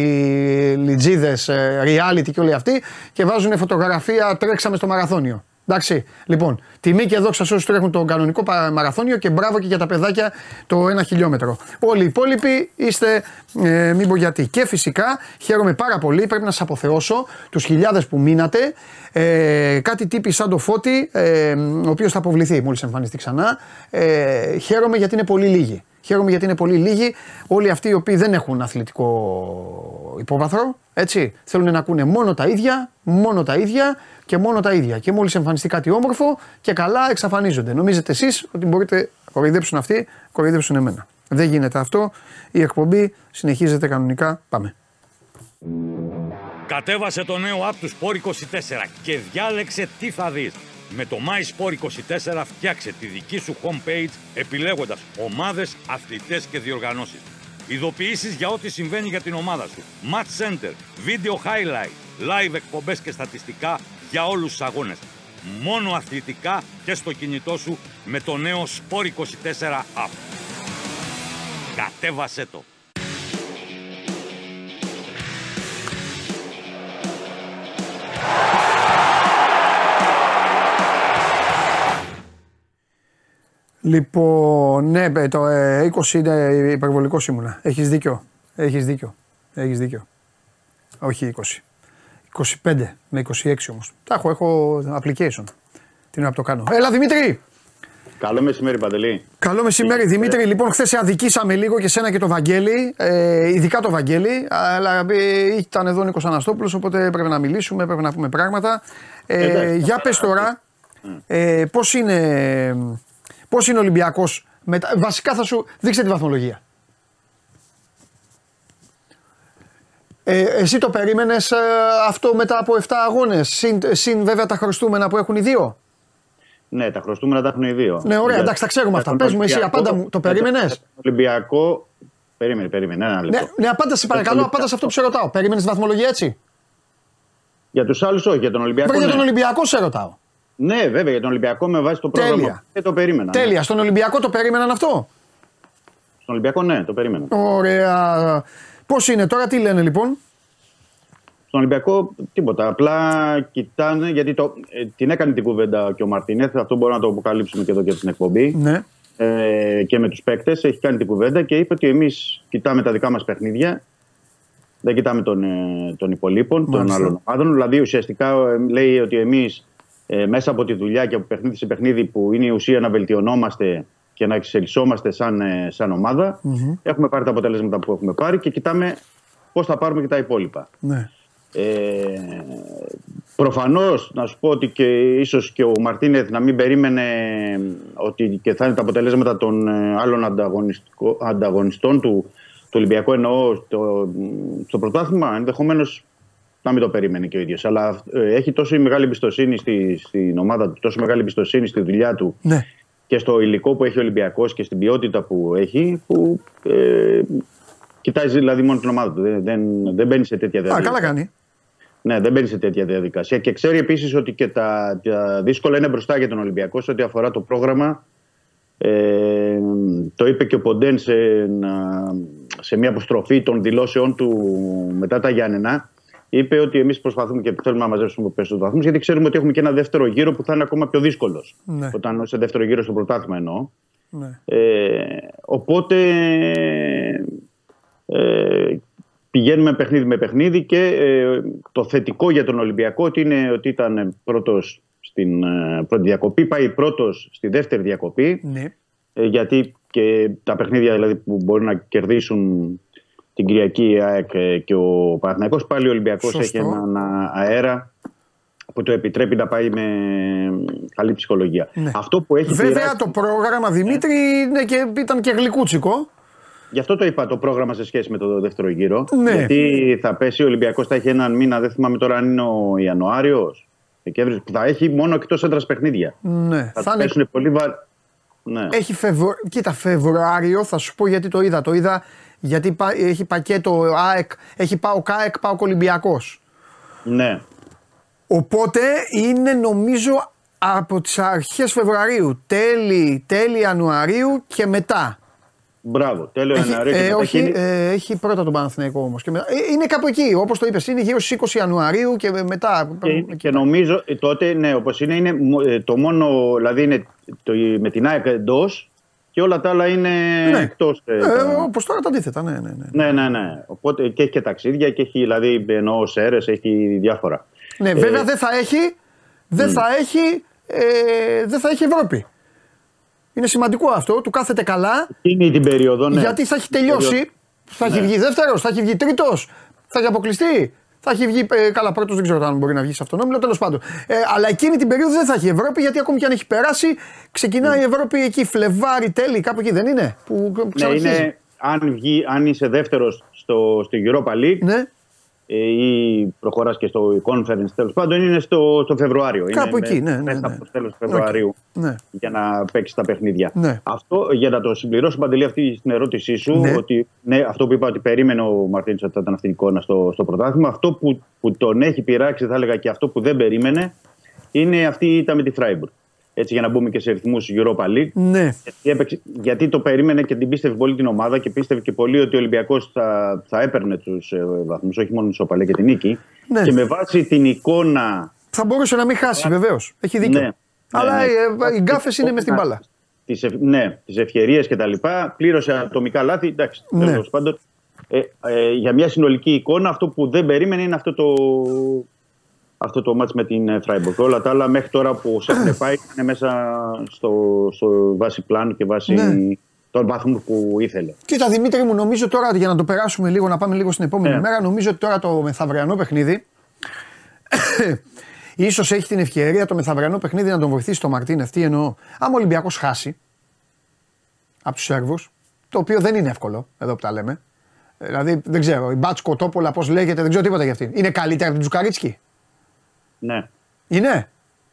Speaker 1: οι reality και όλοι αυτοί και βάζουν φωτογραφία τρέξαμε στο μαραθώνιο. Εντάξει, λοιπόν, τιμή και δόξα σε όσους τρέχουν το κανονικό μαραθώνιο και μπράβο και για τα παιδάκια το ένα χιλιόμετρο. Όλοι οι υπόλοιποι είστε, ε, μην πω γιατί. Και φυσικά χαίρομαι πάρα πολύ, πρέπει να σας αποθεώσω τους χιλιάδες που μείνατε. Ε, κάτι τύπη σαν το φώτι, ε, ο οποίος θα αποβληθεί μόλις εμφανιστεί ξανά. Ε, χαίρομαι γιατί είναι πολύ λίγοι. Χαίρομαι γιατί είναι πολύ λίγοι. Όλοι αυτοί οι οποίοι δεν έχουν αθλητικό υπόβαθρο, έτσι, θέλουν να ακούνε μόνο τα ίδια, μόνο τα ίδια και μόνο τα ίδια. Και μόλις εμφανιστεί κάτι όμορφο και καλά εξαφανίζονται. Νομίζετε εσείς ότι μπορείτε να κοροϊδέψουν αυτοί, κοροϊδέψουν εμένα. Δεν γίνεται αυτό. Η εκπομπή συνεχίζεται κανονικά. Πάμε.
Speaker 11: Κατέβασε το νέο app του Sport 24 και διάλεξε τι θα δεις. Με το MySport24 φτιάξε τη δική σου homepage επιλέγοντας ομάδες, αθλητές και διοργανώσεις. Ειδοποιήσεις για ό,τι συμβαίνει για την ομάδα σου. Match Center, Video Highlight, Live εκπομπές και στατιστικά για όλους τους αγώνες. Μόνο αθλητικά και στο κινητό σου με το νέο Sport 24 App. Κατέβασέ το.
Speaker 1: Λοιπόν, ναι, ε, το ε, 20 είναι υπερβολικός ήμουνα. Έχεις δίκιο. Έχεις δίκιο. Έχεις δίκιο. Όχι 20. 25 με 26 όμως. Τα έχω, έχω application. Τι να το κάνω. Έλα Δημήτρη!
Speaker 12: Καλό μεσημέρι, Παντελή.
Speaker 1: Καλό μεσημέρι, Δημήτρη. Λοιπόν, χθες σε αδικήσαμε λίγο και σένα και το Βαγγέλη, ε, ειδικά το Βαγγέλη. Αλλά ε, ήταν εδώ ο Νίκος Αναστόπουλος, οπότε πρέπει να μιλήσουμε, πρέπει να πούμε πράγματα. Ε, για πες τώρα, ε, πώς είναι, πώς είναι ο Ολυμπιακός. Βασικά θα σου δείξτε τη βαθμολογία. Ε, εσύ το περίμενες ε, αυτό μετά από 7 αγώνες, συν, συν βέβαια τα χρωστούμενα που έχουν οι δύο;
Speaker 12: Ναι, τα χρωστούμενα τα έχουν οι δύο.
Speaker 1: Ναι, ωραία, εντάξει, τα ξέρουμε αυτά. Πες μου, εσύ απάντα μου, το περίμενες;
Speaker 12: Ολυμπιακό. Περίμενε, περίμενε. Ένα λεπτό.
Speaker 1: Ναι, ναι απάντα σε παρακαλώ, απάντα σε αυτό που σε ρωτάω. Περίμενες τη βαθμολογία έτσι;
Speaker 12: Για τους άλλους όχι, για τον Ολυμπιακό.
Speaker 1: Πρέπει
Speaker 12: ναι.
Speaker 1: για τον Ολυμπιακό σε ρωτάω.
Speaker 12: Ναι, βέβαια, για τον Ολυμπιακό με βάση το πρόγραμμα.
Speaker 1: Τέλεια.
Speaker 12: Και το περίμενα.
Speaker 1: Τέλεια.
Speaker 12: Ναι.
Speaker 1: Στον Ολυμπιακό το περίμεναν αυτό;
Speaker 12: Στον Ολυμπιακό, ναι, το περίμενα.
Speaker 1: Ωραία. Πώς είναι τώρα, τι λένε λοιπόν;
Speaker 12: Στον Ολυμπιακό τίποτα. Απλά κοιτάνε, γιατί το, ε, την έκανε την κουβέντα και ο Μαρτίνεθ. Αυτό μπορούμε να το αποκαλύψουμε και εδώ και στην εκπομπή.
Speaker 1: Ναι.
Speaker 12: Ε, και με τους παίκτες. Έχει κάνει την κουβέντα και είπε ότι εμείς κοιτάμε τα δικά μας παιχνίδια. Δεν κοιτάμε των, ε, των υπολείπων, των
Speaker 1: Μάλιστα.
Speaker 12: άλλων ομάδων. Δηλαδή ουσιαστικά ε, λέει ότι εμείς ε, μέσα από τη δουλειά και από παιχνίδι σε παιχνίδι που είναι η ουσία να βελτιωνόμαστε και να εξελισσόμαστε σαν, ε, σαν ομάδα, έχουμε πάρει τα αποτελέσματα που έχουμε πάρει και κοιτάμε πώς θα πάρουμε και τα υπόλοιπα.
Speaker 1: Ναι.
Speaker 12: Ε, προφανώς να σου πω ότι και ίσως και ο Μαρτίνεθ να μην περίμενε ότι και θα είναι τα αποτελέσματα των ε, άλλων ανταγωνιστικό- ανταγωνιστών του, του Ολυμπιακού εννοώ στο, στο πρωτάθλημα ενδεχομένως να μην το περίμενε και ο ίδιος αλλά ε, έχει τόσο μεγάλη εμπιστοσύνη στη, στην ομάδα του τόσο μεγάλη εμπιστοσύνη στη δουλειά του
Speaker 1: Ναι.
Speaker 12: Και στο υλικό που έχει ο Ολυμπιακός και στην ποιότητα που έχει που ε, κοιτάζει δηλαδή μόνο την ομάδα του δεν, δεν, δεν μπαίνει σε τέτοια
Speaker 1: Α,
Speaker 12: διαδικασία.
Speaker 1: καλά κάνει.
Speaker 12: Ναι, δεν μπαίνει σε τέτοια διαδικασία. Και ξέρει επίσης ότι και τα, τα δύσκολα είναι μπροστά για τον Ολυμπιακό σε ό,τι αφορά το πρόγραμμα. Ε, το είπε και ο Ποντέν σε, ένα- σε μια αποστροφή των δηλώσεών του μετά τα Γιάννενα. Είπε ότι εμείς προσπαθούμε και θέλουμε να μαζέψουμε περισσότερου βαθμούς, γιατί ξέρουμε ότι έχουμε και ένα δεύτερο γύρο που θα είναι ακόμα πιο δύσκολος.
Speaker 1: Ναι.
Speaker 12: Όταν σε δεύτερο γύρο στο πρωτάθλημα εννοώ.
Speaker 1: ναι.
Speaker 12: Ε, οπότε ε, πηγαίνουμε παιχνίδι με παιχνίδι και ε, το θετικό για τον Ολυμπιακό ότι είναι ότι ήταν πρώτος στην ε, πρώτη διακοπή, πάει πρώτος στη δεύτερη διακοπή
Speaker 1: ναι.
Speaker 12: ε, γιατί και τα παιχνίδια δηλαδή, που μπορεί να κερδίσουν την Κυριακή η ΑΕΚ ε, και ο Παναθηναϊκός πάλι ο Ολυμπιακός
Speaker 1: Σωστό.
Speaker 12: έχει έναν α, αέρα που το επιτρέπει να πάει με καλή ψυχολογία.
Speaker 1: Ναι.
Speaker 12: Αυτό που έχει
Speaker 1: Βέβαια
Speaker 12: πειράξει-
Speaker 1: το πρόγραμμα Δημήτρη είναι και, ήταν και γλυκούτσικο.
Speaker 12: Γι' αυτό το είπα το πρόγραμμα σε σχέση με το δεύτερο γύρο.
Speaker 1: Ναι.
Speaker 12: Γιατί θα πέσει ο Ολυμπιακός, θα έχει έναν μήνα, δεν θυμάμαι τώρα αν είναι ο Ιανουάριος, Δεκέμβρη, που θα έχει μόνο εκτός έντρας παιχνίδια.
Speaker 1: Ναι.
Speaker 12: Θα,
Speaker 1: Θα
Speaker 12: του
Speaker 1: είναι
Speaker 12: πέσουν πολύ βα... Ναι.
Speaker 1: Έχει Φεβρου... Κοίτα, Φεβρουάριο, θα σου πω γιατί το είδα. Το είδα γιατί πα- έχει πακέτο ΑΕΚ, έχει πάω ΚΑΕΚ, πάω Ολυμπιακός.
Speaker 12: ναι.
Speaker 1: Οπότε είναι νομίζω από τις αρχές Φεβρουαρίου, τέλη, τέλη Ιανουαρίου και μετά.
Speaker 12: Μπράβο. Τέλειο
Speaker 1: Έχει,
Speaker 12: Ιανουαρίου. και
Speaker 1: ε,
Speaker 12: μετά
Speaker 1: όχι,
Speaker 12: γίνει-
Speaker 1: ε, έχει πρώτα τον Παναθηναϊκό όμως. Και μετά. Ε, είναι κάπου εκεί, όπως το είπες, είναι γύρω στις 20 Ιανουαρίου και μετά.
Speaker 12: Και, και νομίζω ε, τότε, ναι, όπως είναι, είναι μο- ε, το μόνο, δηλαδή είναι το, με την ΑΕΚ εντός και όλα τα άλλα είναι
Speaker 1: Ναι.
Speaker 12: εκτός.
Speaker 1: Ε, όπως τώρα τα αντίθετα, ναι, ναι, ναι.
Speaker 12: ναι, ναι, ναι. Οπότε και έχει και ταξίδια και έχει, δηλαδή, εννοώ σέρες, έχει διάφορα.
Speaker 1: Ναι,
Speaker 12: Ε,
Speaker 1: βέβαια δεν θα έχει, δεν θα έχει, ε, δεν θα έχει Ευρώπη. Είναι σημαντικό αυτό, του κάθεται καλά,
Speaker 12: Είναι την περίοδο, ναι.
Speaker 1: γιατί θα έχει τελειώσει, θα έχει
Speaker 12: Ναι.
Speaker 1: βγει δεύτερος, θα έχει βγει τρίτος, θα έχει αποκλειστεί. Θα έχει βγει, ε, καλά πρώτος δεν ξέρω αν μπορεί να βγει σε αυτόν όμιλο, τέλος πάντων. Ε, αλλά εκείνη την περίοδο δεν θα έχει Ευρώπη, γιατί ακόμη και αν έχει περάσει, ξεκινάει η Ευρώπη εκεί, Φλεβάρι, τέλη, κάπου εκεί δεν είναι, που
Speaker 12: Ναι,
Speaker 1: ξαναρχίζει.
Speaker 12: είναι, αν, βγει, αν είσαι δεύτερος στο, στο Europa League
Speaker 1: Ναι.
Speaker 12: Ε, ή προχωράς και στο Conference τέλος πάντων, είναι στο, στο Φεβρουάριο.
Speaker 1: Κάπου
Speaker 12: είναι
Speaker 1: εκεί, ναι, ναι,
Speaker 12: μέσα
Speaker 1: ναι.
Speaker 12: από το τέλος του Φεβρουαρίου
Speaker 1: Ναι.
Speaker 12: για να παίξεις τα παιχνίδια.
Speaker 1: Ναι.
Speaker 12: Αυτό για να το συμπληρώσω, Παντελή, αυτή την ερώτησή σου,
Speaker 1: Ναι.
Speaker 12: ότι ναι, αυτό που είπα ότι περίμενε ο Μαρτίνης ότι θα ήταν αυτή η εικόνα στο, στο πρωτάθλημα. Αυτό που, που τον έχει πειράξει, θα έλεγα και αυτό που δεν περίμενε, είναι αυτή η ήττα με τη Φράιμπουργκ. Έτσι για να μπούμε και σε ρυθμούς Europa League.
Speaker 1: Ναι.
Speaker 12: Γιατί, έπαιξε- γιατί το περίμενε και την πίστευε πολύ την ομάδα και πίστευε και πολύ ότι ο Ολυμπιακός θα, θα έπαιρνε τους βαθμούς, όχι μόνο την ισοπαλία και την νίκη.
Speaker 1: Ναι.
Speaker 12: Και με βάση την εικόνα
Speaker 1: Θα μπορούσε να μην χάσει, βεβαίως. Έχει δίκιο.
Speaker 12: Ναι.
Speaker 1: Αλλά
Speaker 12: Ναι, ναι.
Speaker 1: ε, οι γκάφες είναι μες στην μπάλα.
Speaker 12: τις, ευ... ναι, τις ευκαιρίες και τα λοιπά, πλήρωσε ατομικά λάθη, εντάξει,
Speaker 1: Ναι.
Speaker 12: τέλος πάντων. Ε, ε, για μια συνολική εικόνα αυτό που δεν περίμενε είναι αυτό το, αυτό το μάτς με την ε, Φράιμπουργκ. Όλα τα άλλα μέχρι τώρα που σε έχουν πάει είναι μέσα στο, στο βάση πλάνου και βάση
Speaker 1: Ναι.
Speaker 12: των βαθμών που ήθελε.
Speaker 1: Κοίτα Δημήτρη μου, νομίζω τώρα για να το περάσουμε λίγο, να πάμε λίγο στην επόμενη
Speaker 12: Ναι.
Speaker 1: μέρα, νομίζω ότι τώρα το μεθαυριανό παιχνίδι (coughs) ίσως έχει την ευκαιρία το μεθαυριανό παιχνίδι να τον βοηθήσει το Μαρτίνεφ. Τι εννοώ. Άμα ο Ολυμπιακός χάσει από τους Σέρβους, το οποίο δεν είναι εύκολο, εδώ που τα λέμε. Δηλαδή, δεν ξέρω, η Μπάτσκα Τόπολα, πώς λέγεται, δεν ξέρω τίποτα για αυτήν. Είναι καλύτερη από την Τζουκαρίτσκι;
Speaker 12: Ναι,
Speaker 1: Είναι;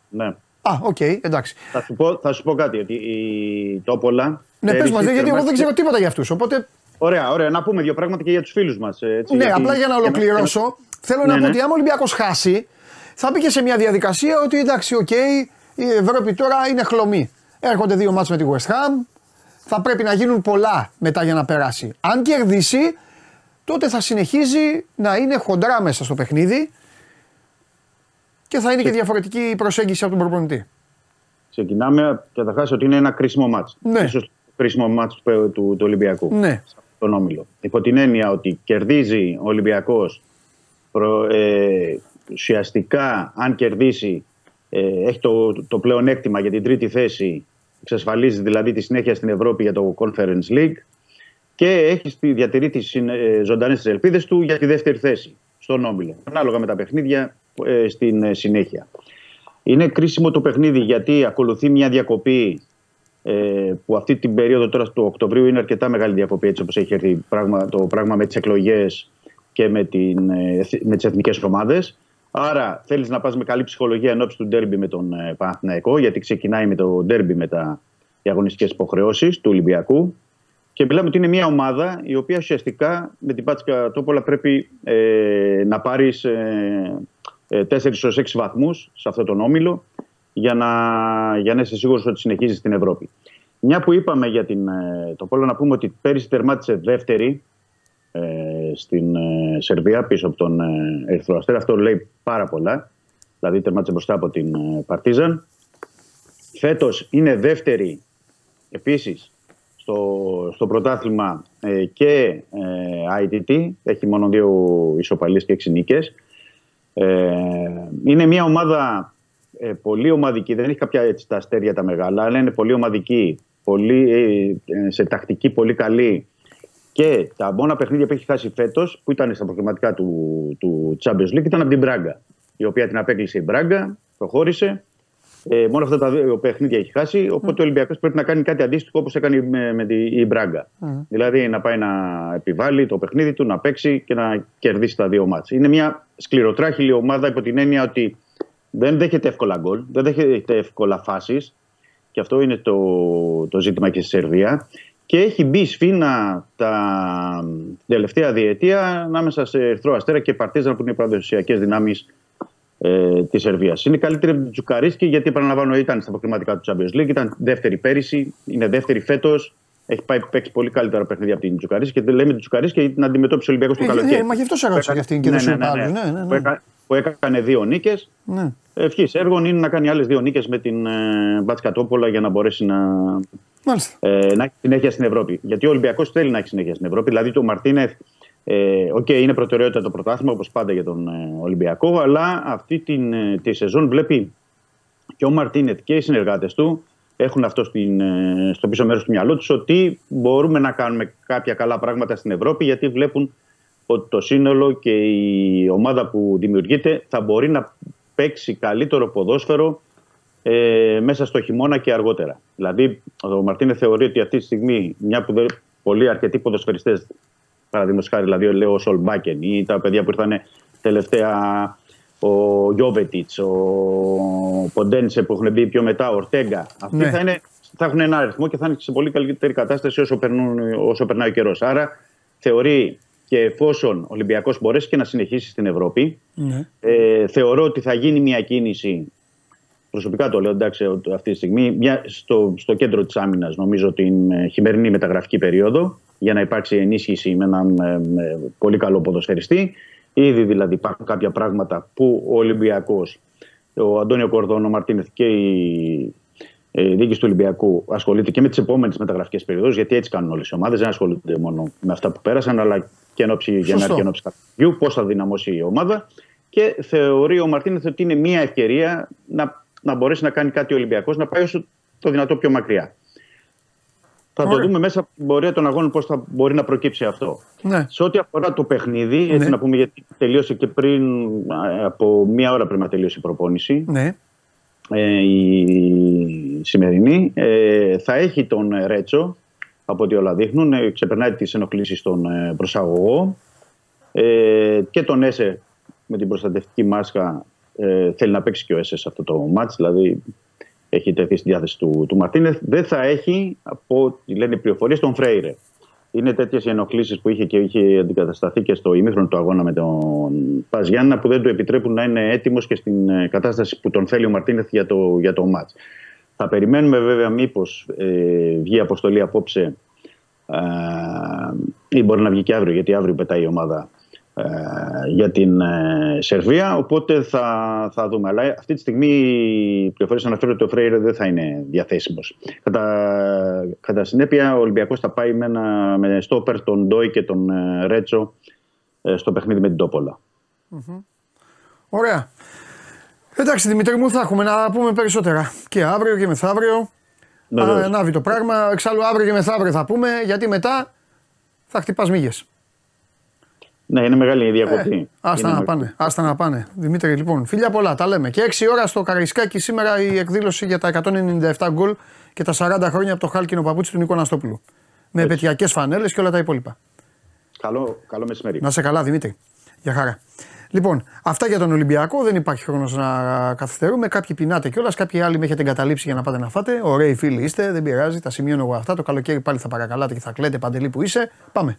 Speaker 12: ναι.
Speaker 1: Α, οκ, εντάξει.
Speaker 12: Θα σου, πω, θα σου πω κάτι, ότι η Τόπολα...
Speaker 1: Ναι, πες
Speaker 12: πέρυσι
Speaker 1: μας, γιατί εγώ δεν
Speaker 12: τερμάτισε-
Speaker 1: ξέρω τίποτα για αυτούς. Οπότε,
Speaker 12: Ωραία, ωραία. Να πούμε δύο πράγματα και για τους φίλους μας. ε, Έτσι,
Speaker 1: ναι,
Speaker 12: γιατί-
Speaker 1: απλά για να ολοκληρώσω, θέλω
Speaker 12: Ναι,
Speaker 1: να πω
Speaker 12: ναι.
Speaker 1: ότι άμα ο Ολυμπιακός χάσει, θα μπει και σε μια διαδικασία ότι εντάξει, οκ, η Ευρώπη τώρα είναι χλωμή. Έρχονται δύο ματς με τη West Ham, θα πρέπει να γίνουν πολλά μετά για να περάσει. Αν κερδίσει, τότε θα συνεχίζει να είναι χοντρά μέσα στο παιχνίδι και θα είναι και διαφορετική η προσέγγιση από τον προπονητή.
Speaker 12: Ξεκινάμε καταρχάς ότι είναι ένα κρίσιμο μάτς.
Speaker 1: Ναι.
Speaker 12: Ίσως το κρίσιμο μάτς του, του, του Ολυμπιακού.
Speaker 1: Ναι.
Speaker 12: Τον Όμιλο. Υπό την έννοια ότι κερδίζει ο Ολυμπιακός προ, ε, ουσιαστικά αν κερδίσει ε, έχει το, το πλεονέκτημα για την τρίτη θέση εξασφαλίζει δηλαδή τη συνέχεια στην Ευρώπη για το Conference League και έχει στη, διατηρεί τις συνε- ε, ζωντανές τις ελπίδες του για τη δεύτερη θέση στον Όμιλο. Ανάλογα με τα παιχνίδια ε, στην ε, συνέχεια. Είναι κρίσιμο το παιχνίδι γιατί ακολουθεί μια διακοπή ε, που αυτή την περίοδο τώρα του Οκτωβρίου είναι αρκετά μεγάλη διακοπή έτσι όπως έχει έρθει πράγμα, το πράγμα με τις εκλογές και με, την, ε, εθ- με τις εθνικές ομάδες. Άρα θέλεις να πας με καλή ψυχολογία ενώπιση του ντέρμπι με τον ε, Παναθηναϊκό γιατί ξεκινάει με το ντέρμπι με τα οι αγωνιστικές υποχρεώσεις του Ολυμπιακού και μιλάμε ότι είναι μια ομάδα η οποία ουσιαστικά με την Πάτσικα Τόπολα πρέπει ε, να πάρεις ε, ε, 4 έως 6 βαθμούς σε αυτόν τον όμιλο για να, για να είσαι σίγουρος ότι συνεχίζεις στην Ευρώπη. Μια που είπαμε για την ε, Τόπολα να πούμε ότι πέρυσι τερμάτισε δεύτερη ε, στην ε, Σερβία πίσω από τον ε, Ερυθρό Αστέρα. Αυτό λέει πάρα πολλά. Δηλαδή τερμάτισε μπροστά από την ε, Παρτίζαν. Φέτος είναι δεύτερη επίσης στο, στο πρωτάθλημα ε, και ε, ITT. Έχει μόνο δύο ισοπαλίες και έξι νίκες. Ε, είναι μια ομάδα ε, πολύ ομαδική. Δεν έχει κάποια έτσι, τα αστέρια τα μεγάλα, αλλά είναι πολύ ομαδική. Πολύ, ε, σε τακτική πολύ καλή. Και τα μόνα παιχνίδια που έχει χάσει φέτος, που ήταν στα προκριματικά του, του Champions League, ήταν από την Μπράγκα. Η οποία την απέκλεισε η Μπράγκα, προχώρησε. Ε, μόνο αυτά τα δύο παιχνίδια έχει χάσει. Οπότε ο Ολυμπιακός πρέπει να κάνει κάτι αντίστοιχο όπως έκανε με, με τη, η Μπράγκα. Δηλαδή να πάει να επιβάλλει το παιχνίδι του, να παίξει και να κερδίσει τα δύο μάτς. Είναι μια σκληροτράχηλη ομάδα υπό την έννοια ότι δεν δέχεται εύκολα γκολ, δεν δέχεται εύκολα φάσεις. Και αυτό είναι το, το ζήτημα και στη Σερβία. Και έχει μπει σφίνα τα την τελευταία διετία ανάμεσα σε Ερυθρό Αστέρα και Παρτίζαν που είναι οι παραδοσιακές δυνάμεις ε, της Σερβίας. Είναι καλύτερη από την Τζουκαρίσκη γιατί, επαναλαμβάνω, ήταν στα προκριματικά του Champions League, ήταν δεύτερη πέρυσι, είναι δεύτερη φέτος. Έχει πάει παίξει πολύ καλύτερα παιχνίδια από την Τζουκαρίσκη και δεν λέμε την Τζουκαρίσκη γιατί την αντιμετώπισε ο Ολυμπιακός το
Speaker 1: Ε,
Speaker 12: καλοκαίρι.
Speaker 1: ναι, μα γι' αυτό σε ρώτησα για αυτήν και δεν σου είπα άλλους. Ναι, ναι,
Speaker 12: Που,
Speaker 1: ναι.
Speaker 12: έκα- που έκανε δύο νίκες.
Speaker 1: Ναι.
Speaker 12: Ευχής έργων είναι να κάνει άλλες δύο νίκες με την ε, Μπάτσκα Τόπολα για να μπορέσει να,
Speaker 1: Μάλιστα.
Speaker 12: ε, να έχει συνέχεια στην Ευρώπη. Γιατί ο Ολυμπιακός θέλει να έχει συνέχεια στην Ευρώπη. Δηλαδή το Μαρτίνεθ, ε, οκ, είναι προτεραιότητα το πρωτάθλημα όπως πάντα για τον ε, Ολυμπιακό, αλλά αυτή την, ε, τη σεζόν βλέπει και ο Μαρτίνεθ και οι συνεργάτες του έχουν αυτό στην, ε, στο πίσω μέρος του μυαλού τους ότι μπορούμε να κάνουμε κάποια καλά πράγματα στην Ευρώπη γιατί βλέπουν ότι το σύνολο και η ομάδα που δημιουργείται θα μπορεί να παίξει καλύτερο ποδόσφαιρο ε, μέσα στο χειμώνα και αργότερα. Δηλαδή, ο Μαρτίνε θεωρεί ότι αυτή τη στιγμή, μια που δεν, πολλοί αρκετοί ποδοσφαιριστές, παραδείγματος χάρη, δηλαδή λέω ο Σολμπάκεν ή τα παιδιά που ήρθαν τελευταία, ο Γιώβετιτς, ο Ποντένσε που έχουν μπει πιο μετά, ο Ορτέγκα. Αυτοί
Speaker 1: Ναι.
Speaker 12: θα, είναι, θα έχουν ένα αριθμό και θα είναι σε πολύ καλύτερη κατάσταση όσο, περνούν, όσο περνάει ο καιρός. Άρα, θεωρεί και εφόσον ο Ολυμπιακός μπορέσει και να συνεχίσει στην Ευρώπη,
Speaker 1: Ναι.
Speaker 12: ε, θεωρώ ότι θα γίνει μια κίνηση προσωπικά το λέω εντάξει, ότι αυτή τη στιγμή, μια, στο, στο κέντρο της άμυνας, νομίζω την ε, χειμερινή μεταγραφική περίοδο, για να υπάρξει ενίσχυση με έναν ε, με πολύ καλό ποδοσφαιριστή. Ήδη δηλαδή υπάρχουν κάποια πράγματα που ο Ολυμπιακός, ο Αντώνιο Κορδόνο, ο Μαρτίνεθ και η ε, διοίκηση του Ολυμπιακού ασχολείται και με τις επόμενες μεταγραφικές περιόδους, γιατί έτσι κάνουν όλες οι ομάδες. Δεν ασχολούνται μόνο με αυτά που πέρασαν, αλλά και εν ώψη Γενάρη και εν ώψη Καρδιού, πώς θα δυναμώσει η ομάδα. Και θεωρεί ο Μαρτίνεθ ότι είναι μια ευκαιρία να, να μπορέσει να κάνει κάτι ο Ολυμπιακός, να πάει όσο το δυνατό πιο μακριά. Θα το δούμε μέσα από την πορεία των αγώνων πώς θα μπορεί να προκύψει αυτό.
Speaker 1: Ναι.
Speaker 12: Σε ό,τι αφορά το παιχνίδι, έτσι
Speaker 1: Ναι.
Speaker 12: να πούμε, γιατί τελείωσε και πριν α, από μία ώρα πρέπει να τελειώσει η προπόνηση.
Speaker 1: Ναι.
Speaker 12: Ε, η σημερινή ε, θα έχει τον ε, Ρέτσο από ό,τι όλα δείχνουν. Ε, ξεπερνάει τις ενοχλήσεις στον ε, προσαγωγό ε, και τον Έσε με την προστατευτική μάσκα ε, θέλει να παίξει και ο Έσε σε αυτό το μάτς δηλαδή έχει τεθεί στη διάθεση του, του Μαρτίνεθ δεν θα έχει από ό,τι λένε οι πληροφορίες τον Φρέιρε είναι τέτοιες οι ενοχλήσεις που είχε και είχε αντικατασταθεί και στο ημίχρονο του αγώνα με τον Πας Γιάννα που δεν του επιτρέπουν να είναι έτοιμος και στην ε, κατάσταση που τον θέλει ο Μαρτίνεθ για το, για το μάτς. Θα περιμένουμε βέβαια μήπως ε, βγει αποστολή απόψε ε, ή μπορεί να βγει και αύριο, γιατί αύριο πετάει η ομάδα ε, για την ε, Σερβία. Οπότε θα, θα δούμε. Αλλά αυτή τη στιγμή οι πληροφορίες αναφέρουν ότι ο Φρέιρε δεν θα είναι διαθέσιμος. Κατά, κατά συνέπεια, ο Ολυμπιακός θα πάει με, ένα, με στόπερ τον Ντόι και τον ε, Ρέτσο ε, στο παιχνίδι με την Τόπολα.
Speaker 1: Ωραία. Εντάξει, Δημήτρη μου, θα έχουμε να πούμε περισσότερα. Και αύριο και μεθαύριο.
Speaker 12: Βεβαίως.
Speaker 1: Ανάβει το πράγμα. Εξάλλου αύριο και μεθαύριο θα πούμε, γιατί μετά θα χτυπάς μύγες.
Speaker 12: Ναι, είναι μεγάλη η διακοπή.
Speaker 1: Ε, άστα
Speaker 12: Είναι
Speaker 1: να
Speaker 12: μεγάλη.
Speaker 1: πάνε. Άστα να πάνε. Δημήτρη, λοιπόν, φίλια πολλά, τα λέμε. Και 6 ώρα στο Καραϊσκάκι σήμερα η εκδήλωση για τα 197 γκολ και τα 40 χρόνια από το χάλκινο παπούτσι του Νίκο Αναστόπουλου. Με επαιτειακές φανέλες και όλα τα υπόλοιπα.
Speaker 12: Καλό, καλό μεσημέρι.
Speaker 1: Να σε καλά, Δημήτρη. Για χαρά. Λοιπόν, αυτά για τον Ολυμπιακό. Δεν υπάρχει χρόνος να καθυστερούμε. Κάποιοι πεινάτε κιόλας, κάποιοι άλλοι με έχετε εγκαταλείψει για να πάτε να φάτε. Ωραίοι φίλοι είστε, δεν πειράζει. Τα σημειώνω εγώ αυτά. Το καλοκαίρι πάλι θα παρακαλάτε και θα κλαίτε παντελή που είσαι. Πάμε.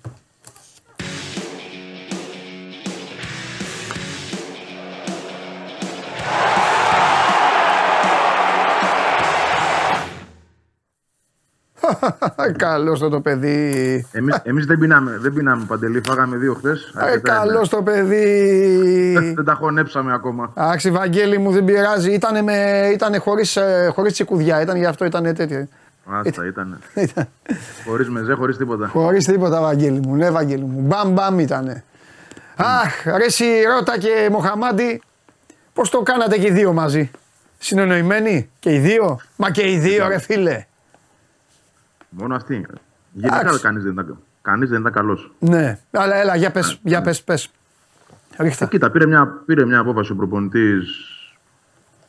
Speaker 1: (laughs) Καλό το, το παιδί.
Speaker 13: Εμείς, εμείς δεν πεινάμε, δεν πεινάμε παντελή, φάγαμε δύο χθες.
Speaker 1: Ε, Καλό το παιδί.
Speaker 13: Δεν τα χωνέψαμε ακόμα.
Speaker 1: Άξι, Βαγγέλη μου, δεν πειράζει. Ήτανε, με, ήτανε χωρίς, ε, χωρίς τσικουδιά. Ήταν γι' αυτό ήταν τέτοιο.
Speaker 13: Άστα ήταν.
Speaker 1: Ήταν.
Speaker 13: Χωρίς μεζέ, χωρίς τίποτα.
Speaker 1: Χωρίς τίποτα, Βαγγέλη μου. Ναι, Βαγγέλη μου. Μπαμ, μπαμ ήτανε. Αχ, ρε εσύ, Ρώτα και Μοχαμάντι, πώς το κάνατε και οι δύο μαζί; Συνεννοημένοι και οι δύο; Μα και οι δύο, ρε φίλε.
Speaker 13: Μόνο αυτή. Γενικά
Speaker 1: Εντάξει.
Speaker 13: κανείς δεν ήταν, κανείς δεν ήταν καλός.
Speaker 1: Ναι, αλλά έλα, για πες, για πες, πες. Ρίχτα.
Speaker 13: Κοίτα, πήρε μια, πήρε μια απόφαση ο προπονητής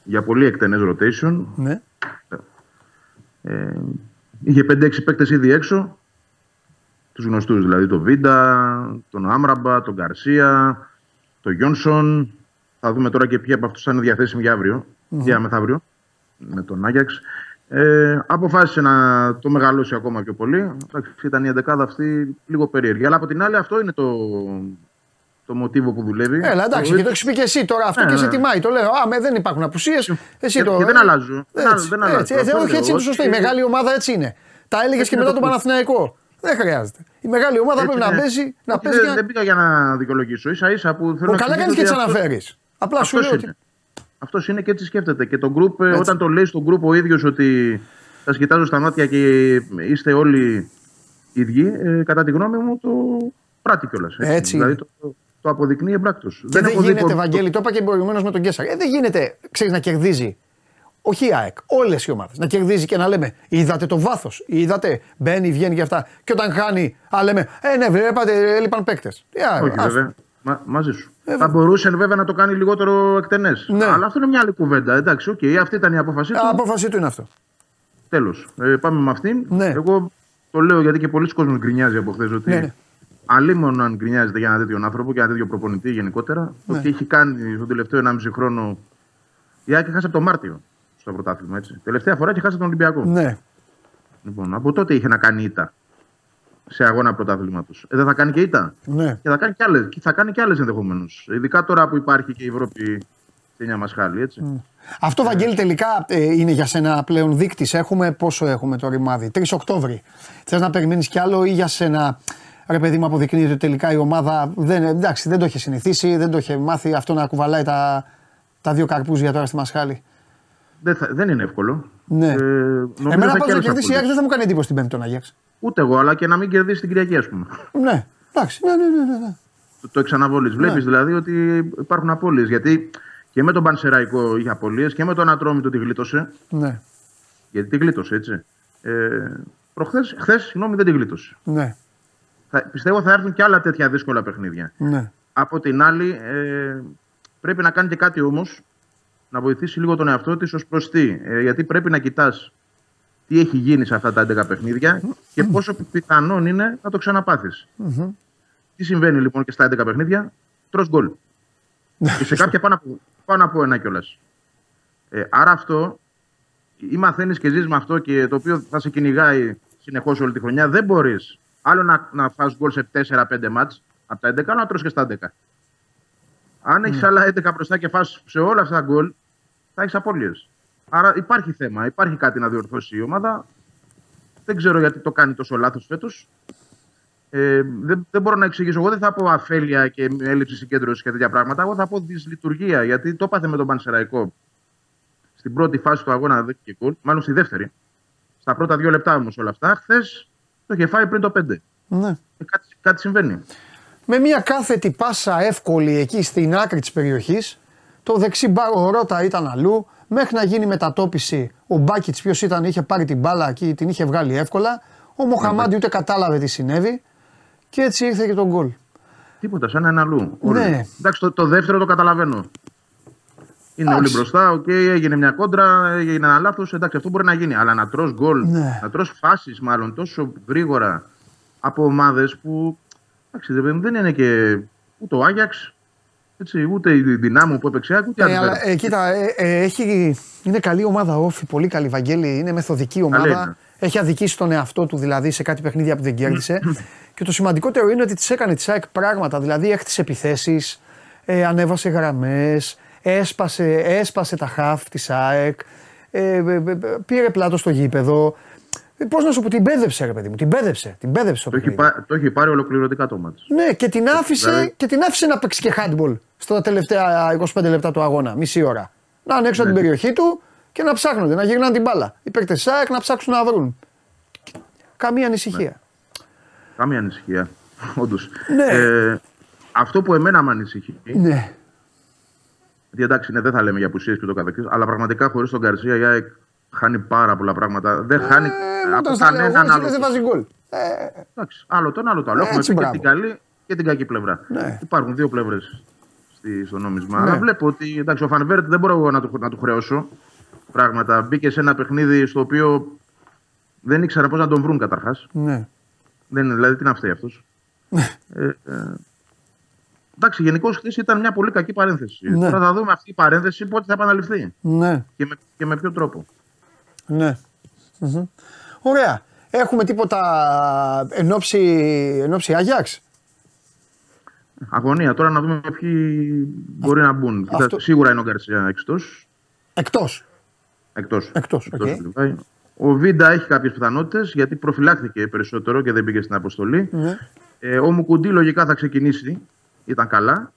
Speaker 13: για πολύ εκτενές rotation.
Speaker 1: Ναι.
Speaker 13: Ε, είχε 5-6 παίκτες ήδη έξω. Τους γνωστούς δηλαδή, τον Βίντα, τον Άμραμπα, τον Γκαρσία, τον Γιόνσον. Θα δούμε τώρα και ποιοι από αυτούς θα είναι διαθέσιμοι για αύριο, για μεθαύριο, με τον Άγιαξ. Ε, αποφάσισε να το μεγαλώσει ακόμα πιο πολύ. Εντάξει, ήταν η 11 αυτή λίγο περίεργη. Αλλά από την άλλη αυτό είναι το, το μοτίβο που δουλεύει.
Speaker 1: Έλα, εντάξει,
Speaker 13: Το-
Speaker 1: και το έχεις πει και εσύ τώρα αυτό
Speaker 13: Ναι,
Speaker 1: και σε
Speaker 13: ναι.
Speaker 1: τιμάει. Το λέω. Α, με, δεν υπάρχουν απουσίες. Εσύ
Speaker 13: Και-
Speaker 1: το.
Speaker 13: και δεν αλλάζω. Δεν
Speaker 1: Έτσι,
Speaker 13: δεν αλλάζω.
Speaker 1: έτσι, έτσι,
Speaker 13: Αυτό
Speaker 1: όχι,
Speaker 13: λέω.
Speaker 1: έτσι είναι το σωστό. Η
Speaker 13: Ότι-
Speaker 1: μεγάλη ομάδα έτσι είναι. Τα έλεγες
Speaker 13: Έτσι
Speaker 1: και
Speaker 13: είναι
Speaker 1: μετά
Speaker 13: το
Speaker 1: τον
Speaker 13: πώς.
Speaker 1: Παναθηναϊκό. Δεν χρειάζεται. Η μεγάλη ομάδα
Speaker 13: Έτσι
Speaker 1: πρέπει να
Speaker 13: είναι.
Speaker 1: παίζει, να
Speaker 13: Όχι,
Speaker 1: παίζει.
Speaker 13: δεν,
Speaker 1: για-
Speaker 13: δεν πήγα για να δικαιολογήσω. σα ίσα που θέλω
Speaker 1: Ο,
Speaker 13: να
Speaker 1: καλά κάνεις
Speaker 13: εξηγήσω
Speaker 1: και τι
Speaker 13: ότι αυτό-
Speaker 1: αναφέρει. Απλά σου
Speaker 13: αυτός
Speaker 1: λέω ότι.
Speaker 13: Είναι. Αυτός είναι και έτσι σκέφτεται. Και το group, ε,
Speaker 1: Έτσι.
Speaker 13: όταν το λέει στο group ο ίδιος ότι σα κοιτάζω στα μάτια και είστε όλοι ίδιοι, ε, κατά τη γνώμη μου το πράττει κιόλας.
Speaker 1: Έτσι
Speaker 13: Δηλαδή
Speaker 1: είναι.
Speaker 13: το, το αποδεικνύει εμπράκτος.
Speaker 1: Και δεν γίνεται, Βαγγέλη, το είπα και προηγουμένως με τον Κέσσαρ. Ε, δεν γίνεται, ξέρεις, να κερδίζει. Όχι η ΑΕΚ, όλες οι ομάδες. Να κερδίζει και να λέμε, είδατε το βάθος. Είδατε, μπαίνει, βγαίνει και αυτά. Και όταν χάνει, α λέμε, Ε, ναι, βλέπατε, έλειπαν παίκτες.
Speaker 13: Όχι, βέβαια. Μα, μαζί σου. θα μπορούσε βέβαια να το κάνει λιγότερο εκτενές.
Speaker 1: Ε, Ναι.
Speaker 13: Αλλά αυτό είναι μια άλλη κουβέντα. Εντάξει, οκ, αυτή ήταν η απόφασή του.
Speaker 1: Απόφασή του είναι αυτό.
Speaker 13: Τέλος. Ε, πάμε με αυτήν.
Speaker 1: Ναι.
Speaker 13: Εγώ το λέω γιατί και πολύς κόσμος γκρινιάζει από χθες ότι.
Speaker 1: Ναι, ναι.
Speaker 13: Αλίμονο αν γκρινιάζετε για έναν τέτοιον άνθρωπο και ένα τέτοιο προπονητή γενικότερα.
Speaker 1: Ναι.
Speaker 13: Το τι έχει κάνει τον τελευταίο 1,5 χρόνο. Είχε να χάσει από το Μάρτιο στο πρωτάθλημα. Έτσι. Τελευταία φορά είχε χάσει από τον Ολυμπιακό.
Speaker 1: Ναι.
Speaker 13: Λοιπόν, από τότε είχε να κάνει ήττα σε αγώνα πρωτάθληματος. Ε, δεν θα κάνει και ήττα.
Speaker 1: Ναι.
Speaker 13: Και θα κάνει και άλλες θα κάνει και άλλες ενδεχομένως. Ειδικά τώρα που υπάρχει και η Ευρώπη Τένια Μασχάλη, έτσι.
Speaker 1: Αυτό, Βαγγέλη, τελικά ε, είναι για σένα πλέον δείκτης. Έχουμε πόσο έχουμε το ρημάδι. 3 Οκτώβρη. Θες να περιμένεις κι άλλο ή για σένα, ρε παιδί μου, αποδεικνύεται ότι τελικά η ομάδα δεν, εντάξει, δεν το είχε συνηθίσει, δεν το είχε μάθει αυτό να κουβαλάει τα, τα δύο καρπούζια τώρα στη Μασχάλη;
Speaker 13: Δεν, θα- δεν είναι εύκολο.
Speaker 1: Ναι.
Speaker 13: Ε, νομίζω
Speaker 1: Εμένα
Speaker 13: θα
Speaker 1: πάντω να
Speaker 13: κέρδισε
Speaker 1: κερδίσει η
Speaker 13: από
Speaker 1: Άκη δεν θα μου κάνει εντύπωση την Πέμπτη τον Αγιάξ.
Speaker 13: Ούτε εγώ, αλλά και να μην κερδίσει την Κυριακή, ας πούμε.
Speaker 1: Ναι, εντάξει, ναι, ναι, ναι. ναι, ναι.
Speaker 13: Το, το εξαναβολή.
Speaker 1: Ναι.
Speaker 13: Βλέπεις δηλαδή ότι υπάρχουν απώλειες. Γιατί και με τον Πανσεραϊκό είχε απώλειες και με τον Ατρόμητο τη γλίτωσε.
Speaker 1: ναι.
Speaker 13: Γιατί τη γλίτωσε, έτσι. Ε, προχθές, χθες, συγγνώμη, δεν τη γλίτωσε.
Speaker 1: ναι.
Speaker 13: Θα, πιστεύω θα έρθουν και άλλα τέτοια δύσκολα παιχνίδια.
Speaker 1: ναι.
Speaker 13: Από την άλλη, ε, πρέπει να κάνει και κάτι όμως να βοηθήσει λίγο τον εαυτό της ως προς τι. Ε, γιατί πρέπει να κοιτάς τι έχει γίνει σε αυτά τα 11 παιχνίδια και πόσο πιθανόν είναι να το ξαναπάθεις.
Speaker 1: Μμμ.
Speaker 13: Τι συμβαίνει λοιπόν και στα 11 παιχνίδια, τρως γκολ. και σε κάποια πάνω από, πάνω από ένα κιόλας. Ε, άρα αυτό, ή μαθαίνεις και ζεις με αυτό και το οποίο θα σε κυνηγάει συνεχώς όλη τη χρονιά, δεν μπορείς άλλο να, να φας γκολ σε 4-5 μάτς από τα 11, άλλο να τρως και στα 11. Αν έχεις άλλα 11 μπροστά και φας σε όλα αυτά τα γκολ, θα έχεις απώλειες. Άρα υπάρχει θέμα, υπάρχει κάτι να διορθώσει η ομάδα. Δεν ξέρω γιατί το κάνει τόσο λάθος φέτος. Ε, δεν, δεν μπορώ να εξηγήσω. Εγώ δεν θα πω αφέλεια και έλλειψη συγκέντρωσης και τέτοια πράγματα. Εγώ θα πω δυσλειτουργία. Γιατί το έπαθε με τον Πανσεραϊκό στην πρώτη φάση του αγώνα δεν και γκολ, μάλλον στη δεύτερη. Στα πρώτα δύο λεπτά όμως όλα αυτά. Χθες το είχε φάει πριν το 5. Ε,
Speaker 1: ναι.
Speaker 13: κάτι, κάτι συμβαίνει.
Speaker 1: Με μια κάθετη πάσα εύκολη εκεί στην άκρη της περιοχής, το δεξί μπακ, ο Ρότα ήταν αλλού, μέχρι να γίνει μετατόπιση ο Μπάκιτς ποιος ήταν, είχε πάρει την μπάλα εκεί, την είχε βγάλει εύκολα, ο Μοχαμάντι ούτε κατάλαβε τι συνέβη και έτσι ήρθε και το γκολ.
Speaker 13: Τίποτα, σαν ένα αλλού.
Speaker 1: Ναι.
Speaker 13: Όλοι. Εντάξει, το, το δεύτερο το καταλαβαίνω. Είναι όλοι
Speaker 1: Εντάξει.
Speaker 13: μπροστά, οκ, έγινε μια κόντρα, έγινε ένα λάθος. Εντάξει, αυτό μπορεί να γίνει. Αλλά να τρως γκολ,
Speaker 1: Ναι.
Speaker 13: να τρως φάσεις μάλλον τόσο γρήγορα από ομάδες που. Εντάξει, δεν δεν είναι και ούτε ο Άγιαξ, έτσι, ούτε η Δυνάμου που έπαιξε, ούτε
Speaker 1: Ε,
Speaker 13: άλλη
Speaker 1: αλλά,
Speaker 13: πέρα.
Speaker 1: ε, κοίτα, ε, ε, έχει, είναι καλή ομάδα όφη, πολύ καλή Βαγγέλη, είναι μεθοδική ομάδα.
Speaker 13: είναι.
Speaker 1: Έχει αδικήσει τον εαυτό του δηλαδή σε κάτι παιχνίδια που δεν κέρδισε. και το σημαντικότερο είναι ότι της έκανε της ΑΕΚ πράγματα. Δηλαδή έχτισε επιθέσεις, ε, ανέβασε γραμμές, έσπασε, έσπασε τα χαφ της ΑΕΚ, ε, ε, ε, ε, πήρε πλάτος στο γήπεδο. Πώς να σου πω, την πέδεψε, ρε παιδί μου, την πέδεψε. Την πέδεψε το
Speaker 13: Το έχει,
Speaker 1: παιχνίδι.
Speaker 13: πά- το έχει πάρει ολοκληρωτικά το μάτς.
Speaker 1: Ναι, και την, άφησε,
Speaker 13: Δηλαδή-
Speaker 1: και την άφησε να παίξει και handball στα τελευταία 25 λεπτά του αγώνα, μισή ώρα. Να είναι έξω από την περιοχή του και να ψάχνονται, να γυρνάνε την μπάλα. Οι παίκτες ΣΑΕΚ να ψάξουν να βρουν. Καμία ανησυχία.
Speaker 13: Καμία ανησυχία. (laughs) Όντως.
Speaker 1: Ναι.
Speaker 13: Ε, αυτό που εμένα με ανησυχεί
Speaker 1: Ναι.
Speaker 13: Γιατί εντάξει, ναι, δεν θα λέμε για απουσίες και το καθεξής, αλλά πραγματικά χωρίς τον Καρσία η ΑΕΚ χάνει πάρα πολλά πράγματα. Δεν χάνει
Speaker 1: Ε,
Speaker 13: από
Speaker 1: όταν στα λέω εγώ,
Speaker 13: κανέναν
Speaker 1: εσύ
Speaker 13: άλλο.
Speaker 1: δεν βάζει γκολ.
Speaker 13: Εντάξει, άλλο το ένα, άλλο το άλλο. Έχουμε
Speaker 1: Έτσι,
Speaker 13: πει και
Speaker 1: μπράβο.
Speaker 13: την καλή και την κακή πλευρά.
Speaker 1: Ναι.
Speaker 13: Υπάρχουν δύο πλευρές στο νόμισμα.
Speaker 1: Ναι.
Speaker 13: Αλλά βλέπω ότι εντάξει, ο Φανβέρτ δεν μπορώ εγώ να του, να του χρεώσω πράγματα. Μπήκε σε ένα παιχνίδι στο οποίο δεν ήξερα πώς να τον βρουν καταρχάς.
Speaker 1: Ναι.
Speaker 13: Δεν, δηλαδή, τι να φταίει αυτός. ε, ε, εντάξει, γενικώς χθες ήταν μια πολύ κακή παρένθεση.
Speaker 1: Ναι.
Speaker 13: Τώρα θα δούμε αυτή η παρένθεση πότε θα επαναληφθεί
Speaker 1: Ναι.
Speaker 13: και με, και με ποιο τρόπο.
Speaker 1: Ναι. Μμμ. Ωραία. Έχουμε τίποτα εν όψει, εν όψει Άγιαξ;
Speaker 13: Αγωνία. Τώρα να δούμε ποιοι μπορεί να μπουν. Κοίτα,
Speaker 1: αυτό-
Speaker 13: Σίγουρα είναι ο Γκαρσία εκτός.
Speaker 1: Εκτός.
Speaker 13: Εκτός.
Speaker 1: Εκτός, οκ.
Speaker 13: Ο Βίντα έχει κάποιες πιθανότητες γιατί προφυλάχθηκε περισσότερο και δεν πήγε στην αποστολή.
Speaker 1: Ναι.
Speaker 13: Ε, ο Μουκουντή λογικά θα ξεκινήσει. Ήταν καλά.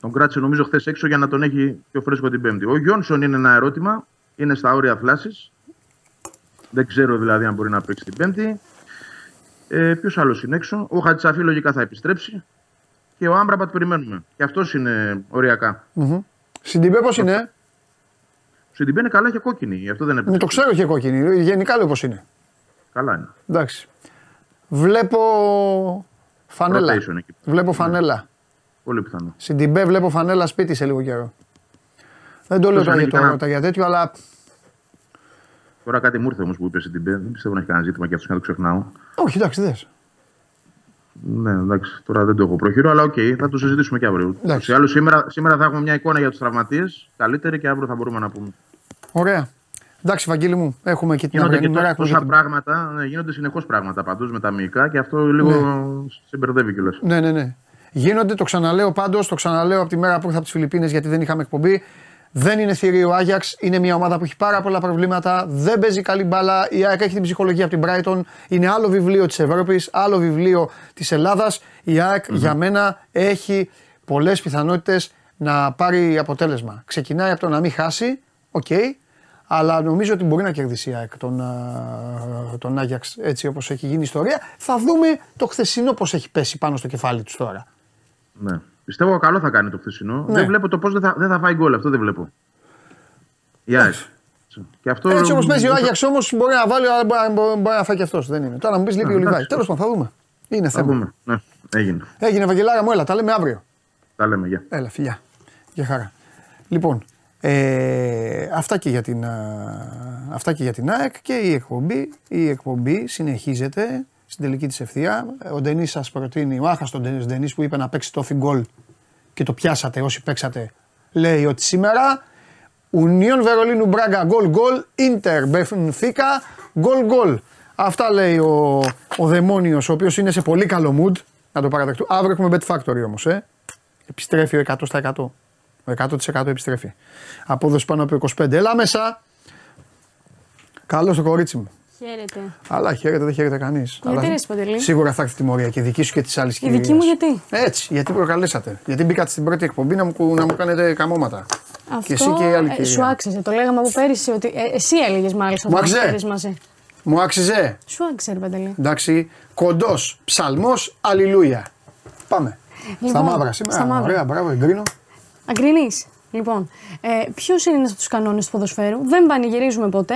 Speaker 13: Τον κράτησε νομίζω χθες έξω για να τον έχει πιο φρέσκο την Πέμπτη. Ο Γιόνσον είναι ένα ερώτημα. Είναι στα όρια θλάσης. Δεν ξέρω δηλαδή αν μπορεί να παίξει την Πέμπτη. Ε, Ποιος άλλος είναι έξω. Ο Χατζσαφί λογικά θα επιστρέψει. Και ο Άμραμπατ περιμένουμε. Και αυτός είναι οριακά.
Speaker 1: Μμμ. Σιντιμπέ πώς είναι;
Speaker 13: Ο Σιντιμπέ είναι καλά, έχει κόκκινη. Γι' αυτό δεν
Speaker 1: Ναι,
Speaker 13: έπαιξε.
Speaker 1: το ξέρω, έχει κόκκινη. Γενικά λέω πώς είναι.
Speaker 13: Καλά είναι.
Speaker 1: Εντάξει. Βλέπω φανέλα.
Speaker 13: Rotation εκεί.
Speaker 1: Βλέπω φανέλα.
Speaker 13: Πολύ πιθανό.
Speaker 1: Σιντιμπέ βλέπω φανέλα σπίτι σε λίγο καιρό. Δεν το λέω
Speaker 13: Εκτός
Speaker 1: τώρα
Speaker 13: αν
Speaker 1: για
Speaker 13: έχει
Speaker 1: το
Speaker 13: κανένα-
Speaker 1: Ρώτα για τέτοιο, αλλά
Speaker 13: Τώρα κάτι μου ήρθε όμως που είπες Σιντιμπέ. Δεν πιστεύω να έχει κανένα ζήτημα και αυτό να το ξεχνάω.
Speaker 1: όχι εντάξει δες.
Speaker 13: Ναι, εντάξει, τώρα δεν το έχω πρόχειρο, αλλά οκ, θα το συζητήσουμε και αύριο.
Speaker 1: Εντάξει.
Speaker 13: Σε άλλο, σήμερα, σήμερα θα έχουμε μια εικόνα για τους τραυματίες καλύτερη και αύριο θα μπορούμε να πούμε.
Speaker 1: Ωραία. Εντάξει, Βαγγέλη μου, έχουμε και την
Speaker 13: Γίνονται και
Speaker 1: αυριανή μέρα.
Speaker 13: τόσα,
Speaker 1: έχουμε
Speaker 13: τόσα
Speaker 1: και την-
Speaker 13: πράγματα, ναι, γίνονται συνεχώς πράγματα παντού με τα μυϊκά και αυτό λίγο σε μπερδεύει κιόλας.
Speaker 1: Ναι, ναι, ναι. Γίνονται, το ξαναλέω πάντως, το ξαναλέω από τη μέρα που ήρθα από τις Φιλιππίνες γιατί δεν είχαμε εκπομπή. Δεν είναι θηρίο ο Άγιαξ, είναι μια ομάδα που έχει πάρα πολλά προβλήματα, δεν παίζει καλή μπάλα. Η ΑΕΚ έχει την ψυχολογία από την Brighton, είναι άλλο βιβλίο της Ευρώπης, άλλο βιβλίο της Ελλάδας. Η ΑΕΚ για μένα έχει πολλές πιθανότητες να πάρει αποτέλεσμα. Ξεκινάει από το να μην χάσει, οκ, αλλά νομίζω ότι μπορεί να κερδίσει η ΑΕΚ τον, α, τον Άγιαξ έτσι όπως έχει γίνει η ιστορία. Θα δούμε το χθεσινό πώς έχει πέσει πάνω στο κεφάλι τους τώρα.
Speaker 13: Ναι. Πιστεύω καλό θα κάνει το χθεσινό.
Speaker 1: Ναι.
Speaker 13: Δεν βλέπω το πώς δεν θα, δεν θα φάει γκολ. Αυτό δεν βλέπω. Η ΑΕΚ. Και αυτό...
Speaker 1: Έτσι όπως παίζει ο Άγιαξ όμως μπορεί να βάλει, αλλά μπορεί, να- μπορεί, μπορεί να φάει και αυτός. Δεν είναι. Τώρα μου πεις λείπει ο
Speaker 13: εντάξει.
Speaker 1: Λιβάη. Τέλος πάντων θα δούμε. Είναι
Speaker 13: Θα
Speaker 1: θέμα.
Speaker 13: δούμε. Ναι. Έγινε.
Speaker 1: Έγινε Βαγγελάρα μου, έλα, τα λέμε αύριο.
Speaker 13: Τα λέμε. Γεια.
Speaker 1: Έλα, φιλιά. Για χαρά. Λοιπόν, ε, αυτά, και για την, α, αυτά και για την ΑΕΚ και η εκπομπή. Η εκπομπή συνεχίζεται στην τελική της ευθεία. Ο Ντενής σας προτείνει, ο άχαστος Ντενής, Ντενής που είπε να παίξει το γκολ και το πιάσατε όσοι παίξατε, λέει ότι σήμερα Ουνίον Βερολίνου Μπράγκα γκολ γκολ, Ίντερ Μπεφνφίκα γκολ γκολ. Αυτά λέει ο, ο Δαιμόνιος, ο οποίος είναι σε πολύ καλό mood, να το παραδεχτούμε. Αύριο έχουμε Bet Factory όμως, ε. Επιστρέφει ο 100%. Ο 100% επιστρέφει. Απόδοση πάνω από 25. Έλα μέσα. Καλό το κορίτσι μου.
Speaker 14: Χαίρετε.
Speaker 1: Αλλά χαίρεται, δεν χαίρεται κανείς.
Speaker 14: Γιατί ρε, Παντελή;
Speaker 1: Σίγουρα θα έρθει τιμωρία και δική σου και της άλλης
Speaker 14: Η
Speaker 1: κυρίας.
Speaker 14: δική μου γιατί;
Speaker 1: Έτσι, γιατί προκαλέσατε. Γιατί μπήκατε στην πρώτη εκπομπή να μου, να μου κάνετε καμώματα.
Speaker 14: Αυτό
Speaker 1: Και εσύ και η άλλη
Speaker 14: ε,
Speaker 1: κυρία.
Speaker 14: σου άξιζε. Το λέγαμε από πέρυσι ότι. ε, εσύ έλεγες μάλιστα.
Speaker 1: Μου
Speaker 14: όταν
Speaker 1: άξιζε;
Speaker 14: φέρεις μαζί.
Speaker 1: Μου άξιζε;
Speaker 14: Σου άξιζε, ρε Παντελή.
Speaker 1: Εντάξει. Κοντός. Ψαλμός. Αλληλούια. Πάμε. στα
Speaker 14: Λοιπόν,
Speaker 1: μαύρα σήμερα.
Speaker 14: στα μαύρα.
Speaker 1: Ωραία, μπράβο, εγκρίνω.
Speaker 14: Αγκρινή. Λοιπόν, ε, ποιος είναι ένας από τους κανόνες του ποδοσφαίρου; Δεν πανηγυρίζουμε ποτέ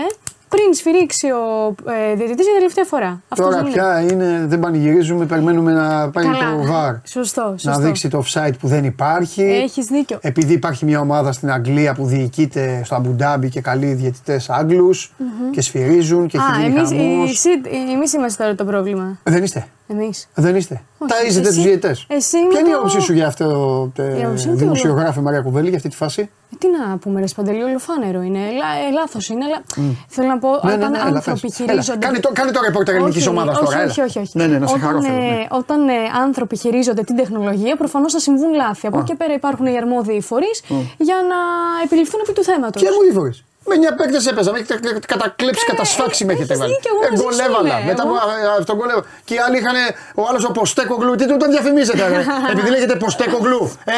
Speaker 14: πριν σφυρίξει ο ε, διαιτητής για τελευταία φορά. Αυτός
Speaker 1: Τώρα
Speaker 14: δεν
Speaker 1: πια είναι, δεν πανηγυρίζουμε, περιμένουμε να πάει
Speaker 14: Καλά.
Speaker 1: το VAR.
Speaker 14: Σωστό, σωστό.
Speaker 1: Να δείξει το offside που δεν υπάρχει.
Speaker 14: Έχεις δίκιο.
Speaker 1: Επειδή υπάρχει μια ομάδα στην Αγγλία που διοικείται στο Αμπουντάμπι και καλεί διαιτητές Άγγλους
Speaker 14: Μμμ.
Speaker 1: και σφυρίζουν και έχει
Speaker 14: Α,
Speaker 1: γίνει
Speaker 14: εμείς,
Speaker 1: χαμός.
Speaker 14: εσύ- εμείς είμαστε τώρα το πρόβλημα.
Speaker 1: Δεν είστε.
Speaker 14: Εμείς.
Speaker 1: Δεν είστε.
Speaker 14: Όχι,
Speaker 1: Ταΐζετε
Speaker 14: εσύ-
Speaker 1: τους διαιτητέ.
Speaker 14: εσύ είναι
Speaker 1: Ποια είναι η
Speaker 14: το-
Speaker 1: άποψή σου για αυτό το
Speaker 14: Η άποψή μου
Speaker 1: δημοσιογράφη Μαρία Κουβέλη για αυτή τη φάση;
Speaker 14: Ε, τι να πούμε, ρε Σπαντελή, ολοφάνερο είναι. Λά, ε, λάθος είναι, αλλά θέλω να πω,
Speaker 1: Ναι,
Speaker 14: όταν
Speaker 1: ναι, ναι, έλα,
Speaker 14: άνθρωποι
Speaker 1: πες. Έλα,
Speaker 14: χειρίζονται.
Speaker 1: Κάνε το, κάνε το ρεπόρτερ ελληνικής
Speaker 14: Όχι,
Speaker 1: ομάδας
Speaker 14: όχι,
Speaker 1: τώρα.
Speaker 14: Όχι,
Speaker 1: έλα.
Speaker 14: όχι, όχι.
Speaker 1: Ναι, ναι, να σε χαρώ
Speaker 14: όταν,
Speaker 1: θέλω.
Speaker 14: ε,
Speaker 1: ναι.
Speaker 14: όταν ε, άνθρωποι χειρίζονται την τεχνολογία, προφανώς θα συμβούν λάθη. Από
Speaker 1: Α.
Speaker 14: εκεί και πέρα υπάρχουν οι αρμόδιοι φορείς
Speaker 1: Μμ.
Speaker 14: για να επιληφθούν επί του θέματος.
Speaker 1: Και μου διφορεί. Με 9 παίκτες έπαιζα, με έχετε κατακλέψει, κατασφάξει με έχετε βάλει.
Speaker 14: Ε, δίκιο, εγώ μαζί
Speaker 1: γκολ
Speaker 14: σου
Speaker 1: έβαλα.
Speaker 14: είμαι,
Speaker 1: Μετά
Speaker 14: εγώ.
Speaker 1: μου α, τον γκολ έβαλα. Και οι άλλοι είχαν ο άλλος ο Ποστέκογλου. Τι του τον διαφημίζετε, ρε. (laughs) Επειδή λέγεται Ποστέκογλου. Ε,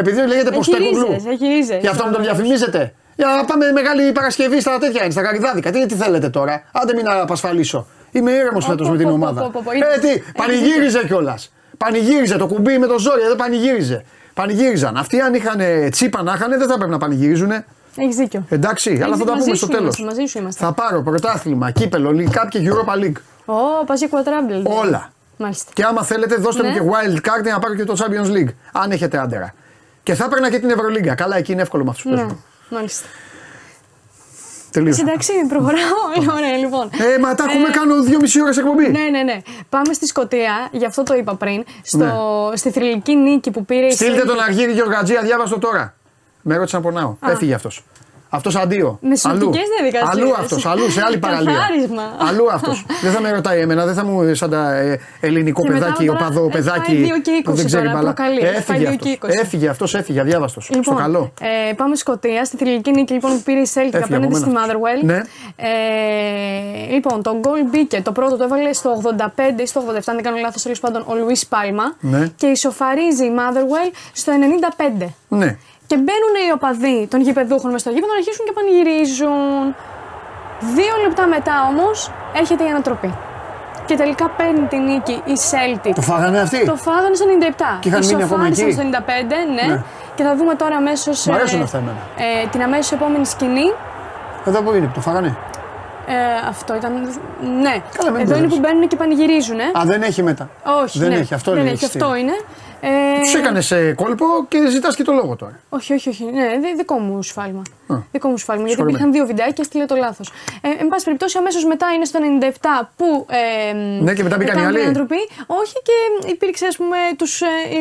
Speaker 1: επειδή λέγεται
Speaker 14: Έχει
Speaker 1: Ποστέκογλου.
Speaker 14: ρίζες, έχει ρίζες.
Speaker 1: Γι' αυτό μου τον διαφημίζετε. Για να πάμε μεγάλη Παρασκευή στα τέτοια είναι, στα γαριδάδικα. Τι, τι θέλετε τώρα; Άντε μην απασφαλίσω. Είμαι ήρεμος φέτος με την
Speaker 14: πω, πω,
Speaker 1: ομάδα.
Speaker 14: πω, πω, πω.
Speaker 1: Ε, τι, πανηγύριζε κιόλας. Πανηγύριζε το κουμπί με το ζόρι, δεν πανηγύριζε. Πανηγύριζαν. Αυτοί αν είχαν ε, τσίπα να είχαν δεν θα έπρεπε να πανηγυρίζουν.
Speaker 14: Έχεις δίκιο.
Speaker 1: Εντάξει, αλλά
Speaker 14: Έχεις
Speaker 1: θα τα
Speaker 14: μαζί
Speaker 1: πούμε
Speaker 14: σου
Speaker 1: στο τέλος.
Speaker 14: είμαστε, Μαζί σου είμαστε.
Speaker 1: Θα πάρω πρωτάθλημα, κύπελο, League Cup και Europa League.
Speaker 14: Ω, πας για quadruple.
Speaker 1: Όλα.
Speaker 14: Μάλιστα.
Speaker 1: Και άμα θέλετε, δώστε
Speaker 14: Ναι.
Speaker 1: μου και wild card για να πάρω και το Champions League. Αν έχετε άντερα. Και θα έπαιρνα και την Ευρωλίγκα. Καλά, εκεί είναι εύκολο με αυτού που
Speaker 14: Ναι,
Speaker 1: παίζουν.
Speaker 14: μάλιστα.
Speaker 1: Τελείωσα.
Speaker 14: Εντάξει, προχωράω. (laughs) Ωραία, λοιπόν.
Speaker 1: Ε, μα τα έχουμε κάνω δύο-μισή ώρες εκπομπή.
Speaker 14: Ναι, ναι, ναι. Πάμε στη Σκωτία, γι' αυτό το είπα πριν. Στο, Στη θρηλυκή νίκη που πήρε η
Speaker 1: Ναι. Στείλτε
Speaker 14: Celtic.
Speaker 1: τον Αργύρι Γεωργατζία, διάβαστο τώρα. Με ρώτησαν να πονάω.
Speaker 14: Α.
Speaker 1: Έφυγε αυτός. Αυτός αντίο.
Speaker 14: Με σωτικές διαδικασίες.
Speaker 1: Αλλού αυτός, αλλού σε άλλη παραλία.
Speaker 14: Καθάρισμα.
Speaker 1: αλλού αυτός. (laughs) δεν θα με ρωτάει εμένα, δεν θα μου σαν τα ε, ελληνικό
Speaker 14: Και μετά
Speaker 1: παιδάκι,
Speaker 14: τώρα
Speaker 1: οπαδό
Speaker 14: έχει
Speaker 1: παιδάκι.
Speaker 14: πάει δύο και
Speaker 1: που δεν
Speaker 14: 20
Speaker 1: ξέρει
Speaker 14: τώρα,
Speaker 1: μπαλά.
Speaker 14: προκαλεί, έχει πάει
Speaker 1: Έφυγε
Speaker 14: δύο
Speaker 1: αυτός.
Speaker 14: και 20.
Speaker 1: Έφυγε αυτός, έφυγε, αδιάβαστος. Στο
Speaker 14: Λοιπόν,
Speaker 1: καλό.
Speaker 14: ε, πάμε Σκωτία, στη θρηλυκή νίκη λοιπόν, που πήρε η Celtic
Speaker 1: Έφυγε από
Speaker 14: απέναντι στη
Speaker 1: μένα.
Speaker 14: Motherwell.
Speaker 1: Ναι.
Speaker 14: Ε, λοιπόν, το γκολ μπήκε. Το πρώτο το έβαλε στο 85 ή στο 87, αν δεν κάνω λάθος, τέλος πάντων, ο Λουίς Πάλμα.
Speaker 1: Ναι.
Speaker 14: Και ισοφαρίζει η Motherwell στο 95.
Speaker 1: Ναι.
Speaker 14: Και μπαίνουν οι οπαδοί των γηπεδούχων μες στο γήπεδο να αρχίσουν και πανηγυρίζουν. Δύο λεπτά μετά όμως έρχεται η ανατροπή. Και τελικά παίρνει τη νίκη η Celtic.
Speaker 1: Το φάγανε αυτοί;
Speaker 14: Το φάγανε στο 97.
Speaker 1: Και είχαν μείνει ακόμα
Speaker 14: Ισοφάρισαν
Speaker 1: εκεί;
Speaker 14: στο 95, ναι.
Speaker 1: Ναι.
Speaker 14: Και θα δούμε τώρα αμέσως.
Speaker 1: Μ' αρέσουν αυτά εμένα.
Speaker 14: Ε, την αμέσως επόμενη σκηνή.
Speaker 1: Εδώ που είναι, το φάγανε;
Speaker 14: Ε, αυτό ήταν. Ναι.
Speaker 1: Καλά, μην
Speaker 14: Εδώ είναι που
Speaker 1: μπερδεύεις.
Speaker 14: μπαίνουν και πανηγυρίζουν. Ε.
Speaker 1: Α, δεν έχει μετά.
Speaker 14: Όχι,
Speaker 1: δεν
Speaker 14: ναι.
Speaker 1: έχει, αυτό
Speaker 14: δεν
Speaker 1: λέει
Speaker 14: έχει,
Speaker 1: στη-
Speaker 14: αυτό είναι. Ε,
Speaker 1: Τους έκανε σε κόλπο και ζητάς και το λόγο τώρα.
Speaker 14: Όχι, όχι, όχι. Ναι, δι- δικό μου σφάλμα.
Speaker 1: Α.
Speaker 14: Δικό μου σφάλμα. Γιατί
Speaker 1: Συγχωρεμένη.
Speaker 14: υπήρχαν δύο βιντεάκια και έστειλε το λάθος. Ε, εν πάση περιπτώσει, αμέσως μετά είναι στο 97 που. Ε,
Speaker 1: Ναι, και μετά μπήκαν οι
Speaker 14: κάνουν
Speaker 1: άλλοι.
Speaker 14: την ανατροπή. Όχι, και υπήρξε, ας πούμε, τους. Ε, η-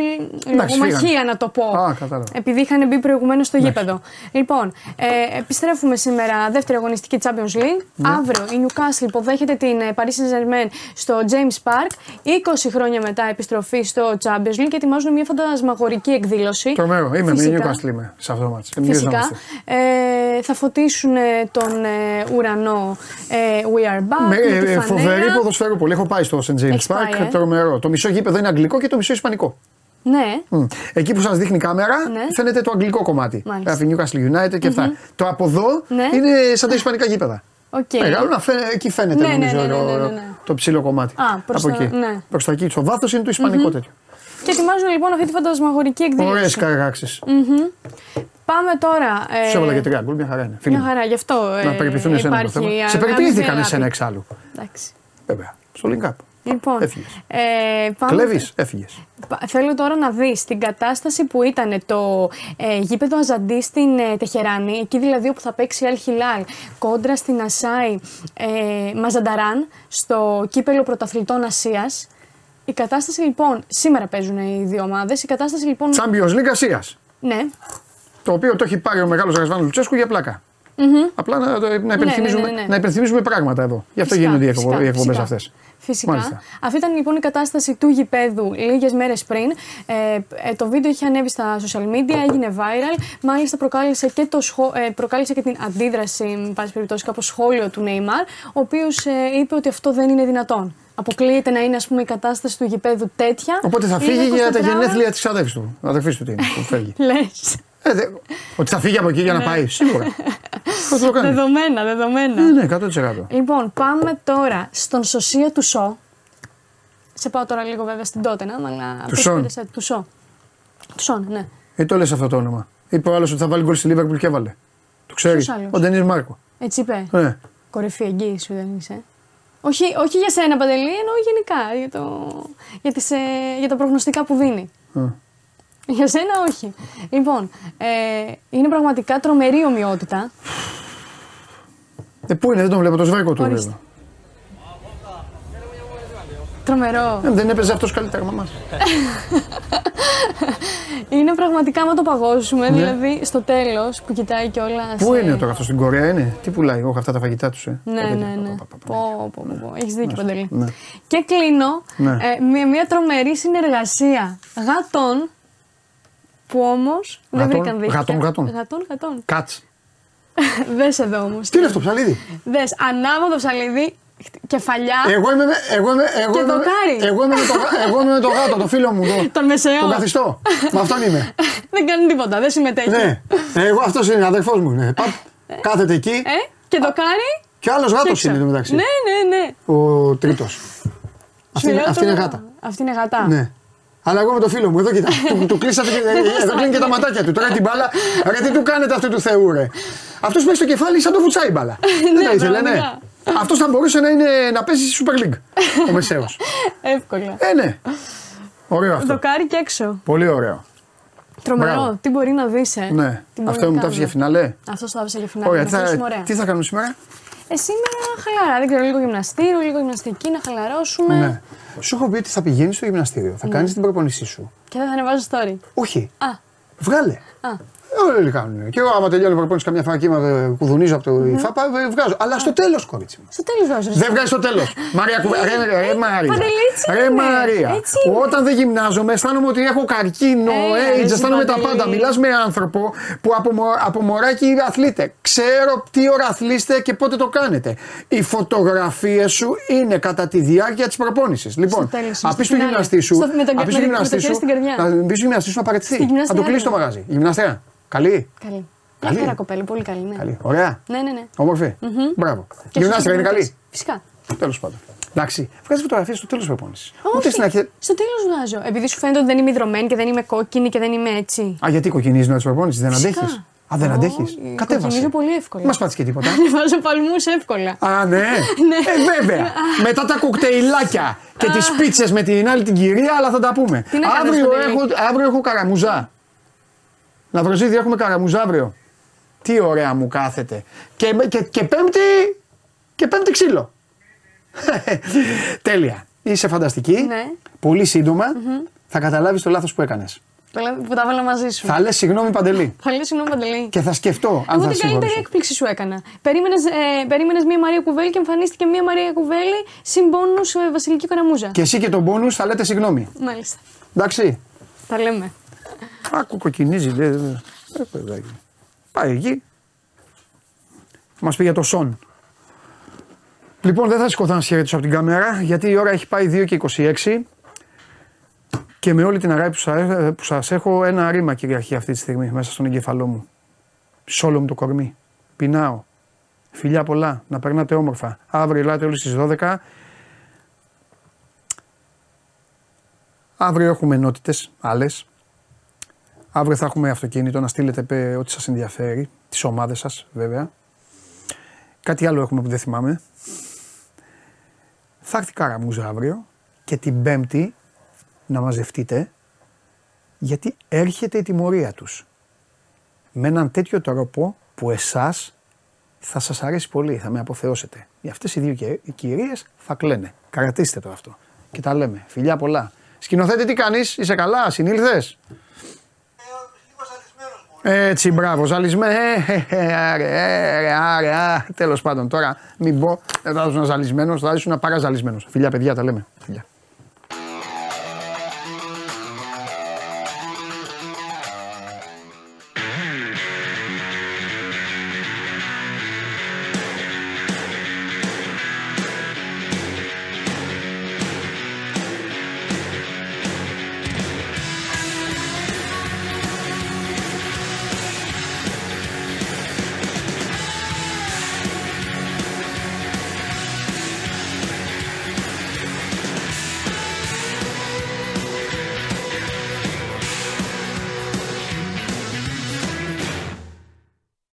Speaker 14: η
Speaker 1: Εντάξει,
Speaker 14: λογομαχία,
Speaker 1: φύγανε.
Speaker 14: να το πω.
Speaker 1: Α, κατάλαβα.
Speaker 14: Επειδή είχαν μπει προηγουμένως στο γήπεδο. Λοιπόν, ε, επιστρέφουμε σήμερα δεύτερη αγωνιστική Champions League.
Speaker 1: Ναι.
Speaker 14: Αύριο η Newcastle υποδέχεται την ε, Paris Saint-Germain στο James Park. 20 χρόνια μετά επιστροφή στο Champions League και ετοιμάζουν μια φαντασμαγορική εκδήλωση.
Speaker 1: Τρομερό. Είμαι με
Speaker 14: Φυσικά.
Speaker 1: Newcastle είμαι σε αυτό το ματς.
Speaker 14: Φυσικά. Ε, θα φωτίσουν ε, τον ε, ουρανό ε, We Are Back.
Speaker 1: Με,
Speaker 14: με τη
Speaker 1: ε,
Speaker 14: φανέλα.
Speaker 1: φοβερή ποδόσφαιρο πολύ. Έχω πάει στο St. James
Speaker 14: Έχεις
Speaker 1: Park.
Speaker 14: πάει, ε;
Speaker 1: Τρομερό. Το μισό γήπεδο είναι αγγλικό και το μισό ισπανικό.
Speaker 14: Ναι.
Speaker 1: Μμ. Εκεί που σας δείχνει η κάμερα
Speaker 14: Ναι.
Speaker 1: φαίνεται το αγγλικό κομμάτι.
Speaker 14: Μάλιστα.
Speaker 1: Γράφει Newcastle United και αυτά. Το από εδώ
Speaker 14: Ναι.
Speaker 1: είναι σαν τα ισπανικά γήπεδα.
Speaker 14: Οκ.
Speaker 1: Μεγάλο να φαίνεται, εκεί φαίνεται
Speaker 14: Ναι, ναι,
Speaker 1: νομίζω
Speaker 14: ναι, ναι,
Speaker 1: το-
Speaker 14: ναι, ναι, ναι.
Speaker 1: το ψηλό κομμάτι.
Speaker 14: Α, προς
Speaker 1: από
Speaker 14: τα-
Speaker 1: εκεί.
Speaker 14: ναι.
Speaker 1: Προς τα εκεί. Στο βάθος είναι το ισπανικό τέτοιο.
Speaker 14: Και ετοιμάζουν λοιπόν αυτή τη φαντασμαγορική εκδήλωση.
Speaker 1: Ωραίες καραγάξει.
Speaker 14: Μμμ. Πάμε τώρα. ε,
Speaker 1: Του έβαλα και τρία γκολ, μια χαρά είναι. Φίλοι
Speaker 14: Μια
Speaker 1: μου.
Speaker 14: χαρά, γι' αυτό.
Speaker 1: Να
Speaker 14: ε,
Speaker 1: περιποιηθούν εσένα το
Speaker 14: υπάρχει
Speaker 1: θέμα.
Speaker 14: αμοιβή
Speaker 1: Σε περιποιήθηκαν
Speaker 14: αγάπη.
Speaker 1: εσένα εξάλλου.
Speaker 14: Εντάξει.
Speaker 1: Βέβαια. Στο link up.
Speaker 14: Λοιπόν,
Speaker 1: Έφυγες.
Speaker 14: ε, πάμε-
Speaker 1: Κλέβεις, έφυγες.
Speaker 14: Πα- Θέλω τώρα να δεις την κατάσταση που ήταν το ε, γήπεδο Αζαντί στην ε, Τεχεράνη, εκεί δηλαδή όπου θα παίξει η Αλ Χιλάλ κόντρα στην Ασάι ε, Μαζανταράν στο κύπελο πρωταθλητών Ασίας. Η κατάσταση λοιπόν, σήμερα παίζουν οι δύο ομάδες, η κατάσταση λοιπόν...
Speaker 1: Champions League Ασία.
Speaker 14: Ναι,
Speaker 1: Το οποίο το έχει πάρει ο μεγάλος Ρασβάν Λουτσέσκου για πλάκα.
Speaker 14: Μμμ.
Speaker 1: Απλά να, το- να, υπενθυμίζουμε,
Speaker 14: ναι, ναι, ναι.
Speaker 1: να υπενθυμίζουμε πράγματα εδώ. Γι' αυτό
Speaker 14: Φυσικά,
Speaker 1: γίνονται οι
Speaker 14: φυσικά,
Speaker 1: εκπομπές
Speaker 14: φυσικά.
Speaker 1: αυτές.
Speaker 14: Φυσικά.
Speaker 1: Μάλιστα.
Speaker 14: Αυτή ήταν λοιπόν η κατάσταση του γηπέδου λίγες μέρες πριν. Ε, ε, το βίντεο είχε ανέβει στα social media, έγινε viral. Μάλιστα προκάλεσε και, το σχο... ε, προκάλεσε και την αντίδραση, με πάση περιπτώσει, κάπως σχόλιο του Νέιμαρ, ο οποίος ε, είπε ότι αυτό δεν είναι δυνατόν. Αποκλείεται να είναι ας πούμε, η κατάσταση του γηπέδου τέτοια.
Speaker 1: Οπότε θα
Speaker 14: Λίγα
Speaker 1: φύγει για τα
Speaker 14: 24 ώρα.
Speaker 1: γενέθλια της αδέρφης του. Αδερφής του τι είναι που φεύγει. (laughs)
Speaker 14: Λες.
Speaker 1: Ε, δε- ότι θα φύγει από εκεί για να
Speaker 14: Ναι.
Speaker 1: πάει, σίγουρα. Θα το κάνει.
Speaker 14: Δεδομένα, δεδομένα.
Speaker 1: Ναι, ναι, 100%.
Speaker 14: Λοιπόν, πάμε τώρα στον Σωσία του Σο. Σε πάω τώρα λίγο βέβαια στην Τότενα, αλλά.
Speaker 1: Του Σον.
Speaker 14: πώς πήρες, Του Σο. Του Σον, ναι.
Speaker 1: Ή το λες αυτό το όνομα. Είπε ο άλλος ότι θα βάλει γκολ στη Λίβερπουλ και έβαλε. Το ξέρεις.
Speaker 14: Ποιος άλλος;
Speaker 1: Ο Ντενί Μάρκο.
Speaker 14: Έτσι είπε.
Speaker 1: Ναι.
Speaker 14: Κορυφή εγγύη σου δεν είσαι. Όχι, όχι για σένα Παντελή, εννοώ γενικά για, το, για, τις, ε, για τα προγνωστικά που δίνει.
Speaker 1: Α.
Speaker 14: Για σένα όχι. Λοιπόν, ε, είναι πραγματικά τρομερή ομοιότητα.
Speaker 1: Ε, πού είναι, δεν τον βλέπω, το σβέρκο του.
Speaker 14: Ορίστε.
Speaker 1: βλέπω.
Speaker 14: Τρομερό.
Speaker 1: Ε, δεν έπαιζε αυτός καλύτερα με εμά. (laughs)
Speaker 14: Είναι πραγματικά, άμα το παγώσουμε,
Speaker 1: Ναι.
Speaker 14: δηλαδή στο τέλος που κοιτάει κιόλα.
Speaker 1: Πού είναι τώρα αυτό στην Κορέα, είναι; Τι πουλάει, όχι αυτά τα φαγητά τους. Ε.
Speaker 14: Ναι,
Speaker 1: Τα
Speaker 14: ναι,
Speaker 1: τέτοια.
Speaker 14: ναι. Πω, πω, πω, πω. Έχεις δίκιο, Παντελή.
Speaker 1: Ναι.
Speaker 14: Και κλείνω
Speaker 1: Ναι.
Speaker 14: ε, με μια τρομερή συνεργασία γατών που όμως δεν
Speaker 1: Γατών,
Speaker 14: βρήκαν δίκτυα.
Speaker 1: γατών, γατών.
Speaker 14: Γατών, γατών.
Speaker 1: Κάτ.
Speaker 14: Δες εδώ όμως.
Speaker 1: Τι είναι αυτό, ψαλίδι;
Speaker 14: Δες, ανάμοδο ψαλίδι, κεφαλιά,
Speaker 1: Εγώ είμαι, με- εγώ είμαι, εγώ
Speaker 14: Και
Speaker 1: είμαι,
Speaker 14: δοκάρι.
Speaker 1: εγώ είμαι, με το, γα- εγώ είμαι με το γάτο, το φίλο μου. Το, (laughs)
Speaker 14: τον μεσαιό.
Speaker 1: τον καθιστό. με αυτόν είμαι. (laughs)
Speaker 14: δεν κάνει τίποτα, δεν συμμετέχει.
Speaker 1: ναι. Εγώ αυτός είναι, αδερφός μου. Ναι. Παπ, κάθεται εκεί.
Speaker 14: Ε, και δοκάρι.
Speaker 1: Και άλλος γάτος
Speaker 14: έξω.
Speaker 1: είναι εδώ μεταξύ.
Speaker 14: Ναι, ναι, ναι.
Speaker 1: Ο τρίτος. Αυτή, είναι-
Speaker 14: Σου λέω
Speaker 1: αυτή είναι
Speaker 14: το-
Speaker 1: γάτα.
Speaker 14: Αυτή είναι γατά.
Speaker 1: Ναι. Αλλά εγώ με το φίλο μου, εδώ κοίτα. (laughs) του, του κλείσατε και, ε, εδώ κλείνει και τα ματάκια του. Τώρα την μπάλα. Ρε, τι του κάνετε αυτού του Θεού, ρε. Αυτός που έχει στο κεφάλι σαν το φουτσάει μπάλα. (laughs) Δεν τα ήθελε, ναι.
Speaker 14: πραγματικά.
Speaker 1: Αυτός θα μπορούσε να, είναι, να παίζει στη Super League. Ο (laughs) Μεσαίος.
Speaker 14: Εύκολα.
Speaker 1: Ε, ναι. Ωραίο αυτό.
Speaker 14: Δοκάρι και έξω.
Speaker 1: Πολύ ωραίο.
Speaker 14: Τρομερό.
Speaker 1: Μπράβο.
Speaker 14: Τι μπορεί να δεις, ε.
Speaker 1: Ναι.
Speaker 14: Τι μπορεί
Speaker 1: Αυτό
Speaker 14: να
Speaker 1: μου το άφησε
Speaker 14: κάνουμε.
Speaker 1: για φιναλέ.
Speaker 14: Αυτός το άφησε για φινάλε.
Speaker 1: Ωραία.
Speaker 14: να
Speaker 1: Τι
Speaker 14: χωρίσουμε
Speaker 1: θα,
Speaker 14: ωραία.
Speaker 1: τι θα κάνουμε σήμερα;
Speaker 14: Ε, σήμερα χαλαρά. Δεν ξέρω, λίγο γυμναστήριο, λίγο γυμναστική, να χαλαρώσουμε.
Speaker 1: Ναι. Σου έχω πει ότι θα πηγαίνεις στο γυμναστήριο, θα
Speaker 14: Ναι.
Speaker 1: κάνεις την προπονήσή σου.
Speaker 14: Και δεν θα ανεβάζω story.
Speaker 1: Όχι.
Speaker 14: Α,
Speaker 1: Βγάλε.
Speaker 14: α.
Speaker 1: Όλοι κάνουν. Και εγώ, άμα τελειώνω προπόνηση καμιά φορά και είμαι κουδουνίζω από το
Speaker 14: Ναι.
Speaker 1: ΙΦΑΠΑ, ε, βγάζω. Αλλά στο τέλος, κορίτσι μου.
Speaker 14: Στο τέλος βάζω.
Speaker 1: Δεν βγάζει στο τέλος. Μαρία, κουβε- ρε, ρε, ρε, Μαρία.
Speaker 14: Παντελίτσι
Speaker 1: Ρε
Speaker 14: είμαι.
Speaker 1: Μαρία.
Speaker 14: Έτσι είμαι.
Speaker 1: Όταν δεν γυμνάζομαι, αισθάνομαι ότι έχω καρκίνο,
Speaker 14: Έλα, ρε,
Speaker 1: AIDS, αισθάνομαι τα
Speaker 14: Παντελή.
Speaker 1: πάντα. Μιλάς με άνθρωπο που από, μω- από μωράκι αθλείτε. Ξέρω τι ώρα αθλείστε και πότε το κάνετε. Οι φωτογραφίες σου είναι κατά τη διάρκεια της προπόνησης. Λοιπόν,
Speaker 14: τέλος,
Speaker 1: απ'
Speaker 14: στο
Speaker 1: του
Speaker 14: φινάλε.
Speaker 1: γυμναστή σου,
Speaker 14: Στο- με το-
Speaker 1: απ' του
Speaker 14: με- με
Speaker 1: γυμναστή
Speaker 14: το χέρι
Speaker 1: σου,
Speaker 14: στην καρδιά.
Speaker 1: να πει στο γυμναστή σου να παραιτηθεί.
Speaker 14: Στη γυμναστριά
Speaker 1: Να το κλείσει το
Speaker 14: του.
Speaker 1: μαγαζί. Γυμναστρία. Καλή.
Speaker 14: Καλή.
Speaker 1: Καλή.
Speaker 14: Καλή. κοπέλα, πολύ καλή. Ναι.
Speaker 1: Καλή. Ωραία.
Speaker 14: Ναι, ναι, ναι.
Speaker 1: Όμορφη.
Speaker 14: Μμμ.
Speaker 1: Μπράβο.
Speaker 14: Και
Speaker 1: Γυμνάστρια είναι
Speaker 14: στους
Speaker 1: καλή.
Speaker 14: Φυσικά.
Speaker 1: Τέλος πάντων. Εντάξει. Βγάζει φωτογραφίες στο τέλος τη προπόνησης. Ούτε
Speaker 14: Όχι,
Speaker 1: στην αρχή.
Speaker 14: στο τέλος βγάζω. Επειδή σου φαίνεται ότι δεν είμαι υδρωμένη και δεν είμαι κόκκινη και δεν είμαι έτσι.
Speaker 1: Α, γιατί κοκκινίζει να τη προπόνησης, δεν
Speaker 14: Φυσικά.
Speaker 1: αντέχεις; Α, δεν αντέχεις;
Speaker 14: Όχι,
Speaker 1: Κατέβασε.
Speaker 14: κοκκινίζω πολύ εύκολα.
Speaker 1: Μας πάτησε και τίποτα. (laughs)
Speaker 14: Ανεβάζω παλμούς εύκολα.
Speaker 1: Α, ναι. (laughs) ε, βέβαια. (laughs) Μετά τα κοκτέιλάκια και τις πίτσες με την άλλη την κυρία, αλλά θα τα πούμε.
Speaker 14: Τι να κάνεις,
Speaker 1: αύριο,
Speaker 14: Παντελή;
Speaker 1: έχω, αύριο έχω καραμουζά. Να βρεζίδι έχουμε καραμουζά αύριο. Τι ωραία μου κάθεται. Και, και, και πέμπτη. Και πέμπτη ξύλο. (laughs) Τέλεια. Είσαι φανταστική.
Speaker 14: Ναι.
Speaker 1: Πολύ σύντομα θα καταλάβεις το λάθος που έκανες.
Speaker 14: Που τα βάλα μαζί σου.
Speaker 1: Θα λες συγγνώμη παντελή. (laughs)
Speaker 14: Θα λέω συγγνώμη παντελή.
Speaker 1: Και θα σκεφτώ αν
Speaker 14: Εγώ
Speaker 1: θα
Speaker 14: την καλύτερη
Speaker 1: συγχωρήσω.
Speaker 14: έκπληξη σου έκανα. Περίμενες ε, περίμενες μία Μαρία Κουβέλη και εμφανίστηκε μία Μαρία Κουβέλη συν πόνους ε, Βασιλική Καραμούζα.
Speaker 1: Και εσύ και τον πόνου θα λέτε συγγνώμη.
Speaker 14: Μάλιστα.
Speaker 1: Εντάξει.
Speaker 14: Τα λέμε.
Speaker 1: Άκου κοκκινίζει. Δε, δε. Ε, παιδάκι. Πάει εκεί. Μας πει για το Σον. Λοιπόν, δεν θα σηκωθώ να σα χαιρετήσω από την κάμερα, γιατί η ώρα έχει πάει 2 και 26 και με όλη την αγάπη που σα- που σας έχω ένα ρήμα κυριαρχεί αυτή τη στιγμή μέσα στον εγκέφαλό μου. Σε όλο μου το κορμί. Πεινάω. Φιλιά πολλά. Να περνάτε όμορφα. Αύριο ελάτε όλοι στις 12. Αύριο έχουμε ενότητες άλλες. Αύριο θα έχουμε αυτοκίνητο να στείλετε πε, ό,τι σας ενδιαφέρει. Τις ομάδες σας βέβαια. Κάτι άλλο έχουμε που δεν θυμάμαι. Θα έρθει καραμούζα αύριο και την Πέμπτη να μαζευτείτε γιατί έρχεται η τιμωρία τους. Με έναν τέτοιο τρόπο που εσάς θα σας αρέσει πολύ, θα με αποθεώσετε. Για αυτές οι δύο κυ- οι κυρίες θα κλαίνε. Κρατήστε το αυτό. Και τα λέμε. Φιλιά πολλά. Σκηνοθέτη τι κάνεις, είσαι καλά, συνήλθες; Έτσι, μπράβο, ζαλισμένο. Ε, ε, ε, άρε, άρε, άρε, α, τέλος πάντων, τώρα μην πω, δεν θα ήσουν ζαλισμένος, θα ήσουν παραζαλισμένος. Φιλιά, παιδιά, τα λέμε. Φιλιά.